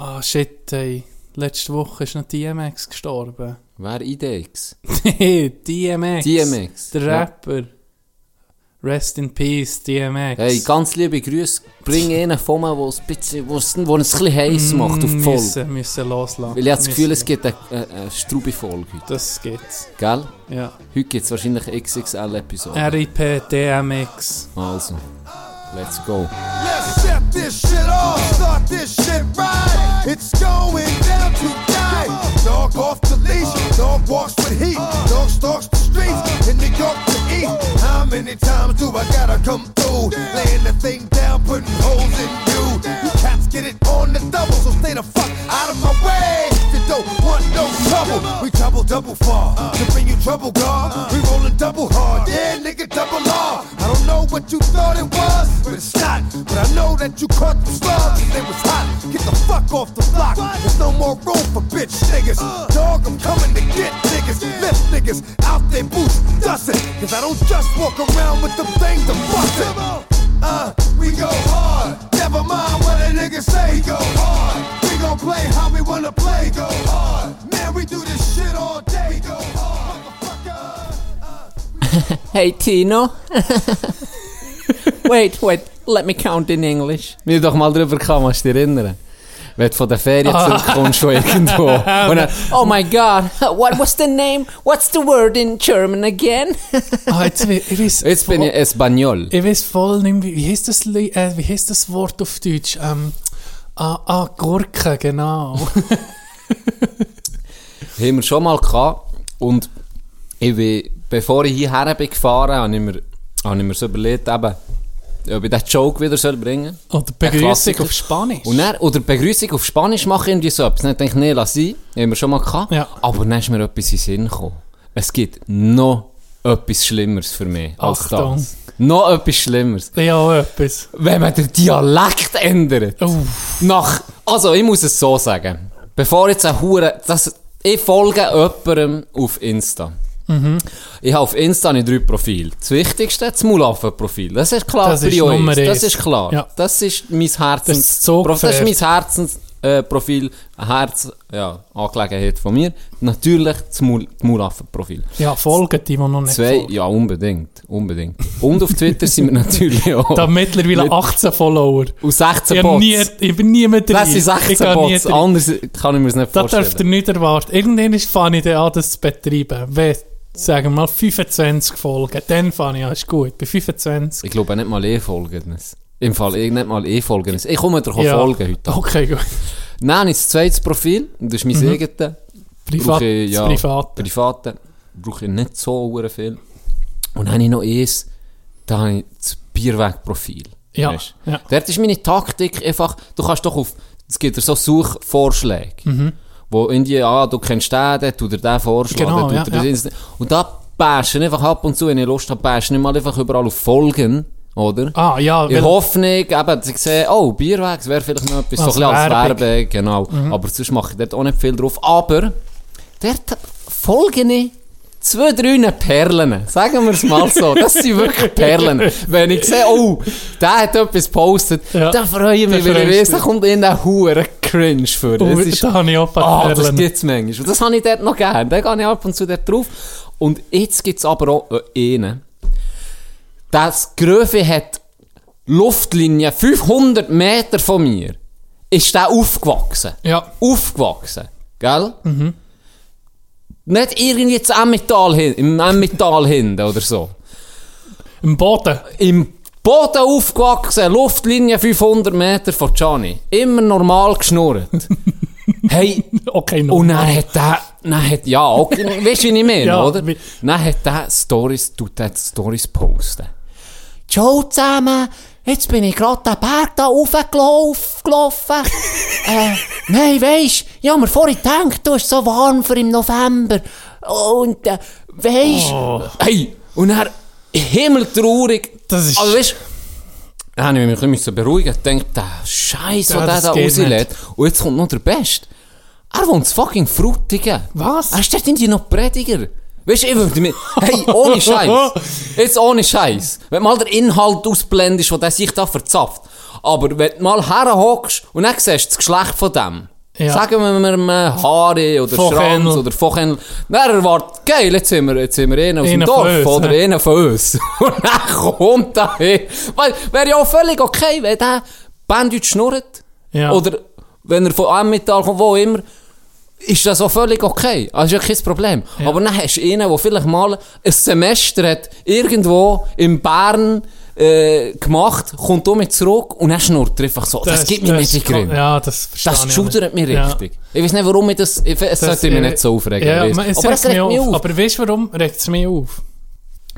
Ah, shit, ey. Letzte Woche ist noch DMX gestorben. Wer IDX? Nee, DMX. DMX. Der Ja. Rapper. Rest in Peace, DMX. Hey, ganz liebe Grüße. Bring einen von mir, wo es ein bisschen, wo es, wo es ein bisschen heiß macht auf die Folge. Müssen, müssen loslassen. Weil ich habe das Gefühl, es gibt eine, eine, Strubi-Folge heute. Das gibt's. Gell? Ja. Heute gibt es wahrscheinlich eine XXL-Episode. RIP DMX. Also, let's go. Let's set this shit off, start this shit right. It's going down tonight. Dog off the leash, dog walks with heat. Dog stalks the streets in New York to eat. How many times do I gotta come through? Laying the thing down, putting holes in you. You cats get it on the double, so stay the fuck out of my way. You don't want no trouble. We trouble double far to bring you trouble, God. We rolling double hard, yeah, nigga, double law. I don't know what you thought it was, but it's not. But I know that you caught the slugs they was hot. Get the fuck off the block. There's no more room for bitch niggas. Dog, I'm coming to get niggas. Lift niggas out their boots, dustin'. Cause I don't just walk around with the thing to bust it. Uh, we go hard. Never mind what a nigga say. We go hard. We gon' play how we wanna play. Go hard. Man, we do this shit all day. Go hard. Motherfucker. Hey Tino. wait, wait, let me count in English. Wir doch mal drüber gekommen, kannst du dich erinnern? Wenn du von der Ferien zurückkommst schon irgendwo. Und dann, oh my god, what was the name? What's the word in German again? Ah, jetzt, ich weiß Jetzt bin ich Espanol. Ich weiß voll nicht mehr, wie, wie, heißt das, äh, wie heißt das Wort auf Deutsch? Ähm, ah, ah, Gurke, genau. Haben wir schon mal gehabt. Und ich bin, bevor ich hierher bin gefahren, habe ich mir, habe ich mir so überlegt, eben, ob ich den Joke wieder soll bringen Oder Ein Begrüßung auf Spanisch. Und dann, oder Begrüßung auf Spanisch machen, irgendwie so etwas. Dann denke ich, nee, lass sein. Haben wir schon mal gehabt. Ja. Aber dann ist mir etwas in den Sinn gekommen. Es gibt noch etwas Schlimmeres für mich als Achtung. das. Noch etwas Schlimmeres. ja, etwas. Wenn man den Dialekt ändert. Uff. Nach, also ich muss es so sagen. Bevor jetzt ein Hure, das, ich folge jemandem auf Insta. Mhm. Ich habe auf Insta nicht drei Profile. Das Wichtigste, das Mulaffen-Profil. Das ist klar, Das ist Prio Nummer eins. Das ist klar. Ja. Das ist mein Herzens... Das ist das das ist mein Herzensprofil. Äh, Herz, ja, Angelegenheit von mir. Natürlich das Mul Mulaffen-Profil. Ja, folgen die, die noch nicht Zwei, folgen. ja, unbedingt. Unbedingt. Und auf Twitter sind wir natürlich auch. Da mittlerweile Mit- 18 Follower. Und 16 Ich, hab Bots. nie, ich bin nie mehr drin. Das sind Ich 16 gehe nie Bots, anders kann ich mir das nicht Das dürft ihr vorstellen. nicht erwarten. Irgendwann fange ich dann an, das zu betreiben. Wenn, sagen wir mal, 25 Folgen, dann fange ich an, ist gut. Bei 25. Ich glaube nicht mal E-Folgendes. Im Fall eh nicht mal E-Folgendes. Ich komme dir Ja. folgen heute. Okay, gut. Nein, ist das zweite Profil. Das ist mein Mhm. eigenes. Privat, ich, ja, Private. Private. Brauche ich nicht so viel. Und dann habe ich noch eins, da habe ich das Bierweg-Profil. Ja, Weisst? ja. Dort ist meine Taktik einfach, du kannst doch auf, es gibt so Suchvorschläge. Mhm. Wo irgendwie, ah, du kennst den, der tut dir den vorschlagen, Genau, ja, das- Und da bashen einfach ab und zu, wenn ich Lust habe, bashen nicht mal einfach überall auf Folgen, oder? Ah, ja, In Hoffnung, eben, sie sehen, oh, Bierweg, das wäre vielleicht noch etwas, Als so ein bisschen als Werbung. Mhm. Genau. Aber sonst mache ich dort auch nicht viel drauf. Aber, dort folge ich zwei, drei Perlen. Sagen wir es mal so. Das sind wirklich Perlen. Wenn ich sehe, oh, der hat etwas gepostet, Ja. dann freue ich mich, weil ich weiß, da kommt in den Huren Cringe für. oh, Es ist, da habe ich auch ein paar Ah, das Perlen. gibt es manchmal. Und das habe ich dort noch gerne. Da gehe ich ab und zu dort drauf. Und jetzt gibt es aber auch einen. Das Gröfe hat Luftlinie 500 Meter von mir. Ist der aufgewachsen. Ja. Aufgewachsen. Gell? Nicht irgendwie jetzt Emmental hin, im Emmental hinten oder so. Im Boden. Im Boden aufgewachsen, Luftlinie 500 Meter von Gianni. Immer normal geschnurrt. hey, Okay, noch. und dann hat der, dann hat, ja, okay, weißt du, wie ich meine, Ja, oder? Dann hat der Stories, tut der Stories posten. Ciao zusammen, jetzt bin ich gerade den Berg da hochgelaufen. äh, nein, weisst, ich hab mir vorhin gedacht, du ist so warm für im November. Und, äh, weisst, Oh. hey, und er, himmeltraurig. Das ist- Also, weisst, dann habe ich mich ein bisschen beruhigen. Ich dachte, der Scheiß, Ja, der da rauslädt. Und jetzt kommt noch der Beste. Er wohnt in fucking Frutigen. Was? Er ist dort irgendwie noch Prediger. Weißt du, ich würde mir, hey, ohne Scheiß. Jetzt ohne Scheiß. Wenn mal der Inhalt ausblendest, wo der sich da verzapft. Aber wenn du mal herhockst und dann siehst du das Geschlecht von dem, Ja. sagen wir mal Haare oder. Schranz oder Fochhändel, dann erwartet, geil, jetzt sind wir, jetzt sind wir einer aus dem Dorf uns, oder hä? einer von uns. Und dann kommt er hin. Weil, wäre ja auch völlig okay, wenn der Bandit schnurrt. Ja. Oder wenn er von Emmental kommt, wo immer, ist das auch völlig okay. Also ist ja kein Problem. Ja. Aber dann hast du einen, der vielleicht mal ein Semester hat, irgendwo in Bern äh, gemacht, kommt damit zurück und dann schnurrt er einfach so. Das, gibt mir nicht die Gründe. Ja, das verstehe Das schudert mich Ja. richtig. Ich weiß nicht, warum ich das... Ich, es Das, sollte mich äh, nicht so aufregen. Ja, es aber es regt mich auf. Aber weißt du, warum regt es mich auf?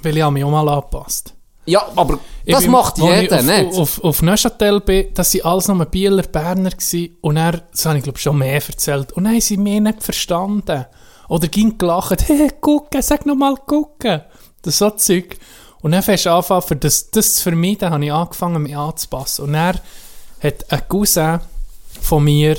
Weil ich habe mich auch mal angepasst. Ja, aber das bin- macht jeder, auf, nicht? Auf, auf Neuchâtel bin, das waren alles nur Bieler, Berner gewesen. Und er, das habe ich glaube schon mehr erzählt. Und dann haben sie mich nicht verstanden. Oder ging gelacht, hey, gucken, sag noch mal gucken. Das so Zeug. Und dann fängst du an, für das, das zu vermeiden, habe ich angefangen, mich anzupassen. Und er hat ein Cousin von mir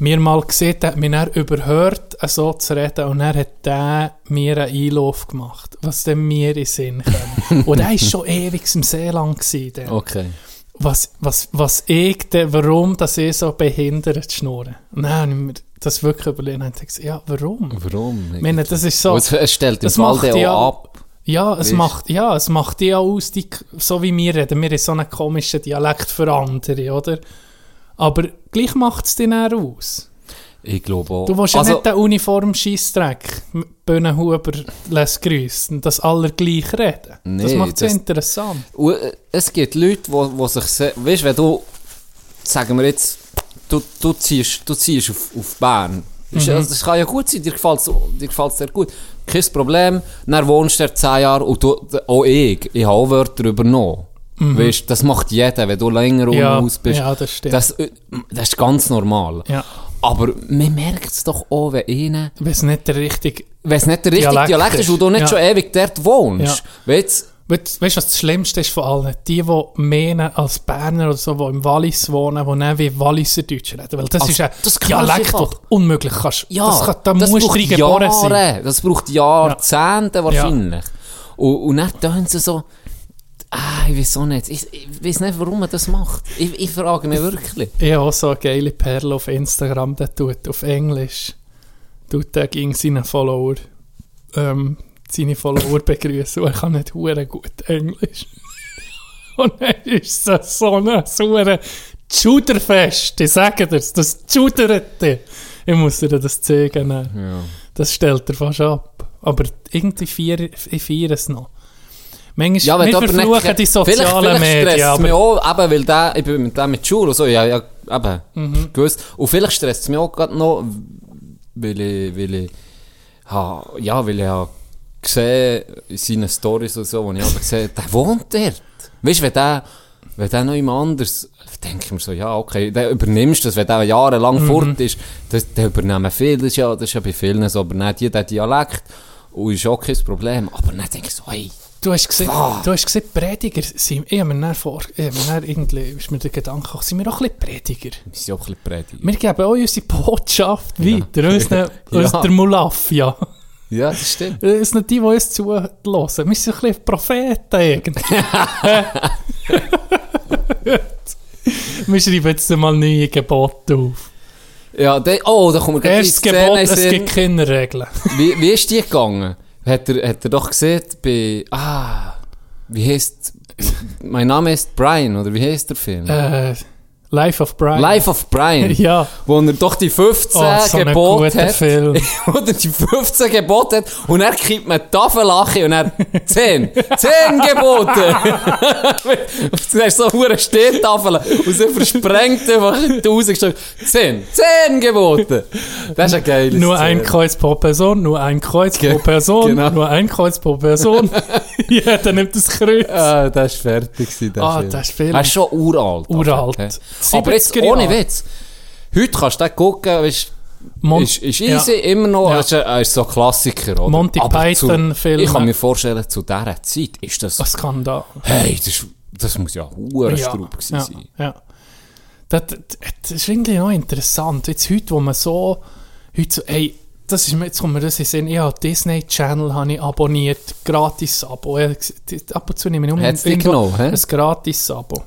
mir mal gesehen, hat mich dann überhört, so zu reden, und er hat der mir einen Einlauf gemacht, was dem mir in den Sinn kam. und er war schon ewig im Seeland. Gewesen, dann. Okay. was, was, was ich, denn, warum das ich so behindert. Und dann ich mir das wirklich überlegt und gesagt, ja, warum? Warum? Ich meine, das ist so... es, es stellt das Fall macht den ja- auch ab. Ja, es macht, ja, es macht die auch aus, die, so wie wir reden. Wir haben so einen komischen Dialekt für andere, oder? Aber gleich macht es dich dann aus. Ich glaube auch. Du willst Also- ja nicht den Uniform-Scheissdreck, Böhnenhuber lässt grüßen, dass alle gleich reden. das Nee, macht es das- interessant. Äh, es gibt Leute, die wo, wo sich, weißt, wenn du, sagen wir jetzt, du, du ziehst, du ziehst auf, auf Bern. Ist, Mhm. also, Das kann ja gut sein, dir gefällt es sehr gut. Kein Problem, dann wohnst du dort 10 Jahre und du, auch ich, ich habe auch Wörter übernommen. Weißt, das macht jeder, wenn du länger Mhm. Ja, aus bist. ja, das stimmt. Das, äh, das ist ganz normal. Ja. Aber man merkt es doch auch, wenn einer Wenn es nicht der richtige wenn nicht der richtige Dialekt Dialekt, ist ist. und du nicht Ja. schon ewig dort wohnst. Ja. Weißt Weißt du, was das Schlimmste ist von allen? Die, die meinen, als Berner oder so, die im Wallis wohnen, die dann wie Walliser Deutsch reden. Weil das Also, ist ein das Dialekt, du der einfach. unmöglich kannst. Ja, das kann, da das musst du braucht Jahre, sein. das braucht Jahrzehnte wahrscheinlich. Und, und dann tun sie so, ah, ich weiß auch nicht, ich, ich weiß nicht, warum man das macht. Ich, ich frage mich wirklich. Ich habe auch so eine geile Perle auf Instagram, der tut auf Englisch, tut der gegen seine Follower, ähm, seine Follower begrüßen, er kann nicht hure gut Englisch. Und dann ist das so ein sauer Juderfest, ich sage dir's, das Juderte. Ich muss dir das zeigen. dann. Ja. Das stellt er fast ab. Aber irgendwie feiere ich feiere es noch. Manchmal, Ja, wir verfluchen nicht, die sozialen vielleicht, vielleicht Medien, aber mich auch, eben, weil der, ich bin mit dem mit Schule und so, ja, ja, eben, Mhm. gewusst. Und vielleicht stresst es mich auch gerade noch, weil ich, weil ich, ha, ja, weil ich ha gesehen, in seinen Stories und so, wo ich aber gesehen der wohnt dort. Weißt du, wenn der, wenn der noch jemand anders, denke ich mir so, ja, okay, dann übernimmst du das, wenn der jahrelang Mhm. fort ist, das, der übernehmen viele, das ist ja, das ist ja bei vielen so, aber nicht jeder Dialekt, und ist auch kein Problem, aber dann denke ich so, hey, Du hast gesehen, Ah. du hast gesehen Prediger sind, ich habe mir vor, ich habe mir irgendwie, ist mir der Gedanke gekommen, sind wir auch ein bisschen Prediger? wir sind auch ein bisschen predigen. Wir geben auch unsere Botschaft weiter, unseren, Ja. uns der Mulaffia. Ja, das stimmt. Das sind die, die uns zuhören. Wir sind ein bisschen Propheten irgendwie. wir schreiben jetzt mal neue Gebote auf. Ja, de, oh, da kommen wir gleich Erstes Gebot, es gibt keine Regeln. Wie, wie ist die gegangen? Hat er, hat er doch gesehen bei, ah, wie heißt, mein Name ist Brian, oder wie heißt der Film? Äh, Life of Brian. Life of Brian. Ja. Wo er doch die 15 Oh, so Gebote hat. Film. Oder die 15 Gebote hat. Und er kippt mir die Tafel lachen und er 10. 10 Gebote! du hast so eine Stehtafel und sie versprengt einfach die rausgestellt. 10. 10 Gebote! Das ist ein geiles Nur ein Kreuz pro Person, nur ein Kreuz pro Ge- Person, genau. nur ein Kreuz pro Person. Jeder nimmt das Kreuz. Ah, das ist fertig gewesen, der Ah, Film. das ist Film. Er ist schon uralt. Uralt. hä? Aber jetzt 70er ohne Jahre. Witz. Heute kannst du den gucken, weißt, Mon- ist, ist easy, Ja. immer noch, Ja. ist, ein- er ist so ein Klassiker, oder? Monty Python-Filme. Ich kann mir vorstellen, zu dieser Zeit ist das, Ein Skandal. hey, das, das muss ja hure Ja, ja, sein. ja. Das, das, ist irgendwie noch interessant. Jetzt heute, wo man so, heute so, ey, das ist mir, jetzt kommt mir das in Sinn, ich habe Disney Channel habe ich abonniert, gratis Abo. Ab und zu nehme ich nur hä? ein gratis Abo.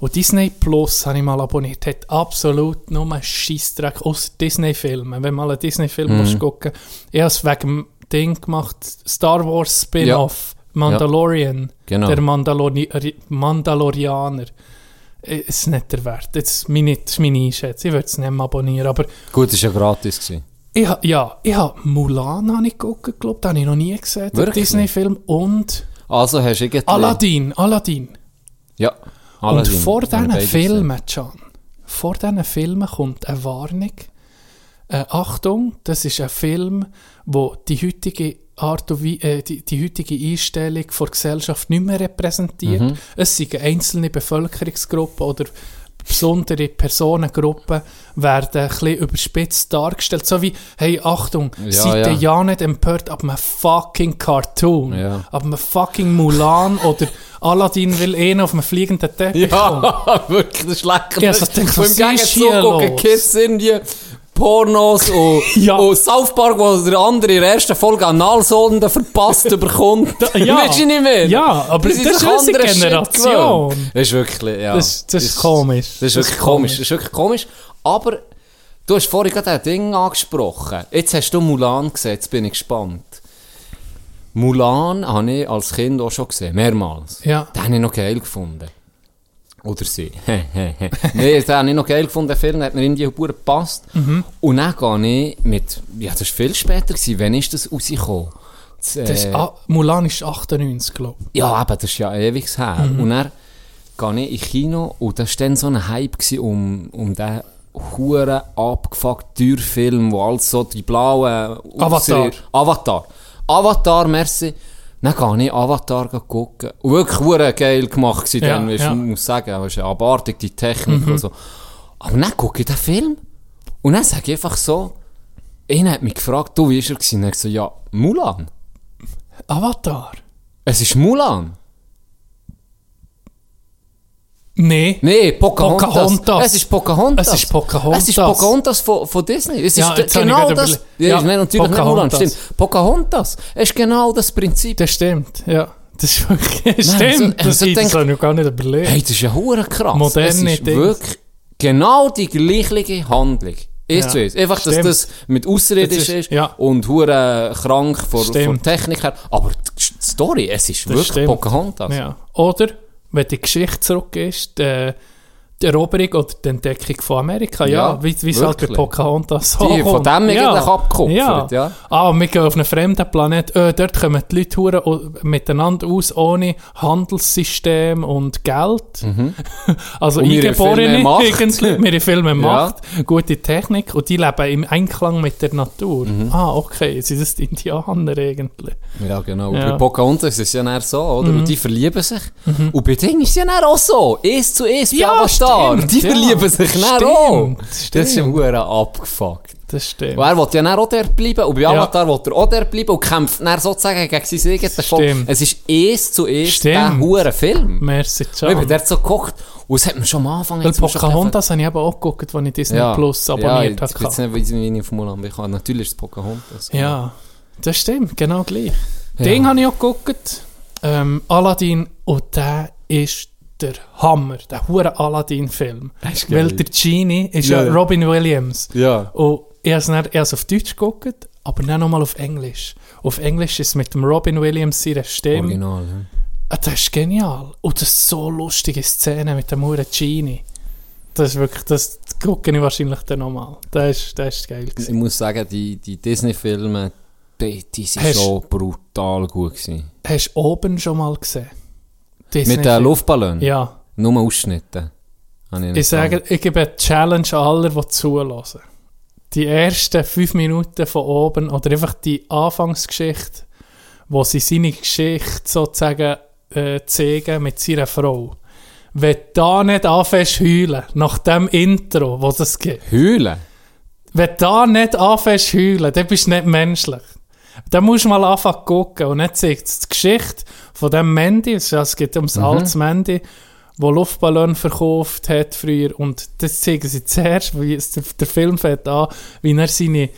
Und Disney Plus habe ich mal abonniert, hat absolut nur einen Scheissdreck, außer Disney-Filme. Wenn mal einen Disney-Film Mhm. gucken ich habe es wegen dem Ding gemacht, Star Wars Spin-Off, Mandalorian, Genau. der Mandalori Mandalorianer. Äh, Es ist nicht der Wert. Jetzt meine, das ist meine Einschätzung. Ich würde es nicht mehr abonnieren. Aber Gut, das war ja gratis. Gewesen. ich, ha- ja, ich habe Mulan habe ich geguckt, glaube Den habe ich noch nie gesehen. Disney-Film. Und Also hast du irgendwie... Aladdin. Aladdin. Ja. Und Aladdin. vor Haben wir diesen Filmen, Can, vor diesen Filmen kommt eine Warnung. Äh, Achtung, das ist ein Film, wo die heutige Art und Wei- äh, die, die heutige Einstellung der Gesellschaft nicht mehr repräsentiert. Mhm. Es sind einzelne Bevölkerungsgruppen oder besondere Personengruppen werden ein bisschen überspitzt dargestellt. So wie, hey, Achtung, Ja, seid ihr ja. ja nicht empört ab einem fucking Cartoon, Ja. ab einem fucking Mulan oder Aladdin will eh auf einem fliegenden Teppich kommen. Ja, wirklich, das ist lecker. Ja, so denke, Und was im Gegenzug gucken? Kids irgendwie Pornos und, Ja. und South Park, wo der andere in der ersten Folge Analsonden verpasst bekommt. ja. Weißt du nicht mehr? Ja, aber das sich ist unsere Generation. Das ist wirklich, ja. Das- das ist komisch. Das ist wirklich komisch. Das ist wirklich komisch. Aber du hast vorhin gerade ein Ding angesprochen. Jetzt hast du Mulan gesehen, jetzt bin ich gespannt. Mulan habe ich als Kind auch schon gesehen, mehrmals. Ja. Den habe ich noch geil gefunden. Oder sie. Nein, den habe ich noch geil gefunden, der Film, hat mir irgendwie gut gepasst. Mhm. Und dann gehe ich mit, ja, das war viel später, gewesen. wann ist das rausgekommen? Das, Das, äh, ah, Mulan ist 98, glaube ich. ja, eben, das ist ja ewig her. Mhm. Und dann gehe ich ins Kino und da war dann so ein Hype um, um den huren abgefuckten Türfilm, wo alles so die blauen... Avatar. Avatar. Avatar, merci. Dann gehe ich Avatar gucken. Und wirklich geil gemacht Ja, dann, ja. Mhm. ich muss sagen, es ist abartig, die Technik und so. Aber dann gucke ich den Film und dann sage ich einfach so, einer hat mich gefragt, du, wie ist er gewesen? Und ich so, ja, Mulan. Avatar? Es ist Mulan. Nee. Nee, Pocahontas. Pocahontas. Es ist Pocahontas. Es ist Pocahontas. Es ist Pocahontas von, von Disney. Es Ja, ist genau das. Ja, Ja, nein, natürlich nicht Mulan, Pocahontas. stimmt. Pocahontas. Es ist genau das Prinzip. Das stimmt, ja. Das ist wirklich... Nein, stimmt, so- das, so das denk- habe ich gar nicht überlegt. Hey, das ist ja hure krass. Moderne es ist Dings. wirklich genau die gleiche Handlung. Ist Ja, zu ist. Einfach, dass stimmt. das mit Außerirdisch Das ist- ja. und hure krank von, Stimmt. Technik her. Aber die Story, es ist Das wirklich stimmt. Pocahontas. Ja. Oder, wenn die Geschichte zurück ist, die, die Eroberung oder die Entdeckung von Amerika, ja, Ja, wie wie es halt bei. Pocahontas so Die von dem eigentlich abgekupfert, ja. Ah, wir gehen auf einen fremden Planet, äh, dort kommen die Leute hure o- miteinander aus, ohne Handelssystem und Geld. also Und Eingeborene, Macht. irgendwie, wir viel mehr Ja. Macht, gute Technik und die leben im Einklang mit der Natur. Mhm. Ah, okay, sind das die Indianer eigentlich? Ja, genau. Ja. Mhm. Bei Pocahontas ist es ja dann so, oder? Und die verlieben sich. Und bei Ding ist es ja auch so. Eins zu eins bei Ja, Avatar. stimmt, Die ja. verlieben sich Stimmt, auch. Das ist ja stimmt. hure abgefuckt. Das stimmt. Und er will ja dann auch dort bleiben. Und bei Ja. Avatar will er auch dort bleiben und kämpft dann sozusagen gegen sein eigenes Volk. Es ist eins zu eins der hure Film. Merci, Ich ciao. bin dort so gekocht. Und es hat mir schon am Anfang... Weil Pocahontas habe ich eben auch geguckt, als ich Disney ja. Plus ja, abonniert ich weiß habe. nicht, wie ich auf Mulan bin. Natürlich ist es Pocahontas. Ja, das stimmt, genau gleich. Ja. Den habe ich auch geguckt. Ähm, Aladdin, und der ist der Hammer, der hure Aladdin-Film. Weil der Genie ist ja, Ja. Robin Williams. Ja. Und ich habe es erst auf Deutsch geguckt, aber dann nochmal auf Englisch. Auf Englisch ist es mit dem Robin Williams seiner Stimme. Original, ja. Ah, das ist genial. Und das ist so lustige Szene mit dem Huren Genie. Das ist wirklich, das gucke ich wahrscheinlich dann nochmal. Das ist, das ist geil Ich gewesen. muss sagen, die, die Disney-Filme, die, die sind Hast- schon brutal gut gewesen. Hast du oben schon mal gesehen? Disney Mit den Film. Luftballonen? Ja. Nur Ausschnitte. Habe nicht Ich sage, ich gebe eine Challenge an alle, die zulassen. Die ersten fünf Minuten von oben oder einfach die Anfangsgeschichte, wo sie seine Geschichte sozusagen äh, zeigen mit seiner Frau. Wenn du da nicht anfängst heulen, nach dem Intro, wo es gibt, Heulen? wenn du da nicht anfängst heulen, dann bist du nicht menschlich. Dann musst du mal anfangen gucken und dann zeigt die Geschichte von dem Mandy, also es geht ums altes Mandy, wo Luftballon verkauft hat früher und das zeigen sie zuerst, wie es der, der Film fängt an, wie er seine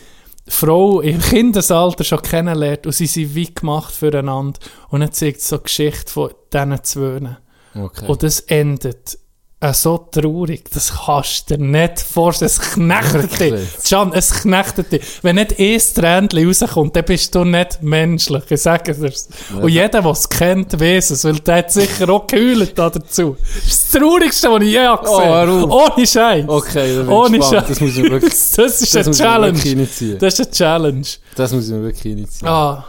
Frau im Kindesalter schon kennenlernt und sie sind wie gemacht füreinander und dann zeigt so die Geschichte von diesen zwei. Okay. Und das endet äh, so traurig. Das kannst du dir nicht vorstellen. Es knechtet dich. Can, es knechtet dich. Wenn nicht ein Tränchen rauskommt, dann bist du nicht menschlich. Ich sage dir's. Und jeder, der es kennt, weiß es, weil der hat sicher auch geheult da dazu. Das ist das Traurigste, was ich je habe gesehen hör auf. Ohne Scheiß. Okay, da bin ich Ohne gespannt. Scheiß. Das muss ich wirklich, Das ist das eine Challenge. Das ist eine Challenge. das muss ich mir wirklich reinziehen. Ah,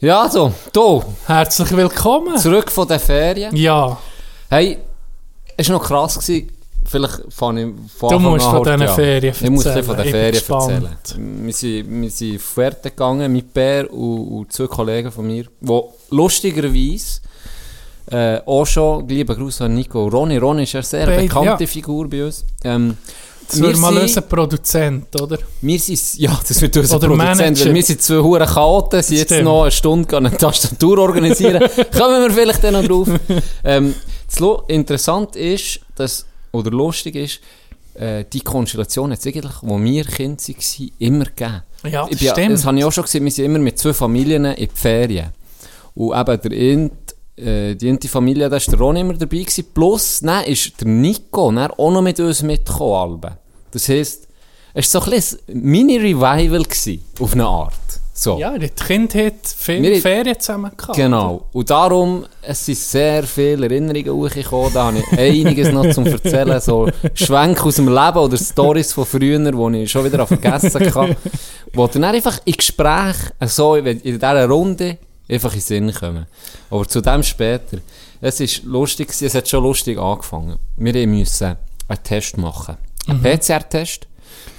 Ja, also, du, herzlich willkommen. zurück von den Ferien. Ja, Hey, es war noch krass. Gewesen. Vielleicht fange ich von Du Anfang musst an von diesen. Ferien Ich muss ein erzählen. von den Ferien erzählen. Wir sind, wir sind Fuerte gegangen mit Bär und, und zwei Kollegen von mir, die lustigerweise äh, auch schon, lieber Gruß an Nico, Ronny, Ronny ist eine sehr Beide, bekannte ja. Figur bei uns. Ähm, das wird mal lösen, Produzent, oder? wir sind, ja, das wird unser Oder Produzent, Manager. weil wir sind zwei hure Chaoten, sind jetzt noch eine Stunde an eine Tastatur organisieren. Kommen wir vielleicht dann noch drauf. ähm, das interessant ist, dass, oder lustig ist, äh, die Konstellation hat es eigentlich, wo wir Kinder waren, immer gegeben. Ja, Ich bin ja- stimmt. Das habe ich auch schon gesehen, wir sind immer mit zwei Familien in die Ferien. Und eben der Int, äh, die eine Familie, da war der Ron immer dabei gewesen. Plus, dann ist der Nico dann auch noch mit uns mitgekommen. Das heisst, es war so ein ein Mini-Revival auf eine Art. So. Ja, die Kind hat viele Wir- Ferien zusammen gehabt. Genau. Und darum, es sind sehr viele Erinnerungen hochgekommen. Da habe ich einiges noch zum Erzählen. So Schwenk aus dem Leben oder Stories von früher, die ich schon wieder vergessen habe. Wo dann einfach in Gespräch, so in dieser Runde, einfach in den Sinn kommen. Aber zu dem später. Es ist lustig, es hat schon lustig angefangen. Wir mussten einen Test machen. Einen PCR-Test,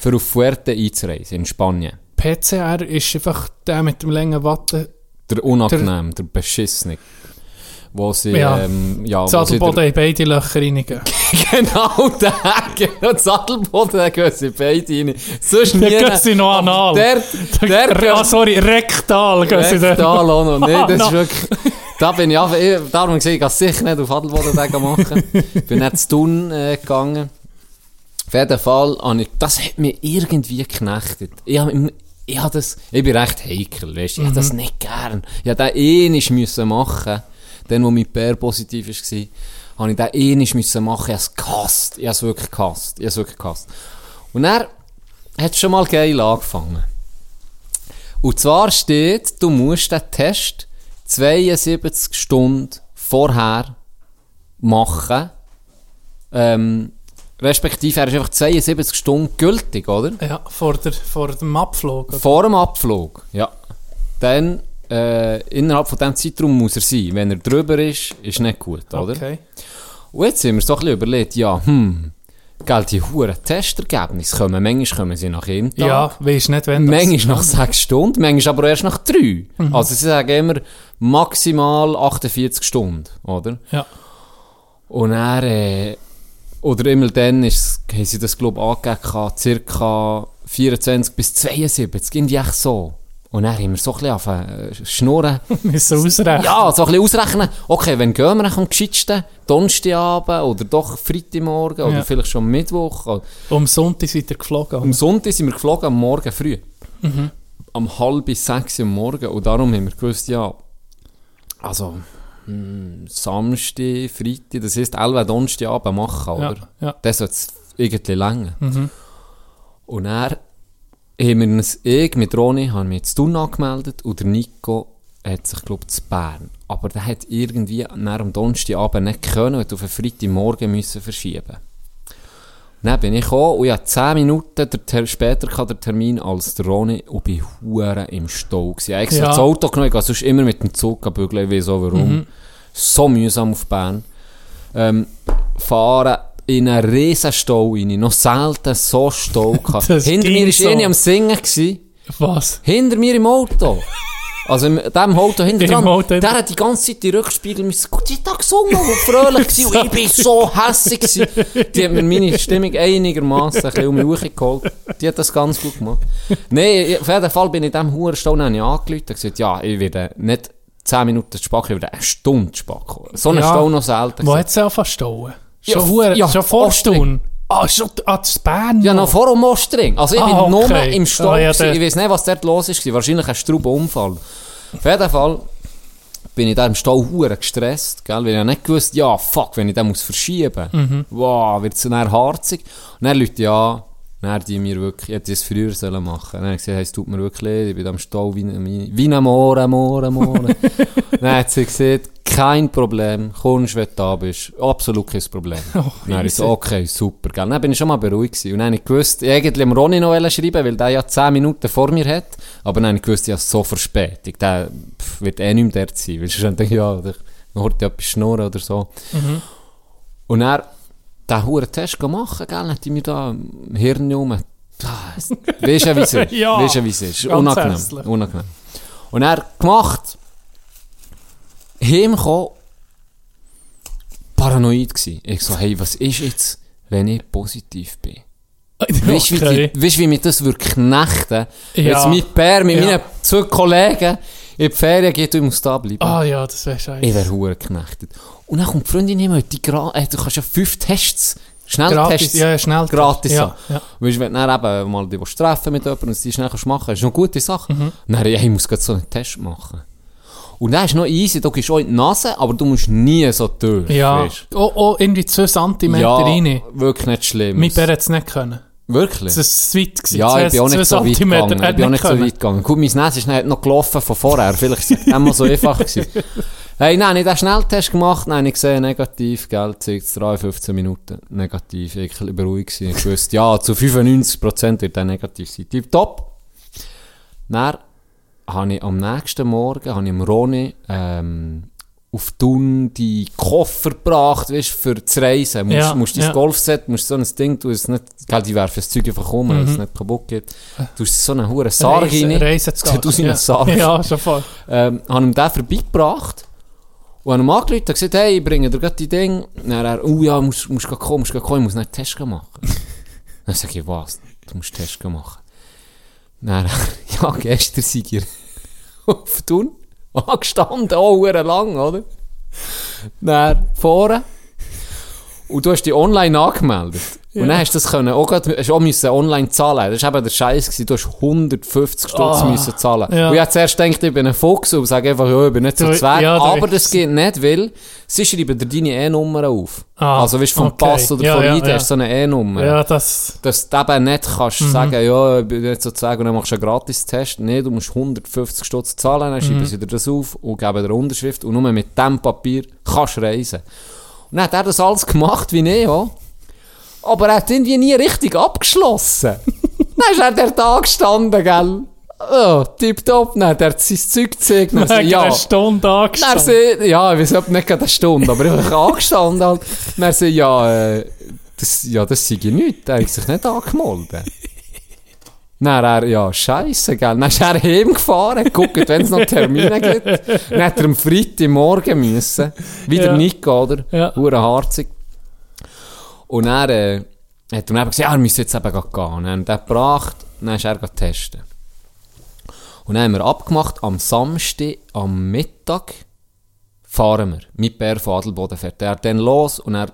für auf Fuerte einzureisen, in Spanien. PCR ist einfach der mit dem langen Watte. Der unangenehm, der, beschissene. Wo sie, Ja. ähm, ja, Zadelboden in beide Löcher reingehen. Genau, der, genau, Sattelboden, da gehen sie beide rein. Sonst nie. gehen sie noch anal. Der, der, ah, sorry, rektal gehen sie der, da auch noch. Nee, das Ah, ist wirklich, da bin ich einfach, ich, darum gesehen, ich kann sicher nicht auf Adelboden den machen. bin nicht zu tun, äh, gegangen. Auf jeden Fall, ich, das hat mich irgendwie geknechtet. Ich habe, ich habe das, ich bin recht heikel, weißt ich habe das nicht gern. Ich habe den ähnlich müssen machen, dann, wo mein Bär positiv war, habe ich den ähnlich müssen machen, ich habe es gehasst, ich habe es wirklich gehasst, ich habe es wirklich gehasst. Und er hat es schon mal geil angefangen. Und zwar steht, du musst den Test 72 Stunden vorher machen. Ähm, respektive, er ist einfach 72 Stunden gültig, oder? Ja, vor, der, vor dem Abflug. oder? Vor dem Abflug, ja. Dann, äh, innerhalb von diesem Zeitraum muss er sein. Wenn er drüber ist, ist nicht gut, oder? Okay. Und jetzt haben wir so ein bisschen überlegt, ja, hm, gell, die huren Testergebnisse kommen, manchmal kommen sie nach einem Tag. Ja, weisst nicht, wenn das... Manchmal nach sechs Stunden, manchmal aber erst nach drei. Also sie sagen immer maximal 48 Stunden, oder? Ja. Und er, äh, oder immer dann ist, haben sie das, glaube ich, angegeben, circa 24 bis 72, irgendwie echt so. Und dann haben wir so ein bisschen äh, schnurren. Müssen ausrechnen. Ja, so ein bisschen ausrechnen, okay, wenn gehen wir am gescheitsten? Donnerstagabend oder doch Freitagmorgen oder Ja. vielleicht schon Mittwoch? Oder Um Sonntag seid ihr geflogen. am Sonntag sind wir geflogen, am Morgen früh. Am halb bis sechs Uhr am Morgen. Und darum haben wir gewusst, ja, also, hm, Samstag, Freitag, das heisst, elf Donnerstagabend machen, Ja, oder? ja. Das soll es irgendwie länger. Mhm. Und er haben wir uns, ich mit Roni, haben mich zu Thun angemeldet und der Nico hat sich, glaube ich, zu Bern. Aber der hat irgendwie nach am Donnerstagabend nicht können und auf den Freitagmorgen müssen verschieben. Dann bin ich gekommen und hatte 10 Minuten der Ter später hatte der Termin als der Roni und bin hure im Stau gewesen. Ich habe extra Ja. das Auto genommen, ich gehe sonst immer mit dem Zug bügeln, ich weiß auch warum. So mühsam auf Bern. Ähm, fahren in einen riesen Stau rein. Noch selten so Stau gehabt. Hinter mir war so. eine am Singen. Gewesen. Was? Hinter mir im Auto. Also in dem Auto hinter Im dran. Auto. Der hat die ganze Zeit die Rückspiegel müssen. Gut, hat da gesungen und fröhlich gewesen. Und ich bin so hässig gewesen. Die hat mir meine Stimmung einigermaßen ein bisschen um mich hochgeholt. Die hat das ganz gut gemacht. Nein, auf jeden Fall bin ich in diesem Hurenstau dann angerufen und gesagt, ja, ich werde nicht 10 Minuten zu spät ich werde eine Stunde zu spät kommen. So einen Ja. Stau noch selten. Wo hat es angefangen zu stauen? Ja, Schon, hure- ja, schon vor Ostring. Ah, schon das Bern Ja, noch vor dem Mostring. Also ich Ah, bin nur okay. im Stau. Ah, ja, ich weiß nicht, was dort los ist. Wahrscheinlich ein Straubenunfall. Auf jeden Fall bin ich da im Stall hure gestresst, gell, weil ich ja nicht gewusst, ja, fuck, wenn ich den muss verschieben, wow, wird es dann harzig. Und dann Leute ja, dann die mir wirklich, ich hätte das früher sollen machen. Dann habe ich gesagt, hey, es tut mir wirklich leid, ich bin da im Stall wie, wie, wie ein Moor, ein Moor. dann hat sie gesagt, kein Problem, kommst, wenn du da bist. Absolut kein Problem. Oh, dann ich so, okay, super, gell. Dann bin ich schon mal beruhigt gewesen. Und dann habe ich gewusst, ich eigentlich dem Ronny noch schreiben, weil der ja 10 Minuten vor mir hat. Aber dann habe ich gewusst, ich habe so Verspätung. Der pff, wird eh nicht mehr dort sein. Weil sonst denke ich, ja, der hört ja etwas schnurren oder so. Und er den huren Test machen, gell, hat die mir da im Hirn um. Weißt du, wie es ist? Ja, Weisst du, wie es ist? Unangenehm. hässlich. Unangenehm. Und er gemacht, heimgekommen, paranoid gsi. Ich so, hey, was ist jetzt, wenn ich positiv bin? Weißt du, wie, Okay. weisst du, wie mich das würde knechten? Ja. Jetzt mein Bär mit Ja. meinen zwei Kollegen in die Ferien geht und ich muss da bleiben. Ah ja, das wäre scheiße. Ich wäre hure geknechtet. Und dann kommt die Freundin immer, die gra äh, du kannst ja fünf Tests, Gratis, Schnelltests, ja, ja, schnell. gratis ja, ja. Weißt du, wenn du eben mal die treffen mit jemandem und die schnell kannst machen kannst, ist eine gute Sache. Mhm. Dann, ja, ich muss gerade so einen Test machen. Und dann ist noch easy, du gehst auch in die Nase, aber du musst nie so durch. Ja, weisst oh, oh, irgendwie 2 cm ja, rein. wirklich nicht schlimm. Mein Bär hat es nicht können. Wirklich? Das war zu weit. gewesen. Ja, ich bin auch nicht so weit gegangen. Ich bin auch nicht so weit gegangen. Gut, mein Netz ist noch gelaufen von vorher. Vielleicht ist es immer so einfach gewesen. Hey, nein, ich habe den Schnelltest gemacht, nein, ich sehe negativ, gell, zeigt 3, 15 Minuten negativ. Ich war beruhigt. Ich wusste, ja, zu 95% wird der negativ sein. Tipptopp. Dann habe ich am nächsten Morgen, habe ich Ronny, ähm, auf Thun die Koffer gebracht, weißt, für das Reisen. Musst, Ja, musst dein ja. Golfset, musst so ein Ding, du es nicht, gell, die werfen das Zeug einfach um, dass es nicht kaputt geht. Du hast so einen hohen Sarg Reise- rein. Reisetasche, Du seinen ja. Sarg. Ja, voll. Ähm, habe ihm den vorbeigebracht. Und habe ihm angerufen und gesagt, hey, ich bringe dir gerade die Dinge. Dann er, oh ja, musst, musst gleich kommen, musst gleich kommen, ich muss nicht einen Test machen. Dann sage ich, was? Du musst einen Test machen. Dann, ja, gestern sei ich auf Thun angestanden, auch verdammt lang, oder? Dann vorne. Und du hast dich online angemeldet. Und dann hast du das können, auch, grad, hast auch müssen online zahlen. Das war eben der Scheiß gewesen. Du hast 150 Stutz Ah, müssen zahlen. ja. Und ich habe zuerst gedacht, ich bin ein Fuchs und sage einfach, ja, ich bin nicht so zweig. ja, Aber das geht nicht, weil sie schreiben dir deine E-Nummer auf. Ah, also, weißt du, vom okay. Pass oder Ja, von ja, ID ja. hast du so eine E-Nummer. Ja, das... Dass du eben nicht kannst Mhm. sagen, ja, ich bin nicht so zweig und dann machst du einen Gratis-Test. Nein, du musst 150 Stutz zahlen, dann Mhm. schreiben sie dir das auf und geben dir eine Unterschrift und nur mit dem Papier kannst du reisen. Und dann hat er das alles gemacht, wie ich auch. Aber er hat irgendwie nie richtig abgeschlossen. dann ist er der da gestanden, gell? Oh, tipptopp, dann hat er sein Zeug gezeigt. Dann so, Wegen ja. einer Stunde Dann angestanden. sie, ja, ich weiß ob nicht gerade eine Stunde, aber ich habe angestanden halt. Dann sie, ja, äh, das, ja, das sei nichts, er hat sich nicht angemeldet. Dann er, ja, scheisse, gell. Dann ist er heimgefahren, geguckt, wenn es noch Termine gibt. Dann hat er am Freitagmorgen müssen. Wieder Ja. Nico, oder? Ja. Hure harzig. Und er äh, hat dann eben gesagt, ja, er müsse jetzt eben gehen. Und dann hat er gebracht, dann ist er testen. Und dann haben wir abgemacht, am Samstag, am Mittag, fahren wir. Mit Bär von Adelboden fährt er dann los und er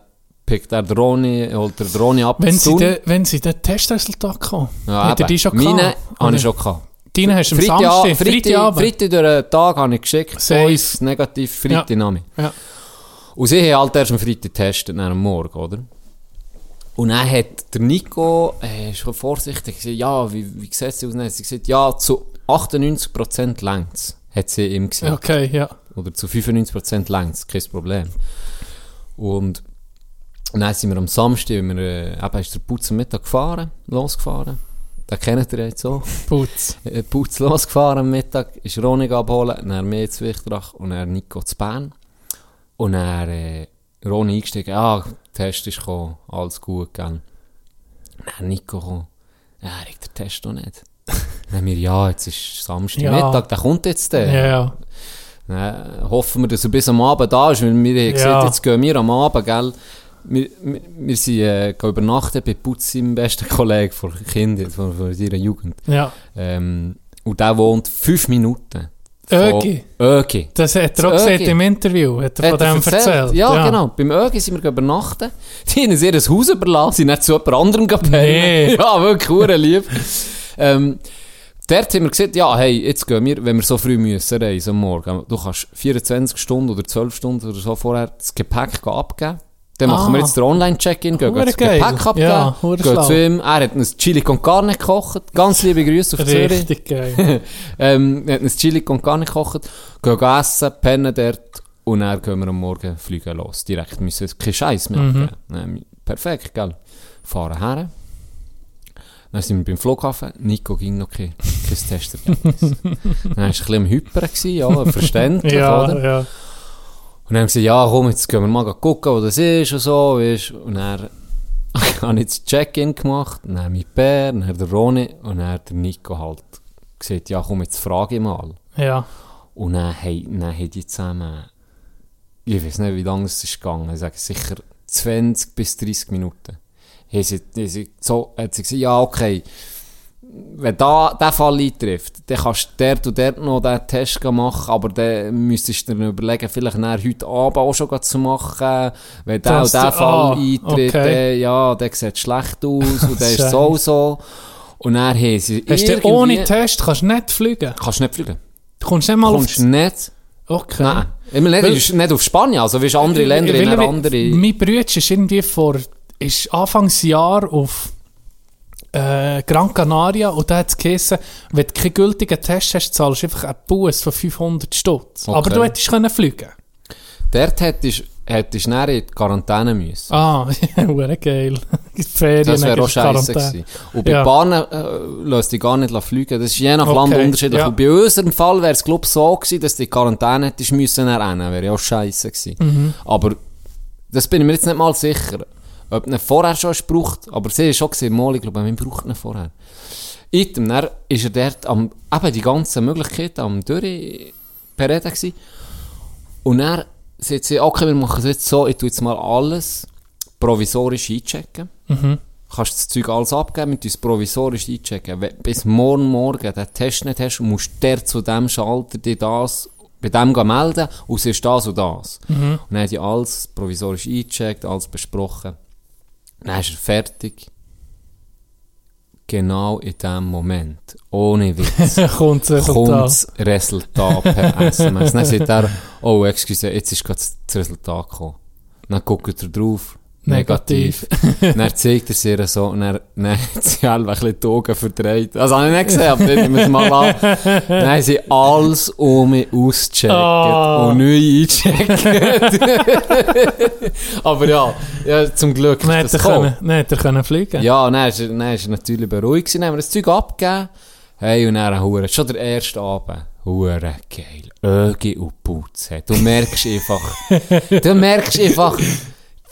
pickt er den Ronny, holt er den Ronny ab. Wenn sie, de, wenn sie den Testresultat kommen, ja, hat er die schon Meine gehabt? habe Oder? ich schon gehabt. Deine hast du am Freitag, Samstag, Freitag, Freitagabend. Freitag durch den Tag habe ich geschickt, Safe. Negativ, Freitag Ja. ja. Und sie haben halt erst am Freitag getestet, am Morgen, oder? Und dann hat der Nico, äh, schon vorsichtig gesagt, ja, wie, wie sieht es aus? Dann hat sie gesagt, ja, zu 98% längst, hat sie ihm gesagt. Okay, ja. Oder zu 95% längst, kein Problem. Und, dann sind wir am Samstag, wenn wir, äh, eben ist der Putz am Mittag gefahren, losgefahren. Den kennt ihr jetzt auch. Putz. Äh, Putz losgefahren am Mittag, ist Ronig abholen, dann mir zu Wichtrach und dann Nico zu Bern. Und dann äh, Roni eingestiegen, ja, der Test ist gekommen, alles gut, gell. Dann Nico gekommen, ja, er hat den Test noch nicht. dann wir, ja, jetzt ist Samstag Ja. Der kommt jetzt der. Ja, ja. Dann hoffen wir, dass er bis am Abend da ist, weil wir haben gesagt, Ja. jetzt gehen wir am Abend, gell. Wir, wir, wir sind äh, gehen übernachten bei Putz, seinem besten Kollegen von Kindern, von, von seiner Jugend. ja. Ähm, und der wohnt fünf Minuten. Von- Ögi. Ögi. Das hat er auch gesagt im Interview. Hat er von Hat dem erzählt. Ja, genau. Beim Ögi sind wir übernachten. Die haben uns ihr Haus überlassen, sind nicht zu jemand anderem gegangen. Nee. ja, wirklich, hure lieb. ähm, Dort haben wir gesagt, ja, hey, jetzt gehen wir, wenn wir so früh müssen reisen am Morgen. Du kannst 24 Stunden oder 12 Stunden oder so vorher das Gepäck abgeben. Dann machen wir Ah. jetzt den Online-Check-In, gehen geil. Gepäck abgeben, Ja, gehen zu ihm. Er hat uns Chili con Carne gekocht. Ganz liebe Grüße auf Zürich. Richtig geil. ähm, er hat uns Chili con Carne gekocht, gehen essen, pennen dort und dann gehen wir am Morgen fliegen los. Direkt müssen wir keinen Scheiß mehr Mhm. abgeben. Perfekt, gell? Fahren her. Dann sind wir beim Flughafen. Nico ging noch kein, kein Testergebnis. dann war er ein bisschen am Hypern, gewesen, ja, verständlich, ja, oder? ja. Und dann haben sie gesagt, ja komm, jetzt gehen wir mal gucken, wo das ist und so, weißt. Und dann habe ich das Check-in gemacht, und dann mit Bär, dann der Roni und dann der Nico halt gesagt, ja komm, jetzt frage ich mal. Ja. Und dann, hey, dann haben die zusammen, ich weiß nicht, wie lange es ist gegangen, ich sage sicher 20 bis 30 Minuten. Haben sie, haben sie so, hat sie gesagt, ja, okay, wenn da der Fall eintrifft, dann kannst du dort und dort noch den Test machen, aber dann müsstest du dir überlegen, vielleicht nachher heute Abend auch schon zu machen, wenn der Das- und der Fall ah, eintritt, okay. dann, ja, der sieht schlecht aus und der ist so so. Und dann haben sie Hast du ohne Test kannst du nicht fliegen? Kannst du nicht fliegen. Du kommst nicht mal Kommst auf... nicht Okay. Nein, nicht, Weil- ist nicht auf Spanien, also wie andere Länder in anderen... Mein Bruder ist irgendwie vor... ist Anfangsjahr auf... Äh, Gran Canaria und da hat es geheißen, wenn du keinen gültigen Test hast, zahlst du einfach einen Bus von 500 Stutz. Okay. Aber du hättest können fliegen Dort hättest hättest du in die Quarantäne müssen. Ah, hure geil. Die Ferien Das wäre auch scheiße gewesen. Und bei Ja. Bahnen äh, lässt dich gar nicht fliegen. Das ist je nach Okay, Land unterschiedlich. ja. Und bei unserem Fall wäre es, glaube ich, so gewesen, dass du die Quarantäne hättest müssen rennen. Wäre ja auch scheiße gewesen. Mhm. Aber das bin ich mir jetzt nicht mal sicher. Ob du ihn vorher schon hast gebraucht. Aber sie ist schon gesehen, mal, ich glaube, man braucht ihn vorher. Item, dann ist er dort am, eben die ganzen Möglichkeiten am Durchbereden gewesen. Und dann sagt sie, okay, wir machen es jetzt so, ich tue jetzt mal alles provisorisch einchecken. Kannst das Zeug alles abgeben, mit uns provisorisch einchecken. Wenn bis morgen Morgen den Test nicht hast, musst du der zu dem Schalter dir das, bei dem melden, und es ist das und das. Und dann haben die alles provisorisch eingecheckt, alles besprochen. Dann ist er fertig. Genau in dem Moment, ohne Witz, Kommt das kommt Resultat. das Resultat per SMS. Dann sagt er, oh, excuse, jetzt ist gerade das Resultat gekommen. Dann guckt er drauf. Negativ. dann zeigt er sie ihr so und dann, dann hat sie halt ein bisschen die Augen verdreht. Also habe ich nicht gesehen, aber ich nehme es mal an. Dann haben sie alles um mich ausgecheckt Ah. und neu eingecheckt. aber ja, ja, zum Glück Dann ist das gekommen. können, dann hätte er können fliegen Ja, dann ist, er- dann ist er natürlich beruhigt gewesen. Dann haben wir das Zeug abgegeben. Hey, und dann hure, schon der erste Abend. Hure geil. Ögi und Putz. Du merkst einfach, du merkst einfach,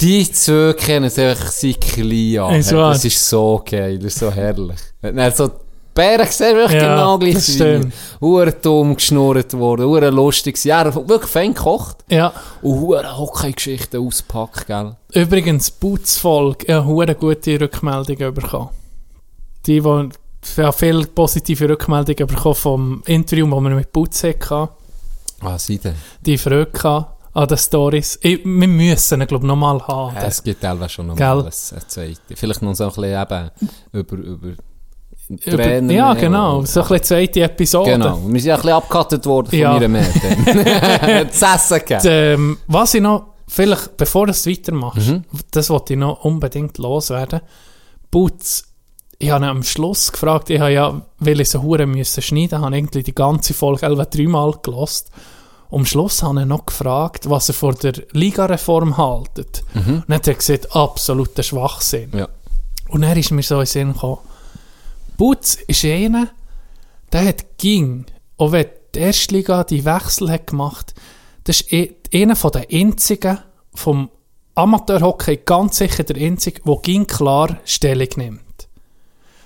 die zwei kennen sich seit klein an. Ist. Das ist so geil, das ist so herrlich. Dann so, die Bären sehen wirklich Ja, genau gleich. Hure dumm geschnurrt worden, hure lustig. Ja, wirklich fein gekocht. Ja. Und hure Hockey-Geschichten auspackt, gell. Übrigens, ich habe hure gute Rückmeldungen bekommen. Die, die ja, viele positive Rückmeldungen bekommen vom Interview, das wir mit Boots hatten. Ah, sie denn? Die Freude gehabt an den Stories. Ich, wir müssen ihn, glaube ich, nochmal haben. Ja, es gibt teilweise schon noch Gell? mal alles eine zweite. Vielleicht noch so ein bisschen eben über, über Trainer. ja, genau. So ein bisschen zweite Episode. Genau. Wir sind ja ein bisschen abgekattet worden von Ja. meiner Mädchen. Zu essen gegeben. ähm, was ich noch, vielleicht, bevor du es weitermachst, Mhm. das wollte ich noch unbedingt loswerden. Boots, ich habe am Schluss gefragt, ich habe ja, weil ich so Huren müssen schneiden, habe irgendwie die ganze Folge etwa dreimal gelost. Am Schluss habe ich noch gefragt, was er vor der Ligareform haltet. Und dann hat er gesagt, absoluter Schwachsinn. Ja. Und dann ist mir so in den Sinn gekommen, Butz ist einer, der hat ging, auch wenn die Erstliga die Wechsel hat gemacht, das ist eh- einer von den einzigen vom Amateurhockey, ganz sicher der einzige, der ging klar Stellung nimmt.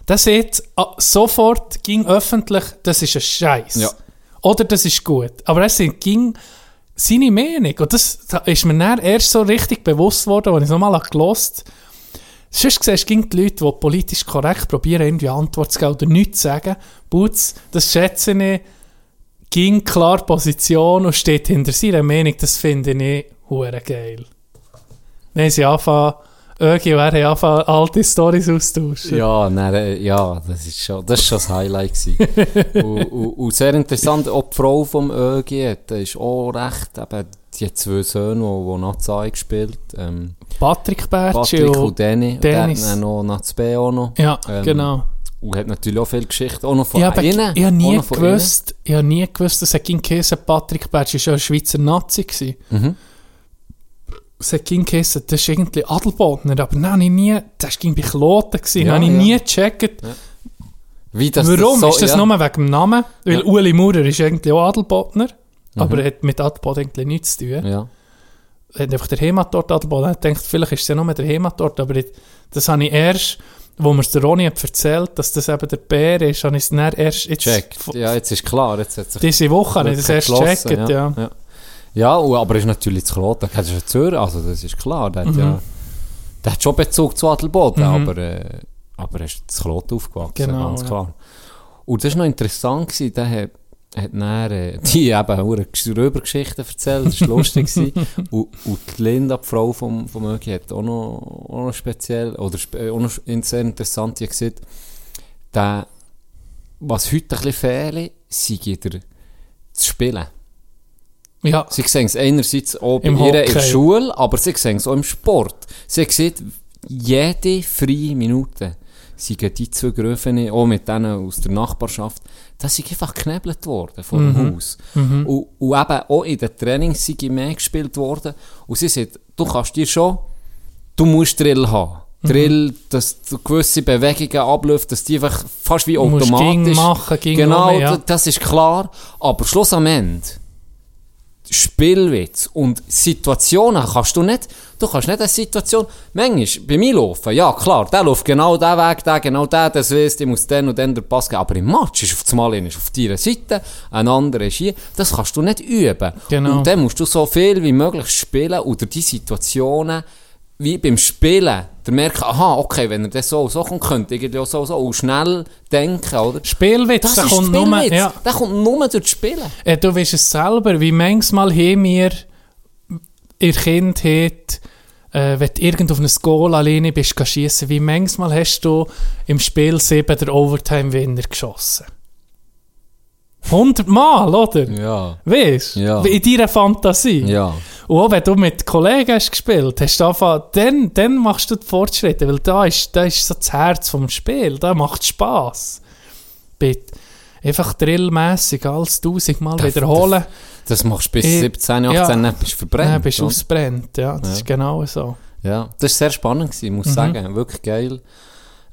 Der sieht ah, sofort, ging öffentlich, das ist ein Scheiß. Ja. Oder das ist gut. Aber er sind, ging seine Meinung. Und das ist mir dann erst so richtig bewusst worden, als ich es nochmal gelost habe. Sonst siehst du die Leute, die politisch korrekt probieren, irgendwie Antwort zu geben oder nichts zu sagen. Butz, das schätze ich, ging klar Position und steht hinter seiner Meinung. Das finde ich hure geil. Haben sie angefangen, Ögi und er haben angefangen, alte Storys austauschen. Ja, nein, äh, ja, das ist schon, das ist schon das Highlight gewesen. und, und, und sehr interessant, auch die Frau vom ÖG, hat, ist auch recht, eben, die hat zwei Söhne, die, die Nazi gespielt, ähm, Patrick Bertschi Patrick und... und Danny, und Dennis. dann noch Nazi B auch noch. Ja, Ähm, genau. Und hat natürlich auch viel Geschichte, auch noch von habe innen. ich hab auch nie gewusst, ich habe nie gewusst, dass King Käse Patrick Bertsch ist ja ein Schweizer Nazi gewesen. innen. Mhm. King Käse, das ist irgendwie Adelbodner, aber nein, habe ich nie, das war bei Kloten gewesen, Ja, habe ich ja. nie gecheckt. Wie das Warum? das so, ist das ja. nur wegen dem Namen? Weil Ja. Uli Maurer ist eigentlich auch Adelbodner, Mhm. aber er hat mit Adelboden eigentlich nichts zu tun. Ja. Er hat einfach der Heimatort Adelboden. Ich dachte, vielleicht ist es ja nur der Heimatort, aber ich, das habe ich erst, wo mir der Ronny hat erzählt, dass das eben der Bär ist, habe ich es dann erst jetzt, Checkt. Ja, jetzt ist klar, jetzt hat sich diese Woche habe ich das erst gecheckt, ja. ja. Ja, und- aber ist natürlich zu Kloten, das ist Zürich, also das ist klar, der hat, Mhm. ja, der hat schon Bezug zu Adelboden, Mhm. aber, äh, aber er ist zu Kloten aufgewachsen, Genau, ganz ja. klar. Und das war noch interessant, gewesen, der hat, hat dann, äh, die eben eine Röbergeschichte erzählt, das war lustig. und, und die Linda, die Frau vom, vom Ögi, hat auch noch, auch noch speziell, oder spe- auch noch sehr interessant, die hat gesagt, der, was heute ein bisschen fehle, sei der zu spielen. Ja, Sie sehen es einerseits auch bei Im ihr in der. Schule, aber sie sehen es auch im Sport. Sie sieht jede freie Minute. Sie gehen die Gröfen, auch mit denen aus der Nachbarschaft, da sind einfach geknebelt worden vor Mhm. dem Haus. Und, und eben auch in den Trainings sind mehr gespielt worden. Und sie sagt, du kannst dir schon, du musst Drill haben. Mhm. Drill, dass du gewisse Bewegungen abläuft, dass die einfach fast wie automatisch... ging machen, ging Genau, rum, ja. das ist klar. Aber Schluss am Ende, Spielwitz und Situationen kannst du nicht, du kannst nicht eine Situation, manchmal, bei mir laufen, ja klar, der läuft genau den Weg, der genau den, das weiss, ich muss den und den den Pass geben, aber im Match ist auf das Mal einer ist auf deiner Seite, ein anderer ist hier, das kannst du nicht üben. Genau. Und dann musst du so viel wie möglich spielen oder die Situationen, wie beim Spielen, der merkt, aha, okay, wenn er das so so kommt, könnte irgendwie auch so so und schnell denken, oder? Spielwitz, Das kommt nur, Spielwitz. ja. Der kommt nur durch das Spielen. Äh, du weißt es selber, wie manchmal haben wir in der Kindheit, äh, wenn du irgend auf einer Goal alleine bist, schiessen, wie manchmal hast du im Spiel 7 der Overtime-Winner geschossen? 100 Mal, oder? Ja. Weißt du? Ja. In deiner Fantasie. Ja. Und auch wenn du mit Kollegen hast gespielt hast, dann, dann machst du die Fortschritte, weil da ist, da ist so das Herz vom Spiel, da macht Spass. Bitte. Einfach drillmässig alles tausendmal Das- wiederholen, Das machst du bis Ich- 17, 18, ja. dann bist du verbrennt. dann bist du ausbrennt. Ja, das Ja. ist genau so. Ja, das war sehr spannend, gewesen, muss ich Mhm. sagen. Wirklich geil.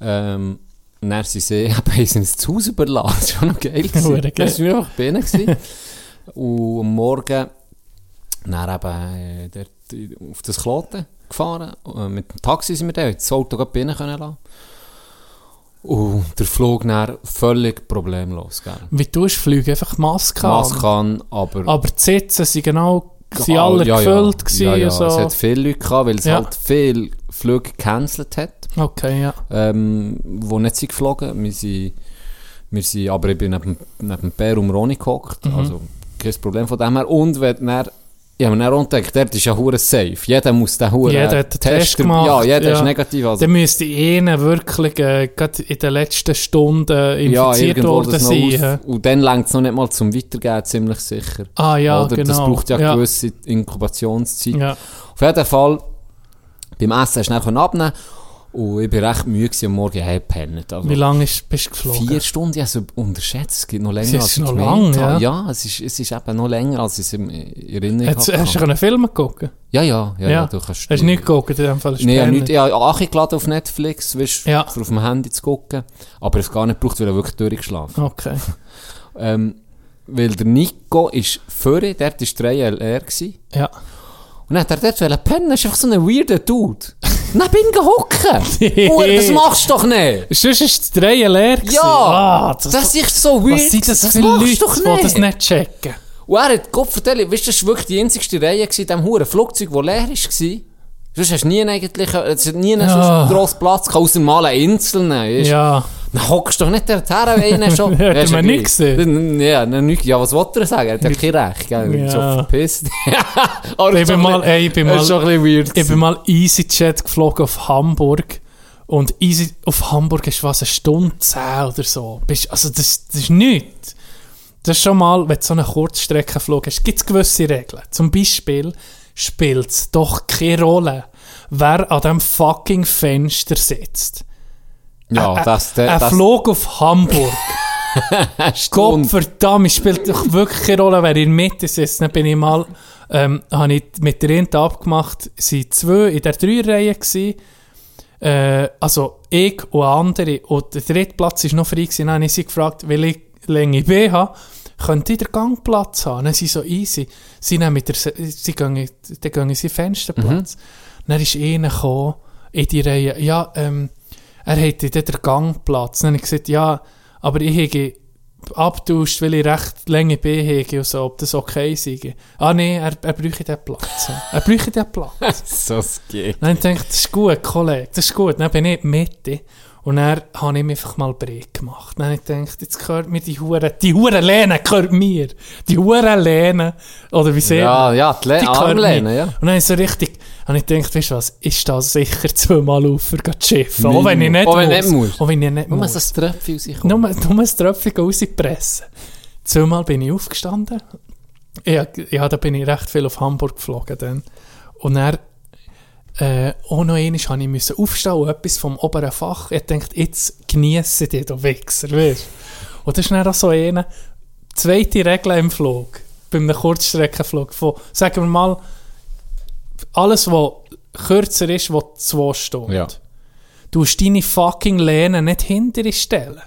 Ähm, und dann sind sie, haben sie uns Haus überlassen. Das war auch noch geil. gewesen. Das war wir einfach gewesen. und am Morgen dann eben äh, dort auf das Kloten gefahren. Äh, mit dem Taxi sind wir da, das Auto gerade bei ihnen können lassen. Und der Flug dann völlig problemlos. Gell? Wie tust du Flüge? Einfach Maske an. Maske an, aber... Aber die Sitze sind genau, sind Ah, alle ja, gefüllt ja. Ja, und Es hat so. viele Leute gehabt, weil es halt viele Flüge gecancelt hat. Okay, ja. ähm, die nicht sind geflogen. Wir sind, wir sind, aber ich bin neben, neben Per und Ronny gehockt, Mhm. also kein Problem von dem her. Und wenn dann, ich habe mir dann gedacht, dort ist ja hure safe. Jeder muss den hure Jeder hat den Test gemacht, Ja, jeder ja. ist negativ. Also, Dann müsste ihnen wirklich äh, gerade in den letzten Stunden ja, infiziert irgendwo worden sein. Und dann längt es noch nicht mal zum Weitergehen, ziemlich sicher. Ah ja, Oder? genau. Das braucht ja, ja. gewisse Inkubationszeit. Ja. Auf jeden Fall, beim Essen hast du dann abnehmen und ich bin recht müde am Morgen heimgepennt. Also, Wie lange ist, bist du geflogen? Vier Stunden, also unterschätzt, es gibt noch länger Es als ich noch lang, ja. Ja, es ist, es ist eben noch länger, als ich es in Erinnerung Hast, hast du einen Film gucken? Ja, ja, ja, ja, Ja. du kannst... Hast du nicht geguckt in dem Fall? Nee, ja, nicht, ich habe Achi geladen auf Netflix, weißt, Ja. auf dem Handy zu gucken, aber ich habe es gar nicht gebraucht, weil er wirklich durchgeschlafen Okay. ähm, Weil der Nico ist vorher, dort war 3LR gewesen, Ja. und dann hat er dort pennen, das ist einfach so ein weirder Dude. Neben ihm gehocken! Hure, das machst du doch nicht! Sonst es die Reihe leer. Ja! Ah, das, Das ist so weird! was sind das, das machst Leute, doch die das nicht checken? Und er hat Gott vertellen, weißt du, das war wirklich die einzigste Reihe in diesem huren Flugzeug, das leer war. Sonst hast du nie eigentlich, es hat nie Ja. einen grossen Platz außer mal eine Insel, weißt? Ja. Dann hockst doch nicht dorthin, wenn einer schon... Hat du, mir gleich. nicht gesehen? Ja, nicht. Ja, was wollte er sagen? Er hat ja kein Recht, gell? Ja. so verpisst. Ich bin schon mal- ey, ich bin mal-. Ich bin mal EasyJet geflogen auf Hamburg. Und Easy auf Hamburg ist was, eine Stunde zehn oder so. Also das, das ist nichts. Das ist schon mal, wenn du so einen Kurzstreckenflug hast, gibt es gewisse Regeln. Zum Beispiel spielt es doch keine Rolle, wer an dem fucking Fenster sitzt. Ja, Ä- das... Ein das, Flug auf Hamburg. Gott verdammt, es spielt doch wirklich keine Rolle, wer in der Mitte sitzt. Dann bin ich mal, ähm, habe ich mit der Rente abgemacht, sind zwei in der Dreierreihe gewesen. Äh, also ich und andere. Und der dritte Platz war noch frei gewesen. Dann habe ich sie gefragt, weil ich Länge B habe, könnte ich den Gangplatz haben? Dann sind sie so easy. Sie nehmen mit der, sie gehen, dann gehen sie Fensterplatz. Dann ist einer gekommen, in die Reihe, ja, ähm, er hätte dort den Gangplatz. Dann habe ich gesagt, ja, aber ich hätte abtauscht, weil ich recht Länge B hätte und so, ob das okay sei. Ah nee, er, er bräuchte den Platz. Er bräuchte den Platz. so geht. Dann habe ich gedacht, das ist gut, Kollege, das ist gut. Dann bin ich in Mitte und dann habe ich mich einfach mal breit gemacht. Dann habe ich gedacht, jetzt gehört mir die Hure, die Hure Lehne gehört mir. Die Hure Lehne, oder wie sehen Ja, ja, die Le die Armlehne, ja. Und dann habe ich so richtig, habe ich gedacht, weißt du was, ist das sicher zweimal auf für zu schiffen. Auch wenn ich nicht Auch wenn muss. nicht musst. Auch wenn ich nicht Nur muss. ein Tröpfchen rauskommt. Nur, nur ein Tröpfchen rauspressen. Zweimal bin ich aufgestanden. Ja, ja, da bin ich recht viel auf Hamburg geflogen dann. Und dann, äh, auch noch einmal musste ich müssen aufstehen und etwas vom oberen Fach. Ich dachte, jetzt genieße die, du Wichser, weißt? Und das ist dann auch so eine zweite Regel im Flug. Bei einem Kurzstreckenflug. Von, sagen wir mal, alles, was kürzer ist, was zwei Stunden. Ja. Du musst deine fucking Lehne nicht hinter dir stellen.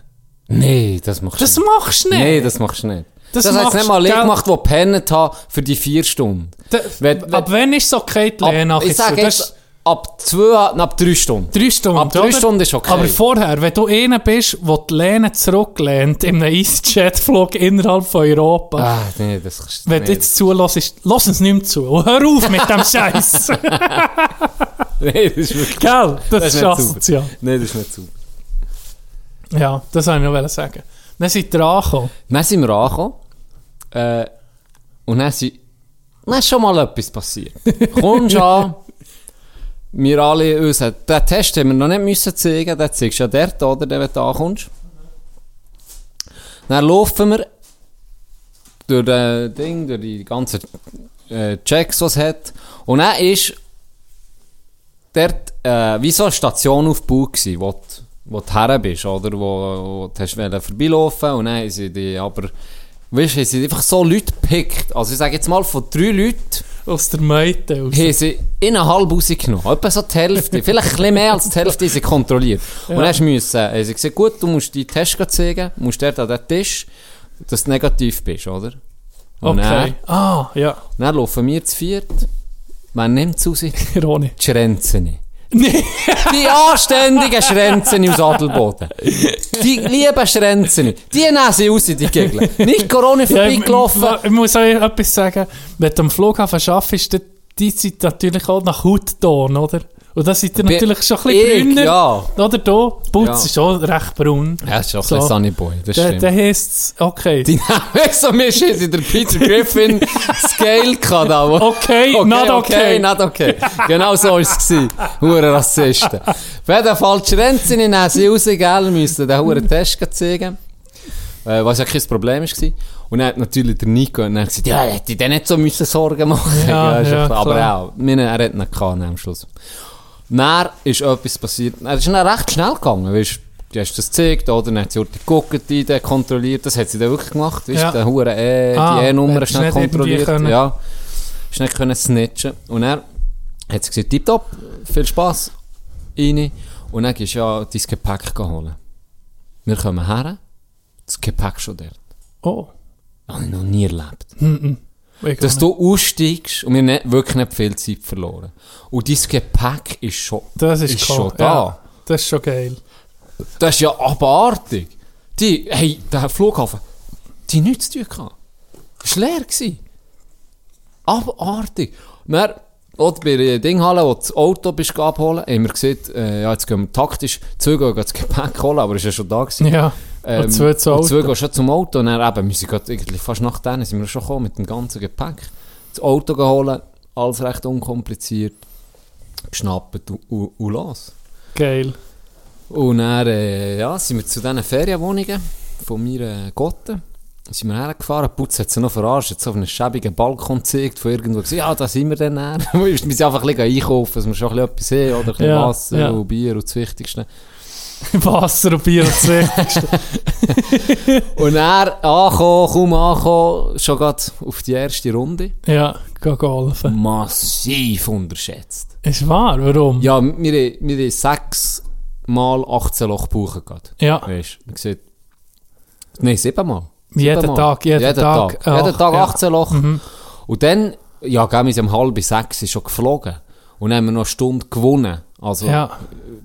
Nee, das machst du Das nicht. machst du nicht. Nee, das machst du nicht. Das Das, hat nicht mal ich gemacht, die gepennt haben für die vier Stunden. Da, Wenn- wenn- ab wann ist es okay, die Lehne Ab, ich Das jetzt, ab zwei, ab drei Stunden. drei Stunden, ab drei oder? Stunden ist okay. Aber vorher, wenn du einer bist, der die Lehne zurücklehnt in einem EasyJet-Flug innerhalb von Europa, Ah, nee, das ist... wenn nee, du jetzt zulässt, lass uns nicht mehr zu. Und hör auf mit dem Scheiß. Nee, das ist wirklich... Gell? Das, ist nicht super. asozial. Nee, das ist nicht super. Ja, das wollte ich noch sagen. Dann sind wir angekommen. Dann sind wir angekommen. Äh, und dann, sind, dann ist schon mal etwas passiert. Kommst an, wir alle, uns, den Test haben wir noch nicht müssen zeigen, den zeigst du ja dort, oder, wenn du ankommst. Dann laufen wir durch das Ding, durch die ganzen äh, Checks, die es hat. Und dann ist dort äh, wie so eine Station aufgebaut gewesen, wo wo du her bist, oder? Wo, wo du hast vorbeilaufen und dann sie die, aber, weißt du, sie einfach so Leute gepickt. Also ich sage jetzt mal, von drei Leuten Aus der Meute. Aus. haben sie innerhalb rausgenommen. Etwa so die Hälfte, vielleicht ein bisschen mehr als die Hälfte haben sie kontrolliert. Und dann müssen, haben sie gesagt, gut, du musst die Test zeigen, musst dort an den Tisch, dass du negativ bist, oder? Und Okay. Ah, ja. Dann, dann laufen wir zu viert. Man nimmt es raus. Ronny. Die Schränzene. Die anständigen Schränzene aus Adelboden. Die lieben Schränzene. Die nehmen sie raus, die Gegner. Nicht Corona Ja, ich, vorbeigelaufen. ich muss euch etwas sagen. Wenn du am Flughafen arbeitest, die sind natürlich auch nach Hautton, oder? Und da seid ihr natürlich schon ein Ich, bisschen brünner. ja. Oder da? Putz Ja. ist auch recht braun. Ja, das ist auch So. ein bisschen Sunny Boy, das Der, stimmt. der heisst okay. Die nehmen so mir in der Peter Griffin Scale da. wo- Okay, not okay. not okay. Genau so war es. Hure Rassisten. Auf jeden Fall, die Schränzene nehmen sie raus, gell, müssen den Huren Test zeigen. Äh, was ja kein Problem war. Und dann hat natürlich der Nico und dann gesagt, ja, hätte dir nicht so müssen Sorgen machen Ja, ist ja, klar. Aber klar. auch, meine, er hat ihn gehabt am Schluss. Dann ist etwas passiert. Es ist dann recht schnell gegangen, weißt du. hast das gezeigt, oder? Dann hat sie die geguckt, die kontrolliert. Das hat sie dann wirklich gemacht, weißt Ja. Den Huren E, Ah, die E-Nummer schnell nicht kontrolliert. Ja. Schnell können snitchen. Und er hat sie gesagt, tipptopp, viel Spass, rein. Und dann gehst du ja dein Gepäck holen. Wir kommen her, das Gepäck schon dort. Oh. Habe ich noch nie erlebt. Ich Dass gar du aussteigst und wir nicht, wirklich nicht viel Zeit verloren. Und dein Gepäck ist schon, nicht. das ist, ist cool. schon da. Ja, das ist schon geil. Das ist ja abartig. Die, hey, der Flughafen, die nichts zu tun gehabt. Es war leer. gewesen. Abartig. Und Dann oder bei der Dinghalle, wo du das Auto bist abholen, haben wir gesehen, äh, ja, jetzt gehen wir taktisch gehen das Gepäck holen, aber er ist ja schon da gewesen. Ja. Ähm, und zwei und zwei Auto. gehen schon zum Auto und dann eben, wir sind gerade irgendwie fast nach denen sind wir schon gekommen mit dem ganzen Gepäck. Das Auto geholt, alles recht unkompliziert, geschnappt und, und, und los. Geil. Und dann, äh, ja, sind wir zu diesen Ferienwohnungen von meiner Gotte. Sind wir hergefahren, Putz hat sie noch verarscht, hat so auf einen schäbigen Balkon gezeigt, von irgendwo gesagt, ja, da sind wir dann wir sind einfach ein bisschen einkaufen, dass wir schon ein bisschen etwas haben, oder ein bisschen Ja, Wasser ja. und Bier und das Wichtigste. Wasser und Bier und er angekommen, kaum angekommen, schon gerade auf die erste Runde. ja, geh golfen. Massiv unterschätzt. Ist wahr, warum? Ja, wir, wir, haben sechs mal 18 Loch buchen gehabt. Ja. Weißt du, man sieht, nein, sieben mal. Jeden Siebenmal. Tag, jeden Tag. Tag. Jeden Tag ja. 18 Loch. Mhm. Und dann, ja, gell, wir sind um halb sechs ist schon geflogen. Und dann haben wir noch eine Stunde gewonnen. Also, Ja.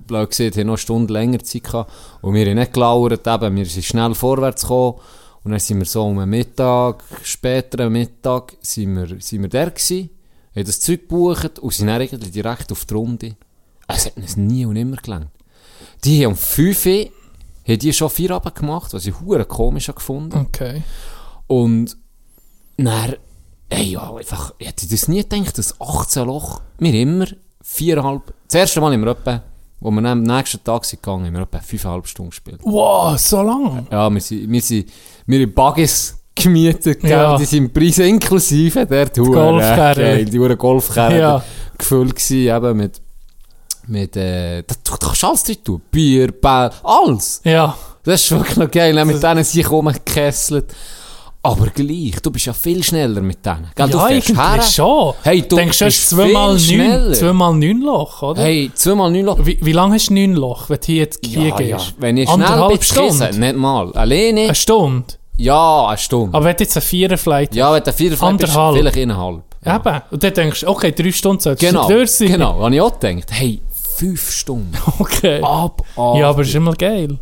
blöd gesagt, haben noch eine Stunde länger Zeit gehabt. Und wir haben nicht gelauert, eben, wir sind schnell vorwärts gekommen. Und dann sind wir so um den Mittag, später am Mittag, sind wir, sind wir da gewesen, haben das Zeug gebucht und sind dann eigentlich direkt auf die Runde. Es hat uns nie und nimmer gelangt. Die haben um 5 Uhr, haben die schon vier Abend gemacht, was ich hure komisch gefunden. Okay. Und dann, ey, ja, einfach, ich hätte das nie gedacht, dass 18 Loch, wir immer viereinhalb, das erste Mal wir etwa, wo wir am nächsten Tag sind gegangen, haben wir etwa fünfeinhalb Stunden gespielt. Wow, so lang? Ja, wir sind, wir sind, wir haben Buggies gemietet, gell, Ja. die sind im Preis inklusive, der Tour. Golfkarre. Äh, die Hure Golfkarre, Ja. gefüllt gewesen, eben mit, mit, äh, da, du kannst alles drin tun. Bier, Ball, alles. Ja. Das ist wirklich noch geil, mit denen sich rumgekesselt. Aber gleich, du bist ja viel schneller mit denen. Gell, du ja, eigentlich her. schon. Hey, du Denkst du, bist zweimal neun, zweimal neun Loch, oder? Hey, zweimal neun Loch. Wie, wie lange hast du neun Loch, wenn du hier jetzt hier Ja, ja. gehst? Wenn ich schnell bin, Anderthalb Stunden. Stunden? nicht mal. Alleine? Eine Stunde? Ja, eine Stunde. Aber wenn du jetzt eine Viererflight ja, wenn du vier bist, Anderthalb. vielleicht eineinhalb. Ja. Eben. Und dann denkst du, okay, drei Stunden sollst du Genau, durch sein. genau. Habe ich auch gedacht. Hey, fünf Stunden. Okay. Abartig. Ja, aber ist immer geil.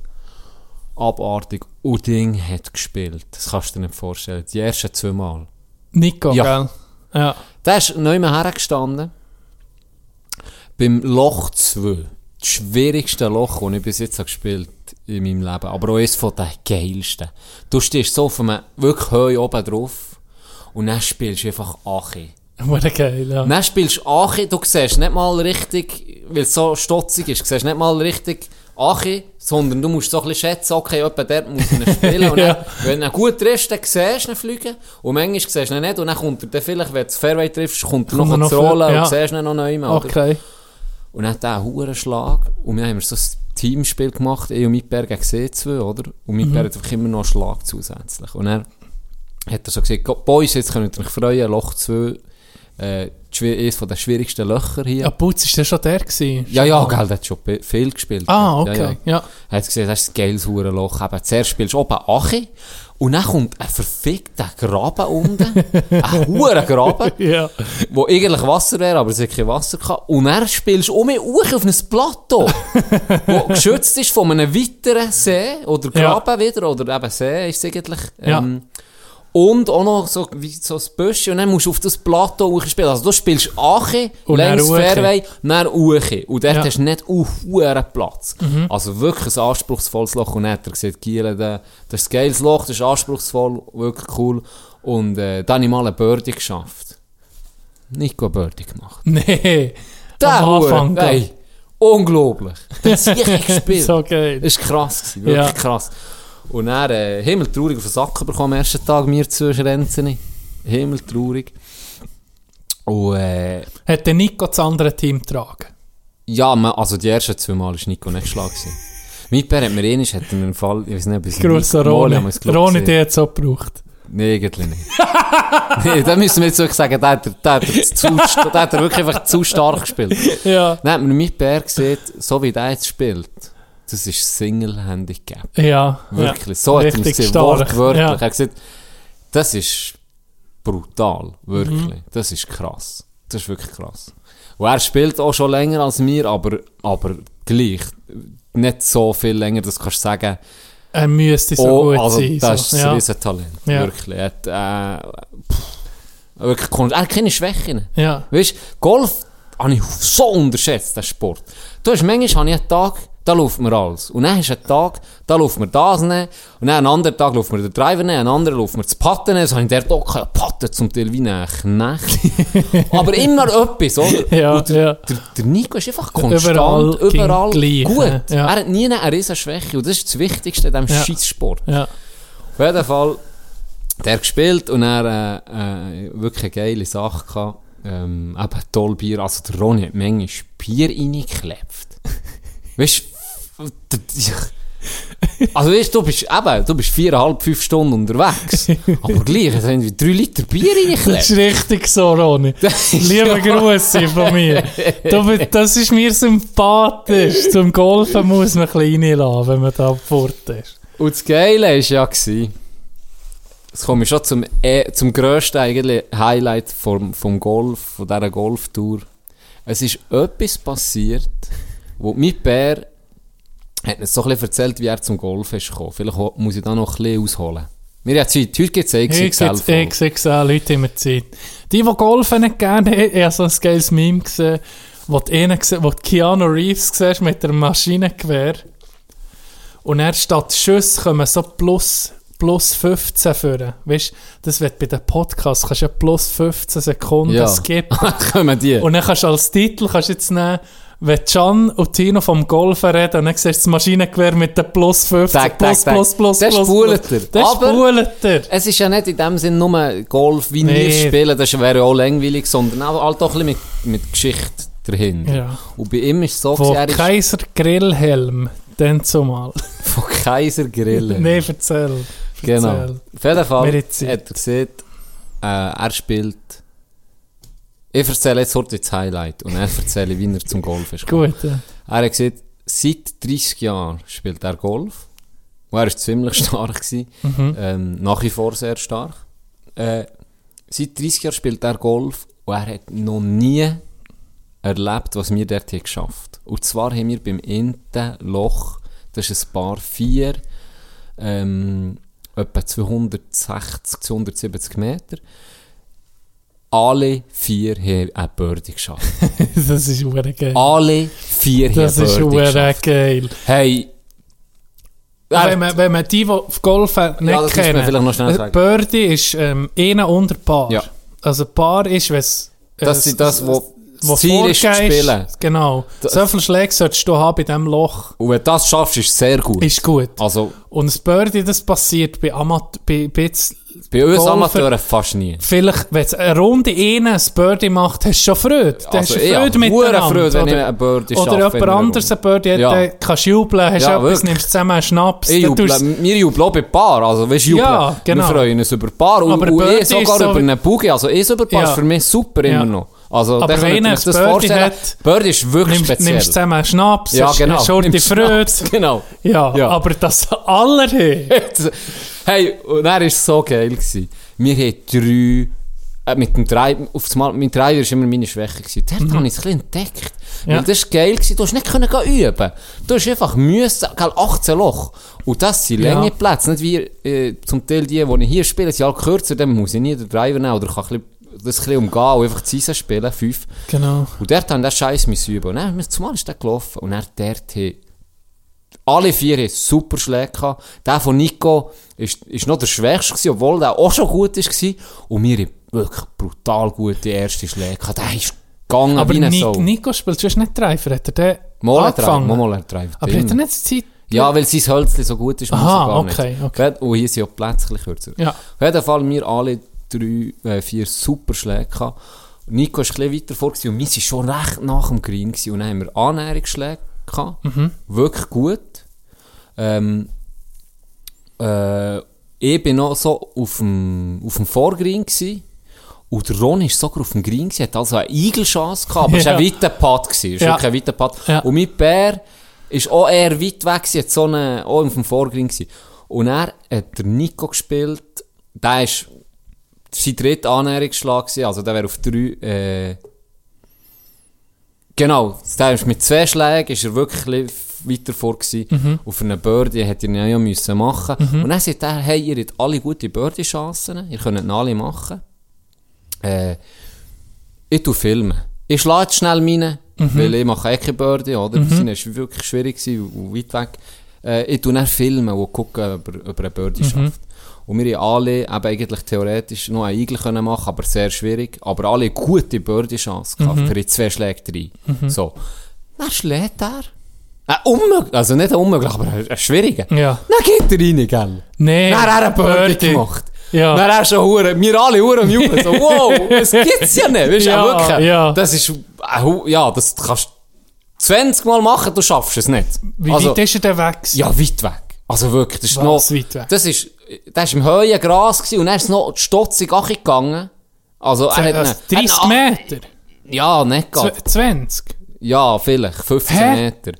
Abartig. Und Ding hat gespielt. Das kannst du dir nicht vorstellen. Die ersten zwei Mal. Nico, Ja. gell? Ja. Der ist neu mehr hergestanden. Beim Loch 2. Das schwierigste Loch, das ich bis jetzt habe gespielt in meinem Leben. Aber auch eines von den geilsten. Du stehst so auf einem wirklich Höhe oben drauf. Und dann spielst du einfach Achi. Wurde geil, ja. Dann spielst du Achi, du siehst nicht mal richtig, weil es so stotzig ist, du siehst nicht mal richtig Achi, sondern du musst so ein bisschen schätzen, okay, jemand dort muss ihn spielen. Und dann, Ja. wenn er gut trifft, dann siehst du ihn fliegen. Und manchmal siehst du ihn nicht. Und dann kommt er dann vielleicht, wenn du das Fairway triffst, kommt er er noch zu rollen ja. und siehst ihn noch oder? Okay. Und dann hat er einen Schlag. Und wir haben so ein Teamspiel gemacht, ich und Mitberg gegen C2, oder? Und Mitberg Mhm. hat einfach immer noch einen Schlag zusätzlich. Und dann hat er so gesagt, "Go- Boys, jetzt könnt ihr euch freuen, Loch 2, äh, eines den schwierigsten Löcher hier. Ja, Putz, ist der schon der gewesen? Ja, ja, gell, der hat schon viel gespielt. Ah, Ja, okay. ja. Ja. Er hat gesagt, das ist ein geiles Hurenloch. Eben, zuerst spielst du oben Achi und dann kommt ein verfickter Graben unten. ein Hurengraben, Ja. wo eigentlich Wasser wäre, aber es hat kein Wasser gehabt. Und dann spielst du um mich auf ein Plateau, wo geschützt ist von einem weiteren See oder Ja. Graben wieder, oder eben See ist es eigentlich. Ja. Und auch noch so, wie so ein Büschchen und dann musst du auf das Plateau spielen. Also du spielst Und dann längs. Fairway, dann Uchi. Und dort Ja. hast du nicht auf hohen Platz. Also wirklich ein anspruchsvolles Loch. Und dann hat er gesagt, Giele, da- das ist ein geiles Loch, das ist anspruchsvoll, wirklich cool. Und äh, dann habe ich mal eine Birdie geschafft. Nico eine Birdie gemacht. Nee. Der Am Anfang. Ey, unglaublich. Das sich gespielt. so geil. Das war krass, gewesen, wirklich Ja. krass. Und dann äh, himmeltraurig auf den Sack bekommen am ersten Tag, mir zu Schrenzen. Himmeltraurig. Und äh, Hat der Nico das andere Team getragen? ja, man, also die ersten zwei Mal war Nico nicht geschlagen. Mein Bär hat mir eh nicht, hat er einen Fall, ich weiß nicht, Nico- Mal Roni. Roni, die hat es auch gebraucht. Nee, eigentlich nicht. nee, da müssen wir jetzt wirklich sagen, da hat er, da hat er, zu, da hat er wirklich einfach zu stark gespielt. Ja. Dann hat man mit Bär gesehen, so wie der jetzt spielt, das ist Single-Handicap. Ja. Wirklich. So hat er es wortwörtlich. Ja. Er hat gesagt, das ist brutal. Wirklich. Mhm. Das ist krass. Das ist wirklich krass. Und er spielt auch schon länger als mir, aber, aber gleich. Nicht so viel länger, das kannst du sagen. Er müsste so oh, gut also, sein. das so. ist ja. ein Riesentalent. Ja. Wirklich. Er hat, äh, pff, wirklich, er hat keine Schwächen. ja. Weißt Golf, habe ich so unterschätzt, den Sport. Du hast manchmal habe ich einen Tag, da läuft mir alles. Und dann hast du einen Tag, da läuft mir das nehmen. Und dann einen anderen Tag läuft mir den Driver nehmen, einen anderen läuft mir das Patten nehmen. So habe ich der Tag keine Patten zum Teil wie ein Knecht. Aber immer etwas, oder? Ja, Und der, ja. Der, der Nico ist einfach konstant, Überall überall, gut. ja. Er hat nie eine riesen Schwäche. Und das ist das Wichtigste in diesem Ja. Scheisssport. Ja. Auf jeden Fall, der gespielt und er äh, äh, wirklich eine geile Sache gehabt. Ähm, eben toll Bier. Also der Ronny hat manchmal Bier reingeklebt. weißt also weißt du, bist eben, du bist viereinhalb, fünf Stunden unterwegs. aber gleich, es haben wir drei Liter Bier Das reingeklebt. ist richtig so, Ronny. Liebe Grüße von mir. Du, das ist mir sympathisch. Zum Golfen muss man ein bisschen reinlassen, wenn man da fort ist. Und das Geile war ja, gewesen, jetzt komme ich schon zum, eh- zum grössten eigentlich Highlight vom, vom Golf, von dieser Golftour. Es ist etwas passiert, wo mein Bär hat uns so ein bisschen erzählt, wie er zum Golf ist gekommen. Vielleicht muss ich da noch ein bisschen ausholen. Wir haben Zeit. Heute gibt es eine Ich XXL. sehe XXL, Leute immer Zeit. Die, die Golfen nicht gerne haben, ich habe so ein geiles Meme gesehen, wo du, einen wo du Keanu Reeves siehst mit einem Maschinengewehr. Und er statt Schuss kommen so plus, plus 15 führen. Weißt du, das wird bei den Podcasts, kannst du ja plus 15 Sekunden Ja. skippen. Kommen die. Und dann kannst du als Titel kannst jetzt nehmen, wenn Can und Tino vom Golfen reden, dann siehst du das Maschinengewehr mit den plus 15, Tag, plus, tag, plus, plus, Das plus, plus. er. Das spult er. Es ist ja nicht in dem Sinn nur Golf, wie Nee. wir spielen, das wäre ja auch langweilig, sondern auch halt auch ein bisschen mit, mit Geschichte dahinter. Ja. Und bei ihm ist es so, Von gewesen, er Kaiser Grillhelm, dann zumal. von Kaiser Grillen. nee, erzähl. Genau. Erzähl. Auf jeden Fall hat er gesehen, äh, er spielt. Ich erzähle jetzt heute das Highlight und er erzähle, wie er zum Golf ist. gekommen. Gut, ja. Er hat gesagt, seit 30 Jahren spielt er Golf. Und er war ziemlich stark. Gewesen. Mhm. Ähm, nach wie vor sehr stark. Äh, seit 30 Jahren spielt er Golf und er hat noch nie erlebt, was wir dort haben geschafft Und zwar haben wir beim Inten Loch, das ist ein Paar 4, ähm, etwa 260, 270 Meter. Alle vier haben ein Birdie geschafft. das ist hure geil. Alle vier das haben ist ein Birdie hure geschafft. geil. Hey, Wenn man, wenn man die, die auf Golfen nicht Ja, das kennen, vielleicht noch schnell äh, sagen. Birdie ist ähm, einer unter Paar. Ja. Also Paar ist, wenn es... das ist das, wo wo das Ziel ist, zu spielen. Genau. Das- so viele Schläge solltest du haben bei diesem Loch. Und wenn du das schaffst, ist es sehr gut. Ist gut. Also, Und das Birdie, das passiert bei, Amat bei, bei jetzt bei uns Amateuren fast nie. Vielleicht, wenn es eine Runde innen ein Birdie macht, hast du schon Freude. Dann hast Also, du ich Freude miteinander. Freude, wenn ich oder einen Birdie oder jemand anderes ein. Birdie hat, Ja. kannst du jubeln, hast Ja, etwas, nimmst zusammen einen Schnaps. Ich juble, wir jubeln auch bei Paar, also weißt, jubeln. Ja, genau. Wir freuen uns über Paar und, Aber und ich sogar so über einen Boogie, also ich über Paar Ja. ist für mich super Ja. immer noch. Also, Aber wenn euch das Birdie hat, Birdie ist wirklich nimmst, speziell. nimmst zusammen einen Schnaps, ja, genau. Schurte Nimmst Freude. Genau. Ja, Ja. aber das alle hey, und dann war so geil. Gewesen. Wir haben drei, äh, mit dem Drive, auf das Mal, mein Driver war immer meine Schwäche. Gewesen. Dort habe ich es ein entdeckt. Mhm. Ja. Weil das war geil, gewesen. du hast nicht können üben. Du hast einfach müssen, gell, 18 Loch. Und das sind Ja. lange Plätze, nicht wie äh, zum Teil die, die ich hier spiele, sind halt kürzer, dann muss ich nie den Driver nehmen oder kann ein bisschen, das ein umgehen und einfach die Season spielen, fünf. Genau. Und dort haben wir den Scheiß müssen üben. Und dann, zumal ist der gelaufen. Und dann dort haben alle vier super Schläge gehabt. Der von Nico ist, ist noch der schwächste gewesen, obwohl der auch schon gut war. Und wir haben wirklich brutal gute erste Schläge gehabt. Der ist gegangen Aber wie ein Ni Sau. Nico spielt sonst nicht Driver. Hat er den Mal angefangen? mal er treibt. Aber hat er nicht Zeit? Ja, weil sein Hölzchen so gut ist, muss Aha, er gar okay, nicht. okay. Und hier sind ja bisschen kürzer. Ja. Auf jeden Fall wir alle drei, äh, vier super Schläge gehabt. Nico war ein weiter vor und wir waren schon recht nach dem Green gewesen. und dann haben wir Annäherungsschläge gehabt. Mhm. Wirklich gut. Ähm, äh, ich bin noch so auf dem, auf dem Vorgreen gewesen. Und der Ron war sogar auf dem Green, gewesen, hat also eine Igelchance gehabt, aber es war Ja. ein weiter Putt. gewesen, es war Ja. ein weiter Putt. Ja. Und mein Bär ist auch eher weit weg, gewesen, hat so eine, auch auf dem Vorgreen gewesen. Und er hat der Nico gespielt, der ist sein dritter Annäherungsschlag gewesen, also der wäre auf drei, äh, genau, der ist mit zwei Schlägen, ist er wirklich weiter vor gewesen. Mhm. Für einen Birdie hätte er ihn ja müssen machen. Und dann sagt er, hey, ihr habt alle gute Birdie-Chancen, ihr könnt alle machen. Äh, ich tu filmen. ich schlage schnell meine, weil ich mache eh keine Birdie, oder? Mhm. Das war wirklich schwierig gewesen weit weg. Äh, ich tue dann filmen und gucke, ob er, ob er eine Birdie schafft. Und wir haben alle eben eigentlich theoretisch noch einen Igel können machen, aber sehr schwierig. Aber alle gute Birdie-Chance gehabt, für die zwei Schläge rein. So. Dann schlägt er. Ein unmöglich, also nicht ein unmöglich, aber ein, schwieriger. Ja. Dann geht er rein, gell? Nee. Dann hat er eine Birdie, Birdie. gemacht. Ja. Dann hast du schon Hure, wir alle Hure am Jubeln, so, wow, das gibt's ja nicht, weißt du, Ja, ja, wirklich. ja. Das ist, ja, das kannst du 20 Mal machen, du schaffst es nicht. Wie also, weit ist er denn weg? Ja, weit weg. Also wirklich, das ist Was, noch, weit weg? das ist, das ist im höheren Gras gewesen und dann ist es noch stotzig gegangen. Also, er hat Also einen- 30 einen- Meter? Ja, nicht gerade. 20? Ja, vielleicht, 15 Hä? Meter.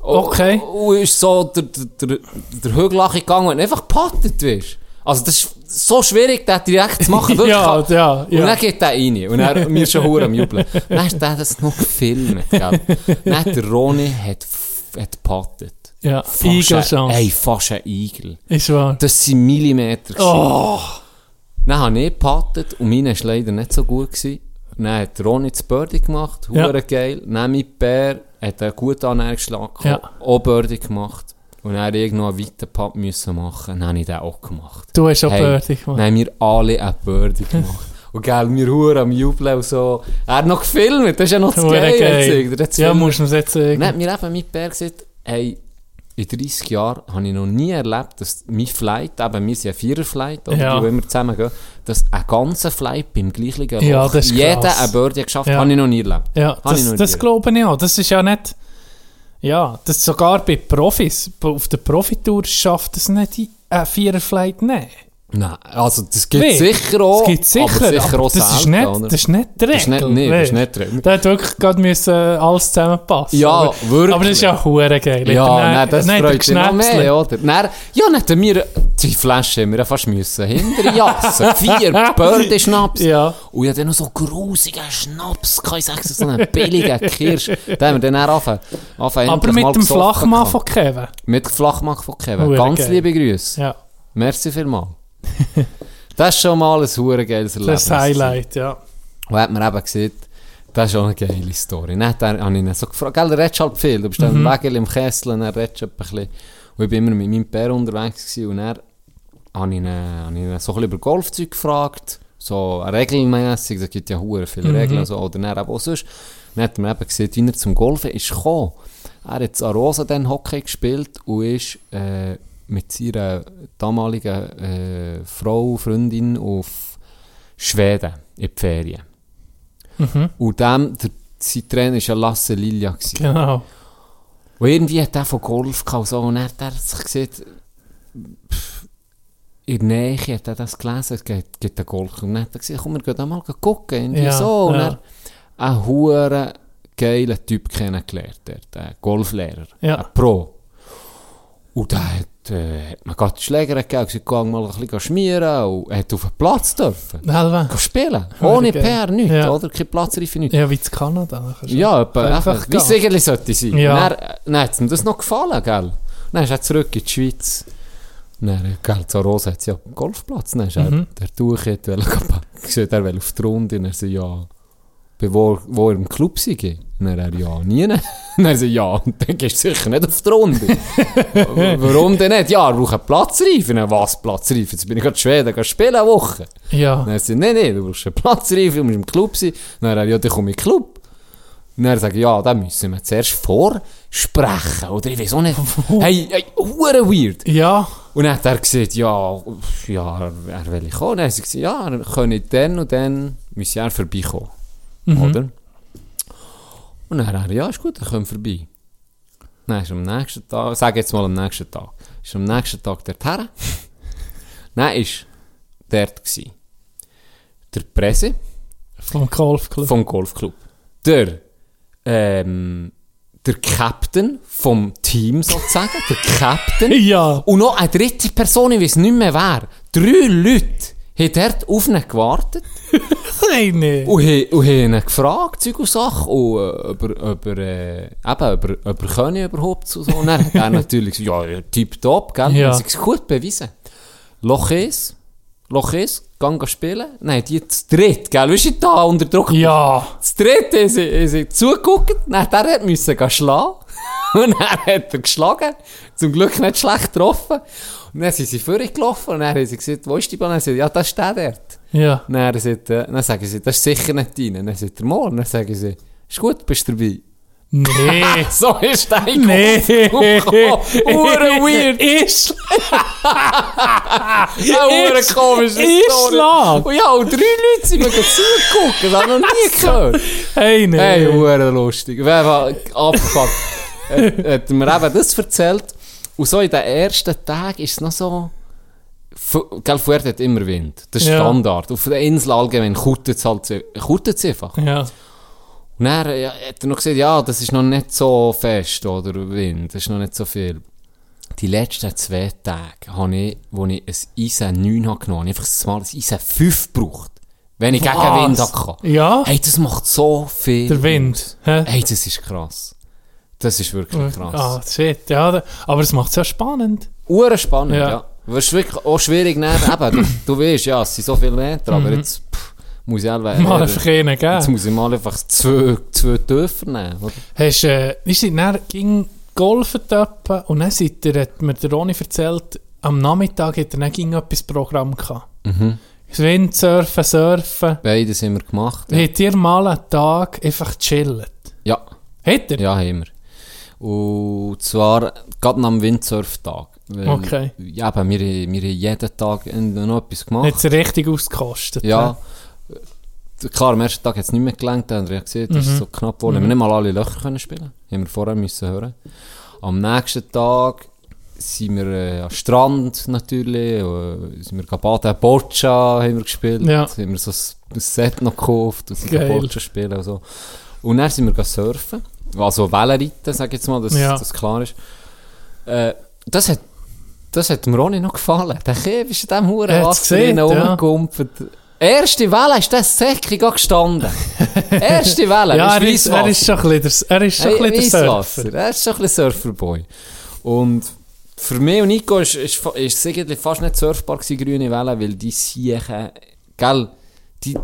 Okay. Und ist so der, der, der, der Hügel gegangen und einfach gepattet wirst. Also das ist so schwierig, das direkt zu machen. Wirklich. Ja, ja, Und ja. dann geht der rein. Und er mir schon hure am Jubeln. Dann hat der das noch gefilmt. Gell? Dann der Roni hat, hat gepattet. Ja, Igelchance. ey, fast ein Igel. Ist wahr. Das sind Millimeter. Oh, Dann habe ich gepattet und meine war leider nicht so gut. Gewesen. Dann hat Ronny das Birdie gemacht, Ja. geil. Dann mein Bär hat einen guten gehabt, Ja. auch Birdie gemacht. Und dann musste ich noch einen weiten müssen machen. Dann habe ich den auch gemacht. du hast auch Hey, Birdie gemacht. Dann haben wir alle einen Birdie gemacht. Und gell, wir hure am Jubeln und so. Er hat noch gefilmt, das ist ja noch Geile. geil. jetzt, das Ja, musst du mir jetzt sagen. dann hat mir eben mit Bär gesagt, hey, in 30 Jahren habe ich noch nie erlebt, dass mein Flight, eben wir sind ja Vierer-Flight, oder Ja. wo immer zusammen gehen, dass ein ganzer Flight beim gleichen Loch Ja, das ist jeder krass. ein Birdie geschafft, Ja. habe ich noch nie erlebt. Ja, Habe das, das glaube ich auch. Das ist ja nicht... Ja, das sogar bei Profis, auf der Profitour schafft es nicht, ein Viererflight nehmen. Nein, also das gibt Nee, sicher auch, Das gibt sicher, aber sicher aber auch das, ist selten, nicht, oder? das ist nicht die Regel. Das ist nicht, nee, das ist nicht drin. Da hat wirklich gerade müssen alles zusammenpassen. Ja, aber, wirklich. Aber das ist ja hure geil. Ja, Dann- nein, das er freut sich noch mehr, oder? Dann, ja, hätten wir die Flasche haben wir fast müssen hinterjassen. Vier Birdie-Schnaps. Ja. Und ich hatte dann noch so grusigen Schnaps, kann ich sagen, so einen billigen Kirsch. Den haben wir dann auch angefangen. Aber mit dem Flachmann von Kevin. Mit dem Flachmann von Kevin. Hure Ganz geil. liebe Grüße. Ja, Merci vielmals. Das ist schon mal ein hure geiles Erlebnis. das ist das Highlight, ja. Und hat mir eben gesagt, das ist schon eine geile Story. Dann er- habe ich ihn so gefragt, gell, du redest halt viel, du bist dann Mhm. im Wägel, im Kessel, und dann redest du ein bisschen. Und ich bin immer mit meinem Bär unterwegs gewesen, und dann habe ich ihn, habe ihn so ein bisschen über Golfzeug gefragt, so regelmässig, es gibt ja hure viele Mhm. Regeln, so, oder dann eben auch sonst. Dann hat er mir eben gesagt, wie er zum Golfen ist gekommen. Er hat in Arosa dann Hockey gespielt und ist äh, mit seiner damaligen äh, Frau, Freundin auf Schweden in die Ferien. Mhm. Und dem, der, sein Trainer war Lasse Lilja. gewesen. Genau. Und irgendwie hat er von Golf gehabt und so, und er hat er sich gesagt, pff, in der Nähe hat er das gelesen, es gibt, gibt einen Golf. Und dann hat er gesagt, komm, wir gehen da mal gucken, irgendwie Ja, so. Und ja. er einen huere geilen Typ kennengelernt, der, der Golflehrer, Ja. ein Pro. Und der hat, äh, hat mir gerade die Schläger gegeben, gesagt, geh mal ein bisschen schmieren, und hat auf den Platz dürfen. Helva. Spielen. Ohne. PR, nichts, Ja. oder? Keine Platzreife, nichts. Ja, wie in Kanada. Ja, etwa, Einfach wie es eigentlich sollte sein. Ja. Dann, dann hat ihm das noch gefallen, gell? Dann ist er zurück in die Schweiz. Dann, gell, zu Rosa hat es ja einen Golfplatz. Dann ist er, Mhm. der Tuch hat er will auf die Runde. Und er sagt, ja, bei wo, wo er im Club. Und dann er, ja, nie. Er sagt, ja, und dann gehst du sicher nicht auf die Runde. Warum denn nicht? Ja, er braucht einen Platzreifen. Dann, was, Platzreifen? Jetzt bin ich gerade in Schweden, gehe spielen eine Woche. Ja. Dann sagt er, nein, nein, du brauchst einen Platzreifen, du musst im Club sein. Dann er, ja, dann komme ich in den Club. Und dann sage ich, ja, da müssen wir zuerst vorsprechen. Oder ich weiß auch nicht. hey, hey, hure weird. Ja. Und dann hat er gesagt, ja, ja, er, er will kommen. Dann hat er gesagt, ja, er könne dann und dann müssen er vorbeikommen. Mhm. Oder? Und dann hat er, ja, ist gut, er kommt vorbei. Dann ist am nächsten Tag, sag jetzt mal am nächsten Tag, ist am nächsten Tag dort her. dann ist dort gsi der Presse Vom Golfclub. vom Golfclub, der, ähm, der Captain vom Team sozusagen, der Captain. Ja. Und noch eine dritte Person, ich weiß nicht mehr wer. Drei Leute haben dort auf ihn gewartet Nein, nee. und und haben ihn gefragt, Zeug und Sachen, und, äh, ob er, ob er, äh, eben, ob er, ob er könne überhaupt so. Und dann hat er natürlich gesagt, ja, tipptopp, gell? Ja. Und sie gut bewiesen. Loch 1, Lochis, gang spielen. Nein, die zu dritt, gell, weißt du, da unter Druck. Ja. Das dritte ist sie, ist zugeguckt, dann der hat müssen gehen schlagen. Und dann hat er geschlagen. Zum Glück nicht schlecht getroffen. Und dann sind sie vorgelaufen und dann haben sie gesagt, wo ist die? Und sie gesagt, ja, das steht dort. Ja. Und dann, sagt, äh, dann sagen sie, das ist sicher nicht rein. Dann sagt er, morgen. Dann sagen sie, ist gut, bist du dabei. Nee. So ist dein nee. Ure weird. Ist. Ure Ist- komisch. ist Schlag. Und ja, und drei Leute sind mir zugeguckt. Das habe ich noch nie gehört. Hey, nee. Hey, hure lustig. Wer war abgefuckt? hat mir eben das erzählt. Und so in den ersten Tagen ist es noch so... Gell, Fuerte hat immer Wind. Das ist Ja. Standard. Auf der Insel allgemein kutet es halt einfach. Ja. Und dann ja, hat er noch gesagt, ja, das ist noch nicht so fest, oder Wind, das ist noch nicht so viel. Die letzten zwei Tage, habe ich, wo ich ein Eisen 9 habe genommen habe, einfach mal ein Eisen 5 gebraucht. Wenn ich gegen Was? Wind hatte. Ja. Hey, das macht so viel. Der Wind. hä? Hey, das ist krass. Das ist wirklich krass. Ah, shit, ja. Aber es macht es ja spannend. Uhren spannend, ja. Ja. Es ist wirklich auch schwierig, eben, du, du weißt, ja, es sind so viele Meter, aber jetzt pff, muss ich einfach, Mal einfach einen jetzt geben. muss ich mal einfach zwei, zwei Dörfer nehmen, oder? Hast du, äh, wie sind dann ging golfen und dann seid ihr, hat mir der Ronny erzählt, am Nachmittag hat er dann ging etwas Programm gehabt. Mhm. Windsurfen, Surfen. Beides haben wir gemacht. Ja, Habt ihr mal einen Tag einfach chillt? ja, Hat ihr? ja haben wir. Und zwar gerade am Windsurftag. Weil, Okay. Ja, aber wir, wir haben jeden Tag noch etwas gemacht. Hat es richtig ausgekostet? Ja. Äh, Klar, am ersten Tag hat es nicht mehr gelangt, haben wir ja gesehen, das Mhm. ist so knapp geworden. Wir haben nicht mal alle Löcher können spielen. Haben wir vorher müssen hören. Am nächsten Tag sind wir äh, am Strand natürlich, äh, sind wir gebaden, Boccia haben wir gespielt, Ja. haben wir so ein Set noch gekauft und sind. Boccia spielen und so. Und dann sind wir surfen, also Wellenreiten, sag ich jetzt mal, dass Ja. das klar ist. Äh, das hat das hat mir auch nicht noch gefallen. Der Käf ist in diesem Huren Er Wasser gesehen, drin ja. rumgekumpelt. Erste Welle ist das Säckchen gestanden. Erste Welle, Ja, er ist, er ist schon ein bisschen der, er ist schon ein bisschen der. Surfer. Er ist schon ein bisschen Surferboy. Und für mich und Nico ist, ist, fa- ist es eigentlich fast nicht surfbar gewesen, grüne Wellen, weil die Siechen, gell, die,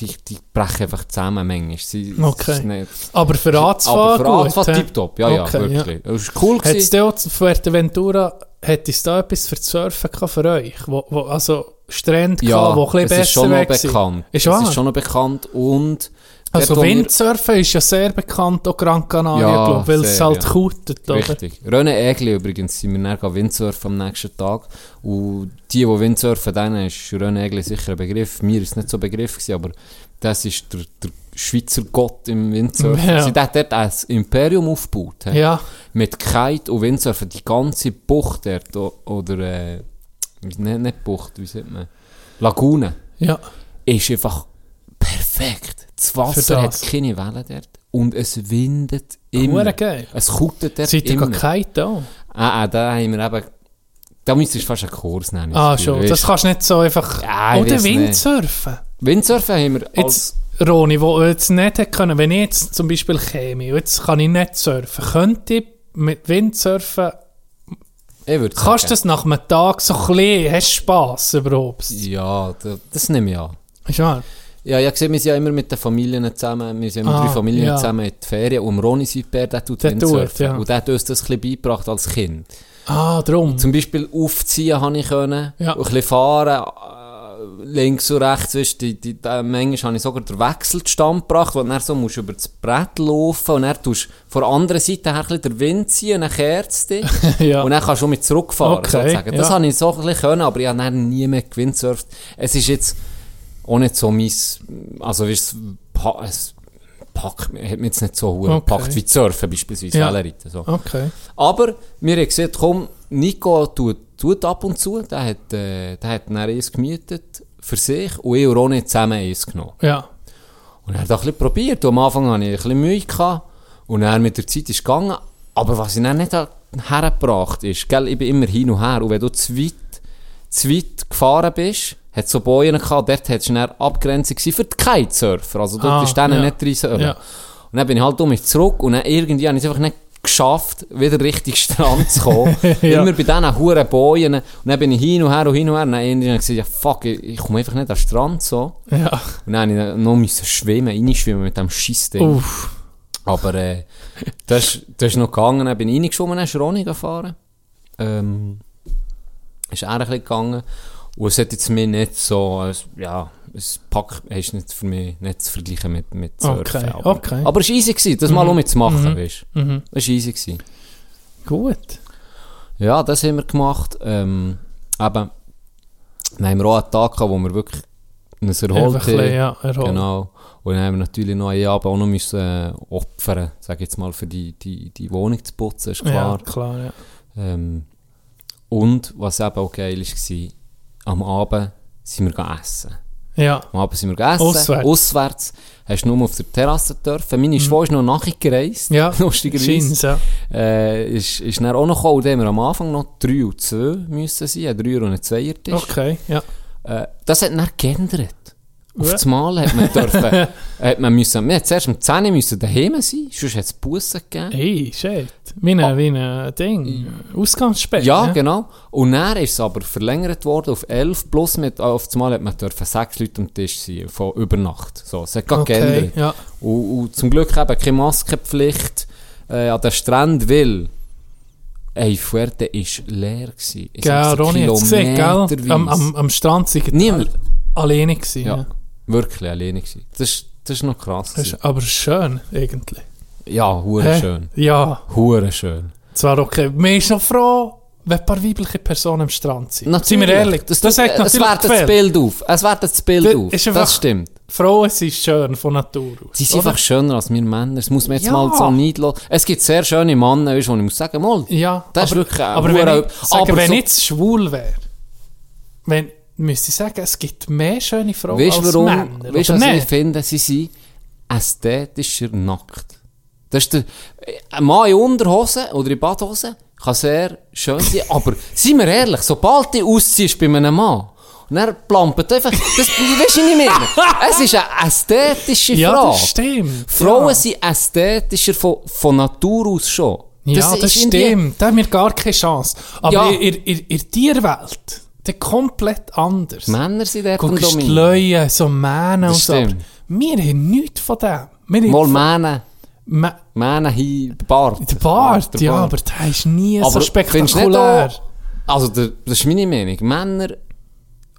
die, die brechen einfach zusammen manchmal. Sie, Okay. nicht- Aber für anzufahren aber für hä? tipptopp, ja, ja, Okay, wirklich. Es war cool Hat es auch zu Fuerteventura, hat es da etwas für das Surfen gehabt für euch? Wo, wo, also Strände Ja, gehabt, wo ein bisschen ist schon besser noch bekannt. Ist es wahr? ist schon noch bekannt und Also Windsurfen ist ja sehr bekannt, auch Gran Canaria, Ja, glaub, weil es halt ja. kutet, oder? Richtig. René Egli übrigens sind wir dann Windsurfen am nächsten Tag. Und die, die Windsurfen, denen ist René Egli sicher ein Begriff. Mir ist es nicht so ein Begriff gewesen, aber das ist der, der Schweizer Gott im Windsurfen. Ja. Sie hat dort ein Imperium aufgebaut. he. Ja, Mit Kite und Windsurfen. Die ganze Bucht dort, oder, äh, nicht, nicht Bucht, wie sagt man? Lagune. ja. Ist einfach perfekt. Das Wasser Für hat das. keine Wellen dort. Und es windet immer. Hure geil. Es kutet dort Seid ihr immer. gekite auch? Ah, ah, da haben wir eben... Da müsstest du fast einen Kurs nehmen. Ah, das schon. weisst Das kannst du nicht so einfach... Ja, Oder weiss nicht. Windsurfen. Windsurfen haben wir. Jetzt, Roni, wo jetzt nicht hätte können, wenn ich jetzt zum Beispiel käme, jetzt kann ich nicht surfen, könnte ich mit Windsurfen, Ich würde kannst du das nach einem Tag so ein bisschen, hast du Spass überhaupt? Ja, da, das nehme ich an. Ist wahr? Ja, ich sehe, wir sind ja immer mit den Familien zusammen, wir sind immer Ah, drei Familien ja. zusammen in die Ferien und Ronny Seitbär, der tut Windsurfen. ja. Und der hat uns das ein bisschen beigebracht als Kind. Ah, drum. Zum Beispiel aufziehen habe ich können, Ja. und ein bisschen fahren, äh, links und rechts, weißt, die, die, die, manchmal habe ich sogar den Wechselstand gebracht, wo du dann so musst über das Brett laufen und dann tust du von der anderen Seite her ein den Wind ziehen und dann kehrt es dich. ja. Und dann kannst du mit zurückfahren, Okay, sozusagen. Das ja. habe ich so ein bisschen können, aber ich habe dann nie mehr gewindsurft. Es ist jetzt auch nicht so mein, also weißt, es, pa- es packt hat mich jetzt nicht so okay. Gepackt wie Surfen beispielsweise, Ja. Wellenreiten, so. Okay. Aber wir haben gesehen, komm, Nico tut, tut ab und zu, der hat, äh, der hat dann eins gemietet für sich und ich und Ronny zusammen eins genommen. Ja. Und er hat auch ein bisschen probiert. Und am Anfang hatte ich ein bisschen Mühe. Gehabt. Und dann mit der Zeit ist gegangen. Aber was ich dann nicht hergebracht ist, gell, ich bin immer hin und her. Und wenn du zu weit, zu weit gefahren bist, hat so Bojen gehabt, dort hat es eine Abgrenzung für die Kitesurfer. Also dort Ah, ist denen ja. nicht sollen. Ja. Und dann bin ich halt um mich zurück und dann irgendwie habe ich es einfach nicht geschafft, wieder richtig Strand zu kommen. Ja. Immer bei diesen huren Bojen. Und dann bin ich hin und her und hin und her. Und dann irgendwann gesagt, ja fuck, ich, ich komme einfach nicht an den Strand so. Ja. Und dann musste ich noch müssen schwimmen, reinschwimmen mit dem Scheissding. Uff. Aber äh, das, das ist noch gegangen. Dann bin ich reingeschwommen, dann ist Ronny gefahren. Ähm, ist er ein bisschen gegangen. Und es hat jetzt mir nicht so, es- ja, es packt, ist nicht für mich nicht zu vergleichen mit, mit Surfen. Okay, aber, okay. aber es war easy, gewesen, das mal um zu machen, weißt du. Mhm. Das war easy. Gewesen. Gut. Ja, das haben wir gemacht. Ähm, eben, dann haben wir auch einen Tag gehabt, wo wir wirklich uns erholt bisschen, ja, erholt. Genau. Und dann haben wir natürlich noch einen Abend auch noch müssen, äh, opfern, sag ich jetzt mal, für die, die, die Wohnung zu putzen, ist klar. Ja, klar, ja. Ähm, und was eben auch geil war, am Abend sind wir gegangen essen. Ja, Am Abend sind wir gegessen, Auswärts. Mhm. auswärts. Hast du nur auf der Terrasse dürfen. Meine Schwester ist noch nachgereist, ja. lustigerweise. Ja. Äh, ist, ist dann auch noch gekommen, da haben wir am Anfang noch 3 und 2 müssen sein, ein 3 und ein 2 Tisch. Okay, ja. Äh, das hat dann geändert. Auf das Mal hat man dürfen, hat man müssen, wir zuerst um 10 Uhr müssen daheim sein, sonst hat es Bussen gegeben. Hey, shit. Wie ein, wie ein Ding. Ausgangssperre. Ja, ne? genau. Und dann ist es aber verlängert worden auf 11, plus mit, auf das Mal hat man dürfen 6 Leute am Tisch sein, von über Nacht. So, es hat gerade Okay, geändert. ja. Und, und zum Glück eben keine Maskenpflicht äh, an den Strand, weil ey, Fuerte war leer. Gewesen. Gell, Ronny hat es gesehen, gell? Am, am, am Strand sind Niemand. alleine gewesen. Ja, Ja. Wirklich alleine gewesen. Das, ist- das ist noch krass. Das ist aber schön, eigentlich. Ja, hure schön. Ja, Hure schön. zwar okay. Man ist noch froh, wenn ein paar weibliche Personen am Strand sind. Natürlich. Sind wir ehrlich? Das, Das, hat es wertet das. Bild auf. Es wertet das Bild Das auf. ist Das stimmt. Frauen sind schön von Natur aus. Sie sind oder? einfach schöner als wir Männer. Das muss man jetzt Ja. mal so nicht lassen. Es gibt sehr schöne Männer, weißt wo ich muss sagen, mal, Ja, Das ist aber, wirklich ein aber wenn ich, aber wenn so- ich jetzt schwul wäre, wenn, müsste ich sagen, es gibt mehr schöne Frauen weißt du als warum? Männer. Weißt du, was ich nicht? finde? Sie sind ästhetischer nackt. Das ist der, ein Mann in Unterhose oder in Badhose kann sehr schön sein, aber seien wir ehrlich, sobald du ausziehst bei einem Mann, und er plampert einfach, das, weißt du, ich meine? Es ist eine ästhetische Ja, Frage. das stimmt. Frauen ja. sind ästhetischer von, von Natur aus schon. Ja, das, ist irgendwie- stimmt. Da haben wir gar keine Chance. Aber Ja. in, in, in, in der Tierwelt, der komplett anders. Männer sind dort Guckst dominant. So Mähne Das und so. aber. Wir haben nichts von dem. Wir haben Mal von- Mähne, Mä- Mähne hin, Bart. Der Bart, der ja, Bart. aber der ist nie so spektakulär. auch- Also, der, das ist meine Meinung. Männer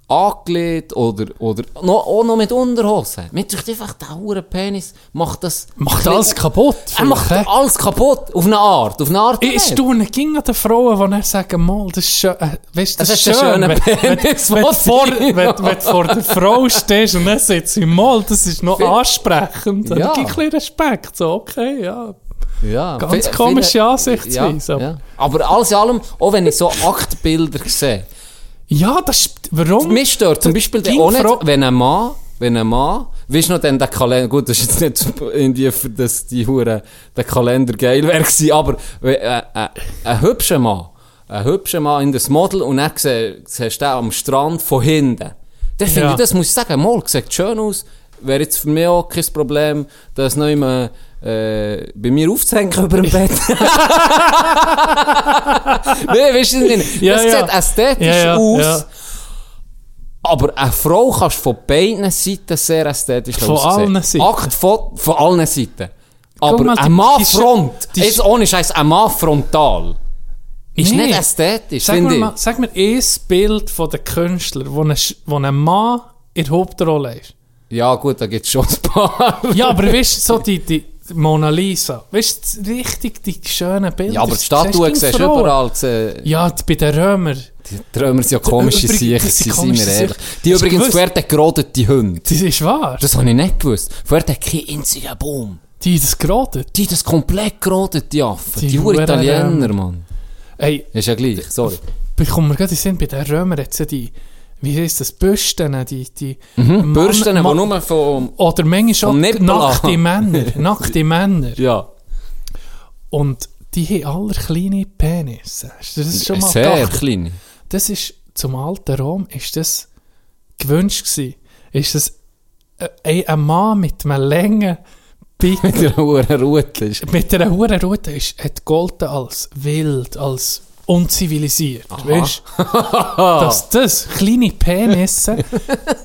angelegt oder, oder noch, auch noch mit Unterhosen. Mit durch einfach der hure Penis macht das... Macht alles kaputt. Er macht hä? alles kaputt. Auf eine Art. Auf eine Art Ich nicht. staune ging an den Frauen, die dann sagen, mal, das ist schön, äh, weißt, das Es ist schön, schöner wenn, Penis, wenn, du vor, wenn, wenn vor der Frau stehst und dann sagt sie, mal, das ist noch ansprechend. Ja. Ja. Dann gibt ein bisschen Respekt, so, okay, ja. Ja, Ganz komische Ansichtsweise, Ja, ja. Aber alles in allem, auch wenn ich so Aktbilder sehe, Ja, das ist, warum? Mich stört zum Beispiel Ging auch nicht, wenn ein Mann, wenn ein Mann, weißt du noch, dann der Kalender, gut, das ist jetzt nicht irgendwie für das, die Hure, der Kalender geil wäre aber, wenn, äh, äh, ein hübscher Mann, ein hübscher Mann in das Model und dann siehst du am Strand von hinten. Dann finde Ja. ich, das muss ich sagen, mal, sieht schön aus, wäre jetzt für mich auch kein Problem, das noch immer, äh, bei mir aufzuhängen über dem Bett. nee, weißt du nicht? Ja, das ja. sieht ästhetisch Ja, ja, aus. Aber eine Frau kannst du von beiden Seiten sehr ästhetisch Von aussehen. allen Seiten. Akt von, von allen Seiten. Aber mal, ein Mann front, jetzt ohne Scheiß, ein Mann frontal, ist Nee. nicht ästhetisch, Sag mir, mal, sag mir ein Bild von den Künstlern, wo ein, wo ein Mann in der Hauptrolle ist. Ja gut, da gibt es schon ein paar. Ja, aber weißt du, so die, die Mona Lisa, weißt du, richtig die schönen Bilder. ja, aber die das Statuen siehst du überall. Ja, bei den Römern, Die Römer sind ja komische Sicher, das sind wir ehrlich. Die Hast übrigens, gewusst? Fuerte gerodete Hunde. das ist wahr. Das habe ich nicht gewusst. Fuerte hat keinen einzigen Baum. die, das geraten. Die, das komplett gerodet, die Affen. Die Die, Italiener. Mann. Ey, Ist ja gleich, sorry. bekommen wir gerade den Sinn, bei den Römern jetzt die, wie heisst das, Büsten, die, die Mhm. Bürsten, die nur von... oder manchmal Vom auch nackte. Männer, nackte Männer. Ja. Und die haben alle kleine Penisse. Hast du das schon mal Sehr gedacht? klein. Das ist, zum alten Rom, ist das gewünscht gewesen. Ist das äh, ein, ein Mann mit einem langen Bitte. Mit einer hohen Route ist. Mit einer hohen Route ist, hat golden als wild, als unzivilisiert. Weißt du? Dass das kleine Penisse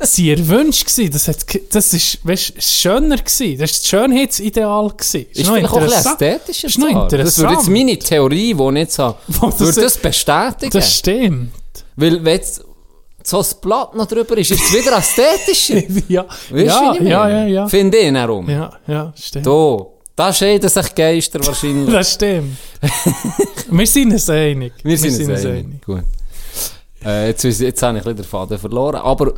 sie erwünscht gewesen. Das, hat, das ist, weißt, schöner gewesen. Das ist das Schönheitsideal gewesen. Ist noch vielleicht auch ein ästhetischer Ist noch. Das würde jetzt meine Theorie, die ich jetzt habe, das- würde das bestätigen. Das stimmt. Weil wenn jetzt so ein Blatt noch drüber ist, ist es wieder ästhetischer. ja, Weißt ja, ja, ja, ja. Finde ich darum. Ja, ja, stimmt. Da, da scheiden sich Geister wahrscheinlich. Das stimmt. wir sind uns einig. Wir sind uns einig. Gut. Äh, jetzt, jetzt habe ich ein bisschen den Faden verloren, aber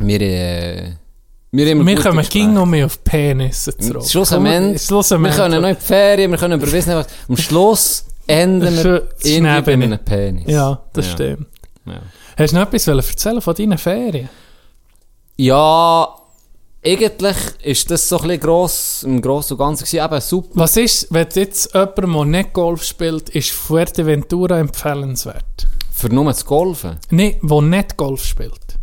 wir, äh, wir, haben Wir kommen ging noch mehr auf Penisse zurück. Schlussendlich, wir können noch in die Ferien, wir können über Wissen, was. Am Schluss enden wir Schön- irgendwie bei Schnäbeli. einem Penis. Ja, das Ja. stimmt. Ja. Hast du noch etwas erzählen von deinen Ferien? Ja, eigentlich ist das so ein bisschen gross, im Grossen und Ganzen gewesen, eben super. Was ist, wenn jetzt jemand, der nicht Golf spielt, ist Fuerteventura empfehlenswert? Für nur das Golfen. Nein, der nicht Golf spielt.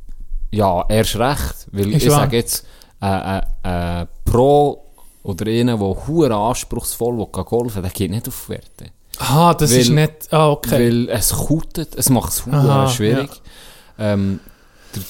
Ja, erst recht. Weil Ist ich sage jetzt, äh, äh, äh, Pro oder einer, der hure anspruchsvoll will gehen golfen der geht nicht auf Werte. Aha, das Weil- ist nicht... Ah, okay. Weil es kutet, es macht es schwierig. Ähm, der,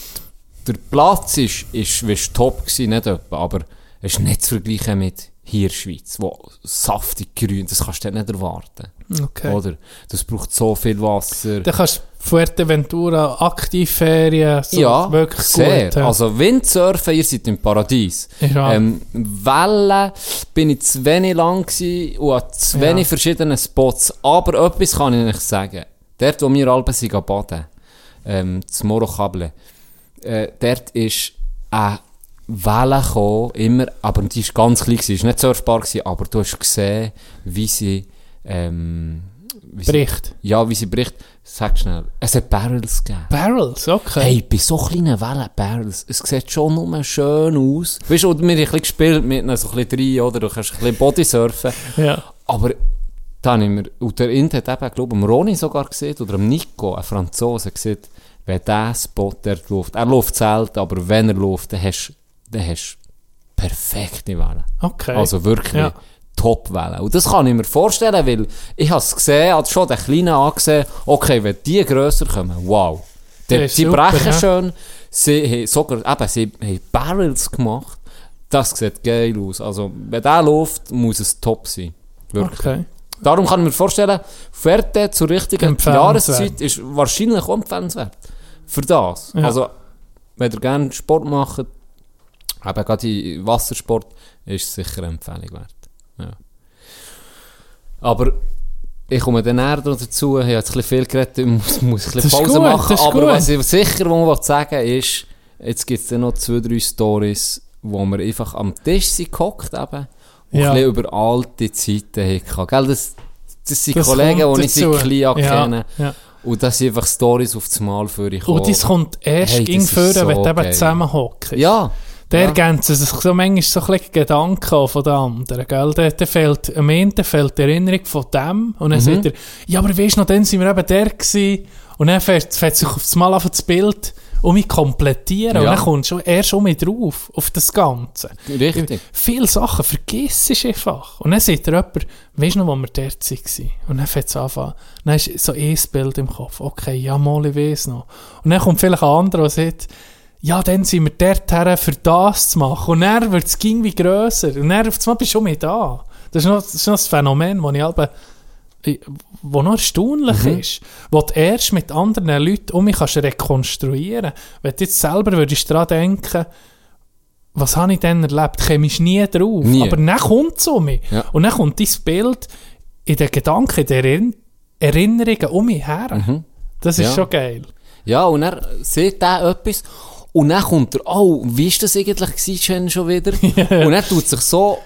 der Platz ist, ist, ist top gewesen, nicht etwa, aber es ist nicht zu vergleichen mit hier Schweiz, wo saftig grün, das kannst du nicht erwarten. okay. Oder? Das braucht so viel Wasser. Dann kannst du Fuerteventura Aktivferien, so ja, wirklich sehr. gut. ja. Also Windsurfen, ihr seid im Paradies. Ja. Ähm, Wellen bin ich zu wenig lang gewesen und an zu Ja. wenig verschiedenen Spots. Aber etwas kann ich nicht sagen. Dort, wo wir alle baden, ähm, zum Morocable, äh, dort ist eine Welle gekommen, immer, aber die ist ganz klein gewesen, ist nicht surfbar gewesen, aber du hast gesehen, wie sie, ähm, wie sie, Bricht. ja, wie sie bricht. Sag schnell. Es hat Barrels gegeben. Barrels, okay. Hey, bei so kleinen Wellen, Barrels, es sieht schon nur schön aus. Weißt du, wir haben ein bisschen gespielt mit ihnen, so ein bisschen rein, oder? Du kannst ein bisschen Bodysurfen. Ja. Aber da habe ich mir, und der Int hat eben, glaube ich, Roni sogar gesehen, oder am Nico, ein Franzose, gesehen, wenn der Spot dort läuft, er läuft selten, aber wenn er läuft, dann hast du perfekte Wellen. Okay. Also wirklich Ja. Top-Wellen. Und das kann ich mir vorstellen, weil ich habe es gesehen, habe schon den Kleinen angesehen, okay, wenn die grösser kommen, wow. Die, die super, brechen ja. schön, sie haben sogar, eben, sie haben Barrels gemacht. Das sieht geil aus. Also, wenn der läuft, muss es top sein. Wirklich. okay. Darum kann ich mir vorstellen, Fährte zur richtigen. Jahreszeit ist wahrscheinlich auch empfehlenswert. Für das. Ja. Also, wenn ihr gerne Sport macht, eben gerade Wassersport, ist es sicher eine Empfehlung wert. Ja. Aber ich komme dann näher dazu, ich habe jetzt ein bisschen viel geredet, ich muss, muss ein bisschen Das Pause gut, machen. Aber gut. was ich sicher was ich sagen will, ist, jetzt gibt es noch zwei, drei Stories, wo wir einfach am Tisch sind gehockt eben und Ja. ein bisschen über alte Zeiten hatten. Gell, das, das sind Das Kollegen, die ich seit klein Ja, kenne. ja. Und das sind einfach Stories auf das Mal für ich Und das kommt erst Hey, ist führen, so wenn du eben geil. zusammenhockst. Ja. Der ja. ergänzt sich so manchmal so ein bisschen Gedanken von den anderen, gell? Der, der fehlt, am Ende fehlt die Erinnerung von dem und dann Mhm. sagt er, ja, aber weisst du noch, dann sind wir eben der gewesen und dann fährt, fährt sich auf das Mal auf das Bild um mich komplettieren und Ja. dann kommt schon erst um mich drauf, auf das Ganze. Richtig. Viele Sachen vergisst du einfach. Und dann sagt jemand, weisst du noch, wo wir dort waren? Und dann fängt es anfangen. Dann ist so ein Bild im Kopf. Okay, ja, mal, ich weiss noch. Und dann kommt vielleicht ein anderer, der sagt, ja, dann sind wir dort her, für das zu machen. Und dann wird es irgendwie grösser. Und dann auf einmal bist du schon mit da. Das ist noch, das ist noch das Phänomen, das ich aber wo noch erstaunlich Mhm. ist, wo du erst mit anderen Leuten um mich kannst rekonstruieren Wenn du jetzt selber würdest daran denken, was habe ich denn erlebt, kommst du nie drauf. Nie. Aber dann kommt es um mich. Ja. Und dann kommt dein Bild in den Gedanken, in den Erin- Erinnerungen um mich her. Das ist Ja. schon geil. Ja, und er sieht er etwas. Und dann kommt er, oh, wie ist das eigentlich gewesen, schon wieder? Und er tut sich so,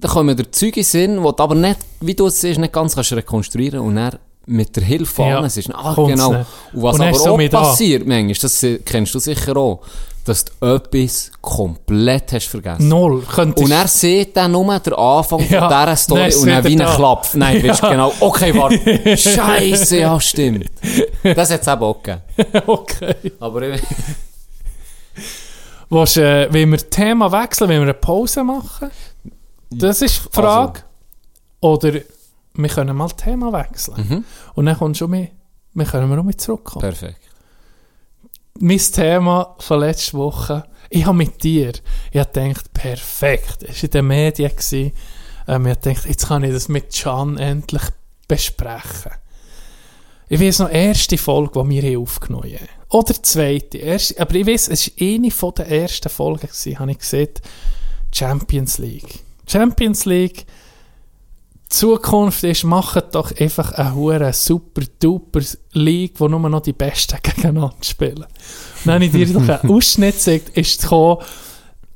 da kommen der Züge in den Sinn, wo du aber nicht, wie du es siehst, nicht ganz kannst rekonstruieren und er mit der Hilfe Ja, anderen siehst, ah, kommt's genau. nicht. Und was Und aber ist so auch passiert, manchmal, das kennst du sicher auch, dass du etwas komplett hast vergessen. Null. Könntest Und er sieht dann nur den Anfang Ja, von dieser Story ist und dann wieder wie ein da. Klapp. Nein, du weißt genau, okay, warte, Scheiße, ja, stimmt. Das hat es eben auch gegeben. okay. Aber ich, Willst, äh, wollen wir Thema wechseln? Wollen wir eine Pause machen? Das ist die Frage. Oder wir können mal das Thema wechseln. Mhm. Und dann kommt schon mehr, wir können wir auch mit zurückkommen. Perfekt. mein Thema von letzter Woche, ich habe mit dir, ich habe gedacht, perfekt, es war in den Medien, gewesen. ähm, ich habe gedacht, jetzt kann ich das mit Can endlich besprechen. Ich weiß noch, erste Folge, die wir hier aufgenommen haben. Oder zweite, erste, aber ich weiß, es war eine der ersten Folgen, gewesen, habe ich gesehen, Champions League. Champions League, die Zukunft ist, macht doch einfach eine hure super duper League, wo nur noch die Besten gegeneinander spielen. Und dann habe ich dir doch einen Ausschnitt gezeigt, ist gekommen,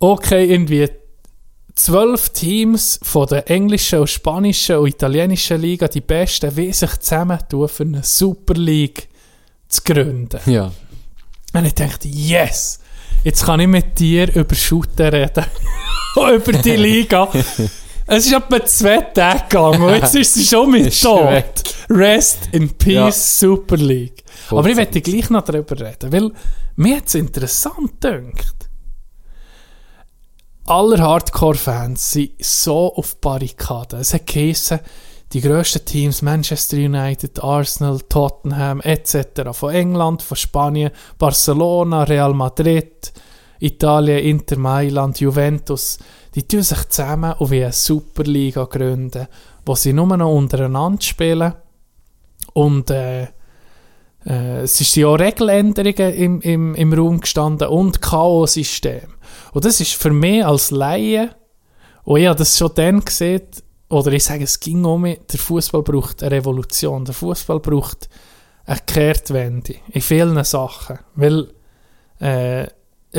okay, irgendwie zwölf Teams von der englischen und spanischen und italienischen Liga, die Besten, wie sich zusammentun, für eine Super League zu gründen. Ja. Und ich dachte, yes, jetzt kann ich mit dir über Shooter reden. Über die Liga. es ist etwa zwei Tage gegangen und jetzt ist sie schon mit tot. Rest in Peace Ja. Super League. Voll Aber ich werde gleich noch darüber reden, weil mir hat es interessant gedacht. Alle Hardcore-Fans sind so auf Barrikaden. Es hat geheissen, die grössten Teams, Manchester United, Arsenal, Tottenham etc. Von England, von Spanien, Barcelona, Real Madrid, Italien, Inter Mailand, Juventus, die tun sich zusammen und wie eine Superliga gründen, wo sie nur noch untereinander spielen. Und äh, äh, es sind ja auch Regeländerungen im, im, im Raum gestanden und Chaos-System. Und das ist für mich als Laie, und ich habe das schon dann gesehen, oder ich sage, es ging um mich, der Fußball braucht eine Revolution. Der Fußball braucht eine Kehrtwende in vielen Sachen. Weil äh, es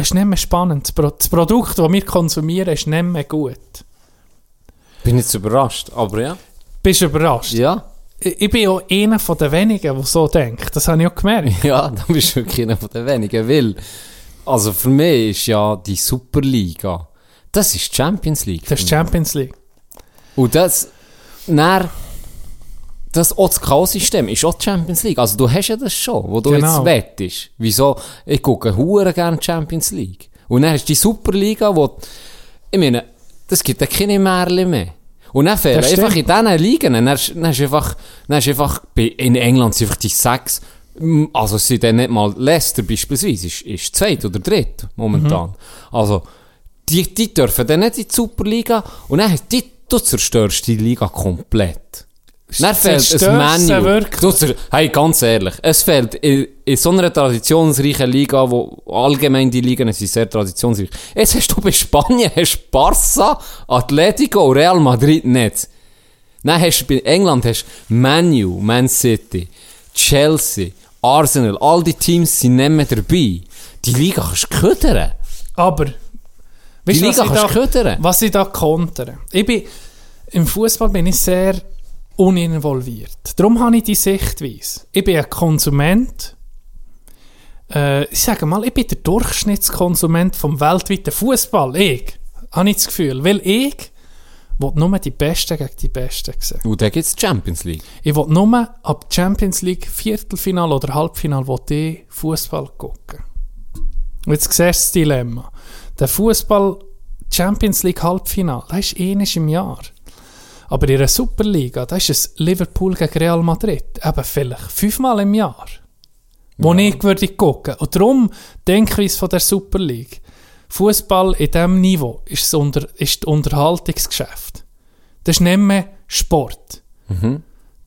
ist nicht mehr spannend. Das Pro- Das Produkt, das wir konsumieren, ist nicht mehr gut. Bin jetzt überrascht, aber ja. Bist du überrascht? Ja. Ich ich bin ja einer von den wenigen, der so denkt. Das habe ich auch gemerkt. Ja, da bist du wirklich einer von den wenigen, weil, also für mich ist ja die Superliga, das ist die Champions League. Das ist. Champions League. Und das, dann, das auch das Chaos-System ist auch die Champions League. Also du hast ja das schon, wo du Genau. jetzt wettest. Wieso? Ich gucke hure gerne Champions League. Und dann hast du die Superliga, wo, ich meine, das gibt ja keine Märchen mehr. Und dann fehlen Das einfach in diesen Ligen, dann hast dann hast du einfach, dann hast du einfach, in England sind einfach die sechs, also es sind dann nicht mal Leicester beispielsweise, ist, ist zweit oder dritt momentan. Mhm. Also, die, die dürfen dann nicht in die Superliga und dann, die, du zerstörst die Liga komplett. Dann fehlt ein Menü. wirklich? Du zer- Hey, ganz ehrlich, es fehlt in, in so einer traditionsreichen Liga, wo allgemein die Ligen sind sehr traditionsreich. Jetzt hast du bei Spanien hast Barça, Atletico und Real Madrid nicht. Dann hast du bei England hast Manu, Man City, Chelsea, Arsenal, all die Teams sind nicht mehr dabei. Die Liga kannst du ködern. Aber, weißt du, Liga was ich kannst da, ködern. was ich da kontere? Ich bin, im Fußball bin ich sehr uninvolviert. Darum habe ich die Sichtweise. Ich bin ein Konsument. Äh, ich sage mal, ich bin der Durchschnittskonsument vom weltweiten Fußball. Ich. Habe ich das Gefühl. Weil ich will nur die Besten gegen die Besten sehen. Und dann gibt es Champions League. Ich will nur ab Champions League Viertelfinal oder Halbfinal Fußball gucken. Und jetzt siehst du das Dilemma. Der Fußball Champions League Halbfinal, das ist eines im Jahr. Aber in einer Superliga, das ist es Liverpool gegen Real Madrid. Eben vielleicht fünfmal im Jahr. Wo ich würde gucken. Und darum denke ich von der Super League. Fußball in diesem Niveau ist, das Unter ist das Unterhaltungsgeschäft. Das ist nicht mehr Sport.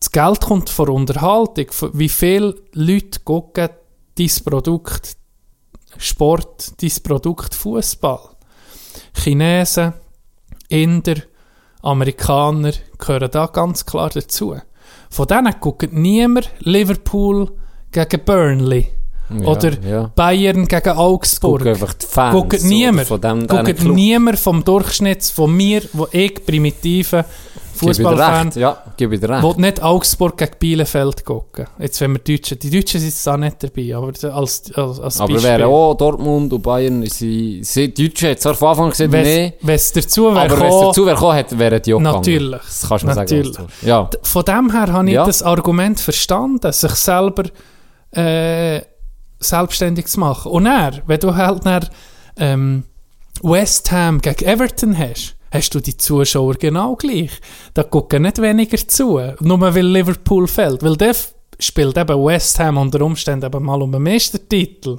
Das Geld kommt von Unterhaltung. Wie viele Leute gucken dein Produkt Sport, dein Produkt Fußball? Chinesen, Inder, Amerikaner gehören da ganz klar dazu. Von denen guckt niemand Liverpool gegen Burnley. Ja, oder ja. Bayern gegen Augsburg. Guckt niemand. Guckt niemand vom Durchschnitt, von mir, wo ich primitive Fußballfan. Ja, gebe ich dir recht. will nicht Augsburg gegen Bielefeld gucken. Jetzt, wenn wir Deutschen, die Deutschen sind jetzt da nicht dabei, aber als, als, als Aber Beispiel. wären auch Dortmund und Bayern, sie, sie die Deutschen hat zwar von Anfang gesagt, nee, Wenn es dazu wäre aber wenn es dazu wäre gekommen, wären die auch Natürlich. gegangen. Das kannst du mir Natürlich. sagen. Ja. von dem her habe ich Ja. das Argument verstanden, sich selber äh, selbstständig zu machen. Und er, wenn du halt dann, ähm, West Ham gegen Everton hast, hast du die Zuschauer genau gleich. Da gucken nicht weniger zu, nur weil Liverpool fällt. Weil der spielt eben West Ham unter Umständen eben mal um den Meistertitel.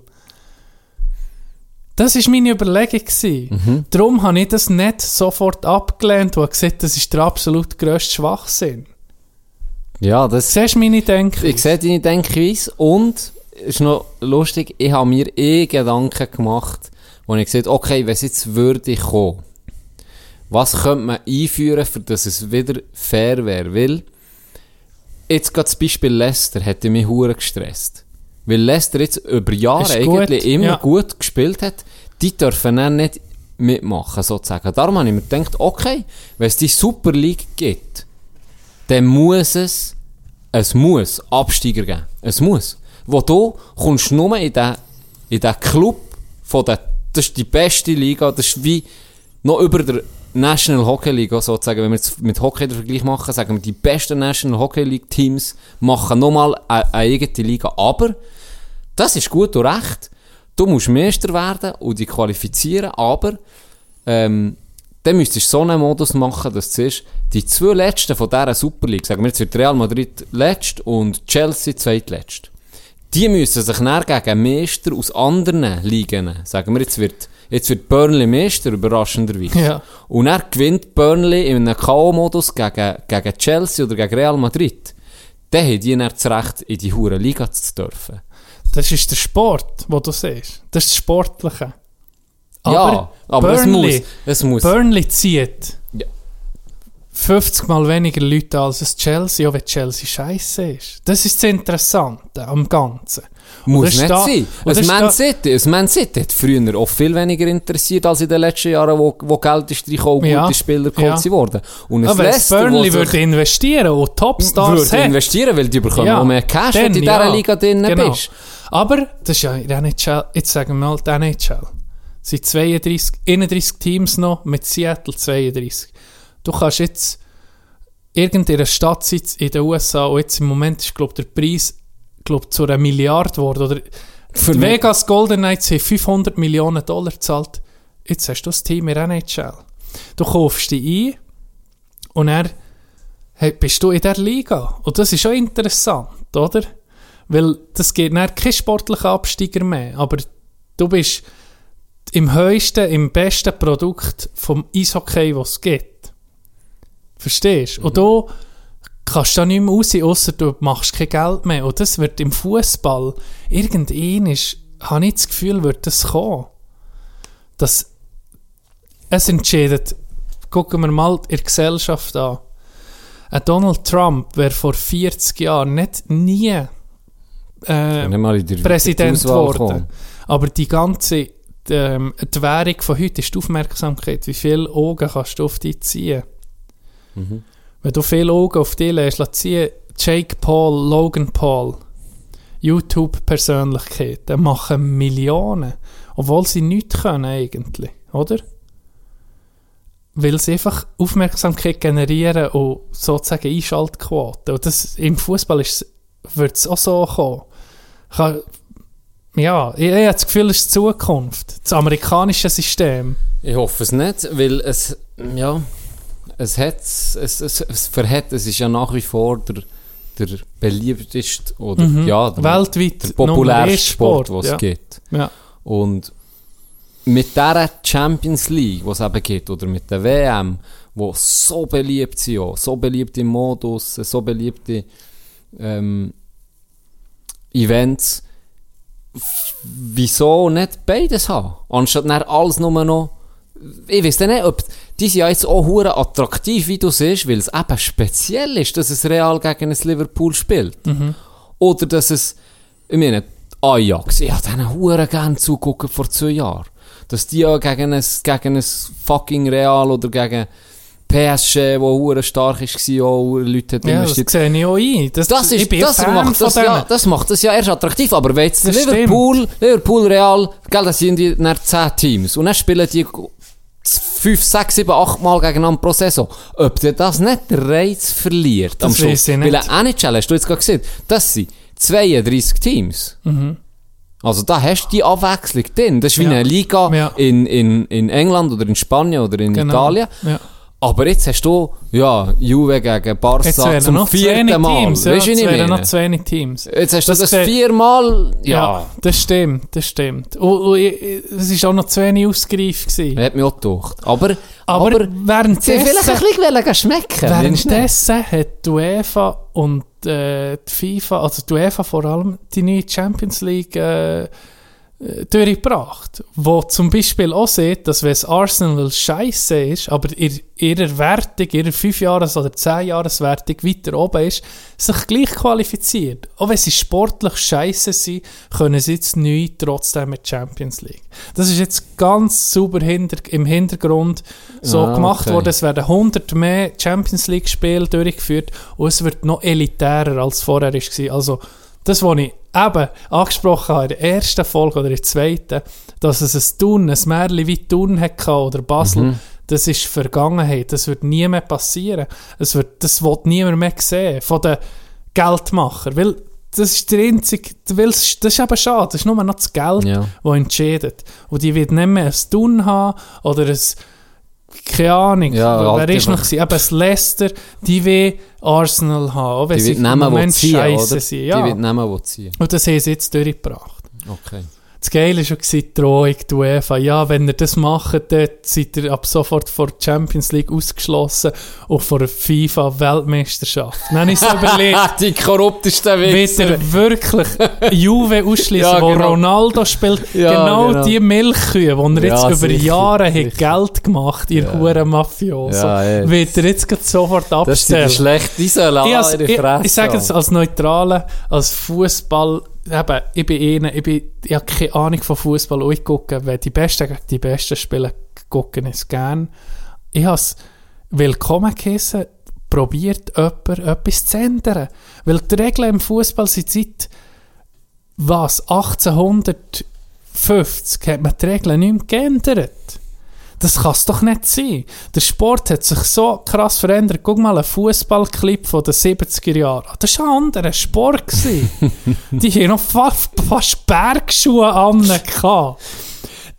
Das war meine Überlegung. gewesen. Darum habe ich das nicht sofort abgelehnt und habe gesagt, das ist der absolut grösste Schwachsinn. Ja, das... Siehst du meine Denke? Ich sehe deine Denkweise und ist noch lustig, ich habe mir eh Gedanken gemacht, wo ich gesagt okay, wenn es jetzt würde kommen, was könnte man einführen, für dass es wieder fair wäre? Weil, jetzt gerade das Beispiel Leicester hätte mich hure gestresst. Weil Leicester jetzt über Jahre eigentlich immer ja. gut gespielt hat, die dürfen dann nicht mitmachen, sozusagen. Darum habe ich mir gedacht, okay, wenn es die Super League gibt, dann muss es, es muss Absteiger geben. Es muss. Wo du kommst nur in den, in den Club von der, das ist die beste Liga, das ist wie noch über der National Hockey League sozusagen, wenn wir jetzt mit Hockey den Vergleich machen, sagen wir, die besten National Hockey League Teams machen nochmal eine, eine eigene Liga, aber das ist gut und recht. Du musst Meister werden und dich qualifizieren, aber ähm, dann müsstest du so einen Modus machen, dass du siehst, die zwei Letzten von dieser Super League, sagen wir jetzt wird Real Madrid letzt und Chelsea zweitletzt, die müssen sich dann gegen Meister aus anderen Ligen, sagen wir jetzt wird, jetzt wird Burnley Meister, überraschenderweise. Ja. Und er gewinnt Burnley in einem K.O.-Modus gegen, gegen Chelsea oder gegen Real Madrid. Dann haben die dann das Recht, in die hure Liga zu dürfen. Das ist der Sport, wo du siehst. Das ist das Sportliche. ja, aber es muss. Es muss. Burnley zieht Ja. 50 mal weniger Leute als es Chelsea, auch wenn Chelsea scheiße ist. Das ist das Interessante am Ganzen. Muss nicht da- sein. Ein Man City, ein Man City hat früher auch viel weniger interessiert als in den letzten Jahren, wo, wo Geld ist reingekommen und Ja. gute Spieler geholt Ja. worden. Und Aber Leicester, Burnley würde investieren und Topstars würde investieren, weil die bekommen auch mehr Cash, wenn du in dieser ja. Liga drin Genau. bist. Aber das ist ja in der NHL, jetzt sagen wir mal die NHL. Es sind 32, 31 Teams noch, mit Seattle 32. Du kannst jetzt irgendeiner Stadt in den USA und jetzt im Moment ist, glaube der Preis glaub, zu einer Milliarde geworden. Oder Für die Vegas Golden Knights haben 500 Millionen Dollar gezahlt. Jetzt hast du das Team in NHL. Du kaufst dich ein und dann hey, bist du in der Liga. Und das ist schon interessant, oder? Weil das geht dann kein sportlicher Absteiger mehr. Aber du bist im höchsten, im besten Produkt vom Eishockey, was es gibt. Verstehst du? Und du kannst da nicht mehr raus, außer du machst kein Geld mehr. Und das wird im Fußball irgendein ist, habe ich das Gefühl, wird das kommen. Dass es entscheidet, gucken wir mal in der Gesellschaft an. Ein Donald Trump wäre vor 40 Jahren nicht nie äh, Nicht Präsident geworden. Aber die ganze ähm, die Währung von heute ist die Aufmerksamkeit. Wie viele Augen kannst du auf dich ziehen? Mhm. Wenn du viele Augen auf dich lässt, lass ziehen, Jake Paul, Logan Paul, YouTube-Persönlichkeiten machen Millionen, obwohl sie nichts können eigentlich, oder? Weil sie einfach Aufmerksamkeit generieren und sozusagen Einschaltquoten. Und das, im Fußball wird es auch so kommen. Kann, ja, ich, ich habe das Gefühl, es ist die Zukunft. Das amerikanische System. Ich hoffe es nicht, weil es, ja, es hat, es, es, es verhält, es ist ja nach wie vor der, der beliebteste oder, Mhm. ja, der, Weltweit der populärste Sport, den es ja. gibt. Ja. Und mit dieser Champions League, die es eben gibt, oder mit der WM, wo so beliebt sind, auch, so beliebte Modus, so beliebte ähm, Events, wieso nicht beides haben? Anstatt dann alles nur noch, ich weiß nicht, ob, die sind ja jetzt auch hure attraktiv, wie du siehst, weil es eben speziell ist, dass es Real gegen ein Liverpool spielt. Oder dass es, ich meine, Ajax, ich habe denen hure gerne zugucken vor zwei Jahren. Dass die ja gegen ein, gegen ein fucking Real oder gegen PSG, wo hure stark war, auch Leute hat Ja, das investiert. sehe ich auch ein. Das, Das, ist, das, macht das, ja, das macht das ja erst attraktiv. Aber wenn jetzt Liverpool, Liverpool, Real, gell, das sind die dann 10 Teams. Und dann spielen die 5, 6, 7, 8 Mal gegeneinander pro Saison. Ob der das nicht den Reiz verliert am Das Schluss. weiss ich Weil nicht. ein NHL, hast du jetzt gerade gesehen, das sind 32 Teams. Mhm. Also da hast du die Abwechslung drin. Das ist wie Ja. eine Liga Ja. in, in, in England oder in Spanien oder in Genau. Italien. Ja. Aber jetzt hast du, ja, Juve gegen Barca zum noch vierten Mal. Teams. Ja, weißt du, ich wären meine? noch zu wenig Teams. Jetzt hast du Das das, viermal, ja. das stimmt, das stimmt. Und, ich- ich- es war auch noch zu wenig ausgereift. gewesen. Hat mich auch gedacht. Aber, Aber, aber, sie währenddessen, vielleicht ein bisschen schmecken. währenddessen hat die UEFA und äh, die FIFA, also die UEFA vor allem, die neue Champions League äh, durchgebracht. Wo zum Beispiel auch sieht, dass wenn es Arsenal scheiße ist, aber in ihrer Wertung, ihrer 5-Jahres- oder 10-Jahres-Wertung weiter oben ist, sich gleich qualifiziert. Auch wenn sie sportlich scheiße sind, können sie jetzt neu trotzdem mit Champions League. Das ist jetzt ganz sauber hinter, im Hintergrund so Ah, gemacht okay. worden. Es werden 100 mehr Champions League-Spiele durchgeführt und es wird noch elitärer als vorher war. Also, das, was ich eben angesprochen habe in der ersten Folge oder in der zweiten, dass es ein Thun, ein Märchen wie Thun hatte oder Basel, Mhm. das ist Vergangenheit. Das wird nie mehr passieren. Es wird, das wird niemand mehr sehen von den Geldmachern. Weil das ist der einzige, weil es- das ist eben schade, das ist nur noch das Geld, Ja. das entscheidet. Und die wird nicht mehr ein Thun haben oder ein keine Ahnung, Ja, wer halt ist noch gewesen? Eben das Leicester, die will Arsenal haben, auch wenn Die sie wird im Moment oder? sind. Die Ja. wird nehmen, wo ziehen. Und das haben sie jetzt durchgebracht. Okay. Das Geile war schon, die Drohung, die UEFA. Ja, wenn ihr das macht, dann seid ihr ab sofort vor der Champions League ausgeschlossen und vor der FIFA-Weltmeisterschaft. Dann habe ich so überlegt, die korruptesten Wird er wirklich Juve ausschließen, Ja, wo genau. Ronaldo spielt? Ja, genau, genau. die Milchkühe, die er jetzt Ja, über sicher, Jahre sicher. Geld gemacht, ihr Ja. Huren Mafioso, Ja, ja. wird er jetzt sofort Das sind die abstellen? die sollen ich, als, ich, ich sage es als Neutrale, als Fußball, eben, ich bin einer, ich, ich habe keine Ahnung von Fußball ich gucke, wenn die Besten gegen die Besten spielen, gucke ich es gern. Ich habe es willkommen geheissen, probiert jemand etwas zu ändern. Weil die Regeln im Fußball sind seit, was, 1850 hat man die Regeln nicht mehr geändert. Das kann es doch nicht sein. Der Sport hat sich so krass verändert. Guck mal, ein Fußballclip von den 70er Jahren. Das war ein anderer Sport. Die haben noch fast, fast Bergschuhe an.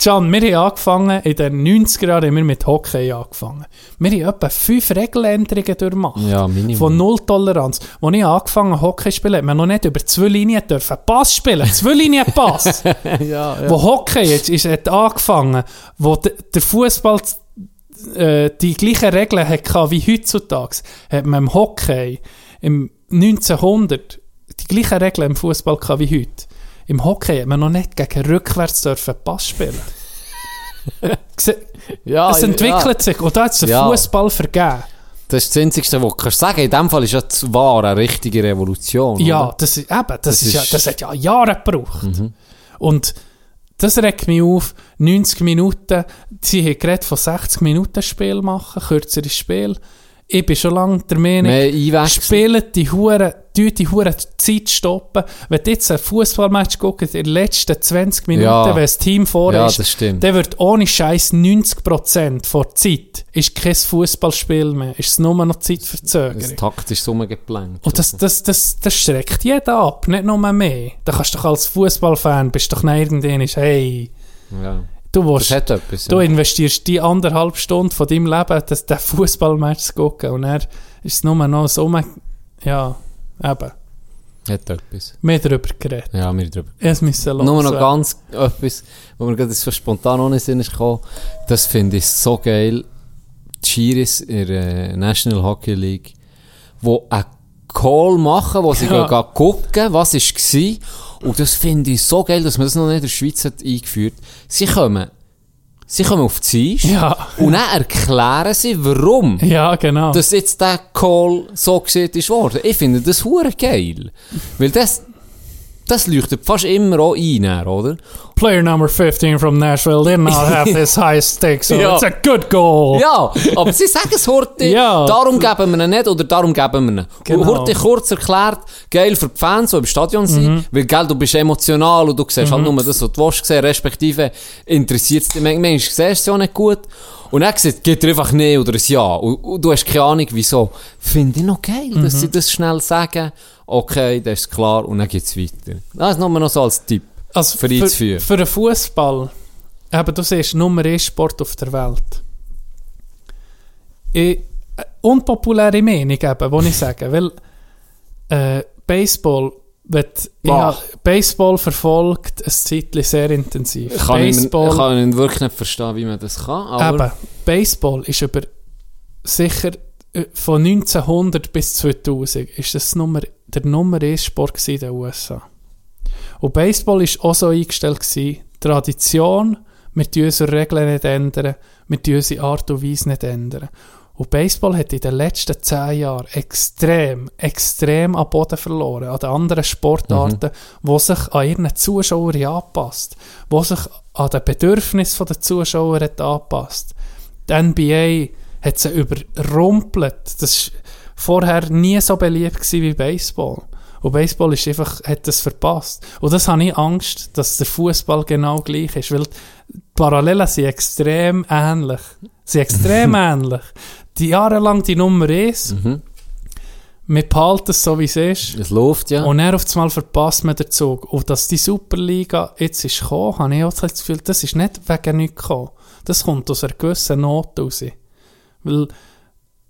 Can, wir haben angefangen, in den 90er Jahren haben wir mit Hockey angefangen. Wir haben etwa fünf Regeländerungen durchgemacht. Ja, Minimum. Von Null-Toleranz. Als ich angefangen Hockey zu spielen, hat man noch nicht über zwei Linien dürfen Pass spielen. Zwei Linien Pass. ja, ja. Wo Hockey jetzt ist, hat angefangen, wo de, der Fußball äh, die gleichen Regeln hatte wie heutzutage, hat man im Hockey im 1900 die gleichen Regeln im Fußball wie heute. Im Hockey hat man noch nicht gegen rückwärts dürfen Pass spielen. Ja, es entwickelt ja. sich und da hat es den Ja. Fußball vergeben. Das ist das Einzige, was du sagen. In dem Fall ist ja zwar eine richtige Revolution. Ja, oder? das, ist, eben, das, Das ist, ja, Mhm. das hat ja Jahre gebraucht. Und das regt mich auf. 90 Minuten, sie haben geredet von 60 Minuten Spiel machen, kürzeres Spiel. Ich bin schon lange der Meinung, spielen die Huren, die die Huren Zeit stoppen. Wenn du jetzt ein Fußballmatch guckst, in den letzten 20 Minuten, Ja. wenn das Team vor Ja, ist, das stimmt. dann wird ohne Scheiß 90% vor Zeit ist kein Fußballspiel mehr. Ist es nur noch Das Zeitverzögerung. taktisch rumgeplant. Und das, das, das, das schreckt jeden ab, nicht nur mehr. Da kannst du doch als Fußballfan, bist doch nicht irgendwann, hey, Ja. Du, willst, etwas. du ja. investierst die anderthalb Stunden von deinem Leben, das, den Fußballmatch zu gucken und dann ist es nur noch so, ja, eben, Hat etwas. mehr darüber geredet. Ja, wir drüber. Es müssen Nur noch ganz etwas, wo mir gerade so spontan ohne Sinn ist gekommen. Das finde ich so geil. Die Schiris in der äh, National Hockey League, wo einen Call machen, wo sie Ja. gehen gucken, was war. Und das finde ich so geil, dass man das noch nicht in der Schweiz hat eingeführt. Sie kommen, sie kommen auf die Eis Ja. und dann erklären sie, warum Ja, genau. dass jetzt der Call so gesehen ist worden. Ich finde das hure geil. Weil das, das leuchtet fast immer auch ein, oder? Player number 15 from Nashville did not have this high stakes, so Ja. it's a good goal. Ja, aber sie sagen es heute, Ja. darum geben wir ihn nicht oder darum geben wir ihn. Genau. Heute kurz erklärt, geil für die Fans, die im Stadion sind, Mhm. weil gell, du bist emotional und du siehst halt nur das, was du willst sehen, respektive interessiert es dich, manchmal siehst du es ja nicht gut. Und er sagt, geht dir einfach Nein oder ein Ja. Und, und du hast keine Ahnung, wieso. Finde ich noch geil, Mhm. dass sie das schnell sagen. Okay, das ist klar. Und dann geht's weiter. Das ist nur noch so als Tipp. Also Für einzuführen. Für, für einen Fußball, eben, du siehst Nummer 1 Sport auf der Welt. Ich, äh, unpopuläre Meinung eben, wo ich sage, weil äh, Baseball, Boah. habe Baseball verfolgt, ein Zeitchen sehr intensiv. Kann ich, Baseball, kann ich wirklich nicht verstehen, wie man das kann. Aber eben, Baseball ist über sicher äh, von 1900 bis 2000 ist das Nummer, der Nummer 1 Sport in den USA. Und Baseball war auch so eingestellt, gewesen, Tradition, wir tun unsere Regeln nicht ändern, wir tun unsere Art und Weise nicht ändern. Und Baseball hat in den letzten zehn Jahren extrem, extrem an Boden verloren, an den anderen Sportarten, die sich an ihren Zuschauern anpasst, die sich an den Bedürfnissen der Zuschauer hat angepasst. Die NBA hat sie überrumpelt. Das war vorher nie so beliebt gewesen wie Baseball. Und Baseball ist einfach, hat das verpasst. Und das habe ich Angst, dass der Fußball genau gleich ist, weil die Parallelen sind extrem ähnlich. Sie sind extrem ähnlich. Die jahrelang die Nummer 1, wir behalten es so, wie es ist. es läuft ja. Und dann auf einmal verpasst man den Zug. Und dass die Superliga jetzt ist gekommen, habe ich auch das Gefühl, das ist nicht wegen nichts gekommen. Das kommt aus einer gewissen Not raus. Weil,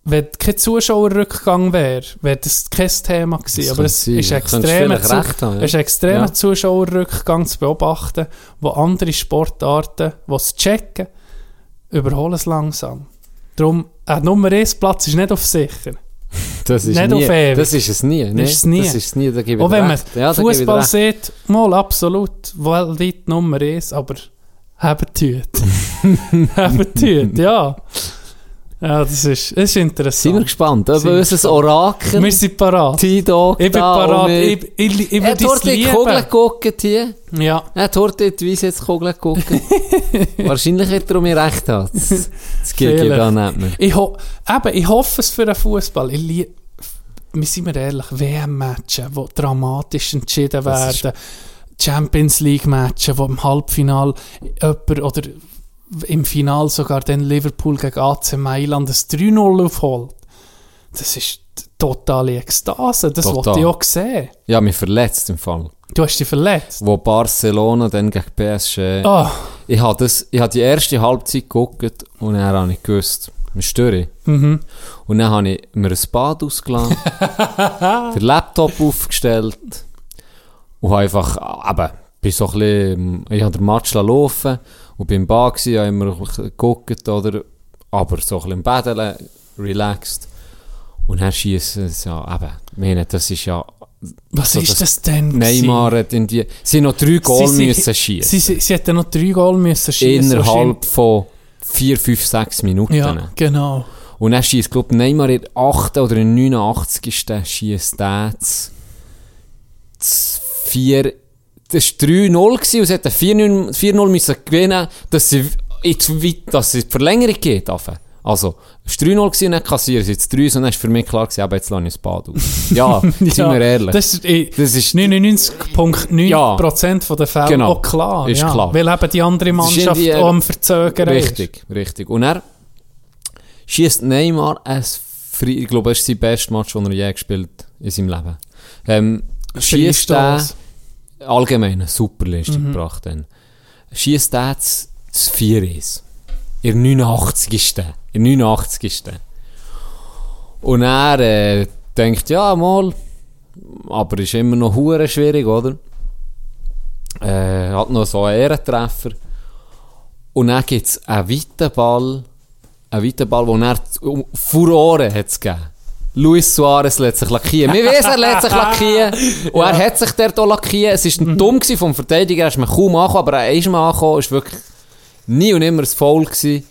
wenn kein Zuschauerrückgang wäre, wäre das kein Thema gewesen. Das Aber es sein. ist extremer, Zu haben, ja. es ist extremer Ja. Zuschauerrückgang zu beobachten, wo andere Sportarten, die es checken, überholen es langsam. Darum, ein Nummer 1 Platz ist nicht auf sicher. Das ist Nicht nie. auf ewig. Das ist es nie. ne? ist es nie. Das ist es nie, da gebe ich Auch wenn man. Ja, Fußball sieht, mal absolut, weltweit Nummer 1, aber haben tut. haben tut, ja. Ja, das ist, das ist Sind wir interessant. gespannt, ob wir unser Orakel, Wir sind parat. T-Dog, Ich bin parat. Ich, ich, ich, ich hat würde es dort die Kugel lieben. hier. Ja, hat dort die Weiss jetzt Kugel geguckt. Wahrscheinlich hat er um mir recht gehabt. Das, das geht Vielleicht. da nicht mehr. ich, ho eben, ich hoffe es für den Fußball. Ich lie- wir sind wir ehrlich, WM-Matches, die dramatisch entschieden werden, Champions League-Matches, wo im Halbfinal jemand oder im Final sogar den Liverpool gegen AC Mailand das 3-0 aufholt. Das ist totale Ekstase. Das Total. wollte ich auch sehen. Ja, mich verletzt im Fall. Du hast dich verletzt. Wo Barcelona dann gegen PSG... Ah, Ich habe das, ich habe die erste Halbzeit geguckt und dann habe ich gewusst, wir stören. mhm. Und dann habe ich mir ein Bad ausgelassen, den Laptop aufgestellt und habe einfach, ah, eben, bin so ein bisschen, ich habe den Match laufen und bin im Bad gewesen, habe immer ein bisschen geguckt, oder, aber so ein bisschen im Bädeln, relaxed. Und dann schießen es ja, eben, ich meine, das ist ja, was ist das denn? Neymar hat in die, sie haben noch drei Goal Sie- müssen schießen. Sie, sie, sie hätten noch drei Goal müssen schießen. Innerhalb von vier, fünf, sechs Minuten. Ja, genau. Und dann schießt, glaube ich, Neymar in der 8. oder in der 89. schießt der das 4, das war 3-0 gewesen und sie hätten 4-0 4-0 müssen gewinnen, dass sie dass es die Verlängerung geht. Also, es war 3-0 gewesen und dann kassieren sie jetzt 3 und dann war für mich klar gewesen, aber jetzt lasse ich das Bad aus. Ja, sind wir ehrlich. Das ist, eh, Das ist- 99,9% von der Fälle Genau. auch klar. Ist ja. klar. Weil eben die andere Das ist Mannschaft auch am Verzögern Richtig, richtig. Und er schießt Neymar ein ich glaube, das ist sein bestes Match, den er je gespielt in seinem Leben. Ähm, ist. schießt er. Allgemein eine super Leistung Mhm. gebracht. Dann. Schießt er das, das 4 ist. In der 89. In der 89. Und er äh, denkt, ja, mal, aber ist immer noch hure schwierig, oder? Äh, hat noch so einen Ehrentreffer. Und dann gibt es einen weiten Ball, einen weiten Ball, wo er Furore hat gegeben. Luis Suarez lässt sich lackieren. Wir wissen, er lässt sich lackieren. Und er hat sich dort auch lackieren. Es war dumm gewesen vom Verteidiger, er ist mir kaum angekommen, aber er ist mal angekommen. Es war wirklich nie und immer ein Foul gewesen.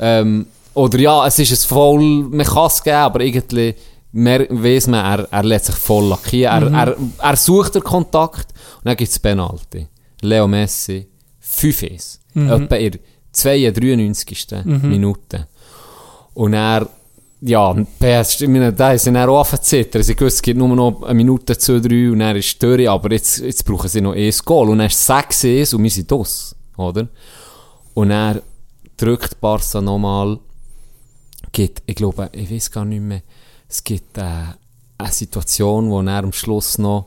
Ähm, oder ja, es ist ein Foul, man kann es geben, aber irgendwie mehr weiss man, er, er lässt sich voll lackieren. Er, er, er sucht den Kontakt und dann gibt es Penalty. Leo Messi, 5-1. Etwa in der 92. Minute. Und er, ja, PS, ich meine, da sind auch angezittert. Sie gewusst, es gibt nur noch eine Minute, zwei, drei und dann ist es durch, aber jetzt, jetzt brauchen sie noch ein Goal. Und dann ist es 6 und wir sind das, oder? Und er drückt Barca nochmal, gibt, ich glaube, ich weiß gar nicht mehr, es gibt äh, eine Situation, wo er am Schluss noch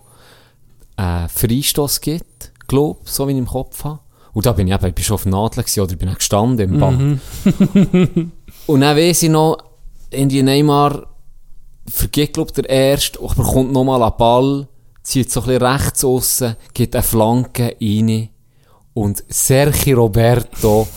einen Freistoß gibt, glaube so wie ich im Kopf habe. Und da bin ich eben, ich bin schon auf Nadel gewesen, oder ich bin auch gestanden im Ball. Mhm. und dann weiss ich noch, irgendwie Neymar vergeht, glaube der Erste, aber kommt nochmal an den Ball, zieht so ein bisschen rechts aussen, gibt eine Flanke rein und Sergio Roberto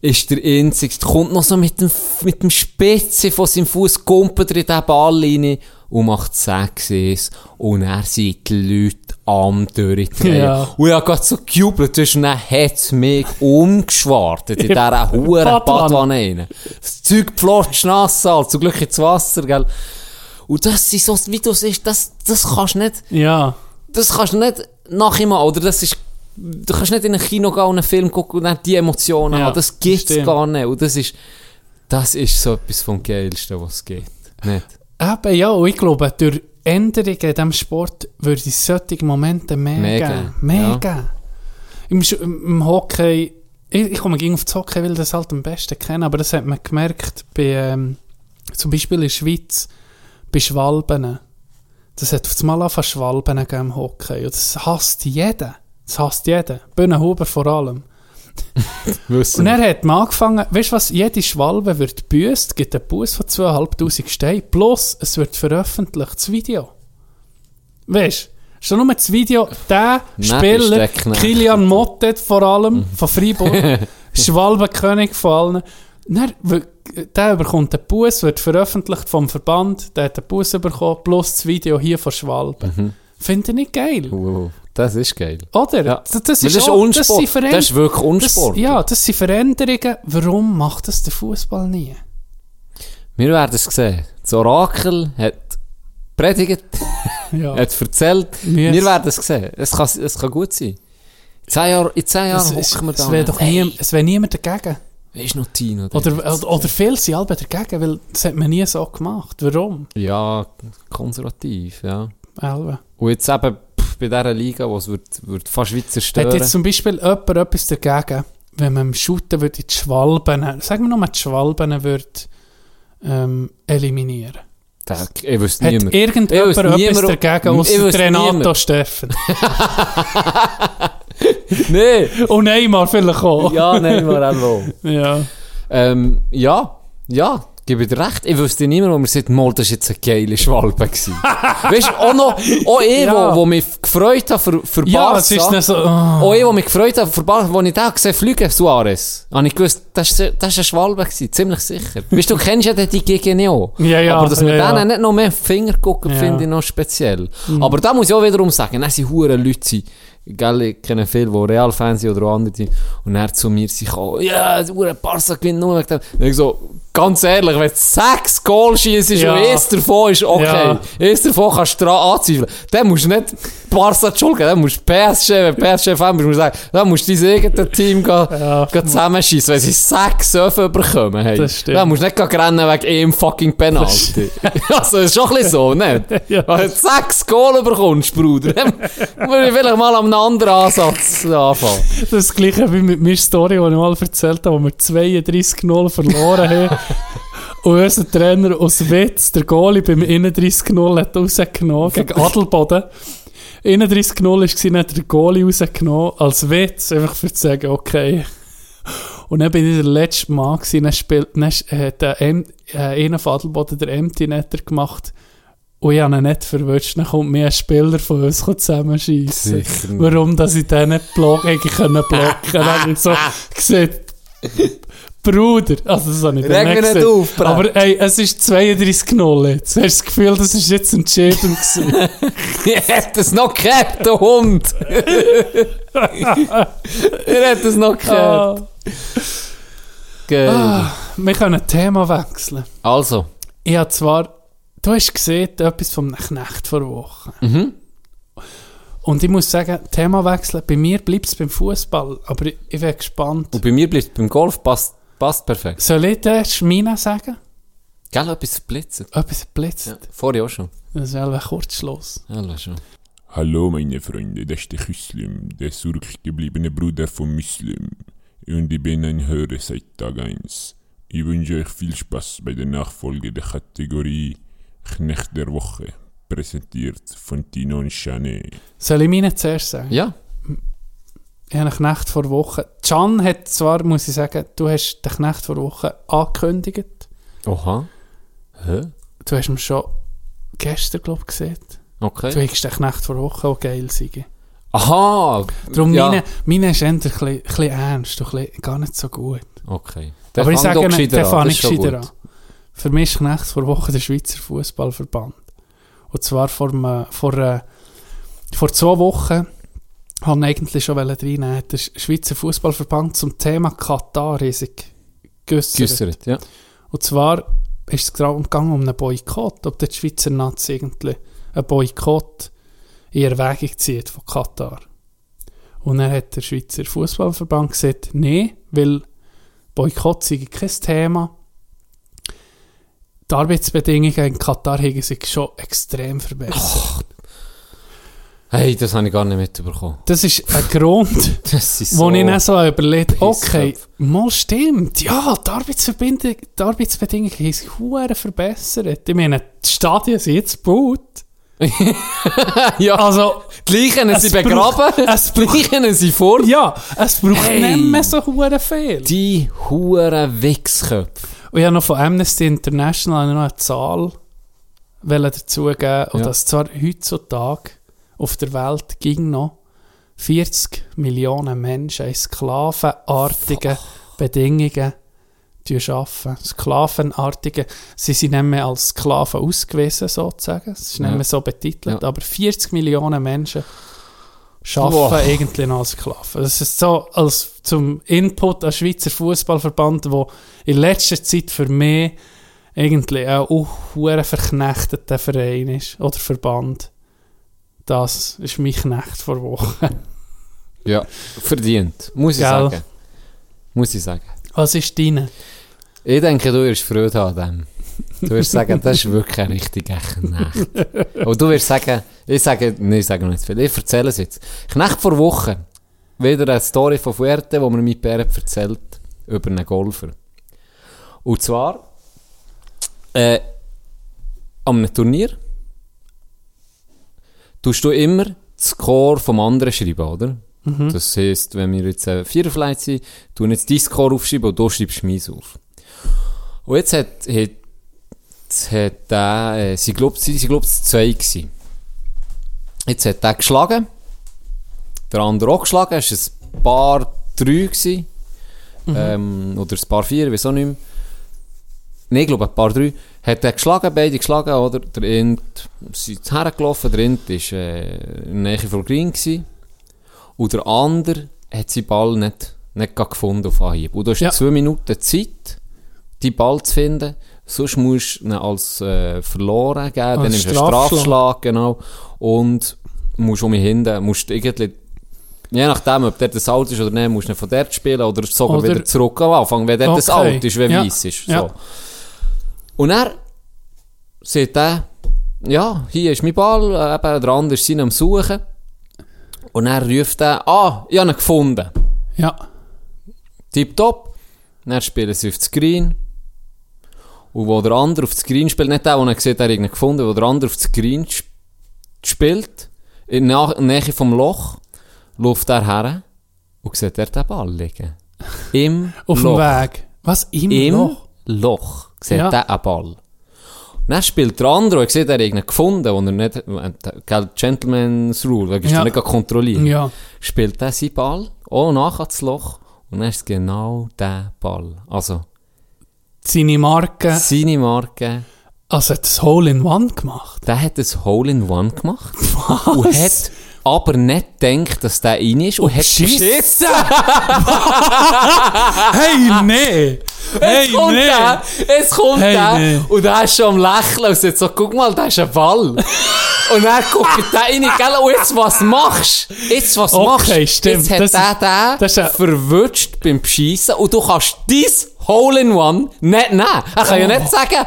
ist der Einzige, kommt noch so mit dem, mit dem Spitze von seinem Fuß, kumpelt in den Ball rein und macht 6 und er sind die Leute am durchdrehen. Ja. Und ich habe gerade so gejubelt, und dann hat es mich umgeschwartet in dieser huren Badwanne. Rein. Das Zeug pflotscht nass, halt, zum Glück ins Wasser, gell. Und das ist so, wie du siehst, das, das kannst du nicht, Ja. das kannst du nicht nachher oder das ist, du kannst nicht in ein Kino gehen und einen Film gucken und dann die Emotionen Ja, haben, das gibt's stimmt. gar nicht. Und das ist, das ist so etwas vom Geilsten, was es geht. Nicht? Eben, ja, und ich glaube, durch Änderungen in diesem Sport würde es solche Momente mehr, Mehr geben. Mehr ja. Im, im Hockey, ich, ich komme gegen auf das Hockey, weil ich das halt am besten kenne, aber das hat man gemerkt bei, ähm, zum Beispiel in der Schweiz, bei Schwalben. Das hat auf das Mal angefangen Schwalben im Hockey. Und das hasst jeder. Das hasst jeder. Bühnenhuber vor allem. Und er hat man angefangen, weißt du was, jede Schwalbe wird büßt, gibt einen Bus von 2'500 Steinen, plus es wird veröffentlicht, das Video. Weißt du, schon nur das Video, der Spieler. Kilian Mottet vor allem, von Freiburg, Schwalbenkönig von allen, dann, der bekommt einen Bus, wird veröffentlicht vom Verband, der hat einen Bus bekommen, plus das Video hier von Schwalben. Mhm. Finde ich nicht geil, Wow, das ist geil. oder? Ja. Das, das Das ist, ist auch- Unsport. sind Das ist wirklich Unsport. Das, ja, das sind Veränderungen. Warum macht das der Fußball nie? Wir werden es sehen. Das Orakel hat predigt, Ja. hat erzählt. Wir- Wir werden es sehen. Es kann, es kann gut sein. In zehn Jahren, in zehn Jahren hocken wir da. es wäre doch nie, es wäre niemand dagegen. Du noch Tino? Oder, oder, oder viele sind alle dagegen, weil das hat man nie so gemacht. Warum? Ja, konservativ, ja. Elbe. Und jetzt eben bei dieser Liga, wo es wird, wird fast Schweizer Hat stören. jetzt zum Beispiel jemand etwas dagegen, wenn man im Shooten würde die Schwalben, sagen wir nochmal die Schwalben würde ähm, eliminieren. Ich wüsste Hat niemand. irgendjemand Ich etwas dagegen, außer Renato niemand. Steffen? nee! Und Neymar vielleicht auch. Ja, nein, mal auch. ja. Ähm, ja, ja, gebe ich dir recht. Ich wüsste niemand, wo mir sagt, mal, das war jetzt eine geile Schwalbe. weißt du, auch noch, auch ich, Ja. wo, wo mich gefreut habe für, für Ja, Barca. es ist so... Oh. Auch ich, wo mich gefreut habe für Barca, wo ich da gesehen fliegen, Suarez, habe ich gewusst, das ist eine Schwalbe gewesen, ziemlich sicher. Weißt du, du kennst ja die gegen auch. Ja, ja, Aber dass wir ja, denen ja. nicht noch mehr Finger gucken, Ja. Mhm. finde ich noch speziell. Aber da muss ich auch wiederum sagen, dann sind Leute, gell, ich kenne viele, die Real-Fans sind oder andere, die- und dann zu mir sich auch, ja, hure Barca gewinnt nur wegen dem. Und ich so, ganz ehrlich, wenn du sechs Goal schießt Ja. und eins davon ist okay, Ja. eins davon kannst du anzweifeln, dann musst du nicht Barca die Schuld geben, dann musst du PSG, wenn PSG-Fan bist, musst du sagen, dann musst du dein eigenes Team gehen, Ja. zusammenschießen, wenn sie sechs Öfen bekommen haben. Das stimmt. Dann musst du nicht rennen wegen einem fucking Penalty. also, das ist schon ein bisschen so, nicht? Ja. Wenn du sechs Goal bekommst, Bruder, dann ich vielleicht mal an einem anderen Ansatz anfangen. Das ist das gleiche wie mit meiner Story, die ich mal erzählt habe, wo wir 32-0 verloren haben. Und unser Trainer aus Witz, der Goalie beim 31-0 hat rausgenommen gegen Adelboden. 31-0 war, hat der Goalie rausgenommen als Witz, einfach für zu sagen, okay. Und dann bin ich der letzte Mal gewesen, dann spielt, dann hat der M, äh, einer von Adelboden der Empty Netter gemacht. Und ich habe ihn nicht verwünscht. Dann kommt mir ein Spieler von uns zusammenschießen. Warum, dass ich den nicht block, eigentlich können blocken Dann habe ich so gesagt, Bruder, also das habe ich dann nicht gesehen. auf, Brett. Aber ey, es ist 32-0 jetzt. Hast du das Gefühl, das ist jetzt entscheidend gewesen? Ich hätte es noch gehabt, der Hund. er hat es noch gehabt. ah, Geil. ah, wir können ein Thema wechseln. Also. Ich habe zwar, du hast gesehen, etwas vom Knecht vor Woche. Mhm. Und ich muss sagen, Thema wechseln, bei mir bleibt es beim Fußball, aber ich, ich bin gespannt. Und bei mir bleibt beim Golf passt, passt perfekt. Soll ich den Schmina sagen? Gell, etwas blitzen. Etwas blitzt. Ja. Vorher auch schon. Das ist ein Kurzschluss. Ja, schon. Hallo meine Freunde, das ist der Muslim, der zurückgebliebene Bruder von Muslim. Und ich bin ein Hörer seit Tag 1. Ich wünsche euch viel Spaß bei der Nachfolge der Kategorie Knecht der Woche, präsentiert von Tino und Chane. Soll ich meine zuerst sagen? Ja. ich habe einen Knecht vor Wochen. Can hat zwar, muss ich sagen, du hast den Knecht vor Wochen angekündigt. Oha. Hä? Du hast ihn schon gestern, glaube ich, gesehen. Du Okay. hast den Knecht vor Wochen auch geil sein. Aha! Darum ja. meine, meine ist eher ein bisschen, ein bisschen ernst und gar nicht so gut. Okay. Aber ich sage, der an, fange ich gescheiter an. Für mich ist Knecht vor Wochen der Schweizer Fußballverband. Und zwar vor, einem- vor, äh, vor zwei Wochen haben eigentlich schon reinnehmen, hat der Schweizer Fußballverband zum Thema Katar riesig geäussert. Geäussert, ja. Und zwar ist es gerade gegangen um einen Boykott, ob der Schweizer Nazi irgendwie einen Boykott in Erwägung zieht von Katar. Und dann hat der Schweizer Fußballverband gesagt, nee, weil Boykott sei kein Thema. Die Arbeitsbedingungen in Katar haben sich schon extrem verbessert. Hey, das habe ich gar nicht mitbekommen. Das ist ein Grund, Das ist wo ich dann so überlegt okay, mal stimmt, ja, die, Arbeitsverbindung, die Arbeitsbedingungen haben sich verbessert. Ich meine, die Stadien sind jetzt gebaut. ja, Also, die Leichen sind braucht- begraben, es die Leichen sind vor. ja, es braucht Hey. nicht mehr so viel. Die huren Wichsköpfe. Und ich habe noch von Amnesty International noch eine Zahl dazugeben, und Ja. dass zwar heutzutage auf der Welt ging noch 40 Millionen Menschen in sklavenartigen Bedingungen arbeiten. Sklavenartige, sie sind nicht mehr als Sklaven ausgewiesen, sozusagen. Es ist nicht Ja. mehr so betitelt, Ja. aber 40 Millionen Menschen Boah. eigentlich noch als Sklaven. Das ist so als zum Input an Schweizer Fußballverband, wo in letzter Zeit für mich eigentlich auch ein verknechteter Verein ist oder Verband. Das ist mein Knecht vor Woche. Ja, verdient. Muss ich Gell? sagen. Muss ich sagen. Was ist deine? Ich denke, du wirst Freude an dem. Du wirst sagen, das ist wirklich ein richtig Knecht. Und du wirst sagen, ich sage, nein, ich sage noch nicht viel, ich erzähle es jetzt. Knecht vor Wochen, wieder eine Story von Fuerte, wo mir mein Pär erzählt über einen Golfer. Und zwar, äh, an einem Turnier, tust du immer den Score vom anderen schreiben, oder? Das heisst, wenn wir jetzt äh, Viererflight sind, tun jetzt deinen Score aufschreiben und du schreibst meins auf. Und jetzt hat, hat, jetzt hat der, äh, sie glaubt, sie, sie glaubt, es zwei gewesen. Jetzt hat der geschlagen, der andere auch geschlagen, es war ein paar drei gewesen, ähm, oder ein paar vier, wieso nicht mehr. Nein, ich glaube, ein paar drei. Hat er geschlagen, beide geschlagen, oder? Der Int, sie sind hergelaufen, der Int war äh, in der Nähe von Green gewesen. Und der andere hat seinen Ball nicht, nicht gefunden auf Anhieb. Und du hast Ja. zwei Minuten Zeit, die Ball zu finden. Sonst musst du ihn als äh, verloren geben, dann Als nimmst du einen Strafschlag. Genau. Und musst um mich hinten, musst irgendwie, je nachdem, ob der das alt ist oder nicht, musst du ihn von dort spielen oder sogar Oder- wieder zurück am Anfang, wenn der das Okay. alt ist, wie Ja. weiss ist. So. Ja. Und er sieht er, ja, hier ist mein Ball, äh, eben, der andere ist seinen am Suchen. Und er ruft er, ah, ich habe ihn gefunden. Ja. Tipptopp. Dann spielen sie auf das Green. Und wo der andere auf das Green spielt, nicht der, der er sieht, er hat ihn gefunden, wo der andere auf das Green sp- spielt, in der Nähe vom Loch, läuft er her und sieht er den Ball liegen. Im Auf Loch. dem Weg. Was? Im, Im Loch? Loch sieht Ja. er einen Ball. Dann spielt der andere, und sieht, er hat gefunden, wo er nicht, gell, Gentleman's Rule, kannst Ja. du nicht kontrollieren. Ja. Spielt er seinen Ball, auch nachher das Loch, und dann ist es genau der Ball. Also, Seine Marke. seine Marke, Also hat das Hole in One gemacht. der hat ein Hole in One gemacht. Und hat aber nicht gedacht, dass der rein ist, und hat Geschissen! hey, nee! Hey, Jetzt kommt nee! der, jetzt kommt Hey, der, nee. und der ist schon am Lächeln und sagt so, guck mal, da ist ein Ball. und dann guckt der rein, gell, und jetzt was machst Jetzt was Okay, machst stimmt. Jetzt hat Das der ist- den das ist verwutscht beim Schiessen und du kannst dies Hole in One nicht nehmen. Er kann ja nicht sagen,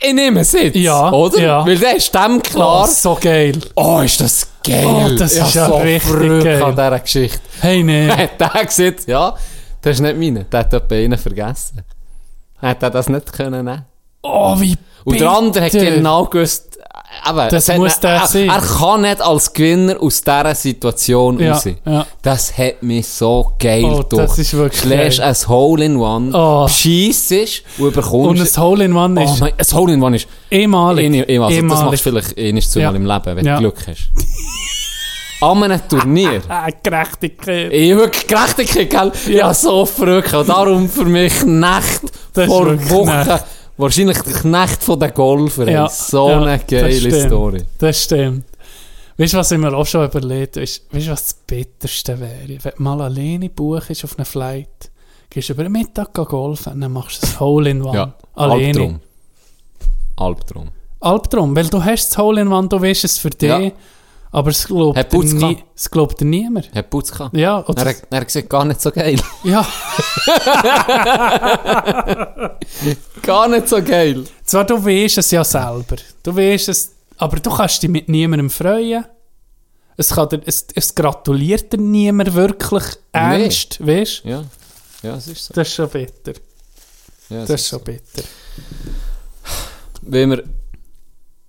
ich nehme es jetzt. Ja, oder? ja. Weil der ist dem Oh, klar. so geil. Oh, ist das geil. Oh, das Ich ist ja so richtig Freude geil. an dieser Geschichte. Hey, hat der gesagt, ja, das ist nicht meine. Der hat etwa einen vergessen. Hat er das nicht können nehmen? Oh, wie Und der andere hat genau gewusst, aber Das hat muss der er, sein. er kann nicht als Gewinner aus dieser Situation Ja, raus. ja. Das hat mich so geil Oh, durch. das ist wirklich Schlägst geil. ein Hole in One, Oh. schießt und Und überkommst... ein Hole in One oh ist mein, ein Hole in One ist... einmalig. Eine, also das Einmalig. machst du vielleicht einmal zweimal Ja. im Leben, wenn Ja. du Glück hast. An einem Turnier. Ah, Gerechtigkeit. Ich wirklich Gerechtigkeit, gell? Ja, so verrückt. Und darum für mich Das ist vor Wochen. Wahrscheinlich der Knecht von den Golfer. Ja. So ja, eine das geile stimmt. Story. Das stimmt. Weißt du, was ich mir auch schon überlegt habe? Weißt du, was das Bitterste wäre? Wenn du mal alleine buchst auf einer Flight, gehst über den Mittag golfen und dann machst du ein Hole in One. Ja, alleine. Albtraum. Albtraum. Albtraum, weil du hast das Hole in One, du weißt es für dich, Ja. Aber es glaubt, Hat Putz nie, es glaubt niemand. Hat Putz gehabt. Ja, Er, oder, er gesagt, gar nicht so geil. ja. gar nicht so geil. Zwar, du weißt es ja selber. Du weißt es, aber du kannst dich mit niemandem freuen. Es, kann dir, es, es gratuliert dir niemand wirklich ernst, weißt du? Ja, ja, es ist so. Das ist schon bitter. Ja, Das ist ist schon bitter. Wenn wir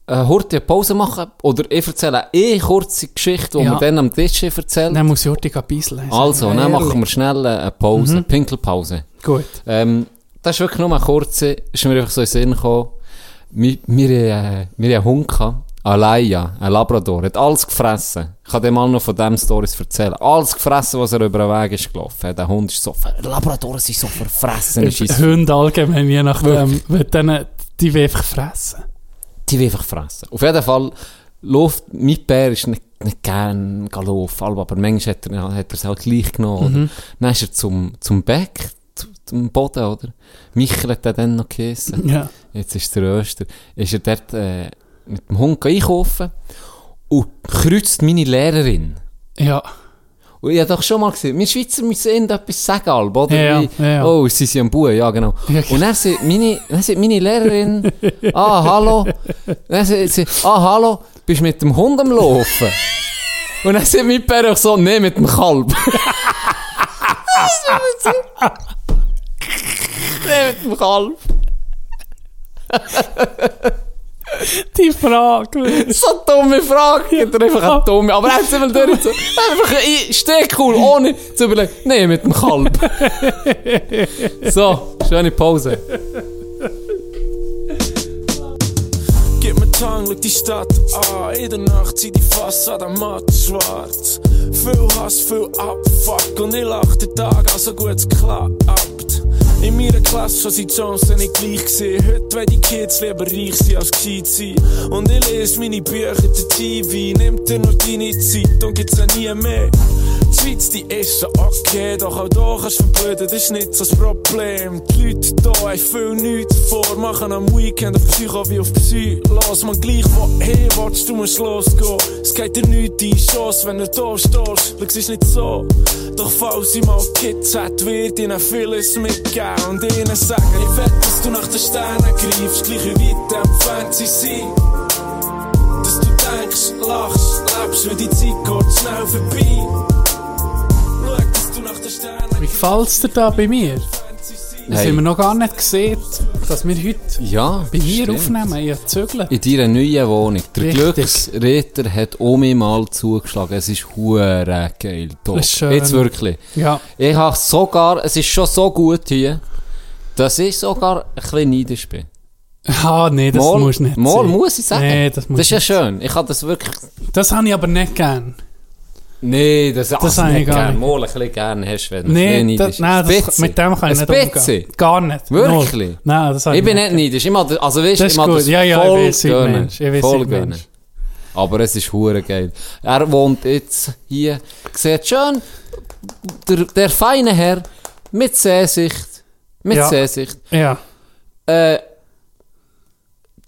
eine kurze Pause machen, oder ich erzähle eine kurze Geschichte, die Ja. wir dann am Tisch erzählen. Dann muss ich heute ein bisschen Also, dann machen wir schnell eine Pause, eine Pinkelpause. Gut. Ähm, das ist wirklich nur eine kurze, ist mir einfach so in den Sinn gekommen. Wir, wir, äh, wir haben einen Hund gehabt, Alaya, ein Labrador, hat alles gefressen. Ich kann dir mal noch von dem Stories erzählen. Alles gefressen, was er über den Weg ist gelaufen. Der Hund ist so, ver Labradoren sind so verfressen. es- Hunde allgemein, je nachdem, dann, die einfach fressen. Die will einfach fressen. Auf jeden Fall läuft, mein Bär ist nicht, nicht gern gelaufen, aber manchmal hat er, hat er es halt gleich genommen. Oder? Dann ist er zum, zum Beck, zu- zum Boden, oder? Michael hat den dann noch gegessen. Ja. Jetzt ist der Öster. Ist er dort äh, mit dem Hund einkaufen und kreuzt meine Lehrerin. Ja. Und ich habe doch schon mal gesehen, wir Schweizer müssen irgendetwas sagen, Alb, oder? Ja, Wie, ja, ja. Oh, sie sind am Buhen, ja genau. Ja. Und dann sagt meine, dann sagt meine Lehrerin, ah, hallo. Dann sagt sie, ah, hallo, bist du mit dem Hund am Laufen? Und dann sagt mein Pär auch so, nee, mit dem Kalb. nee, mit dem Kalb. Die Frage. So dumme Frage. Oder einfach eine dumme. Aber er hat es immer durch. Einfach ein Stehcool, ohne zu überlegen. Nee, mit dem Kalb. so, schöne Pause. Gib mir Tang, schau die Stadt an. In der Nacht zieht die Fassade matt schwarz. Viel Hass, viel Abfuck. Und ich lach den Tag, also gut es klappt. In meiner Klasse sind die Chancen nicht gleich gewesen. Heute wollen die Kids lieber reich sein als gescheit sein. Und ich lese meine Bücher, der TV. Nimmt dir nur deine Zeit und gibt's ja nie mehr. Die Schweiz, die ist okay, doch auch da kannst du verblöden, das ist nicht so das Problem. Die Leute hier haben viel nichts vor, machen am Weekend auf Psycho wie auf Psy. Los, man gleich wo hey, willst du musst losgehen. Es geht dir nicht die Chance, wenn du da stehst. Schau, es ist nicht so. Doch falls ich mal Kids hat, wird ihnen vieles mitgeben und ihnen sagen, ich will, dass du nach den Sternen greifst, gleich wie weit entfernt sie sind. Dass du denkst, lachst, lebst, weil die Zeit geht schnell vorbei. Es dir da bei mir? Das Hey. haben wir noch gar nicht gesehen, dass wir heute Ja, bei mir stimmt. aufnehmen. Habe zügeln. In deiner neuen Wohnung. Der Richtig. Glücksritter hat mich mal zugeschlagen. Es ist hure geil. Top. Ist schön. Jetzt wirklich. Ja. Ich habe sogar, es ist schon so gut hier, dass ich sogar ein bisschen neidisch bin. Ah, nee, das mal, muss nicht mal sein. muss ich sagen. Nee, das muss das ist ja schön. Ich habe das wirklich... Das habe ich aber nicht gern. Nee, das, das habe ich nicht gern. nicht. Mal ein bisschen gerne hast, wenn Nee, bisschen das, nein, das, mit dem kann ich nicht umgehen. Gar nicht. Wirklich? Nein, das Ich bin nicht nicht neidisch. Ich mag, das- also weißt, Das ich ist mag gut. das Ja, ja, voll ich gönnen. Ich weiß, voll gönnen. Aber es ist hure geil. Er wohnt jetzt hier, sieht schön, der, der feine Herr mit Sehsicht, mit Ja. Sehsicht. Ja. Äh,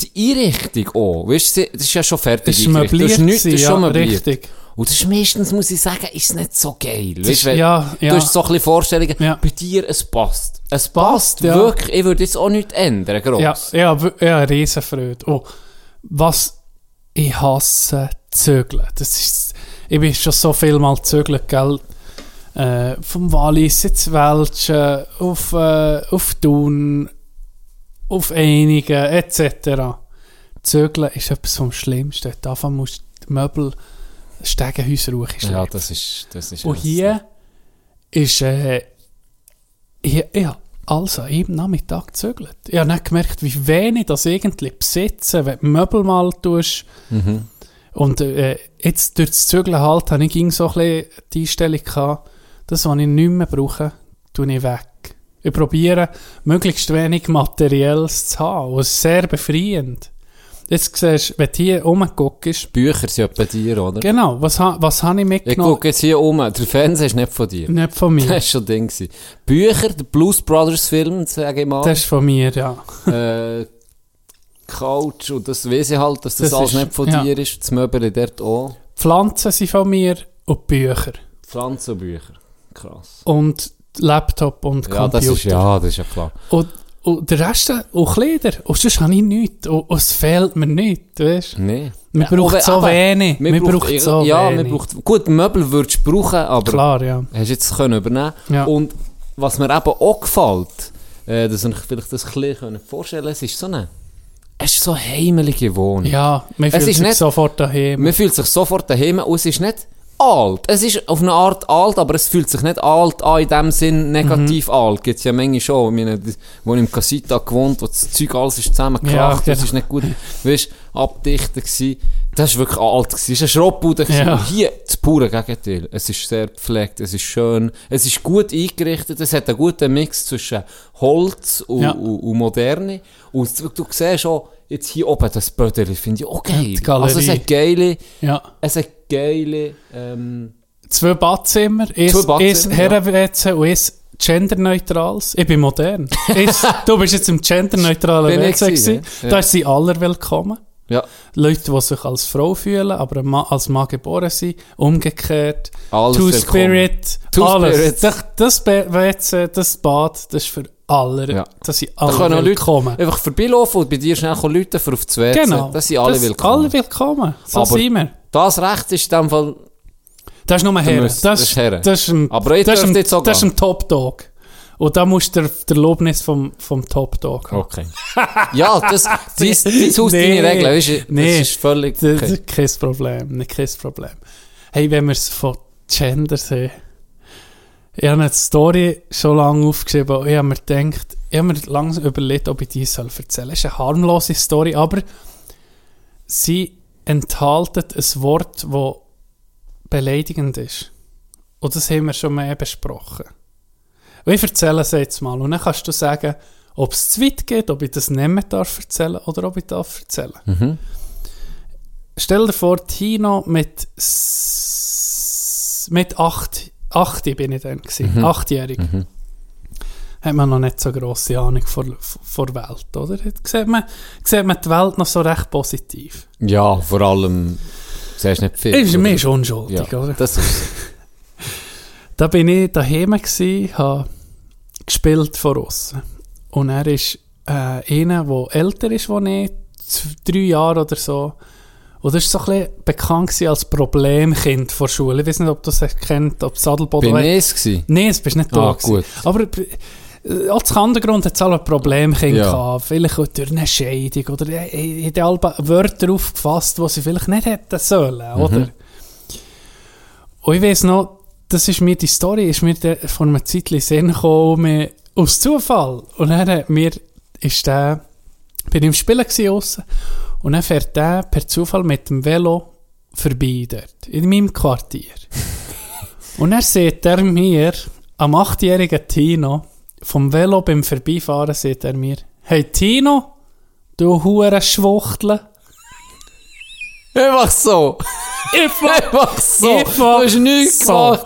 die Einrichtung auch, weißt du, das ist ja schon fertig. Das ist möbliert Das ist, das ist gewesen, schon ja, richtig. Und das ist meistens, muss ich sagen, ist nicht so geil. Das Weißt, ist- ja, ja. Du hast so ein bisschen Vorstellungen, Ja. bei dir, es passt. Es passt, ja. wirklich. Ich würde jetzt auch nichts ändern, gross. Ja, ja, ja, Riesenfreude. Oh, was ich hasse, zügeln. Das ist, ich bin schon so viel mal zügelt, gell? Äh, vom Wallis ins Welschen, auf, äh, auf Thun, auf Einigen, etc. Zügeln ist etwas vom Schlimmsten. Davon musst du Möbel, Stegenhäuser ruhig Ja, das ist, das ist Und hier ist, äh, ich, habe also eben Nachmittag gezögert. Ich habe nicht gemerkt, wie wenig das irgendwie besitzen, wenn du Möbel mal tust. Mhm. Und äh, jetzt durch das Zügeln halt, habe ich ging so ein bisschen die Einstellung gehabt, das, was ich nicht mehr brauche, tue ich weg. Ich probiere, möglichst wenig Materielles zu haben. Und es ist sehr befreiend. Jetzt siehst du, wenn du hier rumguckst, Bücher sind ja bei dir, oder? genau, was, ha, was habe ich Ich mitgenommen? gucke jetzt hier um. Der Fernseher ist nicht von dir. Nicht von mir. Das war schon Ding. gewesen. Bücher, der Blues Brothers Film, sage ich mal. Das ist von mir, ja. äh, Couch und das weiß ich halt, dass das, Das alles ist- nicht von ja. dir ist. Das Möbel dort auch. Pflanzen sind von mir und Bücher. Pflanzenbücher. Krass. Und Laptop und Ja, das Computer. ist, ja, das ist ja klar. Und, und der Rest, und Kleider. Und sonst habe ich nichts. Und, und es fehlt mir nichts, weißt du? Nee. Man braucht aber- so aber wenig. Man braucht so ja, wenig. man braucht, gut, Möbel würdest du brauchen, aber Klar, ja. hast du jetzt können übernehmen. Ja. Und was mir eben auch gefällt, äh, dass ich vielleicht das ein bisschen vorstellen es ist so eine, es ist so heimelige Wohnung. Ja, man Es fühlt ist sich nicht- sofort daheim. Man fühlt sich sofort daheim und es ist nicht alt. Es ist auf eine Art alt, aber es fühlt sich nicht alt an, in dem Sinn negativ Mhm. alt. Gibt es ja manchmal schon. Ich meine, wo ich im Casita gewohnt, wo das Zeug alles ist zusammengekracht, Ja, das ist nicht gut, weißt, abdichtet gewesen. Das war wirklich alt gewesen. Es war eine Schrottbude. Ja. Hier das pure Gegenteil. Es ist sehr gepflegt, es ist schön, es ist gut eingerichtet, es hat einen guten Mix zwischen Holz und, Ja. und, und Moderne. Und du, du siehst schon, jetzt hier oben das Bödeli finde ich die Galerie. Also es hat geile, Ja. es hat geile, ähm, Zwei Badzimmer, Badzimmer, eins Herrenwetze und eins genderneutrales. Ich bin modern. Eins, du bist jetzt im genderneutralen WC gewesen, ja. Da sind alle willkommen. Ja, Leute, die sich als Frau fühlen, aber als Mann geboren sind. Umgekehrt. Alles Two. Spirit. Two alles. Spirits. Das, das WC, das Bad, das ist für alle. Ja. Das sind da alle können auch Leute willkommen. einfach vorbeilaufen und bei dir schnell Leute für auf das WC. Genau. Das sind alle das, willkommen. Alle willkommen. So Aber sind wir. Das Recht ist in dem Fall, Das ist nur Herren. Das, das ist Herren. Das ist ein, Aber das ist dürft ein, jetzt auch das ist ein Top Dog. Und da musst du der, der Lobnis vom, vom Top Dog haben. okay. ja, das, dies, dies Haus Nee. deine Regeln, weißt du, Nee. das ist völlig Das okay. ist kein Problem. Nicht kein Problem. Hey, wenn wir es von Gender sehen. Ich habe eine Story schon lange aufgeschrieben und ich habe mir gedacht, ich habe mir langsam überlegt, ob ich die soll erzählen soll. Es ist eine harmlose Story, aber sie enthaltet ein Wort, das beleidigend ist. Und das haben wir schon mehr besprochen. Und ich erzähle es jetzt mal. Und dann kannst du sagen, ob es zu weit geht, ob ich das nicht mehr darf erzählen oder ob ich darf erzählen. Mhm. Stell dir vor, Tino mit, mit acht, acht bin ich dann gewesen, Mhm. achtjährig. Hat man noch nicht so grosse Ahnung vor, vor der Welt, oder? Sieht man, sieht man die Welt noch so recht positiv. Ja, vor allem, siehst nicht viel. Ist mir ist unschuldig, ja, oder? das ist, Da bin ich daheim gsi, habe gespielt von aussen. Und er ist äh, einer, der älter ist als ich, drei Jahre oder so. Und das war so ein bisschen bekannt als Problemkind vor Schule. Ich weiß nicht, ob du es kennt, ob Sadelboden... bin ich es? Nein, es bist nicht. Ah, gewesen. gut. Aber äh, als Hintergrund hat es alle Problemkind Ja. gehabt. Vielleicht auch durch eine Scheidung oder äh, hat alle Wörter aufgefasst, die sie vielleicht nicht hätten sollen, Mhm. oder? Und ich weiss noch, das ist mir die Story, ist mir der, vor einer Zeit in den Sinn gekommen, aus Zufall. Und dann hat mir, ist der, bin ich im Spielen gewesen und dann fährt der per Zufall mit dem Velo vorbei dort, in meinem Quartier. und dann sieht er mir, am achtjährigen Tino, vom Velo beim Vorbeifahren, sieht er mir, hey Tino, du hure Schwuchtel. Einfach so. Einfach, Einfach so. Einfach du hast nichts so. gemacht.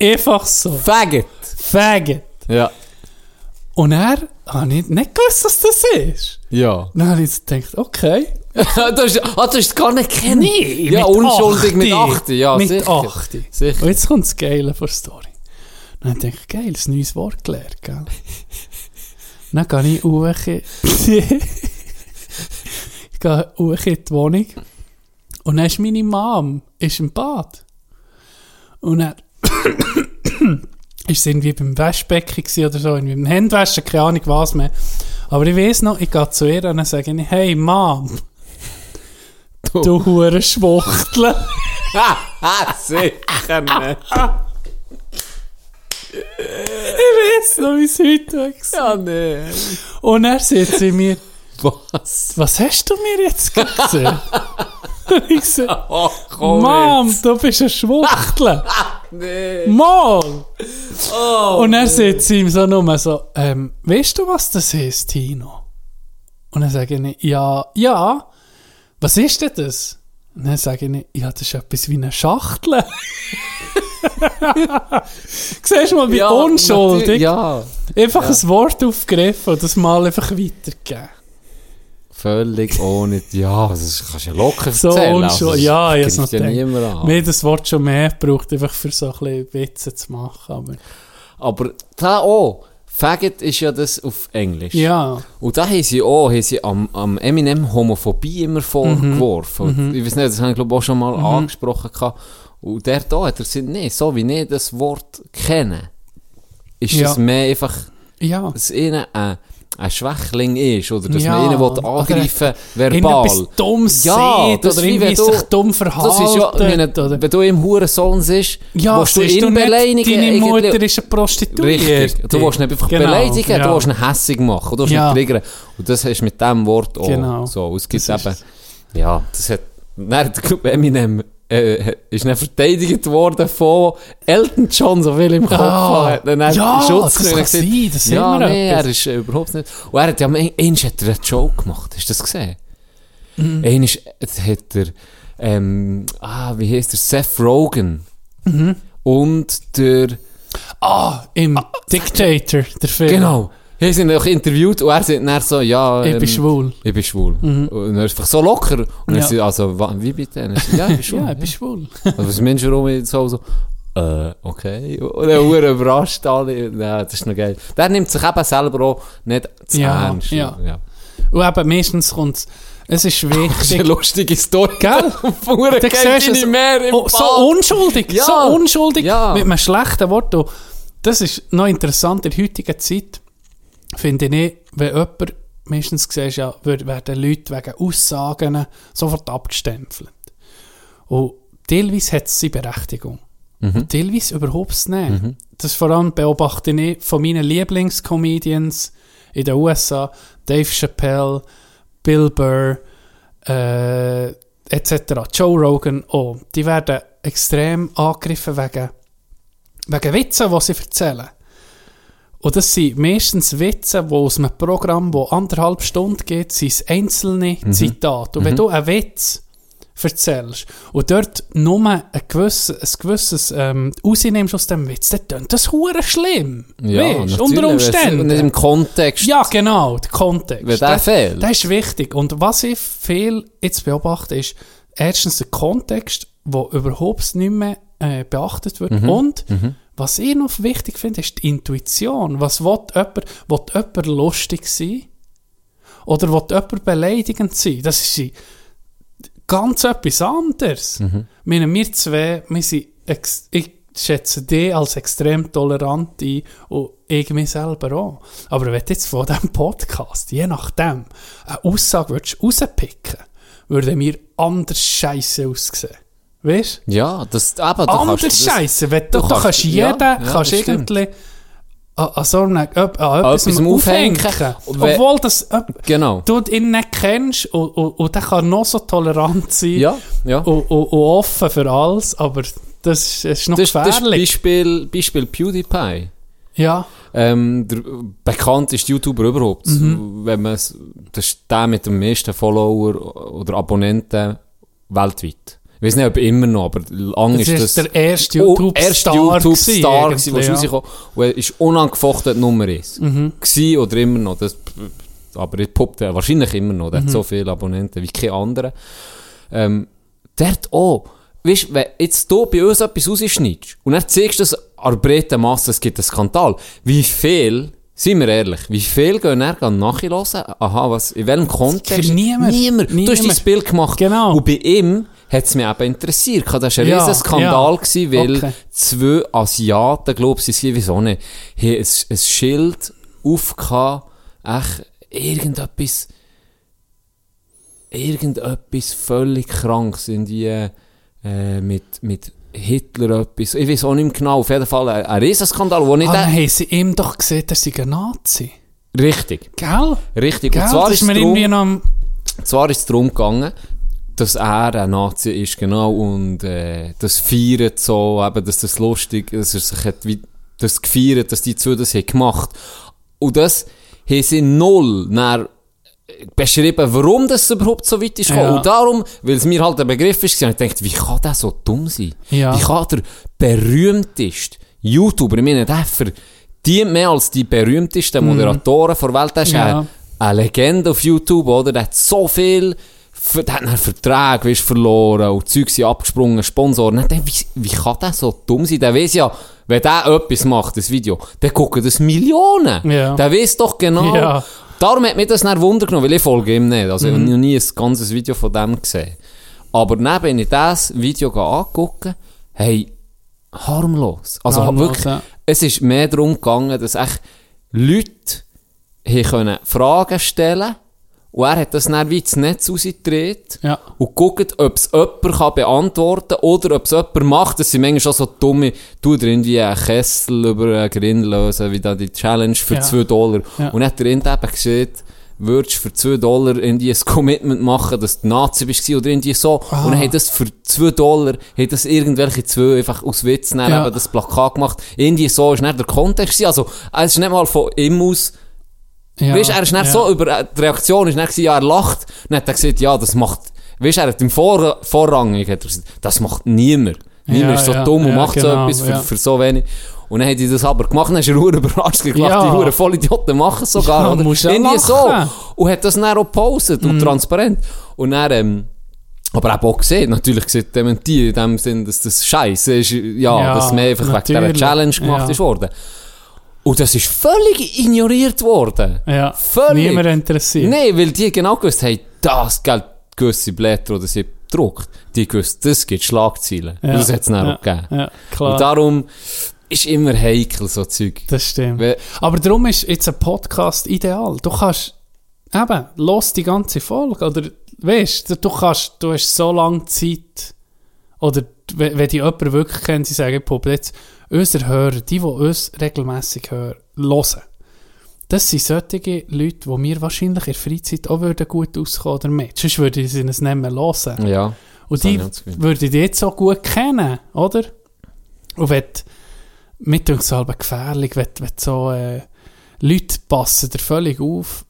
einfach so. Faggot. Faggot. Ja. Und er habe ich nicht gewusst, was das ist. Ja. Dann habe ich gedacht, okay. du hast, ah, du hast es gar nicht kennen. Nee, ja, mit unschuldig mit 8. 8. Ja, mit sicher. 8. Sicher. Und jetzt kommt das Geile von der Story. Dann denke ich, geil, ein neues Wort gelernt, gell? Dann gehe ich hoch. ich gehe hoch in die Wohnung. Und dann ist meine Mom ist im Bad. Und dann ist sie irgendwie beim Waschbecken oder so, irgendwie beim Handwaschen, keine Ahnung was mehr. Aber ich weiß noch, ich gehe zu ihr und dann sage ich, hey Mom, Du hure Schwuchtel. Sicher nicht. ich weiß noch, wie es heute war. Ja, nee. Und er sagt sie mir, Was? was hast du mir jetzt gesehen? Und ich so, Oh, komm Mom, jetzt. du bist ein Schwuchtel. Nee. Mann! Oh, Und er sagt sie ihm so nur so, ähm, weißt du, was das ist, Tino? Und dann sage ich, ja, ja, was ist denn das? Und dann sage ich, ja, das ist etwas wie eine Schachtel. Siehst du mal, wie ja, unschuldig. Ja, Einfach ein Wort aufgegriffen und das mal einfach weitergeben. Völlig ohne. Ja, das kannst du ja locker So erzählen. unschuldig. Ja, das noch ja niemand an. Mir das Wort schon mehr gebraucht, einfach für so ein bisschen Witze zu machen. Aber Aber da auch. Faggot ist ja das auf Englisch. ja, Und da haben sie auch haben sie am, am Eminem Homophobie immer vorgeworfen. Und Ich weiß nicht, das habe ich glaube auch schon mal angesprochen. gehabt. Und der da hat er gesagt, nee, so wie ich das Wort kenne, ist Ja. es mehr einfach, ja. dass ihnen ein, ein Schwächling ist oder dass Ja. man ihn will angreifen will, verbal. Dummes Ja, sieht das oder irgendwie du- sich dumm Das verhalten. ist ja, wenn, oder, wenn du im Hurensohn siehst, ja, willst du ihn nicht, beleidigen. Deine irgendwie- Mutter ist eine Prostituierte. Richtig. Du willst ihn einfach Genau, beleidigen, ja. du willst ihn hässig machen, du willst Ja. ihn triggern. Und das hast du mit diesem Wort auch Genau. so. Es gibt Das ist eben, ja, das hat, dann Eminem, äh, ist dann verteidigt worden von Elton John, so viel im Kopf Ah, hat. Dann ja, er Schutz das kann gesagt, sein, das Ja, nee, etwas. er ist äh, überhaupt nicht. Und er hat ja, einmal hat er einen Joke gemacht, hast du das gesehen? Mhm. Einmal hat er, ähm, ah, wie heißt der, Seth Rogen. Mhm. Und der, Ah, im Dictator, der Film. Genau. Hier sind noch interviewt und er sagt dann so, ja... Ich ähm, bin schwul. Mhm. Ich bin schwul. Und er ist einfach so locker. Und Ja. er sagt, also, wie bitte? Und er sagt, ja, ich bin schwul. Ja, ich bin schwul. Also, was Menschen rum so, so, äh, okay. Und er ist überrascht alle. Ja, das ist noch geil. Der nimmt sich eben selber auch nicht zu Ja, ernst. ja. ja. Und eben, meistens kommt es ist Das ist eine wichtig. lustige Story. Gell? Geht siehst du nicht mehr im oh, so unschuldig, Ja. so unschuldig, Ja. mit einem schlechten Wort. Und das ist noch interessant in der heutigen Zeit, finde ich, wenn jemand, meistens siehst ja, werden Leute wegen Aussagen sofort abgestempelt. Und teilweise hat es seine Berechtigung. Und teilweise überhaupt nicht. Das vor allem beobachte ich von meinen Lieblingscomedians in den USA, Dave Chappelle, Bill Burr, äh, etc. Joe Rogan auch. Die werden extrem angegriffen wegen, wegen Witzen, die sie erzählen. Und das sind meistens Witze, die aus einem Programm, das anderthalb Stunden geht, sind einzelne Zitate. Und wenn du einen Witz erzählst und dort nur ein gewisses, ein gewisses ähm, rausnimmst aus dem Witz, dann klingt das hure schlimm. Ja, weißt, unter weil Umständen. Und nicht im Kontext. Ja, genau, der Kontext. Wenn der Das- fehlt. Das ist wichtig. Und was ich viel jetzt beobachte, ist erstens der Kontext, wo überhaupt nicht mehr äh, beachtet wird. Mhm. Und was ich noch wichtig finde, ist die Intuition. Was will jemand, will jemand lustig sein? Oder will jemand beleidigend sein? Das ist ganz etwas anderes. Mhm. Ich meine, wir zwei, wir sind, ich schätze dich als extrem tolerant ein und ich mich selber auch. Aber wenn du jetzt von diesem Podcast, je nachdem, eine Aussage würdest rauspicken, würde mir anders scheiße aussehen. Weißt du? Ja, das, kannst du Anders das- scheiße. Wenn du, du kannst- kannst ja, jeden, ja, kannst das stimmt. irgendwie an, an so einem, an etwas etwas aufhängen. Obwohl das, jemand- Genau. du ihn nicht kennst und, und, und der kann noch so tolerant sein Ja, ja. und, und, und offen für alles, aber das ist, das ist noch Das, das gefährlich. Beispiel, Beispiel PewDiePie. ja, Ähm, der bekannteste YouTuber überhaupt. Mhm. Wenn man, das ist der mit dem meisten Follower oder Abonnenten weltweit. Ich weiß nicht, ob immer noch, aber lang das ist ist das... der erste Oh, YouTube-Star erste YouTube-Star gewesen, gewesen, der eigentlich, rausgekommen Und er ist unangefochten Nummer 1. Mhm. Gsi oder immer noch. Das, aber er poppt er wahrscheinlich immer noch. Der Mhm. hat so viele Abonnenten wie kein anderer. Ähm, der hat auch... Weißt wenn jetzt du bei uns etwas rausschneidest und dann zeigst du das an der breiten Masse, es gibt einen Skandal. Wie viel, seien wir ehrlich, wie viel gehen dann nachhören? Aha, was, in welchem Kontext? Niemand. Niemand. Du hast dein Bild gemacht. Genau. Und bei ihm hat es mich eben interessiert. Das war ein Ja, riesen Skandal, ja. gewesen, weil Okay. zwei Asiaten, glaube ich, sie wieso nicht, haben ein, ein Schild aufgehauen, echt irgendetwas, irgendetwas völlig krankes in die, äh, mit, mit Hitler etwas. Ich weiß auch nicht mehr genau. Auf jeden Fall ein, ein Riesenskandal, wo nicht Ah, haben sie ihm doch gesehen, er sei ein Nazi. Richtig, Gell? richtig. Gell? Und zwar das ist, mir irgendwie noch... zwar ist es darum gegangen, dass er ein Nazi ist, genau, und äh, das feiert so, eben, dass das lustig, dass er sich hat, wie, das gefeiert, dass die zwei das haben gemacht. Und das haben sie null nach beschrieben, warum das überhaupt so weit ist. Ja. Und darum, weil es mir halt ein Begriff ist, habe ich gedacht, wie kann der so dumm sein? Ja. Wie kann der berühmteste YouTuber, ich meine, der verdient mehr als die berühmtesten Moderatoren der Welt, der ist Mhm. Ja. eine, eine Legende auf YouTube, oder? Der hat so viel, hat einen Vertrag weißt, verloren und Zeug sind abgesprungen, Sponsoren. Dann ich, Wie, wie kann der so dumm sein? Der weiß ja, wenn der etwas macht, das Video, dann gucken das Millionen. Ja. Der weiß doch genau. Ja. Darum hat mich das dann Wunder genommen, weil ich folge ihm nicht. Also ich Mhm. habe noch nie ein ganzes Video von dem gesehen. Aber dann bin ich das Video angeguckt, hey, harmlos. Also Harmlos, wirklich, ja. es ist mehr darum gegangen, dass echt Leute hier können Fragen stellen und er hat das dann wie ins Netz rausgedreht Ja. und guckt, ob es jemand kann beantworten kann oder ob es jemand macht. Das sind manchmal schon so dumme, du dir irgendwie einen Kessel über einen Grill lösen, wie da die Challenge für Ja. 2 Dollar. Ja. Und dann hat der Rind eben gesagt, würdest du für 2 Dollar irgendwie ein Commitment machen, dass du Nazi bist oder irgendwie so. Ah. Und dann hat das für 2 Dollar, hat das irgendwelche zwei einfach aus Witz Ja. eben das Plakat gemacht. Irgendwie so ist nicht der Kontext. Also, es ist nicht mal von ihm aus, Ja. Weißt, er ist nicht ja. so über, die Reaktion ist nicht ja, er lacht. Dann hat er gesagt, ja, das macht, weißt, er hat im Vor, Vorrangig, hat er gesagt, das macht niemand. Niemand Ja, ist so dumm und macht so genau, etwas für, für so wenig. Und dann hat er das aber gemacht, dann ist er überrascht gelacht, Ja. die Huren Vollidioten machen sogar, Ja, oder? musst Irgendwie so. Mhm. Und hat das dann auch gepostet und transparent. Und dann, ähm, aber auch gesehen, natürlich gesehen, dementiert in dem Sinn, dass das Scheiße ist, ja, Ja, dass mehr einfach wegen dieser natürlich. Challenge gemacht Ja. ist worden. Und das ist völlig ignoriert worden. Ja. Völlig. Niemand interessiert. Nein, weil die genau gewusst haben, das Geld, gewisse Blätter oder sie gedruckt, die gewusst, das gibt Schlagzeilen. Ja. Das hat es dann ja. auch gegeben. Ja, klar. Und darum ist immer heikel, so Zeug. Das stimmt. Weil- Aber darum ist jetzt ein Podcast ideal. Du kannst, eben, los die ganze Folge. Oder, weißt du, du kannst, du hast so lange Zeit, oder wenn, die jemanden wirklich kennt, sie sagen, Puppe, jetzt, unsere Hörer, die, die uns regelmässig hören, hören, das sind solche Leute, die mir wahrscheinlich in der Freizeit auch würden gut auskommen oder mit. Sonst würde ich sie nicht mehr hören. Ja. Und die ich auch würde die jetzt so gut kennen, oder? Und wenn, mir denkt es halb gefährlich, wenn, wenn so äh, Leute passen dir völlig auf,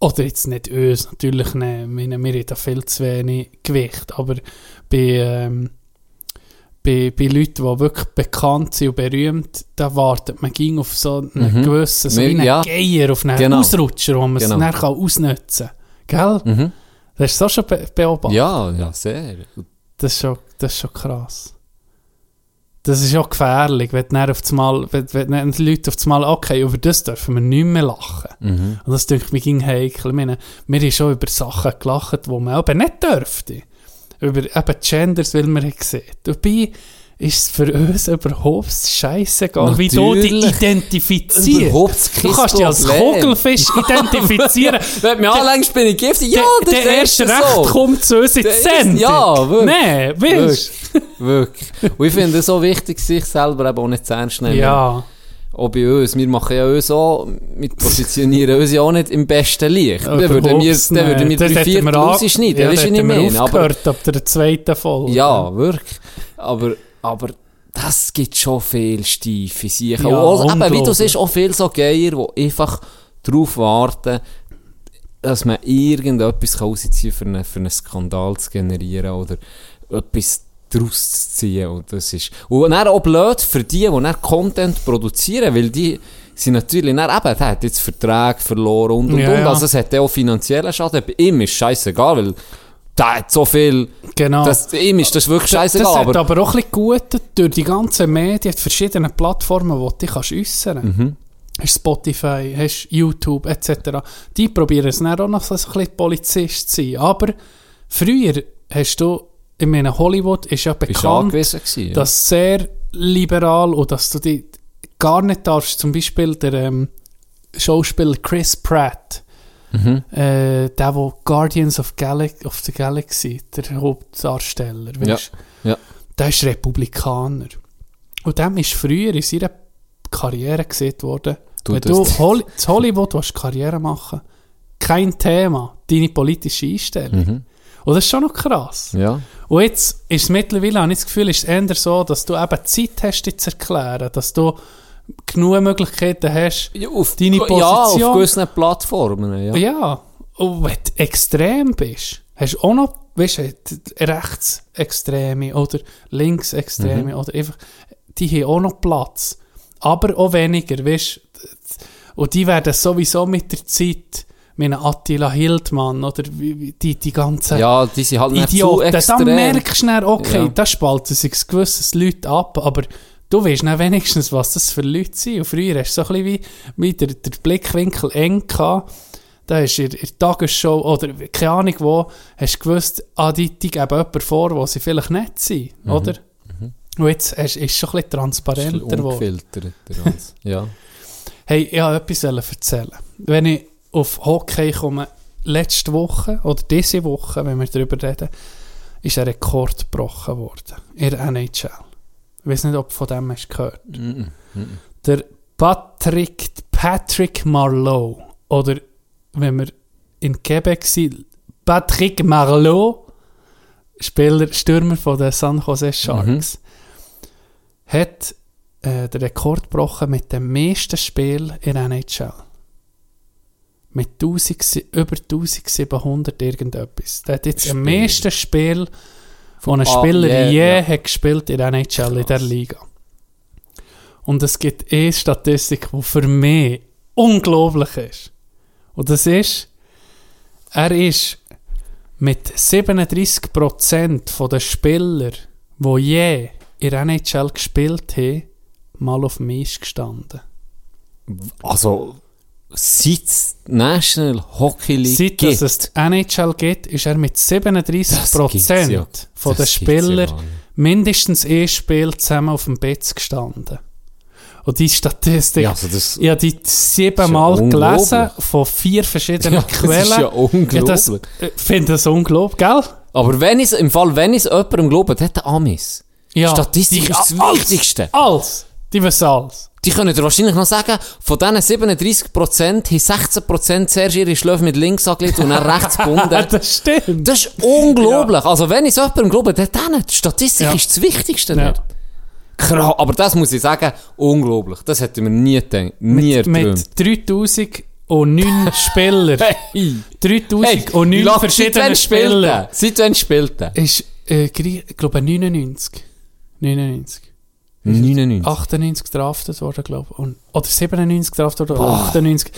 oder jetzt nicht uns, natürlich nicht, wir, wir haben da viel zu wenig Gewicht, aber bei, ähm, bei, bei Leuten, die wirklich bekannt sind und berühmt, da wartet man ging auf so einen Mhm. gewissen, so einen ja. Geier, auf einen Genau. Ausrutscher, wo man es Genau. dann kann ausnutzen kann. Gell? Mhm. Das ist so schon be beobachtet. Ja, ja, sehr. Das ist schon, das ist schon krass. Das ist auch gefährlich, wenn, dann auf einmal, wenn, wenn dann die Leute auf einmal, okay, über das dürfen wir nicht mehr lachen. Mhm. Und das denke ich mir heikel. Ich meine, wir haben schon über Sachen gelacht, die man aber nicht dürfte. Über eben Genders, weil man gesehen. Dabei ist es für uns überhaupt scheißegal, wie du dich identifizierst. Du kannst dich als. Kugelfisch identifizieren. Wenn mich anlängst, bin ich giftig. Ja, der, das der ist erste so. Recht kommt zu uns in die Der Sendung. ja, wirklich. Nein, weißt Wirklich. Und ich finde es so wichtig, sich selber eben auch nicht zu ernst nehmen. Ja. Auch bei uns. Wir machen ja uns auch, wir positionieren uns ja auch nicht im besten Licht. Dann würden wir, dann würden wir nicht. Drei Viertel rausschneiden. Ja, das hätten wir meine? Aber, ab der zweiten Folge. ja, wirklich. Aber, aber, das gibt schon viel steife Sachen. Ja, auch, eben, wie du siehst, auch viel so Geier, die einfach darauf warten, dass man irgendetwas rausziehen kann, für einen, für einen Skandal zu generieren oder etwas daraus zu ziehen. Und das ist, und dann auch blöd für die, die dann Content produzieren, weil die sind natürlich dann eben, der hat jetzt Verträge verloren und und Ja, und. Also es hat auch finanziellen Schaden. Bei ihm ist scheißegal, weil der hat so viel, Genau. das, ihm ist das wirklich das scheißegal. hat aber, aber auch ein bisschen gut durch die ganzen Medien, die verschiedenen Plattformen, wo du dich kannst äußern Mhm. Hast Spotify, hast YouTube etc. Die probieren es dann auch noch so ein bisschen Polizist zu sein. Aber früher hast du, ich meine, Hollywood ist ja ist bekannt, angewiesen gewesen. ja. dass sehr liberal und dass du die gar nicht darfst, zum Beispiel der ähm, Schauspieler Chris Pratt, äh, der, wo Guardians of, Gal of the Galaxy, der Hauptdarsteller, weißt, Ja. der ist Republikaner. Und dem ist früher in seiner Karriere gesehen worden, Du wenn du Hol in Hollywood Karriere machen kein Thema, deine politische Einstellung. Und das ist schon noch krass. Ja. Und jetzt ist es mittlerweile, habe ich das Gefühl, ist es eher so, dass du eben Zeit hast, dich zu erklären, dass du genug Möglichkeiten hast, Ja, auf, deine Ja, auf Position. gewissen Plattformen, ja. Ja, und wenn du extrem bist, hast du auch noch, weißt du, Rechtsextreme oder Linksextreme oder einfach, die haben auch noch Platz. Aber auch weniger, weißt du. Und die werden sowieso mit der Zeit, meine Attila Hildmann oder die, die ganzen Ja, die sind halt Idioten, dann extrem. merkst du schnell, okay, Ja. da spalten sich gewisse Leute ab, aber du weißt dann wenigstens, was das für Leute sind. Und früher hast du so ein bisschen wie, wie der, der Blickwinkel eng gehabt. Da hast du in der Tagesshow oder keine Ahnung wo, hast du gewusst, ah, die, die geben jemanden vor, wo sie vielleicht nicht sind, Mhm. oder? Und jetzt ist es schon ein bisschen transparenter geworden. ja. Hey, ich wollte etwas erzählen. Wenn ich auf Hockey komme, letzte Woche oder diese Woche, wenn wir darüber reden, ist ein Rekord gebrochen worden in der NHL. Ich weiß nicht, ob du von dem hast gehört. Der Patrick, Patrick Marlowe, oder wenn wir in Quebec sind, Patrick Marlowe, Spieler, Stürmer von den San Jose Sharks, hat äh, den Rekord gebrochen mit dem meisten Spiel in der NHL. Mit 1000, si- über 1700 irgendetwas. Der hat jetzt am Spiel. meisten Spiel, wo ein Ah, Spieler yeah, je ja. hat gespielt in der NHL, in der Liga. Und es gibt eine Statistik, die für mich unglaublich ist. Und das ist, er ist mit 37% der Spieler, die je in der NHL gespielt haben, mal auf dem Eis gestanden. Also, seit National Hockey League Seit gibt, es die NHL gibt, ist er mit 37% gibt's ja. von den Spielern ja mindestens ein Spiel zusammen auf dem Bett gestanden. Und die Statistik, Ja, also das- ich habe die siebenmal ja gelesen von vier verschiedenen Ja, das ist Quellen. ja unglaublich. das äh, finde das unglaublich, gell? Aber wenn ich im Fall, wenn ich es jemandem glaube, dann der Amis. Ja, Statistik die- ist das alles, Wichtigste. Alles. Die wissen alles. Die können dir wahrscheinlich noch sagen, von diesen 37% haben 16% zuerst ihre Schläfe mit links angelegt und dann rechts gebunden. das stimmt. Das ist unglaublich. Also wenn ich es jemandem glaube, dann denen. Die Statistik Ja. ist das Wichtigste. Ja. Krass. Aber das muss ich sagen, unglaublich. Das hätte man nie gedacht. Nie mit, mit 3009 Spielern. Hey. 3009 wie lange- verschiedenen Seit wann spielt er? Seit wann spielt? Ist, äh, ich glaube, 99. 99. 99. 98 draftet worden, glaube ich. Oder 97 draftet oder 98.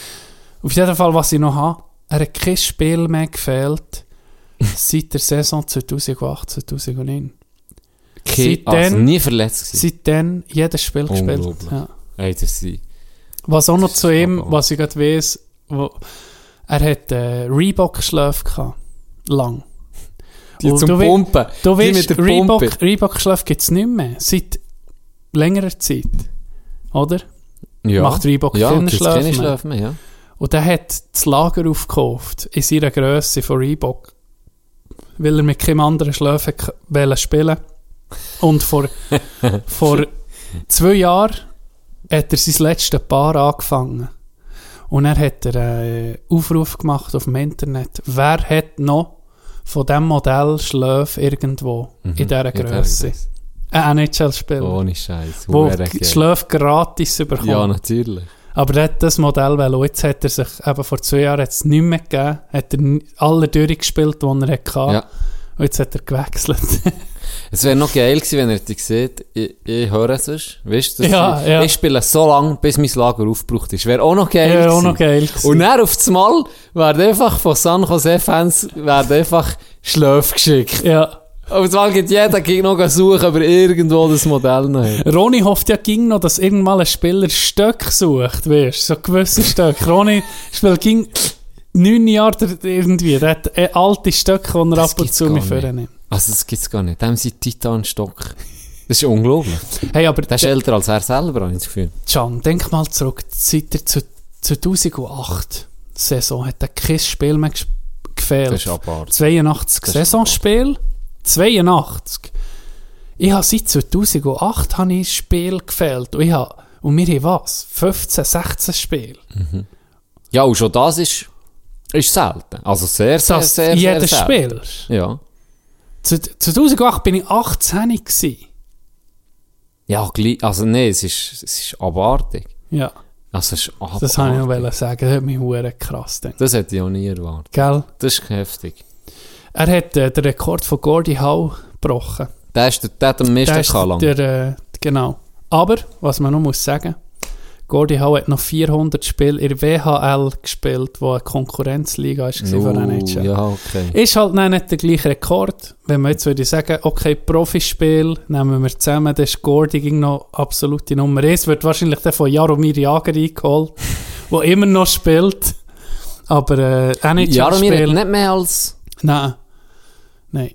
Auf jeden Fall, was ich noch habe, er hat kein Spiel mehr gefehlt seit der Saison 2008, 2009. Okay, seitdem- also nie verletzt gewesen. Seitdem jedes Spiel gespielt. Ja. Hey, das sind... Was auch noch zu ihm, aber- was ich gerade weiss, wo, er hat äh, Reebok-Schläfe gehabt. Lang. Die Und zum du Pumpen. Du weißt, der Reebok. Reebok-Schläfe gibt es nicht mehr. Seit längerer Zeit. Oder? Ja. Macht Reebok ja, keine Schläfe mehr. Schläfe mehr. Ja. Und der hat das Lager aufgekauft, in seiner Grösse von Reebok, weil er mit keinem anderen Schläfen k- wollte spielen Und vor, vor zwei Jahren hat er sein letztes Paar angefangen. Und er hat er einen Aufruf gemacht auf dem Internet. Wer hat noch von diesem Modell Schläfe irgendwo Mhm. in dieser Grösse? Ein NHL-Spieler, Ohne Scheiß. wo. Schläfe gratis bekommt. Ja, natürlich. Aber er hat das Modell weil jetzt hat er sich eben vor zwei Jahren hat's nicht mehr gegeben, hat er alle durchgespielt, die er hatte. Ja. Und jetzt hat er gewechselt. Es wäre noch geil gewesen, wenn ihr die seht. Ich, ich höre es sonst. Weißt du, Ja, ja. ich spiele so lange, bis mein Lager aufgebraucht ist. Wäre auch noch geil Ja, auch noch geil gewesen. Und dann auf das Mal werden einfach von San Jose-Fans einfach Schläfe geschickt. ja. Das Mal geht jeder geht noch suchen, aber irgendwo das Modell noch hat. Ronny hofft ja ging noch, dass irgendwann ein Spieler Stöcke sucht, weißt so gewisse Stöcke. Ronny spielt ging neun Jahre der- irgendwie, der hat äh, alte Stöcke, die er Das ab und zu mit vornimmt. Also das gibt's gar nicht. Dem sind Titanstock. Das ist unglaublich. Hey, aber Der ist älter als er selber, habe ich das Gefühl. Can, denk mal zurück, seit er zu 2008 Saison hat er kein Spiel mehr gefehlt. Das ist abartig. 82 Das ist Saisonspiel. 82. Ich habe seit 2008 habe ich ein Spiel gefehlt. Und, ich habe, und wir haben was? 15, 16 Spiele. Ja, und schon das ist, ist selten. Also sehr, sehr, Das sehr, sehr, jedes selten. Spiel. Ja. Zu- 2008 bin ich 18 gewesen. Ja, also nee, es ist, es ist abartig. Ja, Also es ist abartig. das wollte ich noch sagen. Das hat mich krass gedacht. Das hätte ich auch nie erwartet. Gell? Das ist heftig. Er hat äh, den Rekord von Gordie Howe gebrochen. Der, ist, der, der hat am meisten gehabt äh, genau. Aber, was man noch muss sagen, Gordie Howe hat noch 400 Spiele in der WHL gespielt, wo eine Konkurrenzliga war von Uh, NHL. ja, okay. Ist halt nein, nicht der gleiche Rekord. Wenn man jetzt würde sagen, okay, Profispiel nehmen wir zusammen, dann ist Gordy ging noch absolute Nummer 1. Wird wahrscheinlich der von Jaromir Jager eingeholt, der immer noch spielt. Aber äh, Jaromir hat nicht mehr als... Nein. Nein.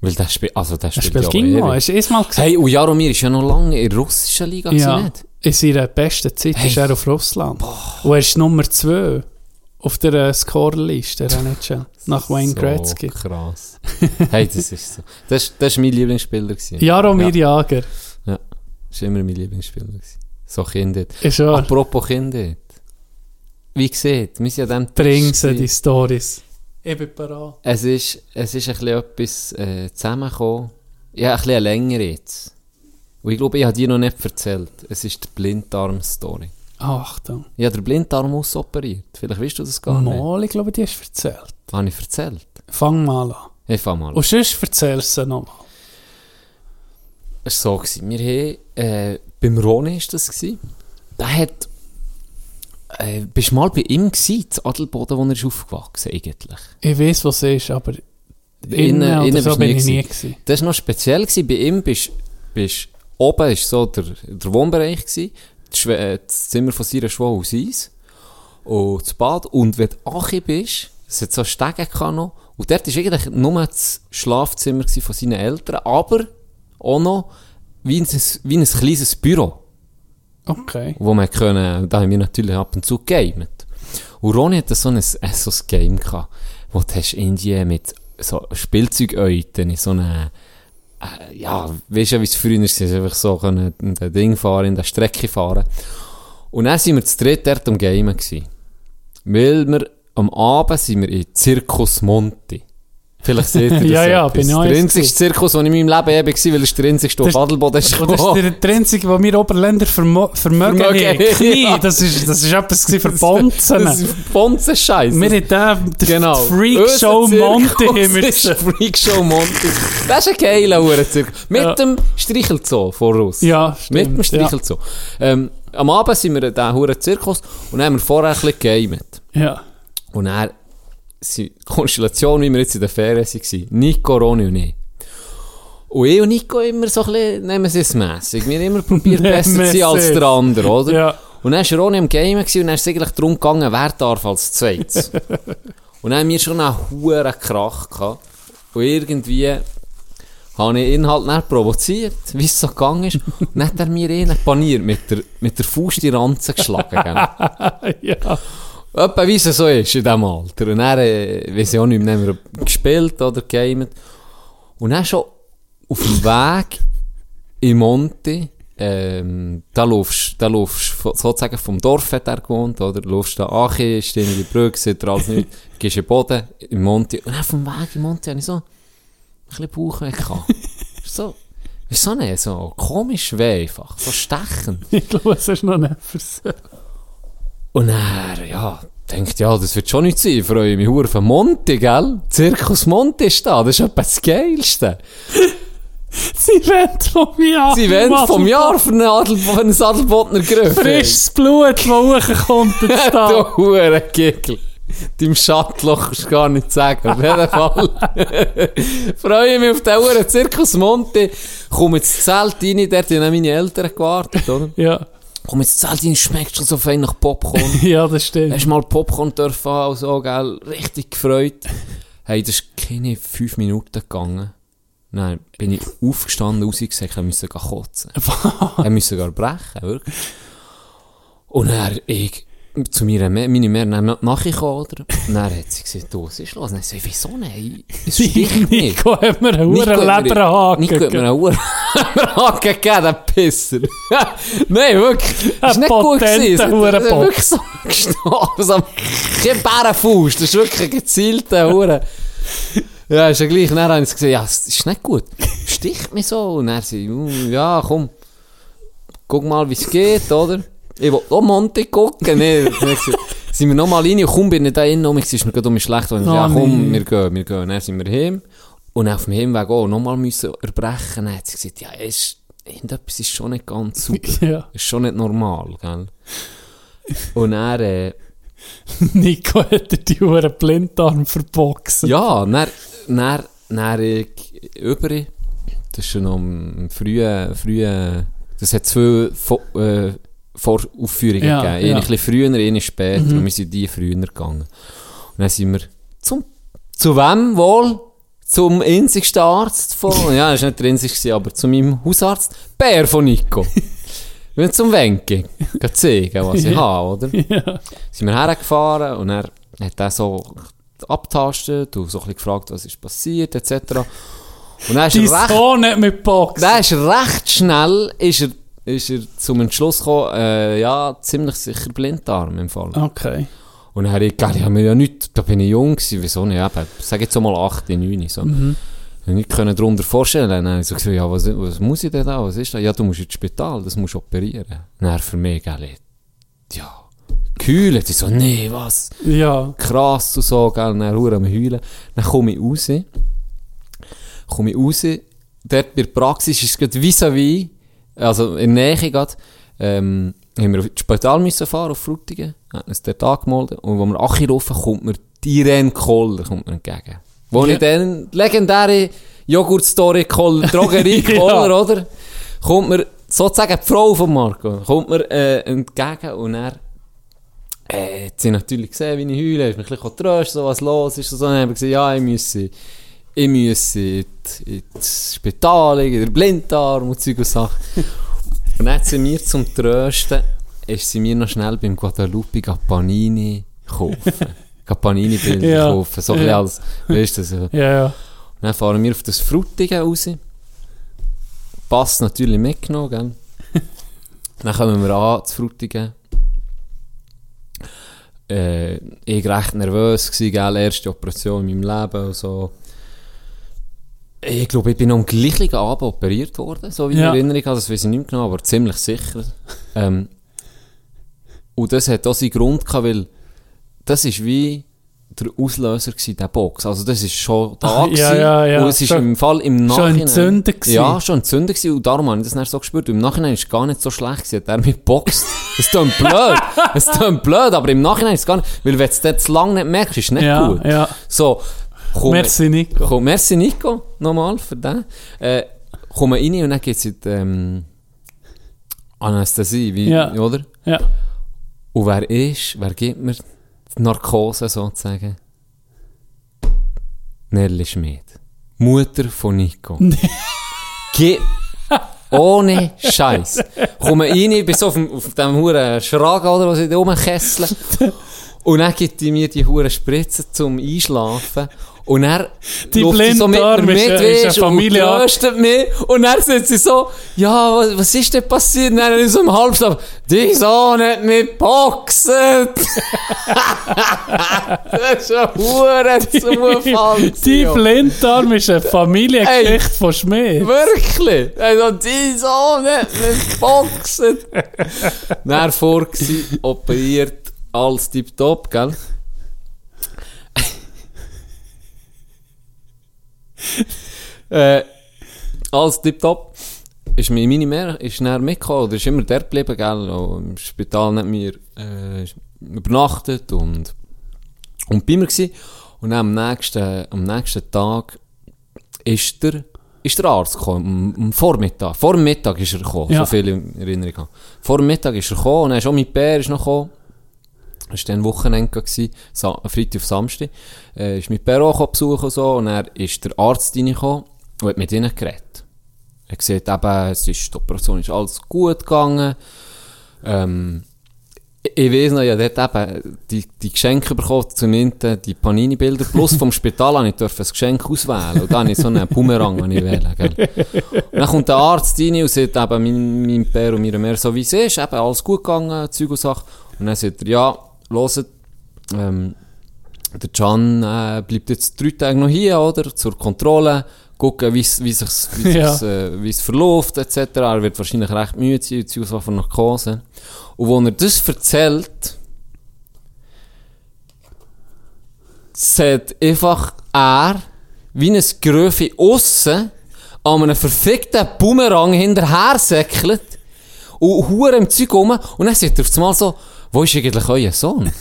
Weil der spielt, also der Er spielt, spielt ja ging noch. ewig. Hast du erstmal gesehen? Hey, und Jaromir ist ja noch lange in der russischen Liga, Ja, nicht? in seiner besten Zeit Hey. ist er auf Russland. Und er ist Nummer 2 auf der äh, Scorerliste der NHL. Nach Wayne so Gretzky. krass. hey, das ist so. Das, ist mein Lieblingsspieler. Gewesen. Jaromir Ja, Jager. das ist immer mein Lieblingsspieler. Gewesen. So Kinder. Apropos Kinder. Wie gesagt, wir sind ja dann... Bring sie die Stories. Ich bin parat. Es ist, es ist ein bisschen etwas äh, zusammengekommen. Ja, ein bisschen länger jetzt. Und ich glaube, ich habe die noch nicht erzählt. Es ist die Blinddarm-Story. Achtung. Ich habe den Blinddarm ausoperiert. Vielleicht weißt du das gar nicht. Mal, ich glaube, die hast du erzählt. Habe ich erzählt? Fang mal an. Ich fange mal an. Und sonst erzählst du nochmal. Es war so. Gewesen. Wir haben, äh, beim Roni war das. Gewesen. Der hat, äh, bist du mal bei ihm gewesen, in Adelboden, wo er ist aufgewachsen eigentlich? Ich weiß, was es ist, aber Innen- innen, innen so bin ich nie gewesen. Das war noch speziell. Gewesen. Bei ihm bist, bist oben ist so der, der Wohnbereich gewesen, das, äh, das Zimmer von seiner Schwester aus Eis und das Bad. Und wenn du Achi bist, es hat so Stege noch, und dort war eigentlich nur das Schlafzimmer von seinen Eltern, aber auch noch wie ein, wie ein kleines Büro. Okay. wo wir können, da haben wir natürlich ab und zu gegamet. Und Ronny hatte so ein, äh, so ein Game gehabt, wo du hast irgendwie mit so Spielzeugeuten in so eine, äh, ja, weißt du, wie es früher war, einfach so können, in das Ding fahren, in der Strecke fahren. Und dann sind wir zu dritt dort am Gamen gewesen. Weil wir, am Abend sind wir in Circus Monti. Vielleicht seht ihr das Ja, ja, bin ich auch Der jetzt einzigste Zirkus, den ich in meinem Leben eben war, weil es der einzigste auf Adelboden ist das ist der, einzige, wo wir Oberländer Vermögen, Vermögen. Knie, ja. das ist, das ist etwas für Bonzen. Das ist Bonzen-Scheiß. Wir haben den, den Genau. Freakshow wir ist Freakshow Monte. Das ist ein geiler Uhrenzirkus. Mit Ja. dem Streichelzoo voraus. Ja, Mit dem stimmt, ja. Streichelzoo. Ähm, am Abend sind wir in diesem Zirkus und dann haben wir vorher ein bisschen gegamet. Ja. Und dann, die Konstellation, wie wir jetzt in der Ferien waren, Nico, Ronny und ich. Und ich und Nico immer so ein bisschen, nehmen sie es mässig. Wir haben immer probiert, besser zu sein als der andere, oder? Ja. Und dann war Ronny im Game und dann ist es eigentlich darum gegangen, wer darf als zweites. und dann haben wir schon einen hohen Krach gehabt. Und irgendwie habe ich ihn halt nicht provoziert, wie es so gegangen ist. Und dann hat er mir einen paniert mit der, mit der Faust die Ranzen geschlagen. ja. Etwa wie es so ist in diesem Alter. Und dann, äh, weiss ich auch nicht mehr, gespielt oder gegamet. Und dann schon auf dem Weg in Monte, ähm, da laufst, da laufst sozusagen vom Dorf hat er gewohnt, oder? Laufst da Achi, stehen in die Brücke, sieht er alles nicht, gehst in den Boden, in Monte. Und dann vom Weg in Monte habe ich so ein bisschen Bauchweh gehabt. so, wieso nicht? So komisch weh einfach, so stechend. Ich glaube, es ist noch nicht versagt. Und er, ja, denkt, ja, das wird schon nicht sein. Ich freue mich auf Monte, gell? Zirkus Monte ist da, das ist etwas das Geilste. Sie rennt vom Jahr. Sie wollen vom Jahr für einen, Adel, für einen Adelbotner Griff. Frisches Blut, das hochkommt jetzt da. Du hure Gickel. Deinem Schattloch kannst du gar nicht sagen. Auf jeden Fall. freue mich auf den hure Zirkus Monte. Komm ins Zelt rein, dort haben meine Eltern gewartet, oder? Ja. Komm Zelt rein, schmeckt schon so fein nach Popcorn. ja, das stimmt. Hast mal Popcorn dürfen haben und so, gell? Richtig gefreut. Hey, das ist keine fünf Minuten gegangen. Nein, bin ich aufgestanden, rausgesagt, ich musste kotzen. ich musste gar brechen, wirklich. Und er, ich, zu mir, meine Mutter dann nachgekommen, oder? Und dann hat sie gesagt, du, was ist los? Und dann so, wieso nein? Es sticht nicht. Nico hat mir einen mir- Leberhaken Nico hat mir einen Hurenhaken gegeben, der Pisser. Nein, wirklich. Das Ein ist nicht gut gewesen. Hat Hurenbock. wirklich so gestorben. So, kein Bärenfuß. Das ist wirklich ein gezielter Huren. Ja, ist ja gleich. Dann haben sie gesagt, ja, es ist nicht gut. Sticht mich so. Und dann sie, uh, ja, komm. Guck mal, wie es geht, oder? Ich will auch Monte gucken. Nee, ich sind wir nochmal rein und kaum bin ich da innen um mich, ist mir gerade um mich schlecht. Und ich, Oh, ja, komm, wir gehen, wir gehen. Dann sind wir heim. Und auf dem Hinweg auch nochmal müssen erbrechen. Dann hat sie gesagt, ja, ist, irgendetwas ist schon nicht ganz super. Ja. ist schon nicht normal, gell? Und er, äh, Nico hat dir die hohen Blinddarm verboxt. ja, dann, dann, dann ich über, das ist schon am frühen, frühen, das hat zwei äh, Voraufführungen Ja, gegeben. Eine ja. ein bisschen früher, eine später. Und wir sind die früher gegangen. Und dann sind wir zum, zu wem wohl? Zum einzigsten Arzt von, ja, das war nicht der einzigste, aber zu meinem Hausarzt, Bär von Nico. Wir sind zum Wenke, zeigen, was ich Ja. habe, oder? Ja. sind wir hergefahren und er hat er so abtastet und so ein bisschen gefragt, was ist passiert, etc. Und dann ist Dein er recht, Sohn hat mit Box. dann ist er recht schnell ist er, ist er zum Entschluss gekommen, äh, ja, ziemlich sicher Blinddarm im Fall. Okay. Und dann habe ich gedacht, ich habe mir ja nicht, da bin ich jung gewesen, wieso nicht, eben, sag jetzt mal 8, 9, so. Mhm. Ich nicht können darunter vorstellen. Dann habe ich so gesagt, ja, was, was muss ich denn da, was ist das? Ja, du musst ins Spital, das musst du operieren. Dann für mich, gell, ja, kühlen. Ich so, nee, was? Ja. krass und so, gell, und dann am heulen. Dann komme ich raus, komme ich raus, dort bei der Praxis ist es gerade vis-à-vis, also in der Nähe gerade, ähm, haben wir ins Spital müssen fahren, auf Frutigen, hat uns dort angemeldet, und wo wir Achi rufen, kommt mir die Irene Koller kommt mir entgegen. Wo Ja. ich dann, legendäre Joghurt-Story Koller, Drogerie Ja. Koller, oder? Kommt mir, sozusagen die Frau von Marco, kommt mir äh, entgegen und er äh, hat sie natürlich gesehen, wie ich heule, ist mich ein bisschen getröstet, so was los ist. und So, dann habe ich gesagt, ja, ich müsse, ich müsse in die- ins Spital, in der Blinddarm und Zeug und Sachen. und dann hat sie mir zum Trösten, ist sie mir noch schnell beim Guadalupe Panini kaufen. Panini Bilder Ja. kaufen, so ein bisschen Ja. als, weißt du, so. Ja, ja. Und dann fahren wir auf das Frutige raus. Pass natürlich mitgenommen, gell? dann kommen wir an, zu Frutigen. Äh, ich war recht nervös, gewesen, gell? Erste Operation in meinem Leben und so. Ich glaube, ich bin am gleichen Abend operiert worden, so wie ich Ja. in Erinnerung habe. Das weiß ich nicht mehr genau, aber ziemlich sicher. ähm, und das hat auch seinen Grund gehabt, weil das ist wie der Auslöser gewesen, der Box. Also das ist schon da Ach, ja, gewesen. ja, ja. Und es ist Schon- im Fall im schon Nachhinein... entzündet gewesen. Ja, schon entzündet gewesen. Und darum habe ich das dann so gespürt. Und im Nachhinein ist es gar nicht so schlecht gewesen. Hat er mich boxt. Es klingt blöd. Es klingt blöd, aber im Nachhinein ist es gar nicht... Weil wenn du es zu lange nicht merkst, ist es nicht Ja, gut. ja. So, komm, Merci, Nico. Komm, merci Nico, nochmal für den. Äh, kommen rein und dann geht es in die, ähm, Anästhesie, wie, Ja. oder? Ja. Und wer ist, wer gibt mir die Narkose sozusagen? Nelly Schmid. Mutter von Nico. Ge ohne Scheiß. Komme rein, so auf dem, auf dem huren Schragen, oder, was ich da rumkessle. Und dann gibt die mir die huren Spritze zum Einschlafen. Und er Die läuft so mit mir mit, du, und tröstet mich. Und dann sagt sie so, ja, was, was ist denn passiert? Und dann ist so im Halbschlaf, die Sohn hat mich boxen. das ist ein huren Zufall. Die. Blinddarm ist eine Familiengeschichte von Schmied. Wirklich? Also, die Sohn hat mich boxen. Dann vor operiert, alles tipptopp, gell? Äh, alles tipptopp. Ist mir meine Mehr, ist näher mitgekommen, oder ist immer dort geblieben, gell? Auch Im Spital nicht mehr, äh, übernachtet und, und bei mir gsi. Und dann am nächsten, am nächsten Tag ist der, ist der Arzt gekommen, am, am Vormittag. Vor Mittag ist er gekommen, Ja. so viel in Erinnerung habe. Vor dem Mittag ist er gekommen und dann ist auch mein Bär ist noch gekommen. Das war dann Wochenende, Sa Freitag auf Samstag. Äh, ist mit gekommen besuchen und so und dann ist der Arzt reingekommen und hat mit ihnen geredet. Er sieht eben, es ist, die Operation ist alles gut gegangen. Ähm, Ich weiß noch, ja, dort eben die, die Geschenke bekommen, zum einen die Panini-Bilder, plus vom Spital habe ich durfte ein Geschenk auswählen. Und dann habe ich so einen Bumerang den ich wählen, gell. Und dann kommt der Arzt rein und sagt eben, mein, mein Pär und mir mehr so wie es ist, eben alles gut gegangen, Zeug und Sachen. Und dann sagt er, ja, hört, ähm, der Can äh, bleibt jetzt drei Tage noch hier, oder? Zur Kontrolle, gucken, wie wie Ja. äh, es verläuft, etc. Er wird wahrscheinlich recht müde sein, und Sachen von Narkose. Und wo er das erzählt, sieht einfach er, wie ein Gröfe aussen an einem verfickten Bumerang hinterher säckelt und hure im Zeug rum und dann sagt er auf einmal so, wo ist eigentlich euer Sohn?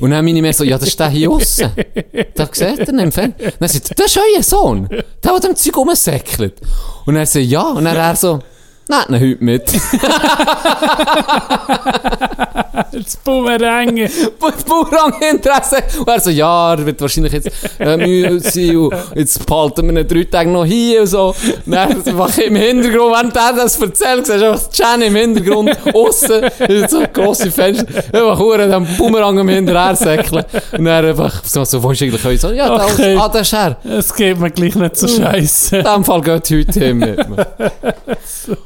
Und dann meine ich mir so, ja, das ist der hier aussen. Da seht ihr ihn im Fernsehen. Dann sagt er, das ist euer Sohn. Der, der dem Zeug rumsäckelt. Und er sagt, ja. Und dann er so, nein, ihn heute mit. Das Bumerang. Und Bumerang hinterher. Und er so, ja, er wird wahrscheinlich jetzt äh, müde sein und jetzt behalten wir ihn drei Tage noch hier und so. Und dann einfach im Hintergrund, während er das erzählt, siehst du einfach Jenny im Hintergrund, aussen, so ein grosses Fenster, einfach hure den Bumerang am hinterher säckeln. Und dann einfach so, so, wo ist eigentlich euer Sohn? Ja, Okay. da, ah, das ist er. Es geht mir gleich nicht so scheiße. In dem Fall geht heute hin mit mir.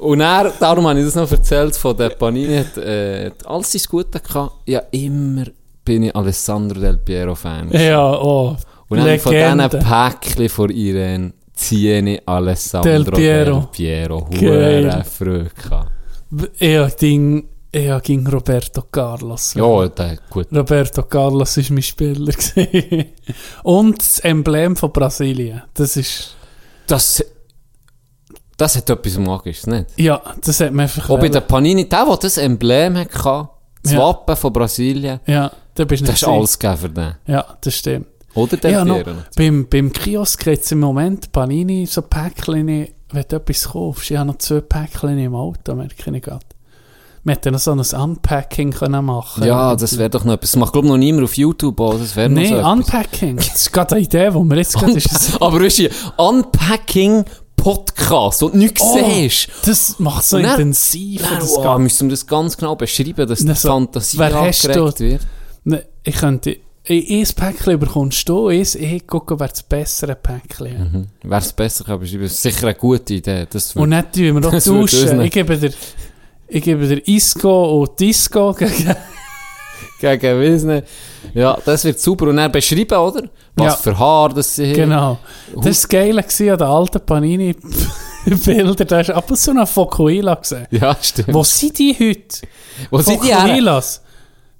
Und er, darum habe ich das noch erzählt von der Panini, hat, äh, alles sein Gute gehabt. Ja, immer bin ich Alessandro Del Piero Fan. Ja, oh. Und dann von diesen. Päckchen von Irene ziehe ich Alessandro Del Piero. Del Piero. Hure Freude gehabt. Ja, Ding, ja, ging Roberto Carlos. Ja, der, gut. Roberto Carlos war mein Spieler. Und das Emblem von Brasilien. Das ist, Das, das hat etwas Magisches, nicht? ja, das hat man einfach Auch bei der Panini, der, der das Emblem hatte, das Ja. Wappen von Brasilien, Ja, da bist du das ist alles für den. Ja, das stimmt. Oder Del Ja, noch, beim, beim Kiosk jetzt im Moment Panini so Päckchen, wenn du etwas kaufst. Ich habe noch zwei Päckchen im Auto, merke ich gerade. Wir hätten noch so ein Unpacking können machen Ja, das wäre doch noch etwas. Das macht, glaube ich, noch niemand auf YouTube. Auch. Das wäre Nein, so. Unpacking. Das ist gerade eine Idee, die wir jetzt gerade... ist- Aber weißt du, Unpacking Podcast, du nichts Oh, siehst. das macht so Und dann- intensiv. Dann, das Ganze. müssen wir das ganz genau beschreiben, dass die Na, so, Fantasie wer angeregt wird. Ne, Ich könnte... Ein Päckchen bekommst du, eins, ich gucke, wer das bessere Päckchen hat. Mhm. Wäre es besser kann beschreiben, ist sicher eine gute Idee. Das Und nicht tun wir noch tauschen. Ich gebe dir... Ich gebe dir Isco und Disco gegen... gegen nicht. Ja, das wird super. Und dann beschreiben, oder? Was Ja. für Haar das sie haben. Genau. Das war das Geile gewesen an den alten Panini-Bildern. Da hast du ab und zu noch Fokuhila gesehen. Ja, stimmt. Wo sind die heute? Wo sind die? Fokuhilas.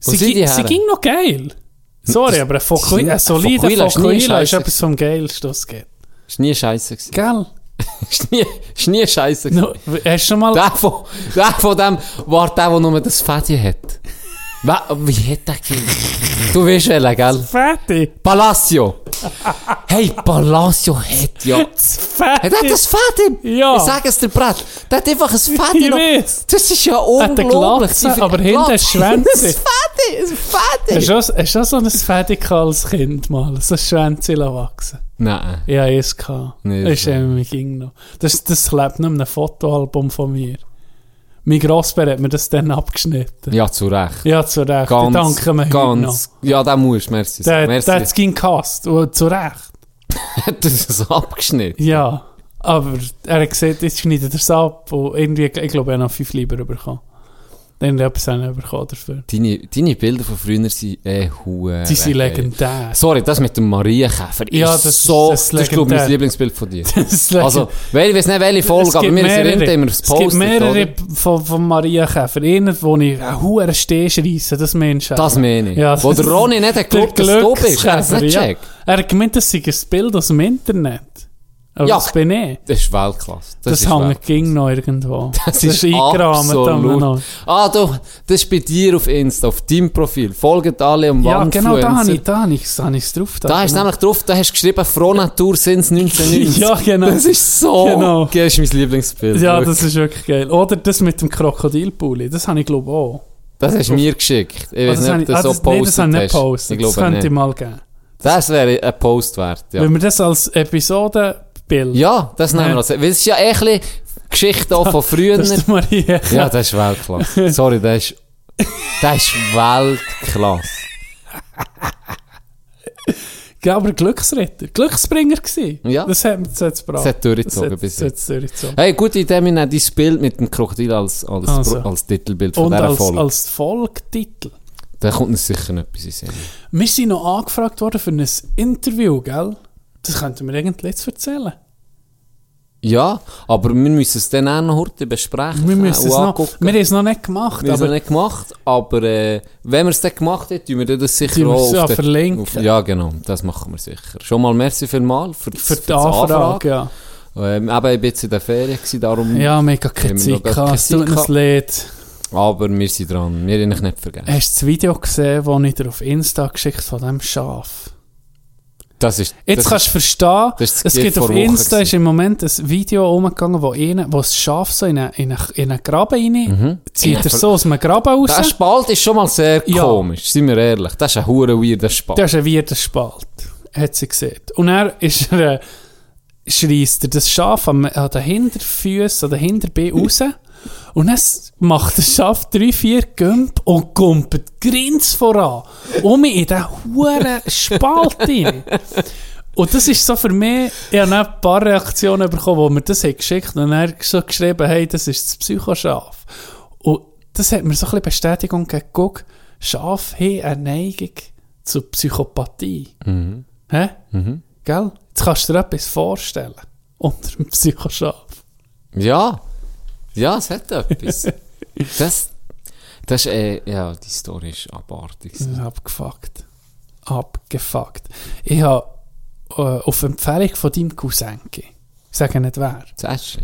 Sie, sie her? ging noch geil. Sorry, aber ein, Fokuhila, ein solider Fokuhila Fokuhila ist etwas vom Geilsten, was es gibt. Ist nie scheiße gewesen. Gell? Ist nie, ist nie scheiße gewesen. No, hast du schon mal... Der von, der von dem war der, der nur das Fädchen hat. Wie hat der gegeben? Du weißt welchen, gell? Fertig. Palacio. Hey, Palacio hat ja... Das Hat er das Fädchen? Ja. Ich sag es dir, Brett. Der hat einfach ein Ich Fädchen noch... weiß. Das ist ja Hat unglaublich. Glatze, Die- aber hinten Glatze. ist Schwänze. Ein Fädchen, ein Hast du auch- hast du auch so ein Fertig als Kind mal? So ein Schwänzchen wachsen? Nein. Ja, es kann. Nee, das ist das- eben, ging noch. Das, das klebt noch in einem Fotoalbum von mir. Mein Grossbär hat mir das dann abgeschnitten. Ja, zu Recht. Ja, zu Recht. Ganz, danke mir ganz... Ja, den musst du, merci. Der, merci. der hat es gehasst. Und zu Recht. hat er das abgeschnitten? Ja. Aber er hat gesagt, jetzt schneidet er es ab. Und irgendwie, ich glaube, er hat noch fünf Lieber bekommen. Irgendetwas haben wir bekommen dafür. Deine, deine Bilder von früher sind eh hure. Die sind legendär. Sorry, das mit dem Marienkäfer Ja, ist das ist- so... ist Das ist, glaube ich, mein. Lieblingsbild von dir. Also, weil ich weiß nicht, welche Folge, aber mehrere- erinnert, immer das Es gibt Post. mehrere von, von Maria Käfer. Einen, wo ich einen hohen Steh schreisse, das Mensch. Das meine ich. Ja, Wo das- der Ronny nicht hat geglaubt, dass du bist. Er hat nicht gecheckt. Er hat gemeint, das sei ein Bild aus dem Internet. Aber Ja. das bin ich. Das ist Weltklasse. Das, Das, hängt ging noch irgendwo. Das ist eingerahmt noch. Ah, du, das ist bei dir auf Insta, auf deinem Profil. Folgt alle am Ja, genau, da habe ich, da habe ich, da habe ich es drauf. Da ist genau. nämlich drauf, da hast du geschrieben, Frohnatur sind 1990. Ja, genau. Das ist so, Genau. das ist mein Lieblingsbild. Ja, wirklich. das ist wirklich geil. Oder das mit dem Krokodilpulli, das habe ich glaube auch. das hast du mir geschickt. Ich Ah, weiß nicht, ob das ah, so das, nein, das habe ich nicht postet. Ich Das könnte ich mal geben. Das wäre ein Post wert, ja. Wenn wir das als Episodenbild... Ja, das nehmen wir als. Weil es ist ja eh ein bisschen Geschichte auch von früher. Das. Ja, das ist Weltklasse. Sorry, das ist Der ist Weltklasse. Ja, aber Glücksritter. Glücksbringer gewesen. Ja. Das hat das hat's gebracht. Das hat durchgezogen Das bis jetzt. das. Hey, gute Idee, wir nehmen dein Bild mit dem Krokodil als, als, Also. Als Titelbild von Und dieser als, Folge. als Folgetitel. Da kommt uns sicher noch etwas in Sinn. Wir sind noch angefragt worden für ein Interview, gell? Das könnten wir irgendwie jetzt erzählen. Ja, aber wir müssen es dann auch noch heute besprechen. Wir müssen es noch, angucken. wir haben es noch nicht gemacht, Wir haben es noch nicht gemacht, aber äh, wenn wir es dann gemacht haben, tun wir das sicher auch auf verlinken. Auf, ja, genau, das machen wir sicher. Schon mal merci vielmal für, für für die das Anfrage, ja. Ähm, eben, ich bin jetzt in der Ferien, darum, Ja, mega keine Zeit gehabt. Es tut uns leid. aber wir sind dran. Wir haben dich nicht vergessen. Hast du das Video gesehen, das ich dir auf Insta geschickt von diesem Schaf? Das ist, Jetzt das kannst du verstehen, es gibt auf Insta gewesen. ist im Moment ein Video umgegangen, wo, einer, wo das Schaf so in einen in eine, in eine Graben rein zieht Ja, er so aus einem Graben raus. Der Spalt ist schon mal sehr Ja. komisch, sind wir ehrlich. Das ist ein hure weirder Spalt. Das ist ein weirder Spalt, hat sie gesehen. Und er ist er, äh, schreist er das Schaf an, an den Hinterfüßen, an den Hinterbeinen raus. Und dann macht das Schaf drei, vier Gümp und kumpelt grins voran. Um in diesen huren Spalt rein. Und das ist so für mich, ich habe ein paar Reaktionen bekommen, wo mir das hat geschickt und er so geschrieben, hey, das ist das Psychoschaf. Und das hat mir so ein bisschen Bestätigung gegeben, guck, Schafe haben eine Neigung zur Psychopathie. Mhm. Hä? Gell? Jetzt kannst du dir etwas vorstellen unter einem Psychoschaf. Ja, ja, es hat etwas. das, das ist, äh, ja, die Story ist abartig. Abgefuckt. Abgefuckt. Ich habe äh, auf Empfehlung von deinem Cousin, ich sage nicht wer, Das ist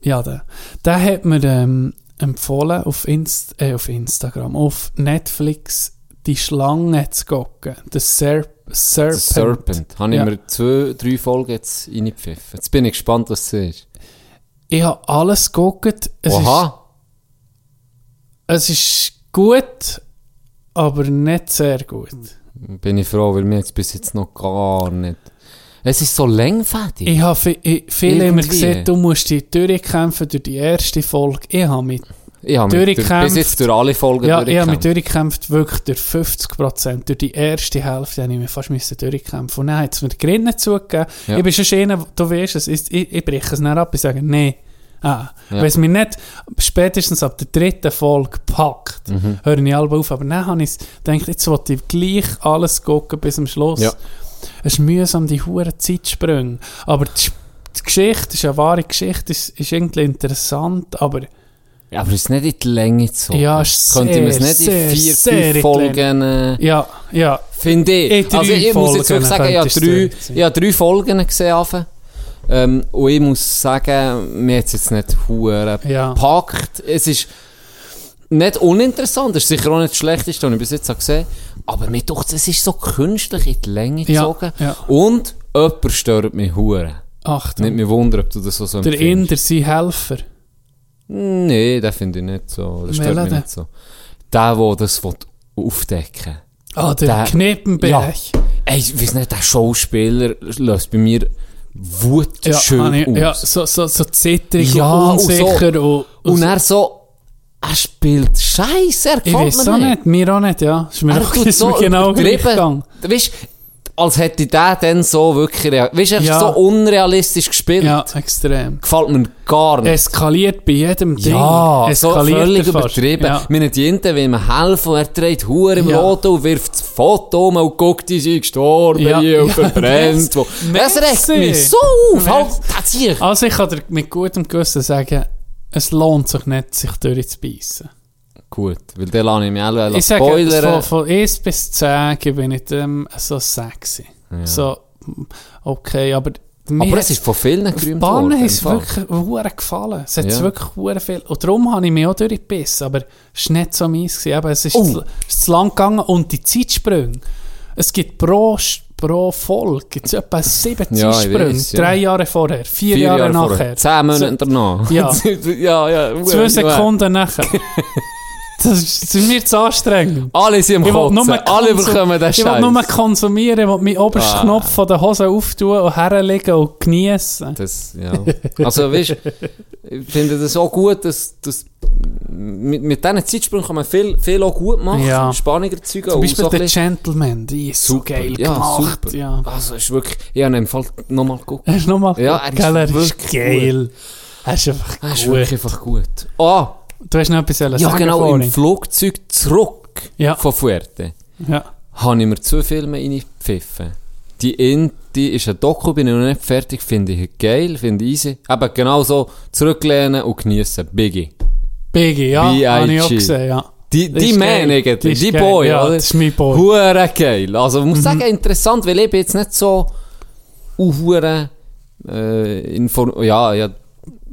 Ja, der. Der hat mir ähm, empfohlen, auf, Inst äh, auf Instagram, auf Netflix die Schlange zu gucken. The Serp Serpent. The Serpent. Habe ich Ja. mir zwei, drei Folgen jetzt reingepfiffen. Jetzt bin ich gespannt, was es ist. Ich habe alles geguckt. Es Oha. Ist, es ist gut, aber nicht sehr gut. Bin ich froh, weil mir jetzt bis jetzt noch gar nicht... Es ist so längfädig. Ich habe viele immer gesehen, du musst dich durchkämpfen durch die erste Folge. Ich habe mich Ich habe durchgekämpft. bis jetzt durch alle Folgen Ja, ich habe mich durchgekämpft. durchgekämpft, wirklich durch 50%. Durch die erste Hälfte habe ich mich fast müssen durchkämpfen. Und dann hat es mir die Grinnen zugegeben. Ja. Ich bin schon einer, du weißt es, ich, ich, ich breche es nicht ab, ich sage, nee. Ah, Ja. Wenn es mich nicht spätestens ab der dritten Folge packt, Mhm. höre ich alle auf. Aber dann habe ich gedacht, jetzt wollte ich gleich alles gucken bis zum Schluss. Ja. Es ist mühsam, die hohen Zeitsprünge. Aber die, die Geschichte ist eine wahre Geschichte, ist, ist irgendwie interessant, aber Ja, aber es ist nicht in die Länge so. Ja, ist Könnte man es sehr, nicht in sehr, vier, sehr in fünf die Folgen... Äh, ja, ja. Finde ich. Also ich muss jetzt Folgen wirklich sagen, ich habe drei, ich habe drei Folgen gesehen. Ähm, und ich muss sagen, mir hat es jetzt nicht hure Ja. gepackt. Es ist nicht uninteressant, es ist sicher auch nicht das Schlechteste, was ich bis jetzt habe gesehen aber mir doch, es ist so künstlich in die Länge gezogen. ja. Und jemand stört mich. Achtung. Nicht mich wundern, ob du das so so Der empfindest. Inder, sein Helfer. Nee, den finde ich nicht so. Das stört Welcher mich denn? nicht so. Der, der das will aufdecken Ah, der, Der- Knippenberg. Ja. Ey, ich weiß nicht, der Schauspieler löst bei mir Wut Ja, schön ich- aus. ja so, so, so zittrig Ja, und und so- unsicher. Und, Und er so, er spielt Scheiße, er ich gefällt weiß mir auch nicht. nicht, mir auch nicht, ja. Ist mir, Er auch, tut so mir genau übertrieben. weißt, als hätte der dann so wirklich, weißt du, ist Ja. so unrealistisch gespielt. Ja, extrem. Gefällt mir gar nicht. Eskaliert bei jedem Ding. Ja, so Eskaliert völlig er fast. übertrieben. Ja. Wir haben die Ente, will ihm helfen, und er dreht Hure im Ja. Auto und wirft das Foto um und guckt, die sind gestorben Ja. hier und Ja. verbrennt. Merci. Das regt mich so auf. Halt, hier. Also ich kann dir mit gutem Gewissen sagen, es lohnt sich nicht, sich durchzubeissen. Gut, weil der lasse ich mich auch Ich sage, spoilern. von, von 1 bis 10 bin ich dem so sexy. So, okay, aber... Aber es ist von vielen gerühmt Bahnen worden. es Fall. wirklich hure gefallen. Es hat Ja. wirklich hure viel. Und darum habe ich mich auch durchgebissen. Aber es war nicht so meins. Gewesen. Es ist, Oh. zu, ist zu lang gegangen. Und die Zeitsprünge. Es gibt pro, pro Folge gibt's etwa sieben Ja, Zeitsprünge. weiss, ja. Drei Jahre vorher, vier, Vier Jahre, Jahre nachher. vorher. Zehn Monate danach. Ja. ja, ja. Zwei Sekunden nachher. Das ist, sind mir zu anstrengend. Alle sind am Kotzen. nur Alle bekommen den Ich will nur Scheiß. konsumieren, ich will meinen obersten Ah. Knopf von der Hose auftun und herlegen und genießen. Das, ja. Also, weißt ich finde das auch gut, dass, dass mit, mit diesen Zeitsprüngen kann man viel, viel auch gut machen, Ja. Spannung erzeugen. Zum Beispiel so der Gentleman, die ist so geil ja, gemacht. super. Ja. Also, ist wirklich, ich habe ihn nochmal geguckt. Hast du nochmal Ja, er ist er ist geil. Er ist einfach Er ist gut. wirklich einfach gut. Ah, Du hast noch etwas sagen ja genau, vorhin. im Flugzeug zurück Ja. von Fuerte Ja. habe ich mir zwei Filme reingepfiffen. Die in, die ist ein Doku, bin ich noch nicht fertig, finde ich geil, finde ich easy. Eben genau so, zurücklehnen und geniessen. Biggie. Biggie, ja, habe ich auch gesehen, ja. Die, die ist die geil. Boy, Ja, oder? das ist mein Boy. Mhm. Hure geil. Also, ich muss sagen, interessant, weil ich bin jetzt nicht so, uh, hure, äh, inform ja, ja,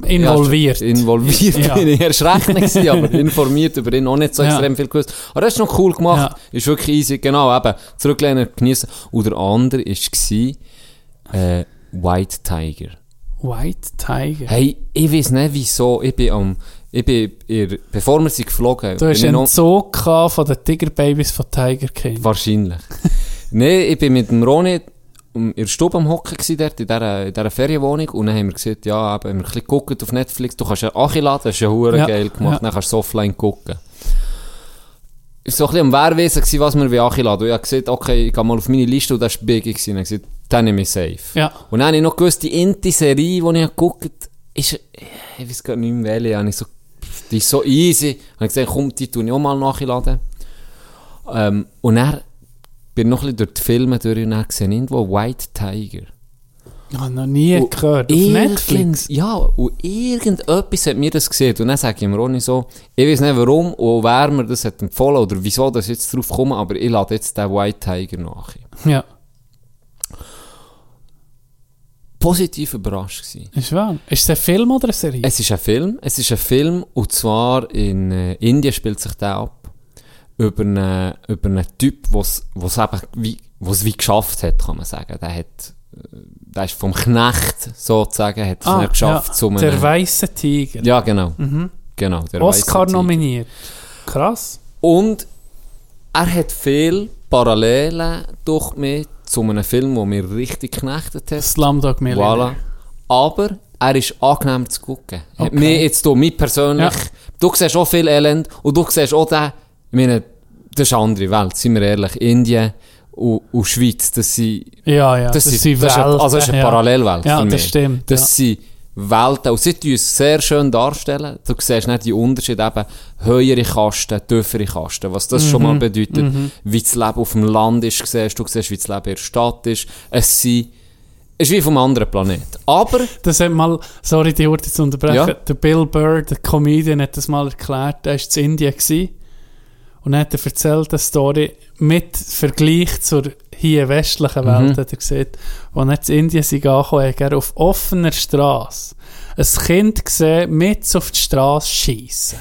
Involviert. Ja, involviert Ja. bin ich erst recht nicht aber informiert über ihn auch nicht so Ja. extrem viel gewusst. Aber das ist noch cool gemacht. Ist wirklich easy. Genau, eben. Zurücklehnen, genießen. Und der andere war, äh, White Tiger. White Tiger. Hey, ich weiß nicht wieso. Ich bin am, ich bin, ihr, bevor wir sie geflogen du hast einen Zug von den Tiger-Babys von Tiger King. wahrscheinlich. Nein, ich bin mit dem Roni um, in der Stube am Hocken gewesen, dort, in dieser, in dieser Ferienwohnung. Und dann haben wir gesagt, ja, eben, haben wir ein bisschen geguckt auf Netflix. Du kannst ja Achi laden, das ist ja hure Ja, geil gemacht. ja. Dann kannst du offline gucken. Ich war so ein bisschen am Wehrwesen, gewesen, was wir wie Achi laden. Und ich habe gesagt, okay, ich gehe mal auf meine Liste und das war Biggie. gewesen. Und ich habe gesagt, dann nehme ich safe. Ja. Und dann habe ich noch gewusst, die Inti-Serie, die ich habe geguckt ist, ich weiß gar nicht mehr welche, habe ich so, die ist so easy. Habe ich gesagt, komm, die tue ich auch mal nachladen. Ähm, und dann bin noch ein bisschen durch die Filme durch und gesehen, irgendwo White Tiger. Ich habe noch nie Und gehört. Auf Netflix. Ja, und irgendetwas hat mir das gesehen. Und dann sage ich mir auch nicht so, ich weiß nicht warum und wer mir das hat empfohlen oder wieso das jetzt drauf kommen, aber ich lade jetzt den White Tiger nach. Ja, Positiv überrascht gewesen. ist wahr. Ist es ein Film oder eine Serie? Es ist ein Film. Es ist ein Film, und zwar in äh, Indien spielt sich der ab. Über einen, über einen Typ, was was eben wie, was wie geschafft hat, kann man sagen. Der hat, äh, der ist vom Knecht, sozusagen, hat es dann geschafft, Ah, ja. zu einem, Der weiße Tiger. Ja, genau. Genau, der Oscar nominiert. Krass. Und er hat viel Parallelen durch mich zu einem Film, der mir richtig geknechtet hat. Slumdog Millionaire. Voilà. Aber er ist angenehm zu gucken. Okay. Mir jetzt du, mich persönlich, Ja. du siehst auch viel Elend und du siehst auch den, ich meine, das ist eine andere Welt, sind wir ehrlich. Indien und, und Schweiz, das sind, Ja, ja. das, sind, sind das ist eine, Welten, also das ist eine ja. Parallelwelt Ja, für das mich. stimmt, Das ja. sind Welten und sie tun es sehr schön darstellen. Du siehst nicht die Unterschiede eben höhere Kasten, tiefere Kasten, was das schon Mhm. mal bedeutet, wie das Leben auf dem Land ist, siehst du, siehst, wie das Leben in der Stadt ist. Es sind, ist wie vom anderen Planet. Aber Das hat mal, sorry, die Urte zu unterbrechen, Ja. der Bill Burr, der Comedian, hat das mal erklärt, er war in Indien gewesen, und er hat er erzählt, eine Story mit Vergleich zur hier westlichen Welt, Mhm. hat er gesagt, als er in Indien angekommen, hat er auf offener Straße ein Kind gesehen, mit auf die Straße schiessen.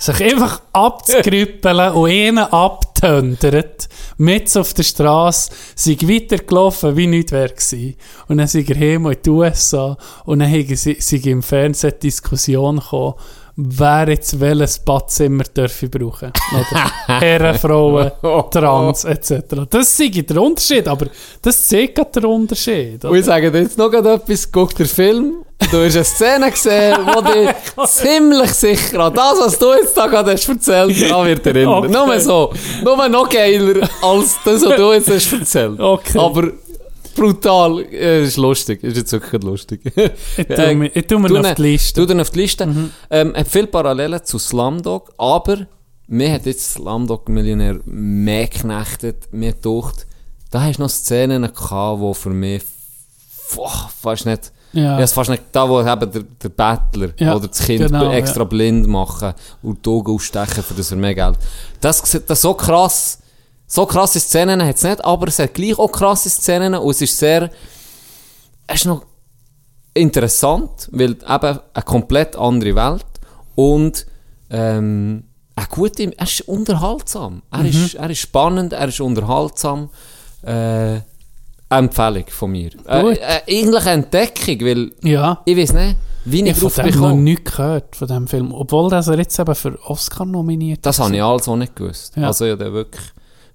Sich einfach abzugrüppeln und ihnen abtöndert, mit auf der Straße, sind weitergelaufen, wie nichts wäre gewesen. Und dann sind er heim in die USA und dann haben sie, sind im Fernsehen Diskussion gekommen, wer jetzt welches Badzimmer dürfe brauchen. Oder Herren, Frauen, Trans, etc. Das ist der Unterschied, aber das zeigt den Unterschied. Und ich sage dir jetzt noch etwas, guck den Film, du hast eine Szene gesehen, wo dich ziemlich sicher an das, was du jetzt da gerade hast erzählt, daran wird erinnern. Okay. Nur so, nur noch geiler, als das, was du jetzt hast erzählt. Okay. Aber brutal, äh, ist lustig, ist jetzt wirklich lustig. Ich tue mir, ich tue mir Du auf ne- die Liste. Du auf die Liste. Ähm, hat viele Parallelen zu Slumdog, aber mir hat jetzt Slumdog Millionär mehr geknechtet. Mir gedacht, da hast du noch Szenen gehabt, die für mich boah, fast nicht, Ja. ja. fast nicht da, wo eben der, der Bettler Ja, oder das Kind genau, extra ja. blind machen und die Augen ausstechen, für das er mehr Geld. Das, das so krass, so krasse Szenen hat es nicht, aber es hat gleich auch krasse Szenen und es ist sehr, es ist noch interessant, weil eben eine komplett andere Welt und ähm, eine gute, er ist unterhaltsam. Er, ist, er ist spannend, er ist unterhaltsam. Äh, Empfehlung von mir. Äh, äh, eigentlich eine Entdeckung, weil ja. ich weiß nicht, wie Ich ich habe drauf von dem noch bekomme. nichts gehört, von diesem Film. Obwohl er jetzt eben für Oscar nominiert Das habe ich alles auch nicht gewusst. Ja. Also ja, der wirklich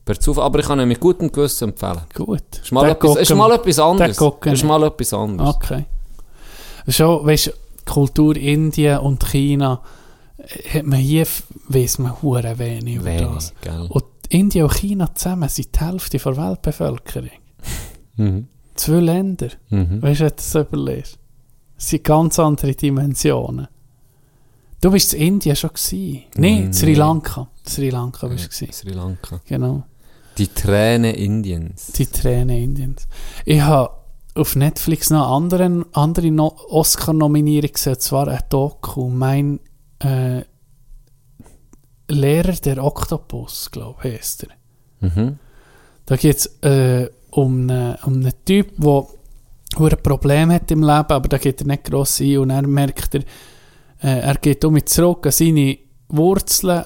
per Zufall. Aber ich kann ihn mit gutem Gewissen empfehlen. Gut. Ist mal, etwas, ist mal etwas anderes. Ist mal etwas anderes. Okay. Schon, weißt du, Kultur Indien und China hat man hier, weiss man hure wenig über Wenig, das. gell? Und Indien und China zusammen sind die Hälfte der Weltbevölkerung. Mhm. Zwei Länder. Mhm. Weißt du, wenn du das überlegst? Das sind ganz andere Dimensionen. Du bist in Indien schon gewesen. Nein, Mm, Sri nee. Lanka. Sri Lanka bist du gewesen. Sri Lanka. Genau. Die Tränen Indiens. Die Tränen Indiens. Ich habe auf Netflix noch eine andere, andere no Oscar-Nominierung gesehen, zwar ein Doku. Mein äh, Lehrer der Oktopus, glaube ich, heisst er. Mhm. Da geht es äh, um, einen, um einen Typ, der ein Problem hat im Leben, aber da geht er nicht gross ein und er merkt, er, äh, er geht um zurück an seine Wurzeln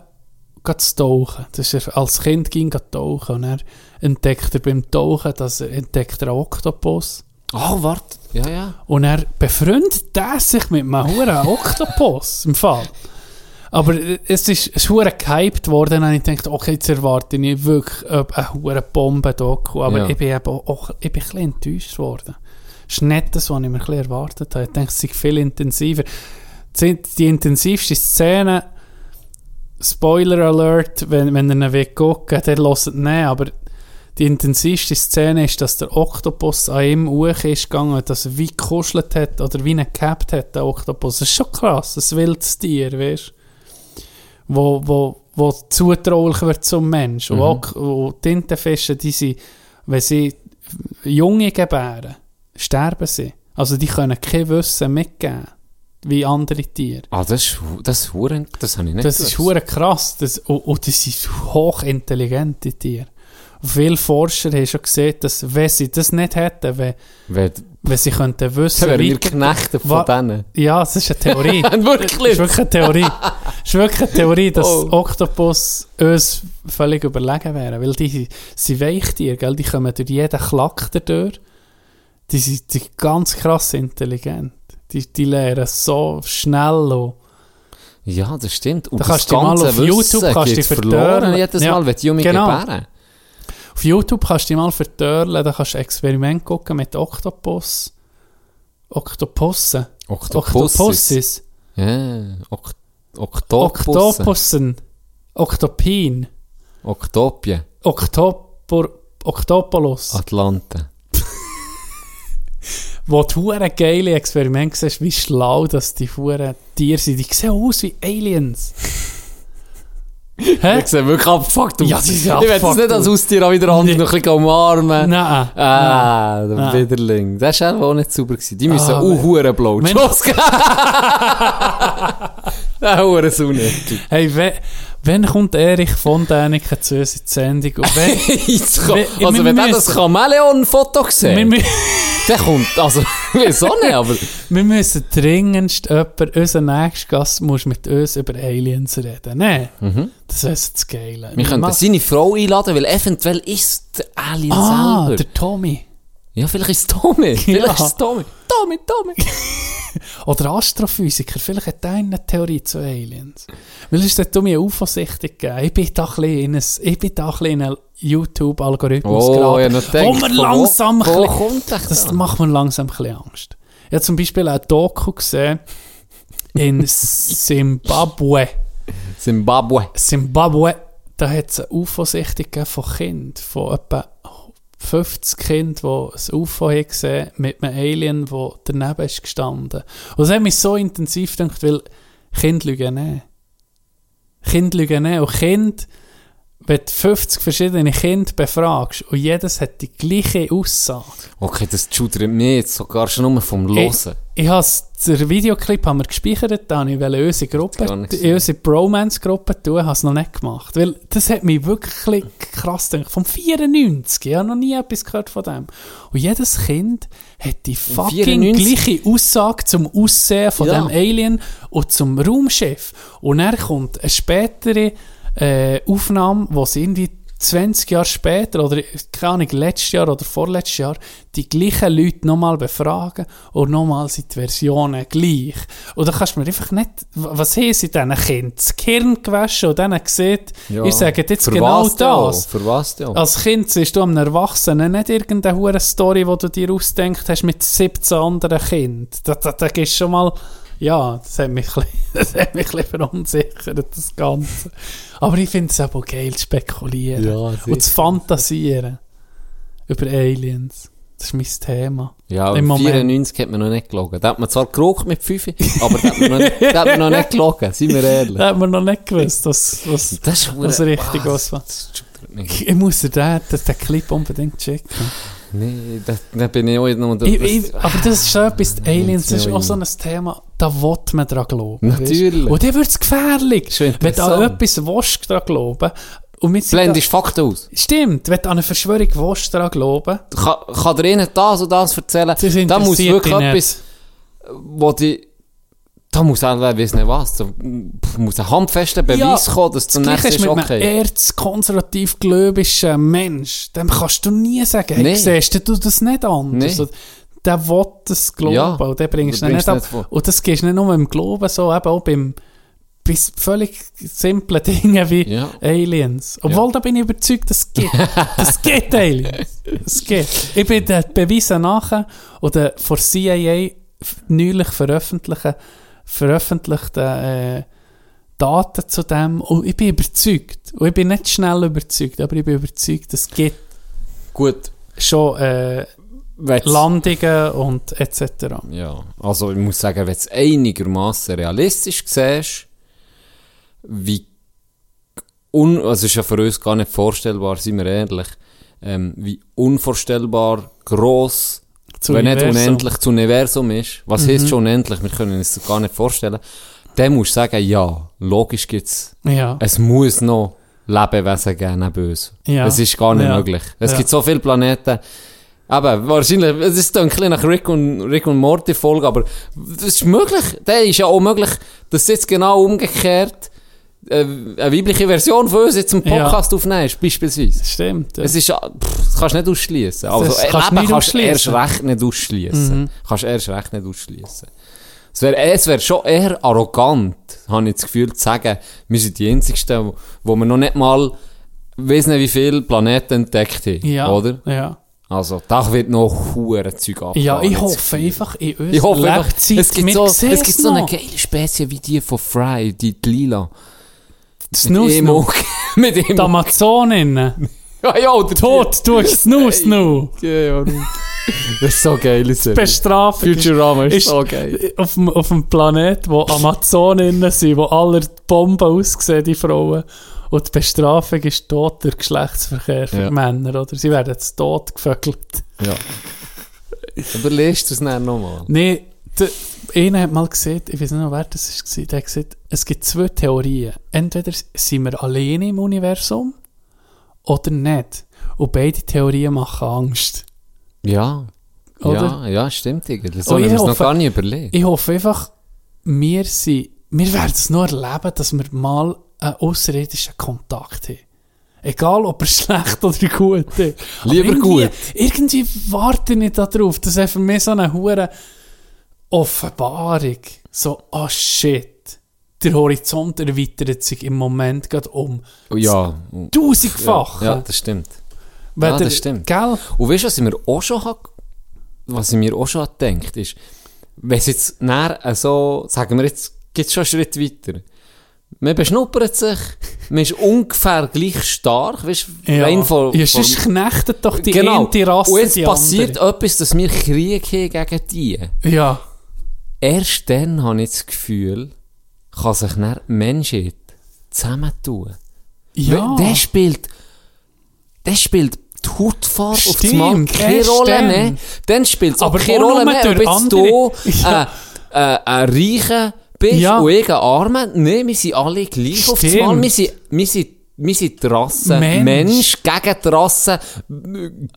zu tauchen. Das ist er, als Kind ging er tauchen und er entdeckt er beim Tauchen, dass er entdeckt er einen Oktopus. Oh, warte. Ja, ja. Und er befreundet sich mit einem huren Oktopus im Fall. Aber es ist, es ist hure gehypt worden und ich dachte, okay, jetzt erwarte ich wirklich eine hure Bombe-Doku. Aber Ja. ich bin eben auch, ich bin ein bisschen enttäuscht worden. Das ist nicht das, was ich mir ein bisschen erwartet habe. Ich denke, es ist viel intensiver. Die, die intensivste Szene, Spoiler Alert, wenn, wenn ihr ihn gucken dann hört ihn nicht, aber die intensivste Szene ist, dass der Oktopus an ihm hoch ist gegangen und dass er wie gekuschelt hat oder wie ihn gehabt hat, der Oktopus. Das ist schon krass, ein wildes Tier, weißt du? Wo, wo, wo zutraulich wird zum Mensch. Und auch und Tintenfische, die sind, wenn sie Junge gebären, sterben sie. Also die können kein Wissen mitgeben, wie andere Tiere. Ah, das ist, das ist Huren, das habe ich nicht Das ist gewusst. hure krass. Das, und, und das sind hochintelligente Tiere. Und viele Forscher haben schon gesehen, dass wenn sie das nicht hätten, wenn, Wenn, wenn sie könnten wissen, dann wären wir Knechte von denen. Ja, das ist eine Theorie. Wirklich? Das ist wirklich eine Theorie. Das ist wirklich eine Theorie, dass Oh. Oktopus uns völlig überlegen wären. Weil die sind Weichtiere, gell? die kommen durch jeden Klack durch. Die sind, die sind ganz krass intelligent. Die, die lernen so schnell und Ja, das stimmt. Und Da das kannst du mal ganze auf YouTube Wissen kannst du geht dich verloren jedes Ja, Mal, wenn die Junge genau. gebären. Auf YouTube kannst du dich mal vertörlen, da kannst du Experiment gucken mit Oktopus. Oktopussen. Oktopussis. Ja, Ok Oktopussen. Oktopussen. Oktopin. Oktopor, Oktopolus. Atlante. Wo du hure geile Experimente siehst, wie schlau dass die hure Tiere sind. Die sehen aus wie Aliens. Hä? Ich sehe wirklich abgefuckt aus. Ja, sie sind Ich will das abgefuckt nicht als aus. Haustier auch wieder andere Nee. noch ein bisschen umarmen. Nein. Ah, der Nein. Widerling. Das war auch nicht sauber. Gewesen. Die müssen Ah, auch Huren wenn- Los, Der Huren Sonne. Hey, we, wenn kommt Erich von Däniken zu uns in die Sendung? Und wenn, Jetzt kann- Wir- Also, wir wenn er das Chamäleon-Foto wir, sieht, mü- der kommt, also, wieso nicht, aber wir müssen dringendst jemand, unser nächster Gast muss mit uns über Aliens reden. Nein, das ist das Geile. wir könnten Ma- seine Frau einladen, weil eventuell ist der Alien Ah, selber. der Tommy. Ja, vielleicht ist es Tommy. Vielleicht ist es Tommy. Tommy, Tommy. Oder Astrophysiker, vielleicht hat er eine Theorie zu Aliens. Weil es hat mir eine UFO-Sichtung gegeben. Ich bin da ein bisschen in, ein, ich bin da ein bisschen in einen YouTube-Algorithmus Oh, geraten, ja, wo man wo- langsam ein wo bisschen, kommt das das da? macht mir langsam ein bisschen Angst. Ich habe zum Beispiel ein Doku gesehen in Zimbabwe. Zimbabwe. Zimbabwe, da hat es eine gegeben von Kindern, von etwa 50 Kindern, die ein UFO haben gesehen mit einem Alien, der daneben ist gestanden. Und das hat mich so intensiv gedacht, weil Kinder lügen nicht. Kinder lügen nicht. Und Kinder, wenn du 50 verschiedene Kinder befragst und jedes hat die gleiche Aussage. Okay, das schudert mich jetzt sogar schon nur vom Losen. Ich, ich has, den Videoclip haben wir gespeichert, da ich wollte unsere Gruppe, in unsere Bromance-Gruppe tun, habe es noch nicht gemacht. Weil das hat mich wirklich krass gedacht. Vom 94, ich habe noch nie etwas gehört von dem. Und jedes Kind hat die fucking 94? gleiche Aussage zum Aussehen von Ja. dem Alien und zum Raumschiff. Und dann kommt eine spätere äh, Aufnahme, wo sie irgendwie 20 Jahre später oder keine Ahnung, letztes Jahr oder vorletztes Jahr die gleichen Leute nochmal befragen und nochmal sind die Versionen gleich. Und da kannst du mir einfach nicht, was haben sie diesen Kindern? Das Gehirn gewaschen und dann gesagt, ihr sagt jetzt Für genau was das. Für was denn? Als Kind siehst du einem Erwachsenen nicht irgendeine Story, die du dir ausdenkt hast mit 17 anderen Kindern. Da, da, da gehst schon mal Ja, das hat mich, ein bisschen- das hat mich ein bisschen verunsichert, das Ganze. Aber ich finde es aber geil, zu spekulieren. Ja, und zu fantasieren über Aliens. Das ist mein Thema. Ja, Im im Moment. 94 hat man noch nicht gelogen. Da hat man zwar geraucht mit 5, aber da hat man noch nicht, da hat man noch nicht gelogen, seien wir ehrlich. Da hat man noch nicht gewusst, dass, was, Das ist was richtig Ah, was war. schüttert mich. Ich muss dir den, den Clip unbedingt checken. Nee, da, da bin ich auch noch... Das, Ich, ich, aber das ist so etwas, die Aliens, das ist auch so ein Thema, da will man dran glauben. Natürlich. Und dann wird es gefährlich. Wenn du an etwas willst, dran glauben und blendest Fakten aus. Stimmt, wenn du an eine Verschwörung willst, dran glauben, Kann, kann dir ihnen das und das erzählen? Das Da muss wirklich nicht. etwas, wo die... Da muss auch, ich weiss nicht was, da muss ein handfester Beweis Ja, kommen, dass du das dann Gleiche ist mit okay. einem erzkonservativ-gläubischen Mensch. Dem kannst du nie sagen, hey, Nee. siehst du das nicht anders? Nee. Und Der will das glauben Ja, und den bringst du nicht ab. vor. Und das gehst nicht nur im Glauben so, eben auch beim bei völlig simplen Dingen wie Ja. Aliens. Obwohl, da bin ich überzeugt, das gibt. Das gibt Aliens. Das gibt. Ich bin den Beweisen nachher oder von CIA neulich veröffentlichen, veröffentlichten äh, Daten zu dem und ich bin überzeugt. Und ich bin nicht schnell überzeugt, aber ich bin überzeugt, es gibt Gut. schon äh, Landungen und etc. Ja, also ich muss sagen, wenn du es einigermaßen realistisch siehst, wie un, also es ist ja für uns gar nicht vorstellbar, sind wir ehrlich, ähm, wie unvorstellbar gross, Das wenn nicht Universum. unendlich das Universum ist. Was Mhm. heisst schon unendlich? Wir können uns das gar nicht vorstellen. Dann musst du sagen, ja, logisch gibt's, Ja. es muss noch Lebewesen geben neben uns. Ja. Es ist gar nicht Ja. möglich. Es Ja. gibt so viele Planeten. Aber wahrscheinlich, es ist ein bisschen nach Rick und, Rick und Morty Folge, aber das ist möglich. Der ist ja auch möglich, dass jetzt genau umgekehrt äh, eine weibliche Version von uns jetzt Ja. Podcast aufnimmst, beispielsweise. Stimmt. Ja. Es ist, ja- pff, das kannst du nicht ausschließen. Also, Das äh, kannst du Leben kannst du erst recht nicht ausschließen. Mhm. Kannst erst recht nicht ausschließen. Es wäre es wär schon eher arrogant, habe ich das Gefühl, zu sagen, wir sind die Einzigsten, wo, wo wir noch nicht mal, nicht wie viele Planeten entdeckt haben. ja. Oder? Ja. Also, da wird noch hure Zeug ab. Ja, ich hoffe einfach in uns Ich hoffe einfach, es gibt, so, es gibt so eine geile Spezie wie die von Fry, die, die Lila. Snus Mit noch. Emo. Mit Die. Amazoninnen. Ja, ja, oder Tot, du hast Snus noch. Ja, ja. Das ist so geil. Bestrafung ist, Futurama ist, ist so geil. auf, dem, auf dem Planet, wo Amazoninnen sind, wo alle Bomben aussehen, die Frauen. Und die Bestrafung ist Tod durch Geschlechtsverkehr für Ja. Männer, oder? Sie werden zu Tod gefögelt. Ja. Aber lest es dann nochmal. Der, einer hat mal gesagt, ich weiß nicht wer das war, der hat gesagt, es gibt zwei Theorien. Entweder sind wir alleine im Universum oder nicht. Und beide Theorien machen Angst. Ja. Oder? Ja, ja, stimmt irgendwie. So haben wir noch gar nicht überlegt. Ich hoffe einfach, wir sind, wir werden es nur erleben, dass wir mal einen außerirdischen Kontakt haben. Egal, ob er schlecht oder gut ist. Lieber irgendwie- gut. Irgendwie warte ich nicht darauf. Das ist für mich so eine hure Offenbarung. So, oh shit. Der Horizont erweitert sich im Moment gerade um Ja. tausendfach. Ja, das stimmt. Ja, das stimmt. Gell? Und weißt du, was ich mir auch schon was ich mir auch schon gedacht ist, wenn es jetzt näher so, sagen wir jetzt, geht schon einen Schritt weiter. Man beschnuppert sich, man ist ungefähr gleich stark, weißt du, Ja, rein von, ja sonst knechtet doch die genau. Rasse Und jetzt passiert andere. etwas, dass wir Krieg haben gegen die. Ja. Erst dann habe ich das Gefühl, kann sich dann Menschheit zusammentun. Ja. Der spielt, der spielt die Hautfarbe auf das Stimmt, Mal keine Rolle dann. mehr. Dann spielt es Aber keine Rolle mehr, ob jetzt du andere- äh, äh, ein Reicher bist Ja. und ich ein Armer. Nein, wir sind alle gleich auf das Stimmt. Mal. Wir sind, wir sind, wir sind die Rasse Mensch. Mensch, gegen die Rasse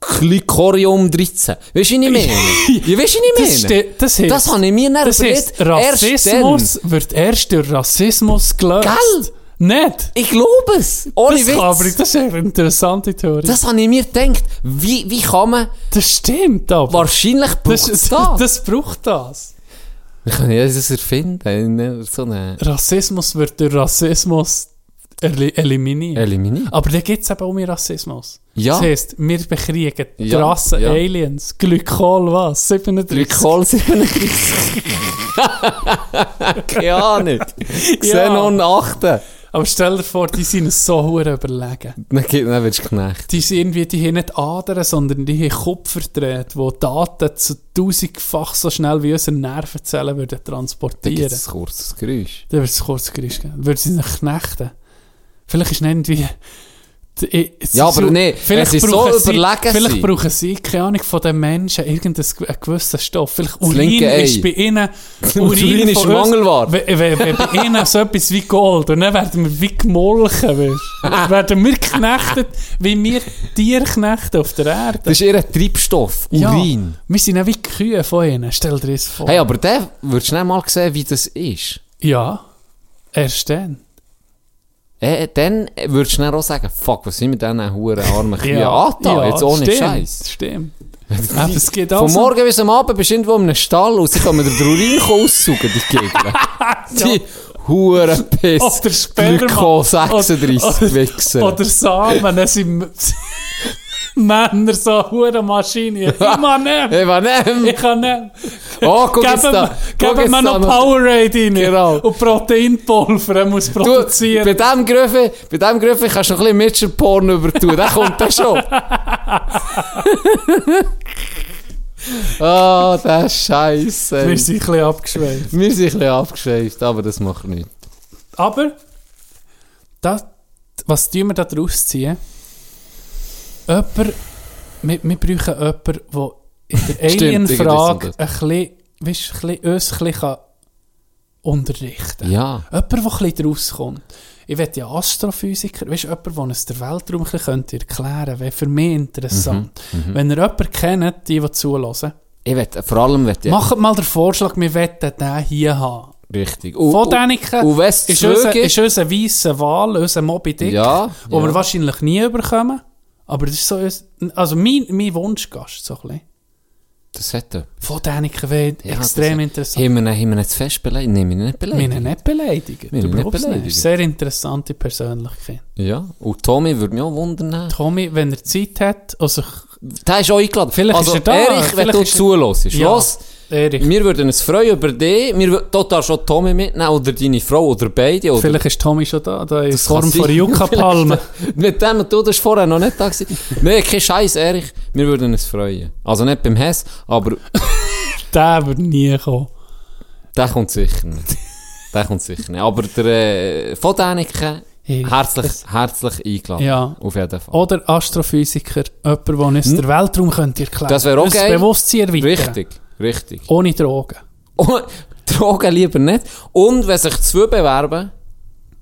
Clicorium 13. Weißt du, wie ich meine? ja, weißt du, wie Das, ich meine? das, heisst, Das habe ich mir nicht das heisst, Rassismus wird erst durch Rassismus gelöst. Gell? Nicht? Ich glaube es. Ohne Das, Witz. kann, aber das ist eine interessante Theorie. Das, Das habe ich mir gedacht. Wie, wie kann man... stimmt aber. Wahrscheinlich braucht das, das, das. das braucht das. Wir können ja das erfinden. in So eine... Rassismus wird durch Rassismus Eli eliminiert. eliminiert. Aber da gibt es eben auch mehr Rassismus. Ja. Das heisst, wir bekriegen die Ja, Rasse ja. Glykol, Glykol was? 37. Glykol 37. Keine Ahnung. Xenon 8. Aber stell dir vor, die sind so hure überlegen. Dann, dann wirst du geknecht. Die sind irgendwie, die haben nicht Adern, sondern die haben Kupferdrähte, die Daten zu tausendfach so schnell wie unsere Nervenzellen würden Dann transportieren. gibt es ein kurzes Geräusch. Dann wird es kurz Geräusch geben. Würden sie sich knechten. Vielleicht ist nicht irgendwie... ich- sie Ja, aber so- nee, wenn sie so brauchen sie- überlegen Vielleicht sind. brauchen sie, keine Ahnung, von den Menschen irgendeinen einen gewissen Stoff. Vielleicht Urin linke ist bei ihnen... Urin ist Mangelware. Wenn, wenn, wenn bei ihnen so etwas wie Gold und dann werden wir wie gemolken, weißt werden wir geknechtet, wie wir Tiere knechten auf der Erde. Das ist ihr Treibstoff, Urin. Ja, wir sind ja wie Kühe von ihnen, stell dir das vor. Hey, aber der würdest du nicht mal sehen, wie das ist. Ja, erst dann. Äh, dann würdest du dann auch sagen, fuck, was sind wir diesen huren armen Kühen Ja, angetan? ja, jetzt ohne stimmt, Scheiß. Stimmt. Aber es geht Von also... morgen bis am Abend bist du irgendwo in einem Stall und sie kommen den Urin aussaugen, die Gegner. Die huren Piss. Oder. Glyko 36 Oder- Wichser. Oder Samen, dann sind Männer so hure Maschine. Ich kann nicht. Hey, was nehm? Ich kann nicht. Oh, guck jetzt Geben, da. Guck geben wir noch Powerade rein. Genau. Und Proteinpulver, er muss Du, produzieren. bei diesem Grüffe, bei diesem Grüffe kannst du noch ein bisschen Mitchell-Porn übertun. Der kommt dann schon. oh, der Scheiße. Wir sind ein bisschen abgeschweift. Wir sind ein bisschen abgeschweift, aber das macht nichts. Aber, das, was tun wir da draus ziehen? Jemand, wir, wir brauchen jemanden, der in der Alien-Frage ein bisschen, weißt, ein bisschen, uns ein bisschen kann unterrichten Ja. Jemand, der ein bisschen draus kommt. Ich will ja Astrophysiker, weißt du, jemand, der uns den Weltraum ein bisschen könnte erklären wäre für mich interessant. Mhm, Wenn ihr jemanden kennt, die, die zulassen, Ich will, vor allem will ich... macht mal den Vorschlag, wir wollen den hier haben. Richtig. Von Däniken und wenn's ist unser, ist unser weisser Wal, unser Moby Dick, Ja, wo ja. wir wahrscheinlich nie überkommen. Aber das ist so, uns- also mein, mein Wunschgast, so ein bisschen. Das hat er. Von Däniken wäre Ja, extrem das- interessant. Haben wir haben wir fest beleidigt? Nein, wir ihn nicht Wir beleidigt. ihn nicht beleidigen. Wir ihn nicht Sehr interessante Persönlichkeit. Ja. Und Tommy würde mich auch wundern. Tommy, wenn er Zeit hat, also Der ist auch eingeladen. Vielleicht also, ist er da, Erich, wenn du zuhörst, Ja. los, Erich, wir würden uns freuen über dich. Wir würden total schon Tommy mitnehmen oder deine Frau oder beide. Oder vielleicht ist Tommy schon da, da in Das Form von sein. Yucca-Palme. Mit dem, du das vorher noch nicht da gewesen. Nein, kein Scheiß, Erich. Wir würden uns freuen. Also nicht beim Hess, aber Der wird nie kommen. der kommt sicher nicht. Der kommt sicher nicht. Aber der äh, von Däniken, Hey, herzlich, herzlich eingeladen. Ja. Auf jeden Fall. Oder Astrophysiker, jemand, der uns den Weltraum könnte erklären Das wäre auch Uns geil. Bewusstsein erweitern. Richtig, richtig. Ohne Drogen. Und, Drogen lieber nicht. Und wenn sich zwei bewerben,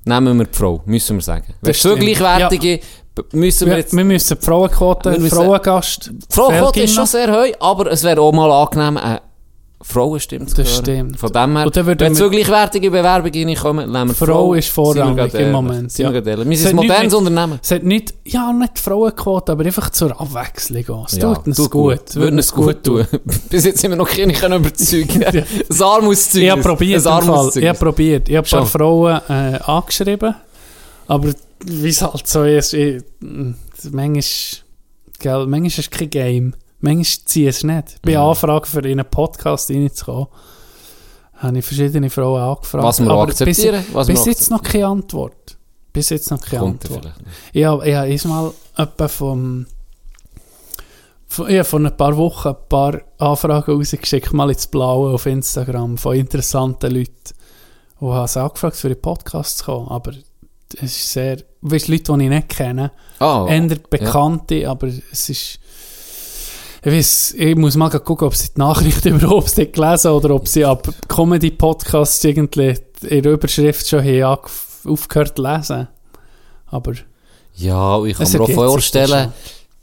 nehmen wir die Frau, müssen wir sagen. Wenn zwei gleichwertige, b- müssen wir Wir, jetzt... wir müssen die Frauenquote, Wir müssen- Frauengast. Die Frauenquote ist schon sehr hoch, aber es wäre auch mal angenehm, eine Frauenstimme zu Das hören. stimmt. Von dem her, wenn wir- zwei gleichwertige Bewerbungen reinkommen, nehmen wir die Frau ist vorrangig im. Moment, ja. wir, wir Es sind ein modernes Unternehmen. Es hat nicht, ja, nicht Frauenquote, aber einfach zur Abwechslung auch. Es tut uns tut gut. gut. Würde uns gut tun. Bis jetzt sind wir noch keine können überzeugen. Ein Armutszeugnis. Ich habe probiert, ich habe probiert. Ich habe ein paar Schon. Frauen äh, angeschrieben, aber wie es halt so ist, ich, mh, manchmal, gell, manchmal ist es kein Game. Manchmal ziehe es nicht. Bei Ja. Anfragen für in einen Podcast reinzukommen, habe ich verschiedene Frauen angefragt. Was wir aber akzeptieren, Bis, was bis jetzt noch keine Antwort. Bis jetzt noch keine Kommt Antwort. Ich habe, ich habe einmal etwa vom, von, ja, vor ein paar Wochen ein paar Anfragen rausgeschickt, mal ins Blaue auf Instagram von interessanten Leuten. Und habe sie angefragt, für den Podcast zu kommen. Aber es ist sehr, weißt, Leute, die ich nicht kenne, Ah, eher Bekannte, aber es ist, ich weiss, ich muss mal gucken, ob sie die Nachrichten überhaupt gelesen oder ob sie ab Comedy-Podcasts irgendwie in der Überschrift schon haben angef- aufgehört zu lesen. Aber Ja, ich kann mir auch vorstellen,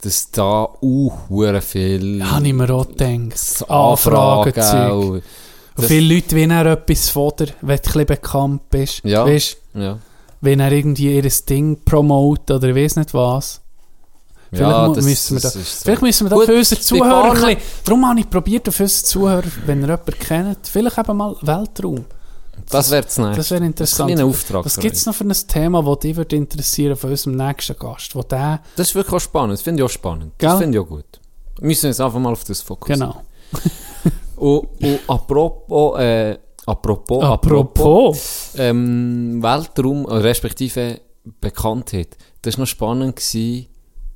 das dass da hure viel habe ich mir auch gedacht. Anfragen, Anfragen, auch. Viele Leute, wenn er etwas von dir, wenn du ein bekannt bist, Ja. weißt, Ja, wenn er irgendwie ihr Ding promotet oder ich weiß nicht was. Vielleicht ja das, müssen wir das da- so. Vielleicht müssen wir da Gut, für unsere Zuhörer ein Bahnen- bisschen, darum habe ich probiert, auf unsere Zuhörer, wenn ihr jemanden kennt, vielleicht eben mal Weltraum. Das wäre das nächste. Das wäre interessant. Kleiner Auftrag Was für gibt es noch für ein Thema, das dich würde interessieren von unserem nächsten Gast? Wo der, Das ist wirklich auch spannend. Das finde ich auch spannend. Gell? Das finde ich auch gut. Wir müssen uns einfach mal auf das fokussieren. genau. Und, und apropos, äh, apropos, Apropos. ähm, Weltraum, äh, respektive Bekanntheit. Das war noch spannend gewesen,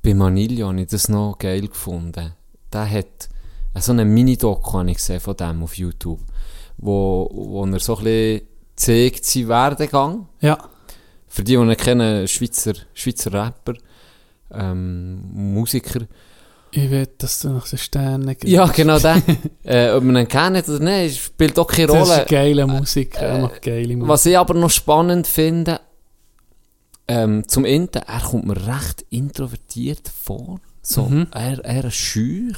bei Manilio habe ich das noch geil gefunden. Der hat äh, so eine Mini-Doku gesehen von dem auf YouTube, wo, wo er so ein bisschen zeigt, sein Werdegang. Ja. Für die, die ihn kennen, Schweizer, Schweizer Rapper, ähm, Musiker. Ich will, dass du nach den Sternen gehst. Ja, genau der. äh, ob man ihn kennt oder nicht, spielt auch keine Das ist Rolle. geile Musik. er macht geile Musik. Was ich aber noch spannend finde, ähm, zum Ende, er kommt mir recht introvertiert vor. So, Mhm. er, er ist schüch,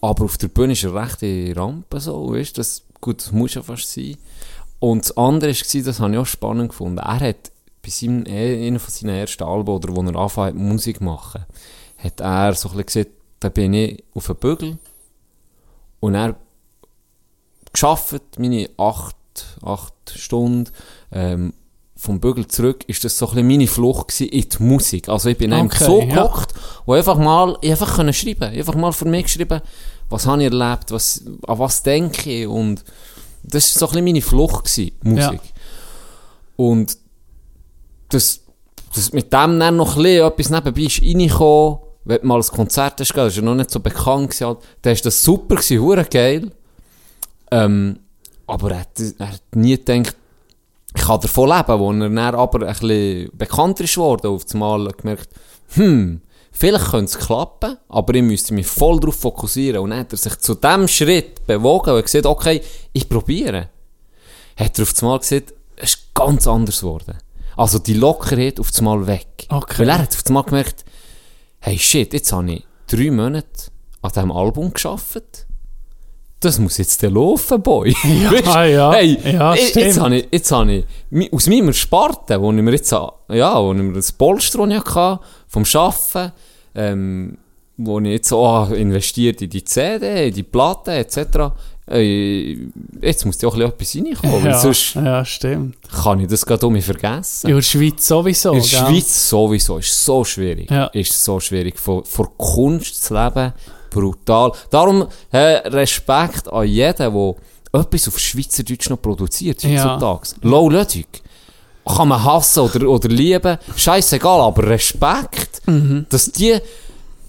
aber auf der Bühne ist er recht in Rampe so, weißt, das, gut, das muss ja fast sein. Und das andere war, das habe ich auch spannend gefunden, er hat bei seinem, eh, einem von seinen ersten Alben, oder wo er anfängt hat, Musik zu machen, hat er so ein bisschen gesagt, da bin ich auf dem Bügel und er geschafft, meine acht, acht Stunden, ähm, vom Bügel zurück, ist das so ein meine Flucht gewesen in die Musik. Also ich bin Okay, einfach so ja. gehockt und einfach mal, ich einfach können schreiben, einfach mal für mich geschrieben, was habe ich erlebt, was, an was denke ich und das ist so ein meine Flucht gewesen, Musik. Und das, das mit dem dann noch ein bisschen etwas nebenbei ist reingekommen, wenn du mal ein Konzert hast, das ist ja noch nicht so bekannt gewesen, halt, dann ist das super gewesen, geil. Ähm, aber er hat, er hat nie gedacht, ich kann davon leben, wo er dann aber ein bisschen bekannter ist geworden, auf einmal gemerkt, hm, vielleicht könnte es klappen, aber ich müsste mich voll darauf fokussieren. Und dann hat er sich zu diesem Schritt bewogen und gesagt, okay, ich probiere. Hat er auf einmal gesagt, es ist ganz anders geworden. Also die Lockerheit auf einmal weg. Okay. Weil er hat auf einmal gemerkt, hey shit, jetzt habe ich drei Monate an diesem Album geschafft. Das muss jetzt der laufen, Boy. Ja, Weisst, ja. Hey, Ja, jetzt stimmt. habe ich, jetzt habe ich aus meinem Sparten, wo ich mir jetzt, ja, wo ich mir das ich hatte, vom Arbeiten, ähm, wo ich jetzt auch investiert in die CD, in die Platte, etc., äh, jetzt muss ja auch etwas reinkommen, ja, sonst ja, stimmt. kann ich das gerade um mich vergessen. In der Schweiz sowieso, In der gell? Schweiz sowieso ist so schwierig. Ja. Ist so schwierig. Von, von Kunst zu leben, brutal. Darum äh, Respekt an jeden, der etwas auf Schweizerdeutsch noch produziert Ja. heutzutage. Low Ludwig. Kann man hassen oder, oder lieben. Scheißegal, aber Respekt, Mhm. dass die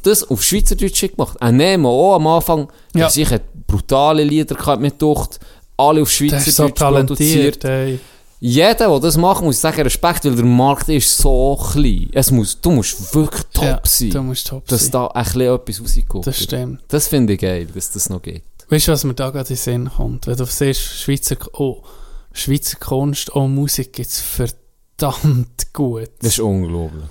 das auf Schweizerdeutsch gemacht haben. Ein Nemo auch am Anfang, Ja. sicher brutale Lieder gehabt mit Ducht, alle auf ist so Schweizerdeutsch produziert. ey. Jeder, der das macht, muss sagen, Respekt, weil der Markt ist so klein. Es muss, du musst wirklich top ja, sein, Du musst top dass sein. da ein bisschen etwas rauskommt. Das stimmt. Das finde ich geil, dass das noch geht. Weißt du, was mir da gerade in den Sinn kommt? Wenn du siehst, Schweizer, oh, Schweizer Kunst und Musik gibt es verdammt gut. Das ist unglaublich.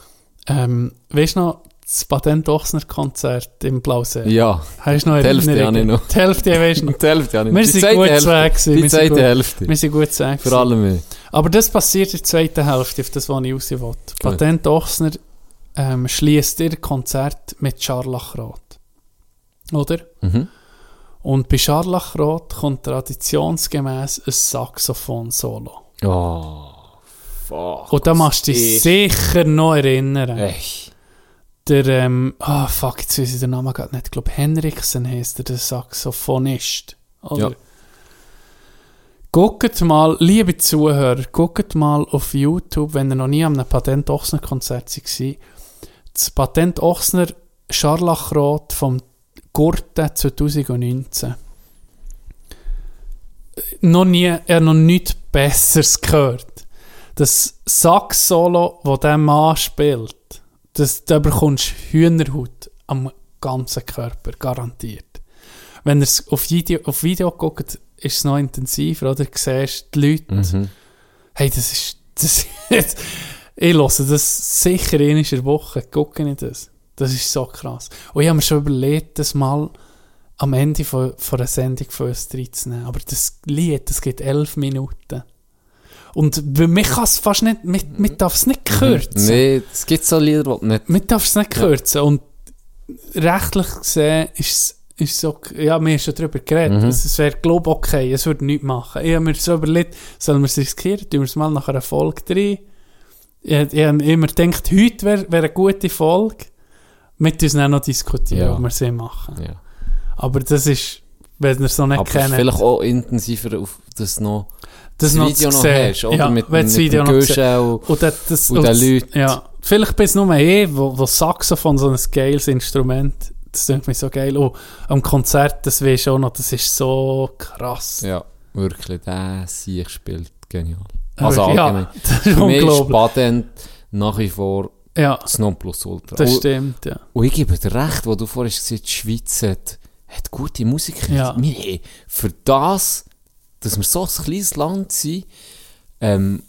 Ähm, weißt du noch, das Patent-Ochsner-Konzert im Blausee? Ja, Hast du noch Die Hälfte habe ich noch. Die Hälfte weisst du noch. die Hälfte habe ich. Wir Die sind gut Hälfte. Die Wir zweite Hälfte. Wir sind gut zusammen. Vor allem mich. Aber das passiert in der zweiten Hälfte, auf das, was ich raus will. Patent Ochsner ähm, schließt ihr Konzert mit Scharlachrot. Oder? Mhm. Und bei Scharlachrot kommt traditionsgemäß ein Saxophon-Solo. Oh, fuck. Und da machst du dich sicher noch erinnern. Ey. Der, ähm, ah fuck, jetzt weiß ich den Namen gerade nicht. Ich glaube, Henriksen heisst er, der Saxophonist. Oder? Ja. Guckt mal, liebe Zuhörer, guckt mal auf YouTube, wenn ihr noch nie an einem Patent Ochsner Konzert war. Das Patent Ochsner Scharlachrot vom Gurten 2019. Noch nie, er hat noch nichts Besseres gehört. Das Sax-Solo, das dieser Mann spielt, das, da bekommst du Hühnerhaut am ganzen Körper, garantiert. Wenn ihr es auf Video, auf Video guckt, ist es noch intensiver, oder? Du siehst die Leute, Mhm. hey, das ist, das ist, ich höre das sicher in einer Woche, gucke ich das. Das ist so krass. Und ich habe mir schon überlegt, das mal am Ende von, von einer Sendung von uns reinzunehmen. Aber das Lied, das geht elf Minuten. Und man kann es fast nicht, man, man darf es nicht kürzen. Nee, es gibt so Lieder, die nicht... Man darf es nicht kürzen. Und rechtlich gesehen ist es ist so, ja, wir haben schon darüber geredet, Mhm. es, es wäre, glaube ich, okay, es würde nichts machen. Ich habe mir so überlegt, sollen wir es riskieren, tun wir es mal nach einer Folge rein. Ich, ich habe immer gedacht, heute wäre wär eine gute Folge. Mit uns dann noch diskutieren, Ja. ob wir sie machen. Ja. Aber das ist, wenn ihr so nicht Aber kennt, vielleicht auch intensiver auf das noch, das, das noch Video noch sehen. hast, oder? Ja, mit, wenn mit das Video dem. Guschen und- Und, das, das, Und den Leuten. Ja, vielleicht bis nur eh, wo, wo Saxophon so ein geiles Instrument, das klingt mir so geil. Oh, am Konzert, das weisst du auch noch, das ist so krass. Ja, wirklich, der Sieg spielt genial. Aber Also ja, allgemein. das ist Für mich ist nach wie vor Ja, das Nonplusultra. das stimmt, ja. Und ich gebe dir recht, wo du vorhin gesagt hast, die Schweiz hat, hat gute Musiker. Ja. Wir haben für das, dass wir so ein kleines Land sind, ähm,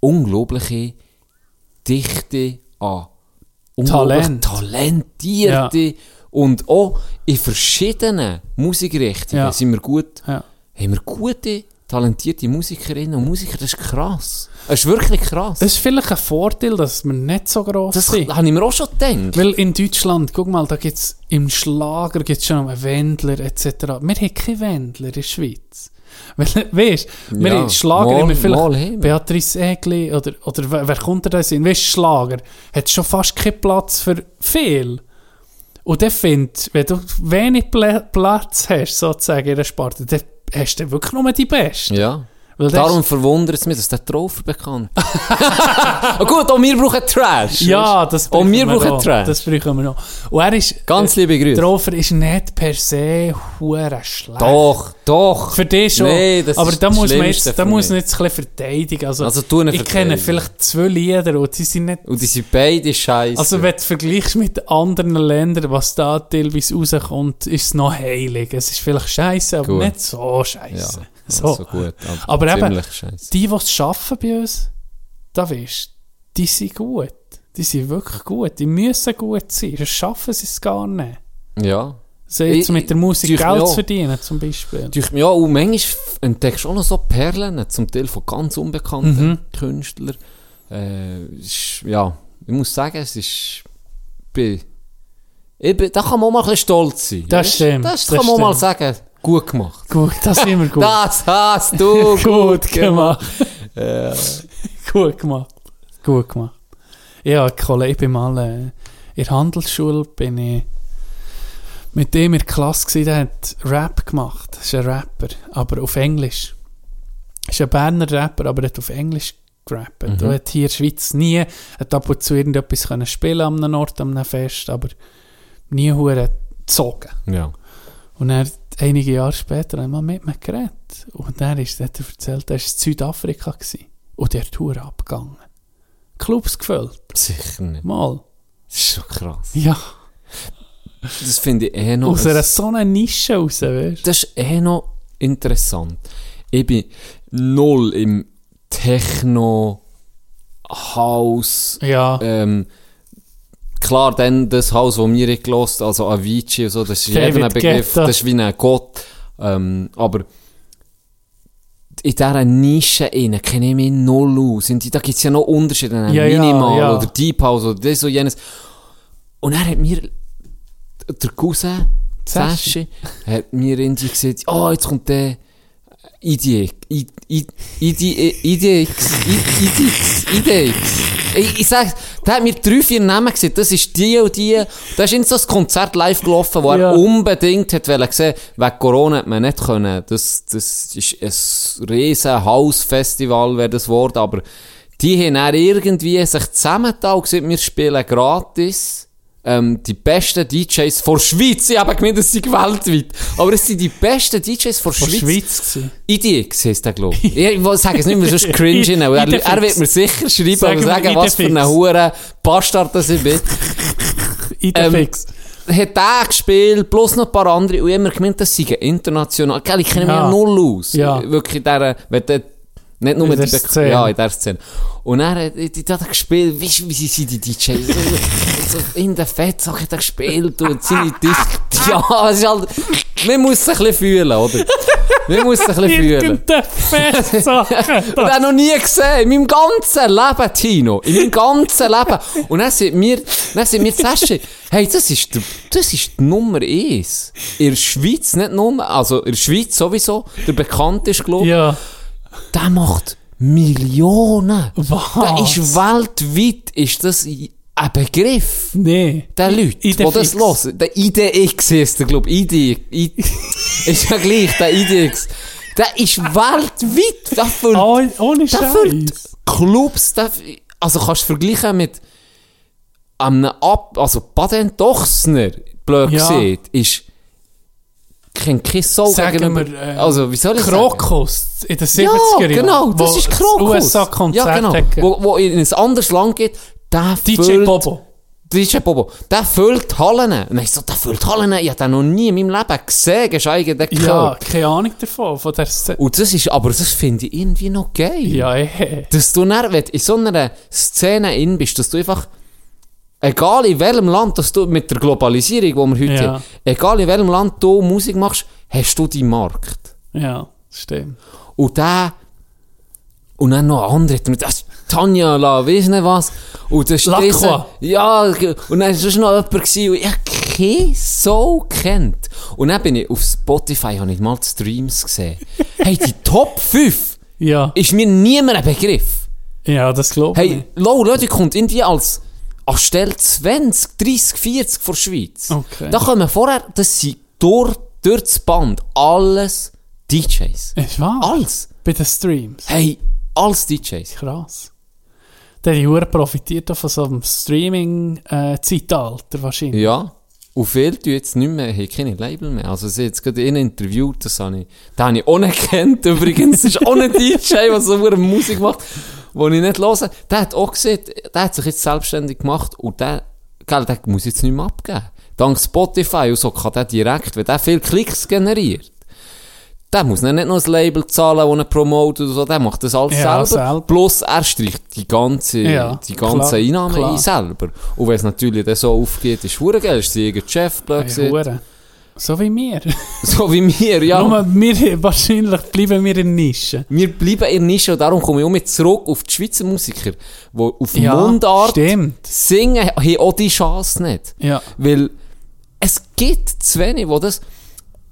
unglaubliche Dichte an Talent. talentierte und auch in verschiedenen Musikrichtungen Ja. sind wir gut, Ja. haben wir gute, talentierte Musikerinnen und Musiker. Das ist krass. Das ist wirklich krass. Das ist vielleicht ein Vorteil, dass wir nicht so gross das sind. habe ich mir auch schon gedacht. Weil in Deutschland, guck mal, da gibt es im Schlager gibt's schon einen Wendler etc. Wir haben keine Wendler in der Schweiz. Weißt du, wir Ja, Schlager, mal- wir vielleicht mal. Beatrice Egli oder, oder wer, wer kommt da in? Weißt du, Schlager hat schon fast keinen Platz für viel. Und der findet, wenn du wenig Pla Platz hast, sozusagen in der Sparte, dann hast du wirklich nur die Besten. Ja. Weil Darum verwundert es mich, dass der Trophäe bekannt oh, Gut, auch wir brauchen Trash. Ja, das Auch wir brauchen noch. Trash. Das brauchen wir noch. Und er ist... Ganz liebe Grüße. Der Offer ist nicht per se hure schlecht. Doch, doch. Für dich schon. Nee, das aber ist da muss man jetzt, da muss man jetzt ein bisschen verteidigen. Also, Also, tu ich kenne vielleicht zwei Lieder und die sind nicht... Und die sind beide scheiße. Also wenn du vergleichst mit anderen Ländern, was da teilweise rauskommt, ist es noch heilig. Es ist vielleicht scheiße, aber Gut. nicht so ja, scheiße. So. so. gut. Aber eben, ziemlich scheiße. Die, die es arbeiten bei uns, da weißt die sind gut. Die sind wirklich gut. Die müssen gut sein. Das schaffen sie es gar nicht. Ja. So jetzt Ich- mit der Musik Geld ja. zu verdienen, zum Beispiel. Durch ja, und manchmal entdeckst du auch noch so Perlen, zum Teil von ganz unbekannten Mhm. Künstlern. Äh, ist, ja, ich muss sagen, es ist. Bin, ich bin, da kann man auch mal ein bisschen stolz sein. Das Weißt? stimmt, Das, das kann man mal stimmt. sagen. Gut gemacht. Gut, das ist immer gut. Das hast du gut gemacht. gut gemacht. Gut gemacht. Ja, Kollege, ich bin mal äh, in der Handelsschule, bin ich mit dem in der Klasse gewesen, der hat Rap gemacht. Das ist ein Rapper, aber auf Englisch. ist ein Berner Rapper, aber er hat auf Englisch gerappt. Mhm. Er hat hier in der Schweiz nie, hat ab und zu irgendetwas können spielen an einem Ort, an einem Fest, aber nie hure gezogen. Ja. Und er einige Jahre später haben wir mit mir geredet. Und er ist, hat er erzählt, er war in Südafrika gewesen. und der Tour abgegangen. Clubs gefüllt. Sicher nicht. Mal. Das ist schon krass. Ja. Das finde ich eh noch. Aus ein- einer so einer Nische raus, weißt? Das ist eh noch interessant. Ich bin null im Techno, House, Ja. ähm, klar, dann das Haus, das wir gelost, also Avicii und so, das ist David ein Begriff, Guetta. das ist wie ein Gott. Ähm, aber in dieser Nische innen kenne ich mich null aus. Und da gibt es ja noch Unterschiede, Ja, ja, Minimal ja. oder Deep House oder das und jenes. Und er hat mir, der Cousin, Sashi. Hat mir irgendwie gesagt, oh, jetzt kommt der IDX, IDX, IDX, IDX. Ich, ich sag, der hat mir drei, vier Namen gesagt, das ist die und die. Da ist in so ein Konzert live gelaufen, wo Ja. er unbedingt hat wollen sehen. Wegen Corona hat man nicht können. Das, das ist ein riesen Hausfestival, wäre das Wort, aber die haben dann irgendwie sich zusammengetan und gesagt, wir spielen gratis ähm, die besten DJs vor Schweiz. Ich habe gemeint, das sind weltweit. Aber es sind die besten DJs vor Von Schweiz. Schweiz gewesen. IDX heisst der, glaube ich. Ich sagen es nicht mehr, sonst cringe ich ihn. Er, er wird mir sicher schreiben und sagen, was für ein hure Bastard das ich bin. Idefix. Hat der gespielt, plus noch ein paar andere. Und ich habe mir gemeint, das sei international. Gell, ich kenne mich Ja. null aus. Ja. Wirklich dieser, wenn der, nicht nur In der Szene. Ja, in der Szene. Und er hat, die, die hat er gespielt, weißt du, wie sie sind, die DJs? so in der Fettsache hat er gespielt und seine Disc, ja, es ist halt, man muss sich ein bisschen fühlen, oder? Man muss sich ein bisschen fühlen. Irgendeine Festsache. Und er noch nie gesehen. In meinem ganzen Leben, Tino. In meinem ganzen Leben. Und dann sind wir, dann sind wir Session. Hey, das ist, der, das ist die Nummer eins. In der Schweiz nicht nur, also in der Schweiz sowieso. Der bekannt ist, glaube ich. ja. Der macht Millionen. Was? Der ist weltweit, ist das ein Begriff. Nee. Der Leute, die das hören. Der IDX ist der, glaube ich. ID, I, ist ja gleich, der IDX. Der ist weltweit. Der füllt, Oh, ohne der füllt Scheiß. Clubs. Der, also kannst du vergleichen mit einem Ab... Also Baden Dochsner, blöd Ja. gesagt, ist... Kennt kein Soul Sagen wir, äh, also, wie soll ich sagen? Krokus in den 70er Ja, Jahren. genau, das wo ist Krokus. USA-Konzert Ja, genau. Wo, wo in ein anderes Land geht, der DJ füllt... Bobo. DJ Bobo, der füllt Hallen. Und ich so, der füllt Hallen. Ich habe den noch nie in meinem Leben gesehen, geschweige denn Ja, keine Ahnung davon, von der. Und das ist, aber das finde ich irgendwie noch geil. Ja, eh. Dass du dann, wenn du in so einer Szene in bist, dass du einfach, egal in welchem Land, dass du mit der Globalisierung, die wir heute Ja. haben, egal in welchem Land du Musik machst, hast du deinen Markt. Ja, stimmt. Und der, und dann noch andere, mit das Tanja, la, weiss nicht was. Und das ist Ja, und dann war noch jemand, gewesen, und ich so kennt. Und dann bin ich auf Spotify, habe ich mal die Streams gesehen. hey, die Top 5 Ja, ist mir niemand ein Begriff. ja, das glaube ich. Hey, Low Leute kommt irgendwie als, als Stelle 20, 30, 40 vor der Schweiz. Okay. Da kommen vorher, das sind durch, durch das Band alles DJs. Ist wahr? Alles. Bei den Streams. Hey, alles DJs. Krass. Der Jure profitiert auch von so einem Streaming-Zeitalter wahrscheinlich. Ja. Und viele tun jetzt nicht mehr, haben keine Label mehr. Also, sie hat jetzt gerade einen interviewt, das habe ich, den habe ich auch nicht kennt, übrigens. Das ist auch ein DJ, der so eine Musik macht, die ich nicht höre. Der hat auch gesehen, der hat sich jetzt selbstständig gemacht und der, gell, der muss jetzt nicht mehr abgeben. Dank Spotify und so kann der direkt, wenn der viele Klicks generiert, der muss dann nicht noch ein Label zahlen, das er promotet oder so, der macht das alles Ja, selber. selber. Plus er streicht die ganze, Ja, die ganze klar. ein selber. Und wenn es natürlich dann so aufgeht, ist es geil, ist sie Chef, blöd. Hure. So wie wir. So wie wir, ja. Nur wir, wahrscheinlich bleiben wir in Nische. wir bleiben in der Nische und darum komme ich auch mit zurück auf die Schweizer Musiker, die auf Ja, Mundart stimmt. singen, haben auch die Chance nicht. Ja. Weil es gibt zu wenig, wo das...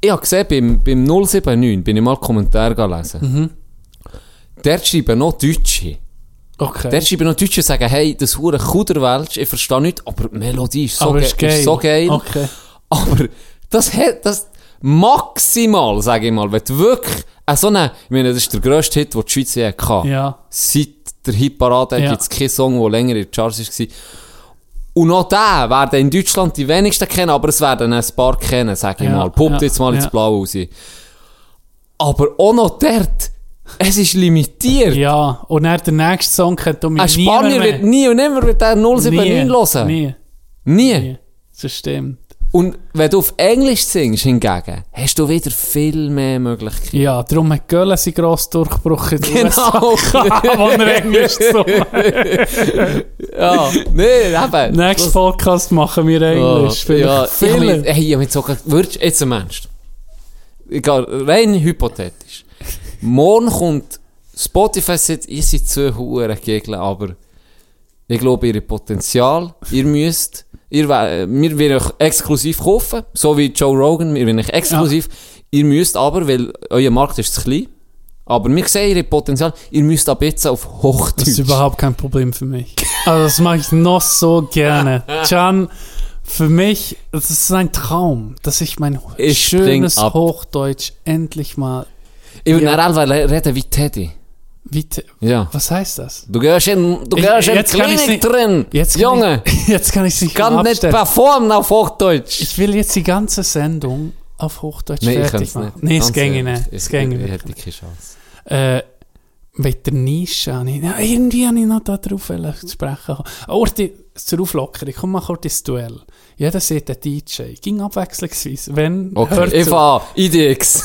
Ich habe gesehen, beim, beim 079 bin ich mal Kommentare gelesen. Mhm. Dort schreiben noch Deutsche. Okay. Dort schreiben noch Deutsche und sagen, hey, das hure Kuderwelsch, ich verstehe nicht, aber die Melodie ist so, ge ist geil. ist so geil. Okay. Aber das hat, das maximal, sage ich mal, wenn du wirklich, äh, so eine, ich meine, das ist der grösste Hit, den die Schweiz je hatte. Ja. Seit der Hitparade Ja. gibt es keinen Song, der länger in den Charts war. Und noch den werden in Deutschland die wenigsten kennen, aber es werden ein paar kennen, sage ich Ja, mal. Pumpt ja, jetzt mal ins. Blau raus. Aber auch noch dort, es ist limitiert. Ja. Und dann der nächste Song kennt mich Ein Spanier wird nie und nimmer mit der 079 hören. Nie. Nie. Nie. Das stimmt. Und wenn du auf Englisch singst hingegen, hast du wieder viel mehr Möglichkeiten. Ja, darum hat Göller seinen grossen Durchbruch in den Genau. USA wo er Englisch gesungen Ja, nee, eben. Nächsten Podcast machen wir Englisch. Ja, ja, ich viele. ich hab mich sogar, würdest, jetzt Ernst. Egal, rein hypothetisch. Morgen kommt Spotify sagt, ihr seid zu hure Gegner, aber ich glaube, ihr Potenzial, ihr müsst, ihr, wir werden euch exklusiv kaufen, so wie Joe Rogan, wir werden euch exklusiv, ihr müsst aber, weil euer Markt ist zu klein, aber wir sehen ihr Potenzial, ihr müsst ab jetzt auf Hochdeutsch. Das ist überhaupt kein Problem für mich. Also das mache ich noch so gerne. Can, für mich, das ist ein Traum, dass ich mein Ich schönes. Hochdeutsch endlich mal... ich Ja. ja. reden wie Teddy. Wie, Ja. was heißt das? Du gehst in, du Ich- gehst in Klinik nicht- drin. Jetzt kann Junge, Ich, jetzt kann ich nicht kann nicht performen auf Hochdeutsch. Ich will jetzt die ganze Sendung auf Hochdeutsch nee, ich fertig machen. nicht. Nee, es ginge nicht. Ich, Es ginge ich, ich nicht. hätte keine Chance. Äh, mit der Nische habe ich, ja, irgendwie habe ich noch da drauf wollen zu sprechen. Orti, zur Auflockerung, komm mal kurz ins Duell. Jeder sieht einen DJ, ging abwechslungsweise. Wenn, Okay, fahre IDX.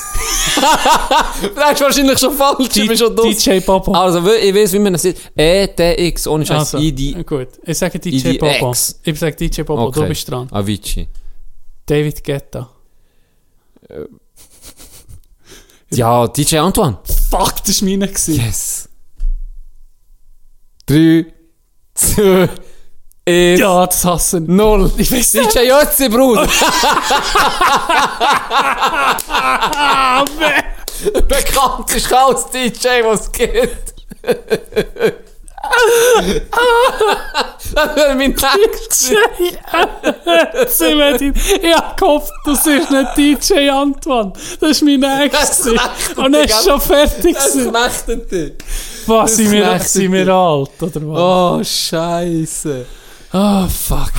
das ist wahrscheinlich schon falsch, ich bin schon dumm. DJ Bobo. Also, ich weiß, wie man das sieht. EDX, ohne Scheiß, Also, ID. Gut, ich sage DJ IDX. Bobo. Ich sage DJ Bobo, Okay. du bist dran. Avicii. David Guetta. Ja, DJ Antoine. Fuck, das war meine. gewesen. Yes. Drei, zwei, eins, Ja, das hassen null. Ich weiß DJ Jötzi, Bruder. Ah, Bekannteste als DJ, was es gibt. das wäre mein Text. Werden- Ich hab gehofft, das ist nicht DJ Antoine. Das war mein knackt Und er ist schon fertig. Das knechtet dich. Was, sind wir, sind wir alt, oder was? Oh, Scheiße. Oh, fuck.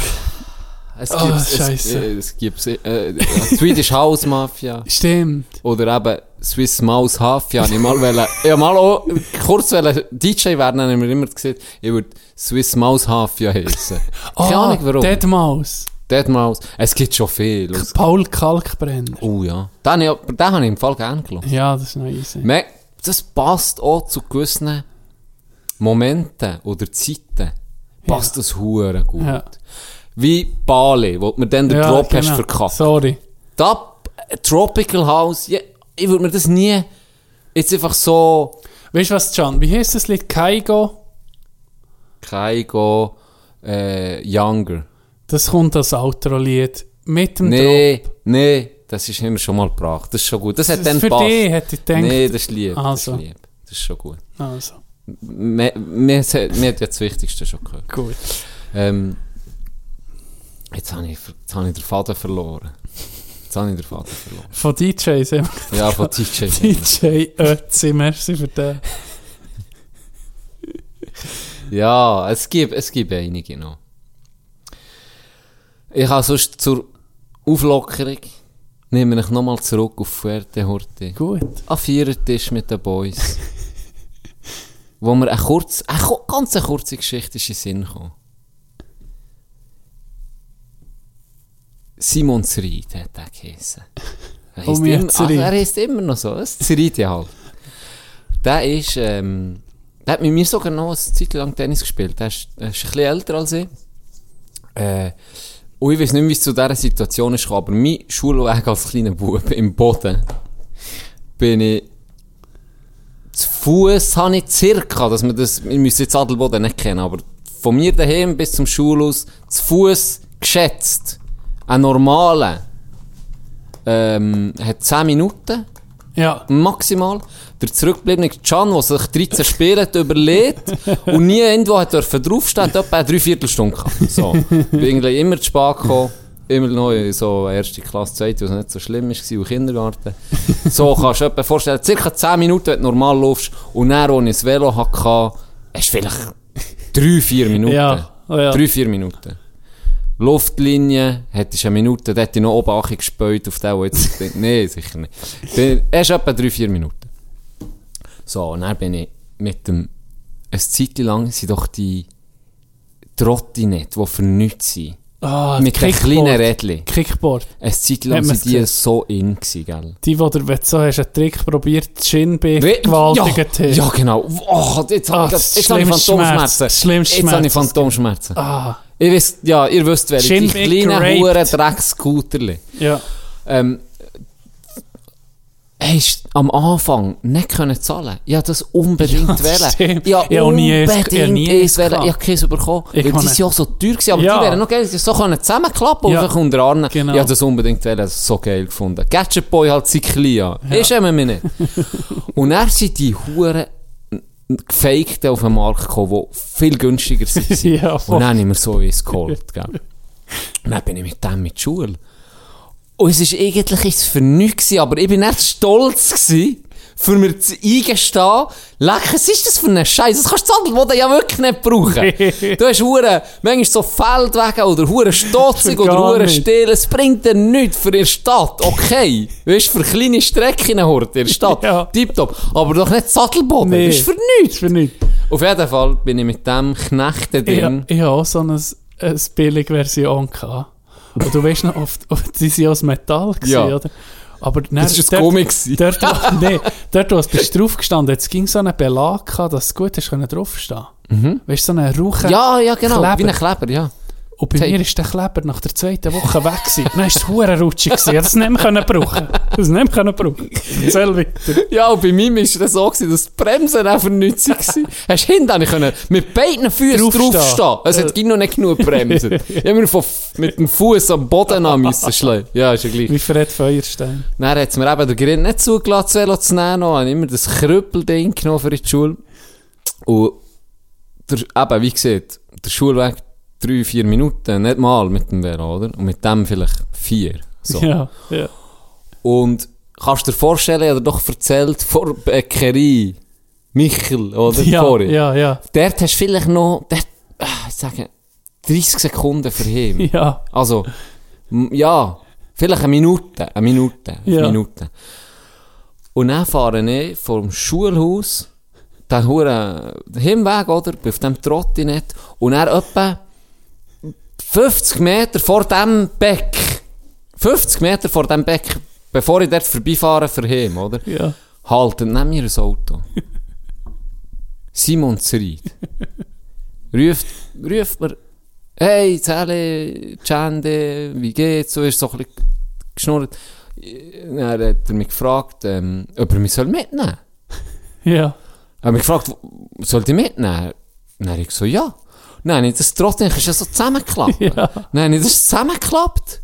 Es Oh, gibt, es, Scheisse. äh, es gibt äh, äh, Swedish House Mafia Stimmt. oder eben Swiss Mouse Mafia. Ich mal wollen, ja mal auch kurz wollen DJ werden, haben wir immer gesagt, ich würde Swiss Mouse Mafia heißen. Keine Ah, Ahnung warum. Dead Mouse. Dead Mouse. Es gibt schon viel. Paul Kalkbrenner. Oh ja. Den, habe ich- den habe ich im Fall gerne gelassen. Ja, das ist noch easy. Me- Das passt auch zu gewissen Momenten oder Zeiten. Passt das hure gut. Wie Bali, wo du mir dann den Drop hast genau. verkackt. Sorry. Da, äh, Tropical House, ich würde mir das nie jetzt einfach so Weißt du was, Can? Wie heißt das Lied? Kaigo? Kaigo äh, Younger. Das kommt als Outro-Lied. Mit dem Nee, nee, das ist immer schon mal gebracht. Das ist schon gut. Das hat Das dann ist für gepasst. dich, hätte ich gedacht. Nee, das ist lieb. Also. Das ist lieb. Das ist schon gut. Drop. Also, Mir, mir, mir hat ja das Wichtigste schon gehört. gut. Ähm, jetzt habe ich, jetzt habe ich den Faden verloren. Jetzt habe ich den Faden verloren. Von DJs. haben wir Ja, von DJ. DJ Ötzi, merci für den. Ja, es gibt, es gibt einige noch. Ich habe sonst zur Auflockerung, nehme ich nochmal zurück auf Fuerte Gut. An Vierertisch mit den Boys. Wo mir eine, kurz, eine ganz eine kurze Geschichte ist in den Sinn kam. Simon Zried hat er geheissen. Er Oh, heisst immer, ach, er heisst immer noch so. Das Zried ja halt. Der ist, ähm, der hat mit mir sogar noch eine Zeit lang Tennis gespielt. Der ist, der ist ein bisschen älter als ich. Äh, und ich weiß nicht, wie es zu dieser Situation ist, aber mein Schulweg als kleiner Bub im Boden bin ich zu Fuß habe ich circa, dass wir das, wir müssen jetzt Adelboden nicht kennen, aber von mir daheim bis zum Schulhaus zu Fuß geschätzt. Ein normaler ähm, hat 10 Minuten Ja. maximal. Der zurückgebliebene Can, der sich 13 Spiele hat überlegt und nie irgendwo hat dürfen draufstehen, hat etwa eine Dreiviertelstunde gehabt. So. Bin irgendwie immer zu spät gekommen. Immer noch in so erste Klasse, zweite, was nicht so schlimm war, und Kindergarten. So kannst du dir vorstellen, circa 10 Minuten, wenn du normal laufst, und dann, als ich das Velo hatte, du vielleicht 3-4 Minuten. Ja. Oh, ja. 3-4 Minuten. Luftlinie, hättest eine Minute, ich noch oben Achi gespäut auf den, jetzt nee, sicher nicht. Bin, erst etwa 3-4 Minuten. So, und dann bin ich mit dem, eine Zeit lang sind doch die Trottinette, die für nichts sind. Ah, mit Kickboard. kleinen Rädchen. Kickboard. Eine Zeit lang sind die so in gewesen, gell? Die, wo der, wenn du so hast, einen Trick probiert, die Schienbein gewaltigt ja, ja, genau. Oh, jetzt Ah, habe ich, jetzt ich Phantomschmerzen. Schmerz. Schlimmste Jetzt habe ich Schmerz. Phantomschmerzen. Ah, Ich wisst, ja, ihr wisst, welche. Die Shinbig kleinen, huren Dreckscooterli. ja. Ähm, hast am Anfang nicht können zahlen. Ich wollte das unbedingt Ja, wählen. stimmt. Ja, Ich habe nie eins- ich habe unbedingt nie eins wählen. Ich habe keins bekommen. Ich Weil die auch so teuer gewesen. Aber Ja. die wären noch geil. Die so können zusammenklappen Ja. und dann unter Arne. Genau. Ich habe das unbedingt wählen. Das so geil gefunden. Gadget Boy halt Cyclia. Ja. Ist immer mir nicht. und dann sind die Huren gefakten auf den Markt gekommen, die viel günstiger sind. Ja, und dann habe ich mir so eins geholt. Gell? Und dann bin ich mit dem mit der Schule. Und es war eigentlich ist für nichts, gewesen, aber ich bin echt stolz gewesen, für mir zu eingestehen, leck, was ist das für ein Scheiß? Das kannst du Zadelboden ja wirklich nicht brauchen. du hast hure, manchmal so Feldwege oder hure stotzig oder gar hure nicht. still. Es bringt dir nichts für die Stadt. Okay. Weißt du, für kleine Strecken hort in der Stadt. Ja. Tipptopp. Aber doch nicht Zadelboden. Nee. Das ist für nichts. Für nichts. Auf jeden Fall bin ich mit dem Knechten Ich, drin. ich habe auch so eine, eine billige Version gehabt. Und du weißt noch, oft, oft, die sind aus Metall gewesen, Ja. oder? Aber dann, Das ein Gummi. gewesen. Dort, wo, nee, dort, wo es bist drauf gestanden, jetzt ging so einen Belag dass es gut ist, können draufstehen. Mhm. Weißt du, so einen Rauchen. Ja, ja, genau. Kleber. Wie ein Kleber, ja. Und bei mir ist der Kleber nach der zweiten Woche weg gewesen. Dann war es hure rutschig. Ich es nicht mehr brauchen. Das nicht mehr brauchen. Erzähl weiter. Ja, und bei mir war das so, gewesen, dass die Bremsen einfach nicht waren. Hast du hinten können mit beiden Füßen Draufstehen. draufstehen. Es hat noch nicht genug Bremsen. ich habe mir von, mit dem Fuß am Boden an müssen schlagen. Ja, ist ja gleich. Wie Fred Feuerstein. Dann hat es mir eben der Grind nicht zugelassen, das Velo zu nehmen. Ich habe immer das Krüppelding genommen für die Schule. Und der, eben, wie gesagt, der Schulweg drei, vier Minuten, nicht mal mit dem Velo, oder? Und mit dem vielleicht vier. So. Ja, ja. Und kannst du dir vorstellen, ich habe dir doch erzählt, vor Bäckerei, Michel, oder? Ja, Vorhin. ja, ja. Dort hast du vielleicht noch, dort, ah, ich sage, 30 Sekunden für ihn. Ja, Also, ja, vielleicht eine Minute, eine Minute, eine Ja. Minute. Und dann fahre ich vom Schulhaus, den huren Hinweg, oder? Bin auf dem Trottinett. Und dann etwa 50 Meter vor dem Beck, 50 Meter vor dem Beck, bevor ich dort vorbeifahre für ihn, oder? ja. halten neben mir ein Auto. Simon Zried. ruft, ruft mir, hey, Zelle, Chande, wie geht's? So ist so ein bisschen geschnurrt. Dann hat er mich gefragt, ähm, ob er mich soll mitnehmen soll. Ja. Er hat mich gefragt, soll ich mitnehmen? Dann habe ich so, ja. Nein, ich das trotzdem ist ja so zusammengeklappt. Ja. Nein, das ist zusammengeklappt.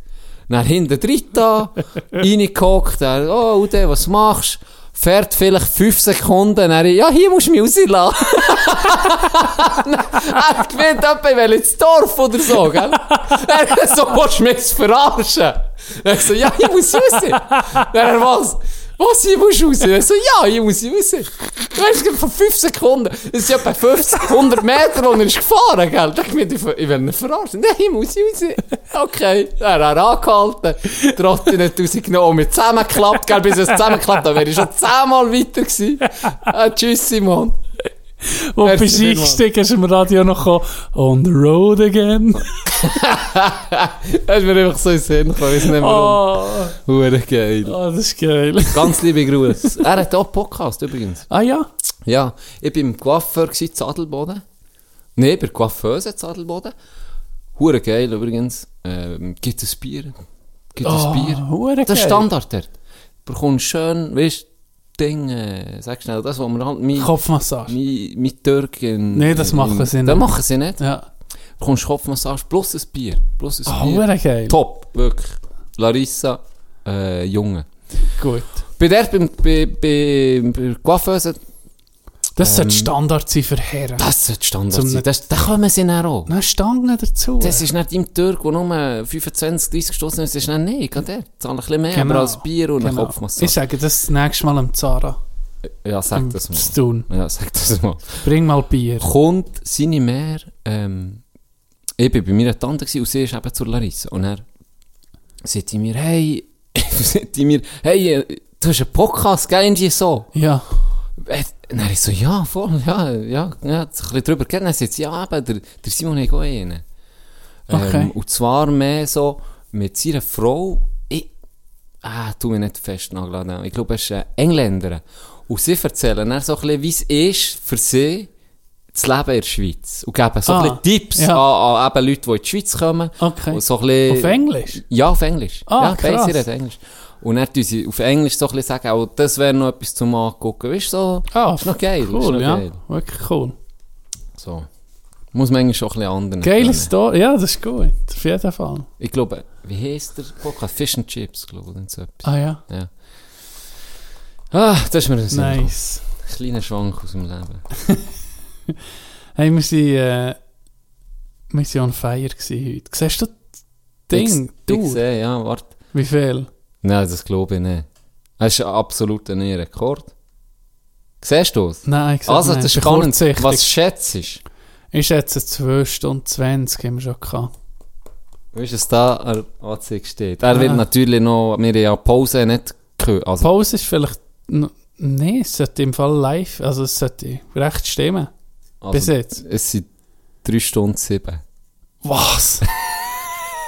Dann hinten da, reingehockt, oh, Ude, was machst du? Fährt vielleicht fünf Sekunden, dann, ja, hier musst du mich rauslassen. er etwa, ich will ins Dorf oder so, gell? Er so, willst du mich verarschen? Er so, ja, hier muss ich raus. Dann er, was? Was, musst du raus? Er so, ja, hier muss ich raus. Du, vor fünf Sekunden. Das sind etwa 50, 100 Meter, wo er ist gefahren, gell? Da ich gemeint, ich ich will ihn verarschen. Nein, hier muss ich raus. Okay. Dann hat er angehalten, trotzdem nicht rausgenommen, mit zusammengeklappt, gell? Bis es zusammengeklappt hat, wäre ich schon zehnmal weiter gewesen. Ah, tschüss, Simon. Bist vielmals. eingestiegen, hast du im Radio noch on the road again. Das ist mir einfach so in den Sinn gekommen, ich weiß nicht warum. Oh, Hure geil. oh, das ist geil. Ganz liebe Grüße. Er hat auch einen Podcast übrigens. Ah ja? Ja, ich war im Coiffeur gewesen, in Adelboden. Nein, bei der Coiffeuse in Adelboden. Hure geil übrigens. Ähm, gibt es Bier? Gibt es Oh, Bier? Das ist. Standard dort. Du bekommst schön, weißt du, Ding, äh, sag schnell, das, was wir halt mit, Kopfmassage. mit, mit Türken... Nee, das machen sie Das nicht. machen sie nicht. Ja. Du bekommst Kopfmassage plus ein Bier. Plus ein Ah, Bier. geil. Top, wirklich. Larissa, äh, Junge. Gut. Bei der, bei, bei, bei, bei der Coiffeuse, Das sollte Ähm, Standard sein für Herren. das sollte Standard Zum- sein. Das, da kommen sie dann auch. Dann Stangen dazu. Das ist nicht im Türk, der nur 25, 30 Stunden ist. Das ist nicht, nein, geht der. Zahle ein bisschen mehr, Genau. aber als Bier und eine Genau. Kopfmassage. Ich sage das das nächste Mal am Zara. Ja, sag das mal. Stun. Ja, sag das mal. Bring mal Bier. Kommt seine Mehr, ähm, ich war bei meiner Tante gewesen, und sie ist eben zur Larissa. Und er sagt mir, hey, sagt mir, hey, äh, du hast einen Podcast, gell, irgendwie so. Ja. Äh, Dann ich so, ja, voll, ja, ja, ja, ein bisschen drüber geredet. Dann sagt sie, ja, eben, der, der Simon hat auch einen. Okay. Ähm, und zwar mehr so mit seiner Frau, ich, ah, tu mich nicht festnageln, ich glaube, er ist eine Engländerin. Und sie erzählen dann so ein bisschen, wie es ist für sie, das Leben in der Schweiz. Und geben so Ah, ein bisschen Tipps ja. an, an eben Leute, die in die Schweiz kommen. Okay. Und so ein bisschen, Auf Englisch? Ja, auf Englisch. Ah, ja, beide krass. sie reden Englisch. Und dann tun sie auf Englisch so ein bisschen sagen, auch das wäre noch etwas zum Angucken. Weißt du, so, Ah, ist noch geil. Cool, noch ja. geil. Wirklich cool. So. Muss man eigentlich schon ein bisschen anderen. Geile. Story. Ja, das ist gut. Auf jeden Fall. Ich glaube, wie heisst der Podcast? Fish and Chips, glaube ich. So etwas. Ah ja. Ja. Ah, das ist mir ein Nice. gekommen. kleiner Schwank aus dem Leben. Hey, wir sind, äh, wir sind on fire gewesen heute. Siehst du das Ding? Ich, ich sehe, ja, warte. Wie viel? Nein, das glaube ich nicht. Das ist ein absoluter neuer Rekord. Siehst du es? Nein, ich sag Also, nicht. das ist spannend. kurzsichtig. Was schätzt du? Ich schätze 2 Stunden 20 haben wir schon gehabt. Weißt du, was da an Anzeige steht? Er will Ah. natürlich noch, wir haben ja Pause nicht gehört. Also, Pause ist vielleicht... Nein, es sollte im Fall live... Also es sollte recht stimmen. Bis also jetzt. es sind 3 Stunden 7. Was?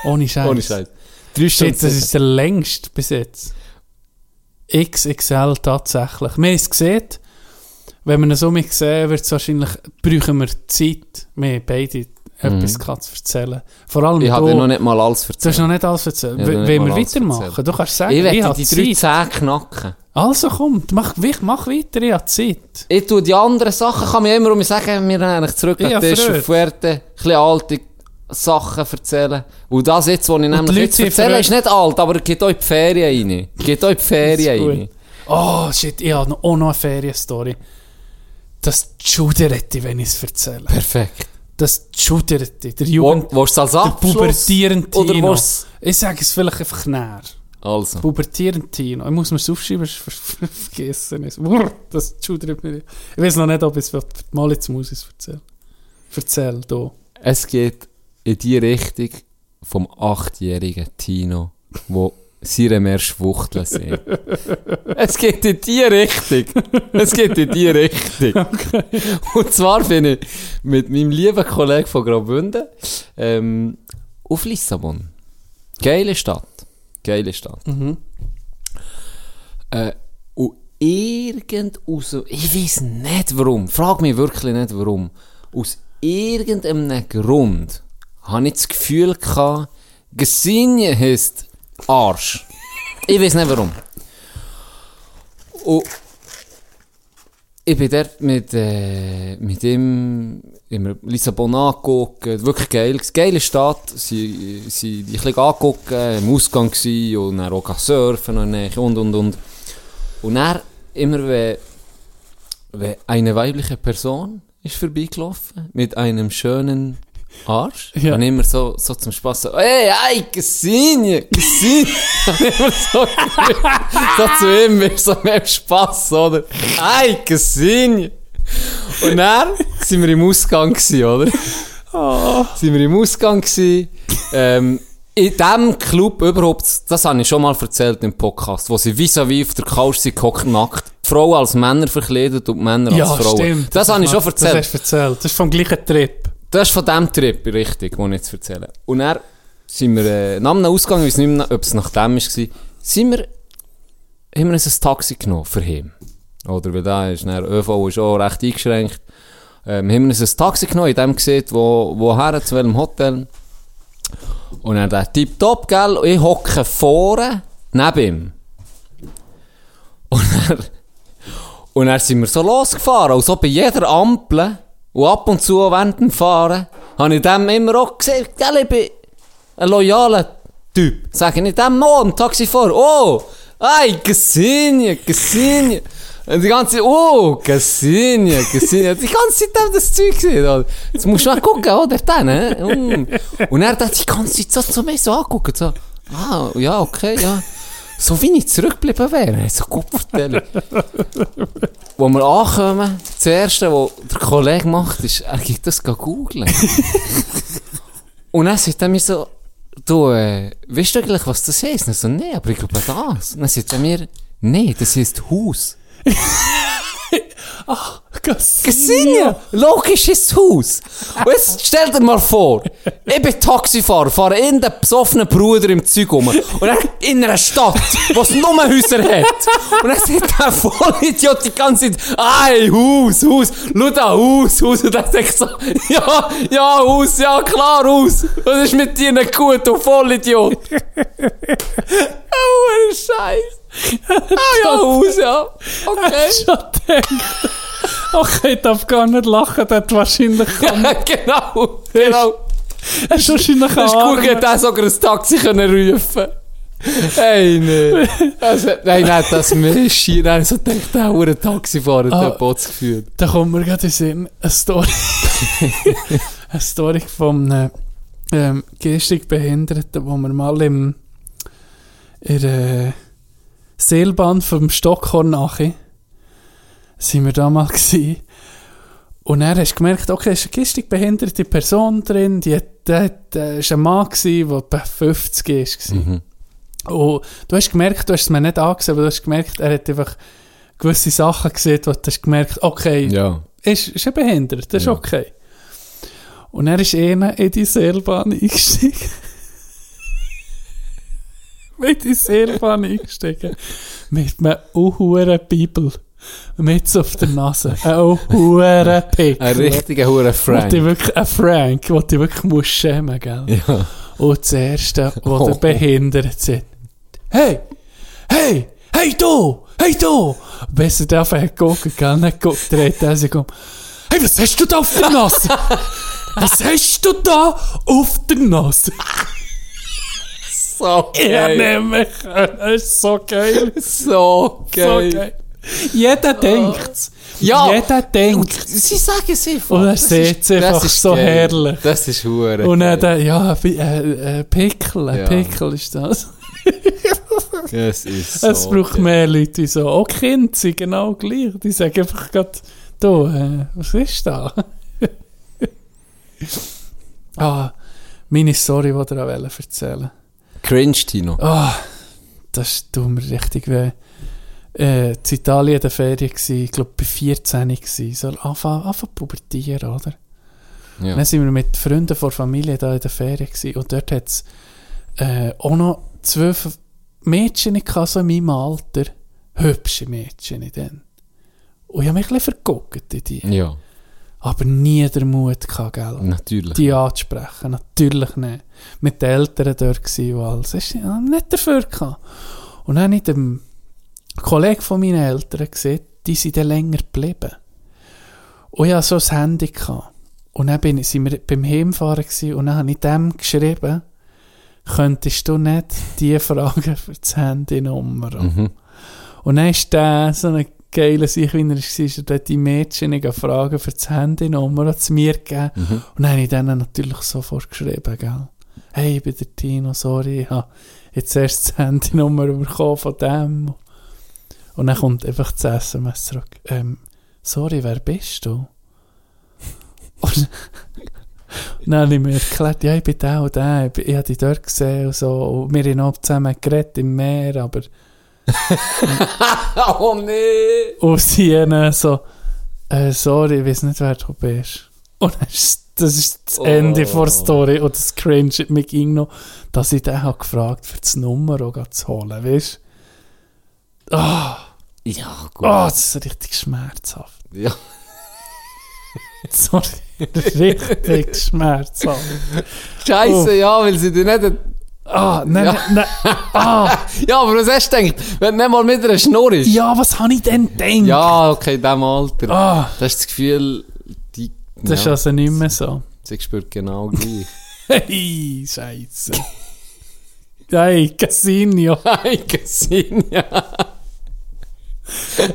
Ohne Scheiß. Ohne Scheiß. 3 Stunden Shit, das ist der längste bis jetzt. XXL tatsächlich. Wir haben es gesehen. Wenn wir ihn so mit sehen, wird es wahrscheinlich, brauchen wir Zeit. Wir haben beide etwas gehabt zu erzählen. Vor allem Mhm. Ich habe dir noch nicht mal alles du hast erzählt. noch nicht alles erzählt. Ich habe noch W- nicht Wollen wir weitermachen? erzählt. Du kannst sagen, Ich ich, habe die drei. Zähne knacken. Also komm, mach, mach weiter, ich habe Zeit. Ich tue die anderen Sachen, kann mir immer um mich sagen, wir haben eigentlich zurück den Tisch auf Fuerte, ein bisschen alte Sachen erzählen. Und das jetzt, was ich nämlich die Leute jetzt erzähle, ist nicht alt, aber es geht auch in die Ferien rein. Geht auch in die Ferien rein. Oh shit, ich habe noch, auch noch eine Ferienstory. Das schuderte, wenn ich es erzähle. Perfekt. Das schuderte, der Wo, Jugend... es als Der pubertierende Oder willst Ich sage es vielleicht einfach näher. Also. Pubertierende Tino. Ich muss mir es aufschreiben, ver- vergessen es. Brrr, Das schudert mir. Ich weiß noch nicht, ob ich es mal jetzt muss ich es erzählen. Erzähl, du. Es geht in die Richtung vom achtjährigen Tino, wo seine mehr Schwuchteln sind. es geht in die Richtung. Es geht in die Richtung. Und zwar bin ich mit meinem lieben Kollegen von Graubünden ähm, auf Lissabon. Geile Stadt. Geile Stadt. Äh, und irgend aus, ich weiß nicht warum, frag mich wirklich nicht warum, aus irgendeinem Grund habe ich das Gefühl gehabt, Gesinje heisst Arsch. Ich weiß nicht warum. Und ich bin dort mit, äh, mit ihm in Lissabon angeguckt, wirklich geil, geile Stadt, sie, sie die ein bisschen angeguckt, im Ausgang gsi und dann auch surfen und, und und und. Und dann, immer wenn, wenn eine weibliche Person ist vorbeigelaufen, mit einem schönen Arsch, Ja. und immer so, so zum Spaß so, hey, hey, Gesinje, Gesinje, immer so, so zu ihm, mehr so mehr Spass, oder? Hey, Gesinje. Und dann sind wir im Ausgang gsi, oder? Sind wir im Ausgang gsi, ähm, in diesem Club überhaupt, das habe ich schon mal erzählt im Podcast, wo sie vis-à-vis auf der Couch sind gehockt, nackt, Frauen als Männer verkleidet und Männer Ja, als Frauen. stimmt. Das, habe ich schon erzählt. Das hast du erzählt. Das ist vom gleichen Trip. Das ist von dem Trip, richtig, den ich jetzt erzähle. Und dann sind wir, äh, nach einem Ausgang, ich weiß nicht mehr, ob es nach dem war, sind wir, haben wir uns ein Taxi genommen für ihn. Oder, weil da ist, dann, ÖV ist auch recht eingeschränkt. Ähm, haben wir uns ein Taxi genommen, in dem gesehen, wo, woher, zu welchem Hotel. Und dann der Tip-Top, gell, und ich hocke vorne, neben ihm. Und dann, und dann sind wir so losgefahren, und so bei jeder Ampel, und ab und zu während dem Fahren, habe ich dem immer auch gesagt, gell, ich bin ein loyaler Typ. Sage ich dem mal im Taxi vor, oh, ay, Gesinje, Gesinje. Und die ganze Zeit, oh, Gesinje, Gesinje. Die ganze Zeit haben das Zeug gesehen. Jetzt musst du mal gucken, oder? Dann? Mm. Und er hat die ganze Zeit so zu mir so angeguckt, so, ah, ja, okay, ja. So wie ich zurückgeblieben wäre. So, gut vertellen. Wo wir ankommen, das erste, was der Kollege macht, ist, er geht das googeln. Und dann sagt er mir so, du, äh, weißt du eigentlich, was das heisst? Und ich so, nee, aber ich glaube das. Und dann sagt er mir, nee, das heisst Haus. Gesinja! Logisch ist das Haus. Und jetzt stell dir mal vor, ich bin Taxifahrer, fahre in den besoffenen Bruder im Zeug rum. Und dann in einer Stadt, wo es nur Häuser hat. Und dann sieht der Vollidiot die ganze Zeit, ey, Haus, Haus, schau da, Haus, Haus. Und dann denkt so, ja, ja, Haus, ja, klar, Haus. Was ist mit dir nicht gut, du Vollidiot? Oh, Scheiß. Ah ja, Haus, ja. Okay. Okay, ich darf gar nicht lachen, hat wahrscheinlich... genau, genau. Hast du wahrscheinlich Hast du Arme. gut, hätte auch sogar ein Taxi können rufen Hey, nee. Also, nein, nein, das Meschi. Nein, so denkt der hure Taxifahrer, Ah. der Bots geführt. Da kommt mir gerade in Sinn eine Story. eine Story von einem ähm, geistig Behinderten, wo wir mal im in Seilbahn vom Stockhorn nachher sind wir da mal gsi und dann hast du gemerkt, okay, es ist eine geistig behinderte Person drin, die hat, der, der ist ein Mann gsi, der etwa 50 ist. Mhm. Und du hast gemerkt, du hast es mir nicht angesehen, aber du hast gemerkt, er hat einfach gewisse Sachen gesehen, wo du hast gemerkt, okay, Ja. ist, ist er behindert, das ist Ja. okay. Und er ist einer in die Seilbahn eingestiegen. Mit die Seilbahn eingestiegen. Mit einem unhuren Bibel. Mit auf der Nase. Ein hure Pick. Ein richtiger Hure Wo Frank. wirklich, ein Frank, wo die wirklich muss schämen, gell? Ja. Und das Erste, wo Oh. der behindert sind. Hey! Hey! Hey du! Hey du! Besser der einfach gucken, gell? Nicht guckt, dreht er sich um. Hey, was hast du da auf der Nase? was hast du da auf der Nase? So Ja, nehme ich. Das ist so geil. So So geil. geil. Jeder denkt's. Ja. Jeder denkt. sie sagen es einfach. Und er Das sieht ist- es einfach so geil. herrlich. Das ist hure. Und dann, geil. ja, äh, äh, Pickel, Ja. Pickel ist das. Es ist so. Es braucht geil. mehr Leute, die so, auch Kinder sind genau gleich. Die sagen einfach gerade, du, äh, was ist da? ah, meine Story, die ich dir erzählen Cringe, Tino. Ah, das tut mir richtig weh. Äh, in Italien in der Ferien gsi, ich glaube bei 14 gsi, so anfangen, anfangen pubertieren, oder? Ja. Dann sind wir mit Freunden von Familie da in der Ferien gsi und dort hat es äh, auch noch zwölf Mädchen gehabt, so in meinem Alter. Hübsche Mädchen dann. Und ich habe mich ein bisschen verguckt in die. Ja, Aber nie der Mut gehabt, gell? natürlich. die anzusprechen. Natürlich nicht. Mit den Eltern dort gsi, die alles. Ich habe nicht dafür gehabt. Und dann habe ich dem Kollegen von meinen Eltern gesehen, die sind dann länger geblieben. Und ich hatte so ein Handy gehabt. Und dann bin ich, sind wir beim Heimfahren gsi und dann habe ich dem geschrieben, könntest du nicht die fragen für das Handynummer? Mhm. Und dann ist der so ein geiler Sich, wie er war, ist er die Mädchen ich fragen für das Handynummer zu mir gegeben. Mhm. Und dann habe ich denen natürlich sofort geschrieben, gell. Hey, ich bin der Tino, sorry, ich habe jetzt erst das Handynummer bekommen von dem. Und dann kommt einfach das SMS zurück. Ähm, sorry, wer bist du? Und dann habe ich mir erklärt, ja, ich bin der und der, ich, ich habe dich dort gesehen und so. Und wir haben noch zusammen geredet im Meer, aber oh nee! Und sie so, äh, sorry, ich weiß nicht, wer du bist. Und dann ist, das ist das Ende Oh. der Story. Und das cringe mich ging noch, dass ich den habe gefragt für das Nummer auch zu holen, weißt du? Ah, Ja, gut. ah, das ist richtig schmerzhaft. Ja. Sorry, richtig schmerzhaft. Scheiße, ja, weil sie dir nicht... Ah, nein, Ja. nein, ah, Ja, aber was hast du gedacht? Wenn du nicht mal mit einer Schnur ist? ja, was habe ich denn gedacht? Ja, okay, in diesem Alter. Ah, Das ist das Gefühl, die... das ist ja, also nicht mehr so. sie spürt genau gleich. Hey, Scheiße. Hey, Casino. Gesehen, ja.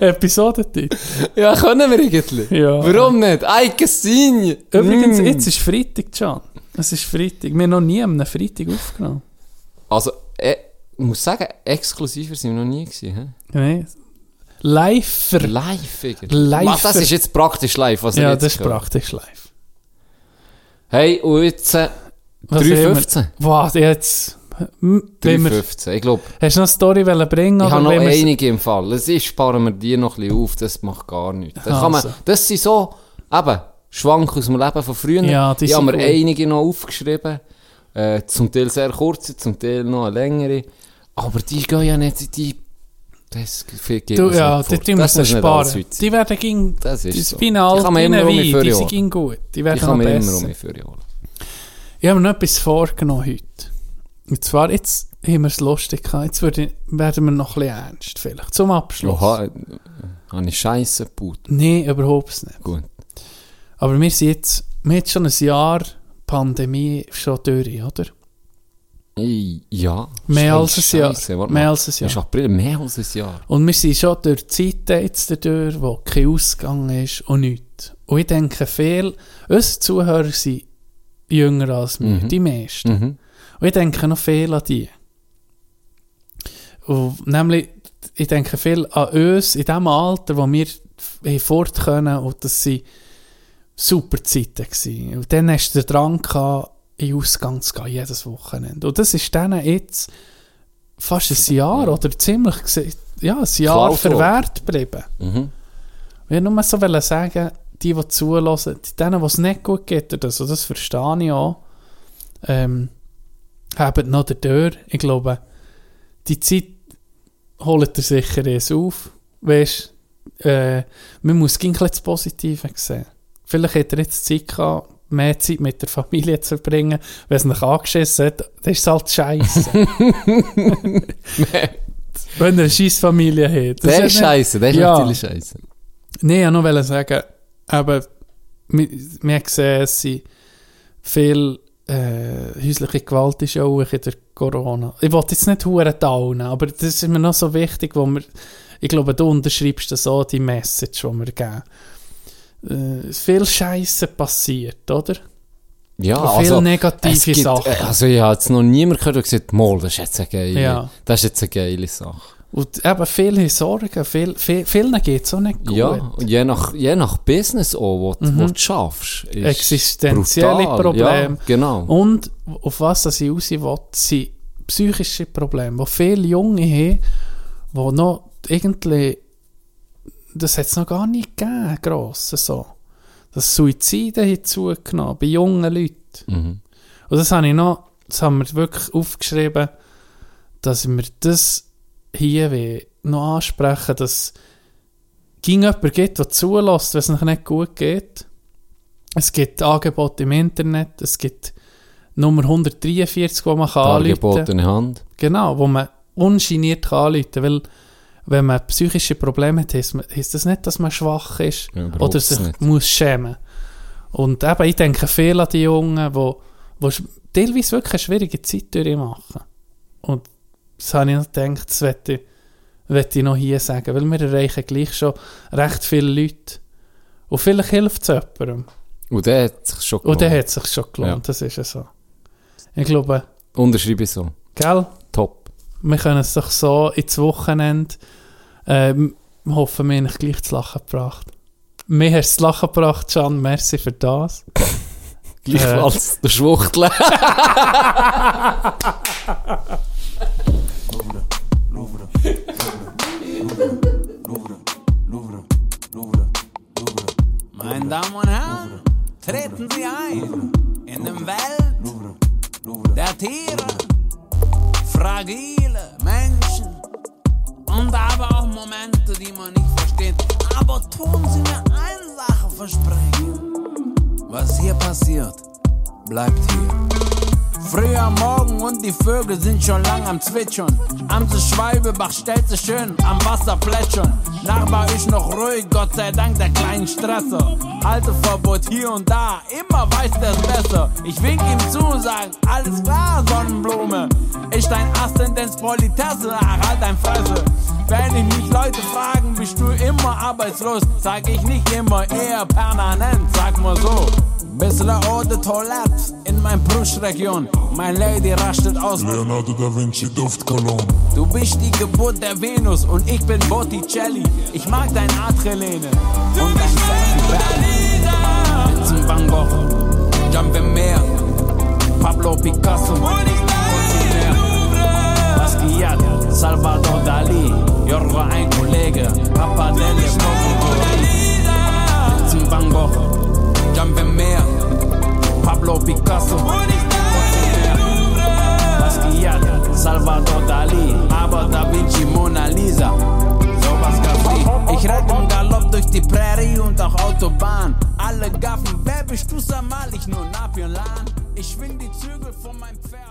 Episodentitel. Ja, können wir irgendwie. Ja. Warum nicht? Ei, gesehen. Übrigens, Mm. jetzt ist Freitag, Can. Es ist Freitag. Wir haben noch nie am Freitag aufgenommen. Also, äh, ich muss sagen, exklusiver sind wir noch nie gewesen. Hä? Nee. Live. Live. Live. Das ist jetzt praktisch live, was Ja, das ist hört. praktisch live. Hey, und jetzt äh, Was haben wir? 3,15. Was, jetzt... Hm, wenn wir- 3,15. Ich glaube, Hast du noch eine Story bringen? ich habe noch einige im Fall. Es ist, sparen wir die noch ein bisschen auf, das macht gar nichts. Das, kann man, Also. das sind so, eben, Schwank aus dem Leben von früher. Ja, die ich habe mir einige noch aufgeschrieben. Äh, zum Teil sehr kurze, zum Teil noch eine längere. Aber die gehen ja nicht, die... Das geht Du, ja, nicht die tun Das nicht sparen. Die werden ging... Das ist Die so. Final, Die kann man immer um die sind ging gut. Die Die werden kann noch man immer besser. um mich vorjagen. Ich habe mir noch etwas vorgenommen heute. Und zwar, jetzt haben wir es lustig gehabt. Jetzt würde, werden wir noch ein bisschen ernst, vielleicht. Zum Abschluss. Oha, äh, habe ich Scheiße gebaut. Nein, überhaupt nicht. Gut. Aber wir sind jetzt, wir haben jetzt schon ein Jahr Pandemie schon durch, oder? Ja. Mehr als Scheiße, ein Jahr. Mehr als ein Ist Jahr. April, mehr als ein Jahr. Und wir sind schon durch Zeiten jetzt durch, wo kein Ausgang ist und nichts. Und ich denke, viel, unsere Zuhörer sind jünger als wir, Mhm. die meisten. Mhm. Und ich denke noch viel an die. Und nämlich, ich denke viel an uns in dem Alter, wo wir fort können und das waren super Zeiten. Gewesen. Und dann hast du den Drang gehabt, in den Ausgang zu gehen, jedes Wochenende. Und das ist dann jetzt fast ein Jahr oder ziemlich, ja, ein Jahr Klar, verwehrt geblieben. Mhm. Ich nur so sagen, die, die zulassen, denen, die es nicht gut geht, oder das, und das verstehe ich auch, ähm, haben noch der Tür. Ich glaube, die Zeit holt er sicher jetzt auf. Weißt äh, man muss ein bisschen das Positive sehen. Vielleicht hat er jetzt Zeit gehabt, mehr Zeit mit der Familie zu verbringen. Wenn es nicht angeschissen hat, dann ist es halt scheiße. Wenn er eine scheiß Familie hat. Das Der ist scheiße, der ist Ja. natürlich scheiße. Nein, ich wollte noch sagen, aber wir, gesehen, es sind viel äh, häusliche Gewalt ist ja auch in der Corona. Ich wollte jetzt nicht hure taunen, aber das ist mir noch so wichtig, wo wir, ich glaube, du unterschreibst das auch, die Message, die wir geben. Äh, viel Scheiße passiert, oder? Ja, Und viel also, negative es gibt, Sachen. äh, Also ich habe jetzt noch niemand gehört, der gesagt hat, «Mol, das ist jetzt eine geile, Ja. das ist jetzt eine geile Sache. Und eben viele Sorgen, viel, viel, vielen geht es auch nicht gut. Ja, je nach, je nach Business auch, wo, du- wo du schaffst. ist Existenzielle brutal. Probleme. Ja, genau. Und auf was ich raus will, sind psychische Probleme, die viele Junge haben, die noch irgendwie, das hat es noch gar nicht gegeben, gross, so. Das Suizide hat zugenommen, bei jungen Leuten. Mhm. Und das habe ich noch, das haben wir wirklich aufgeschrieben, dass wir das hier noch ansprechen, dass ging jemand gibt, der zulässt, wenn es noch nicht gut geht. Es gibt Angebote im Internet, es gibt Nummer 143, wo man kann kann. Dargebotene Hand. Genau, wo man ungeniert kann anrufen kann, weil wenn man psychische Probleme hat, heisst das nicht, dass man schwach ist Ja, oder sich nicht. muss schämen. Und eben, ich denke viel an die Jungen, die, die teilweise wirklich eine schwierige Zeit durchmachen. Und das habe ich noch gedacht, das möchte ich, möchte ich noch hier sagen, weil wir erreichen gleich schon recht viele Leute. Und vielleicht hilft es jemandem. Und der hat sich schon Und dann gelohnt. hat es sich schon gelohnt, Ja. das ist ja so. Ich glaube, Unterschreibe ich so. gell? Top. wir können es doch so ins Wochenende ähm, hoffen, wir haben euch gleich zu lachen gebracht. Mir hast du zu lachen gebracht, Can, merci für das. Gleichfalls der Schwuchtel. Meine Damen und Herren, treten Sie ein in den Welt der Tiere, fragile Menschen und aber auch Momente, die man nicht versteht. Aber tun Sie mir eine Sache versprechen. Was hier passiert, bleibt hier. Früh am Morgen und die Vögel sind schon lang am Zwitschern. Amse Schwalbebach stellt sich schön am Wasser plätschern. Nachbar ist noch ruhig, Gott sei Dank der kleinen Stresser. Halteverbot hier und da, immer weiß der's besser. Ich wink ihm zu und sag, alles klar, Sonnenblume. Ist dein Aszendenz Politesse, halt dein Fresse. Wenn ich mich Leute fragen, bist du immer arbeitslos? Sag ich nicht immer, eher permanent, sag mal so. Bisschen Eau de Toilette in mein Brustregion. Mein Lady rastet aus. Leonardo da Vinci Duftkolon. Du bist die Geburt der Venus und ich bin Botticelli. Ich mag dein Adrenalin und dein sexy Band. Vincent Van Gogh, Jean Vermeer, Pablo Picasso, Basquiat, Salvador Dali, Jorgo ein Kollege, Papa Delle Vincent Van Gogh, Jean Vermeer, Pablo Picasso, Basquiat, Salvador Dali, aber Da Vinci, Mona Lisa. Sowas gab's nie. Ich reite im Galopp durch die Prärie und auch Autobahn. Alle gaffen, wer bist du, sag mal, ich nur Napion. Ich schwing die Zügel von meinem Pferd,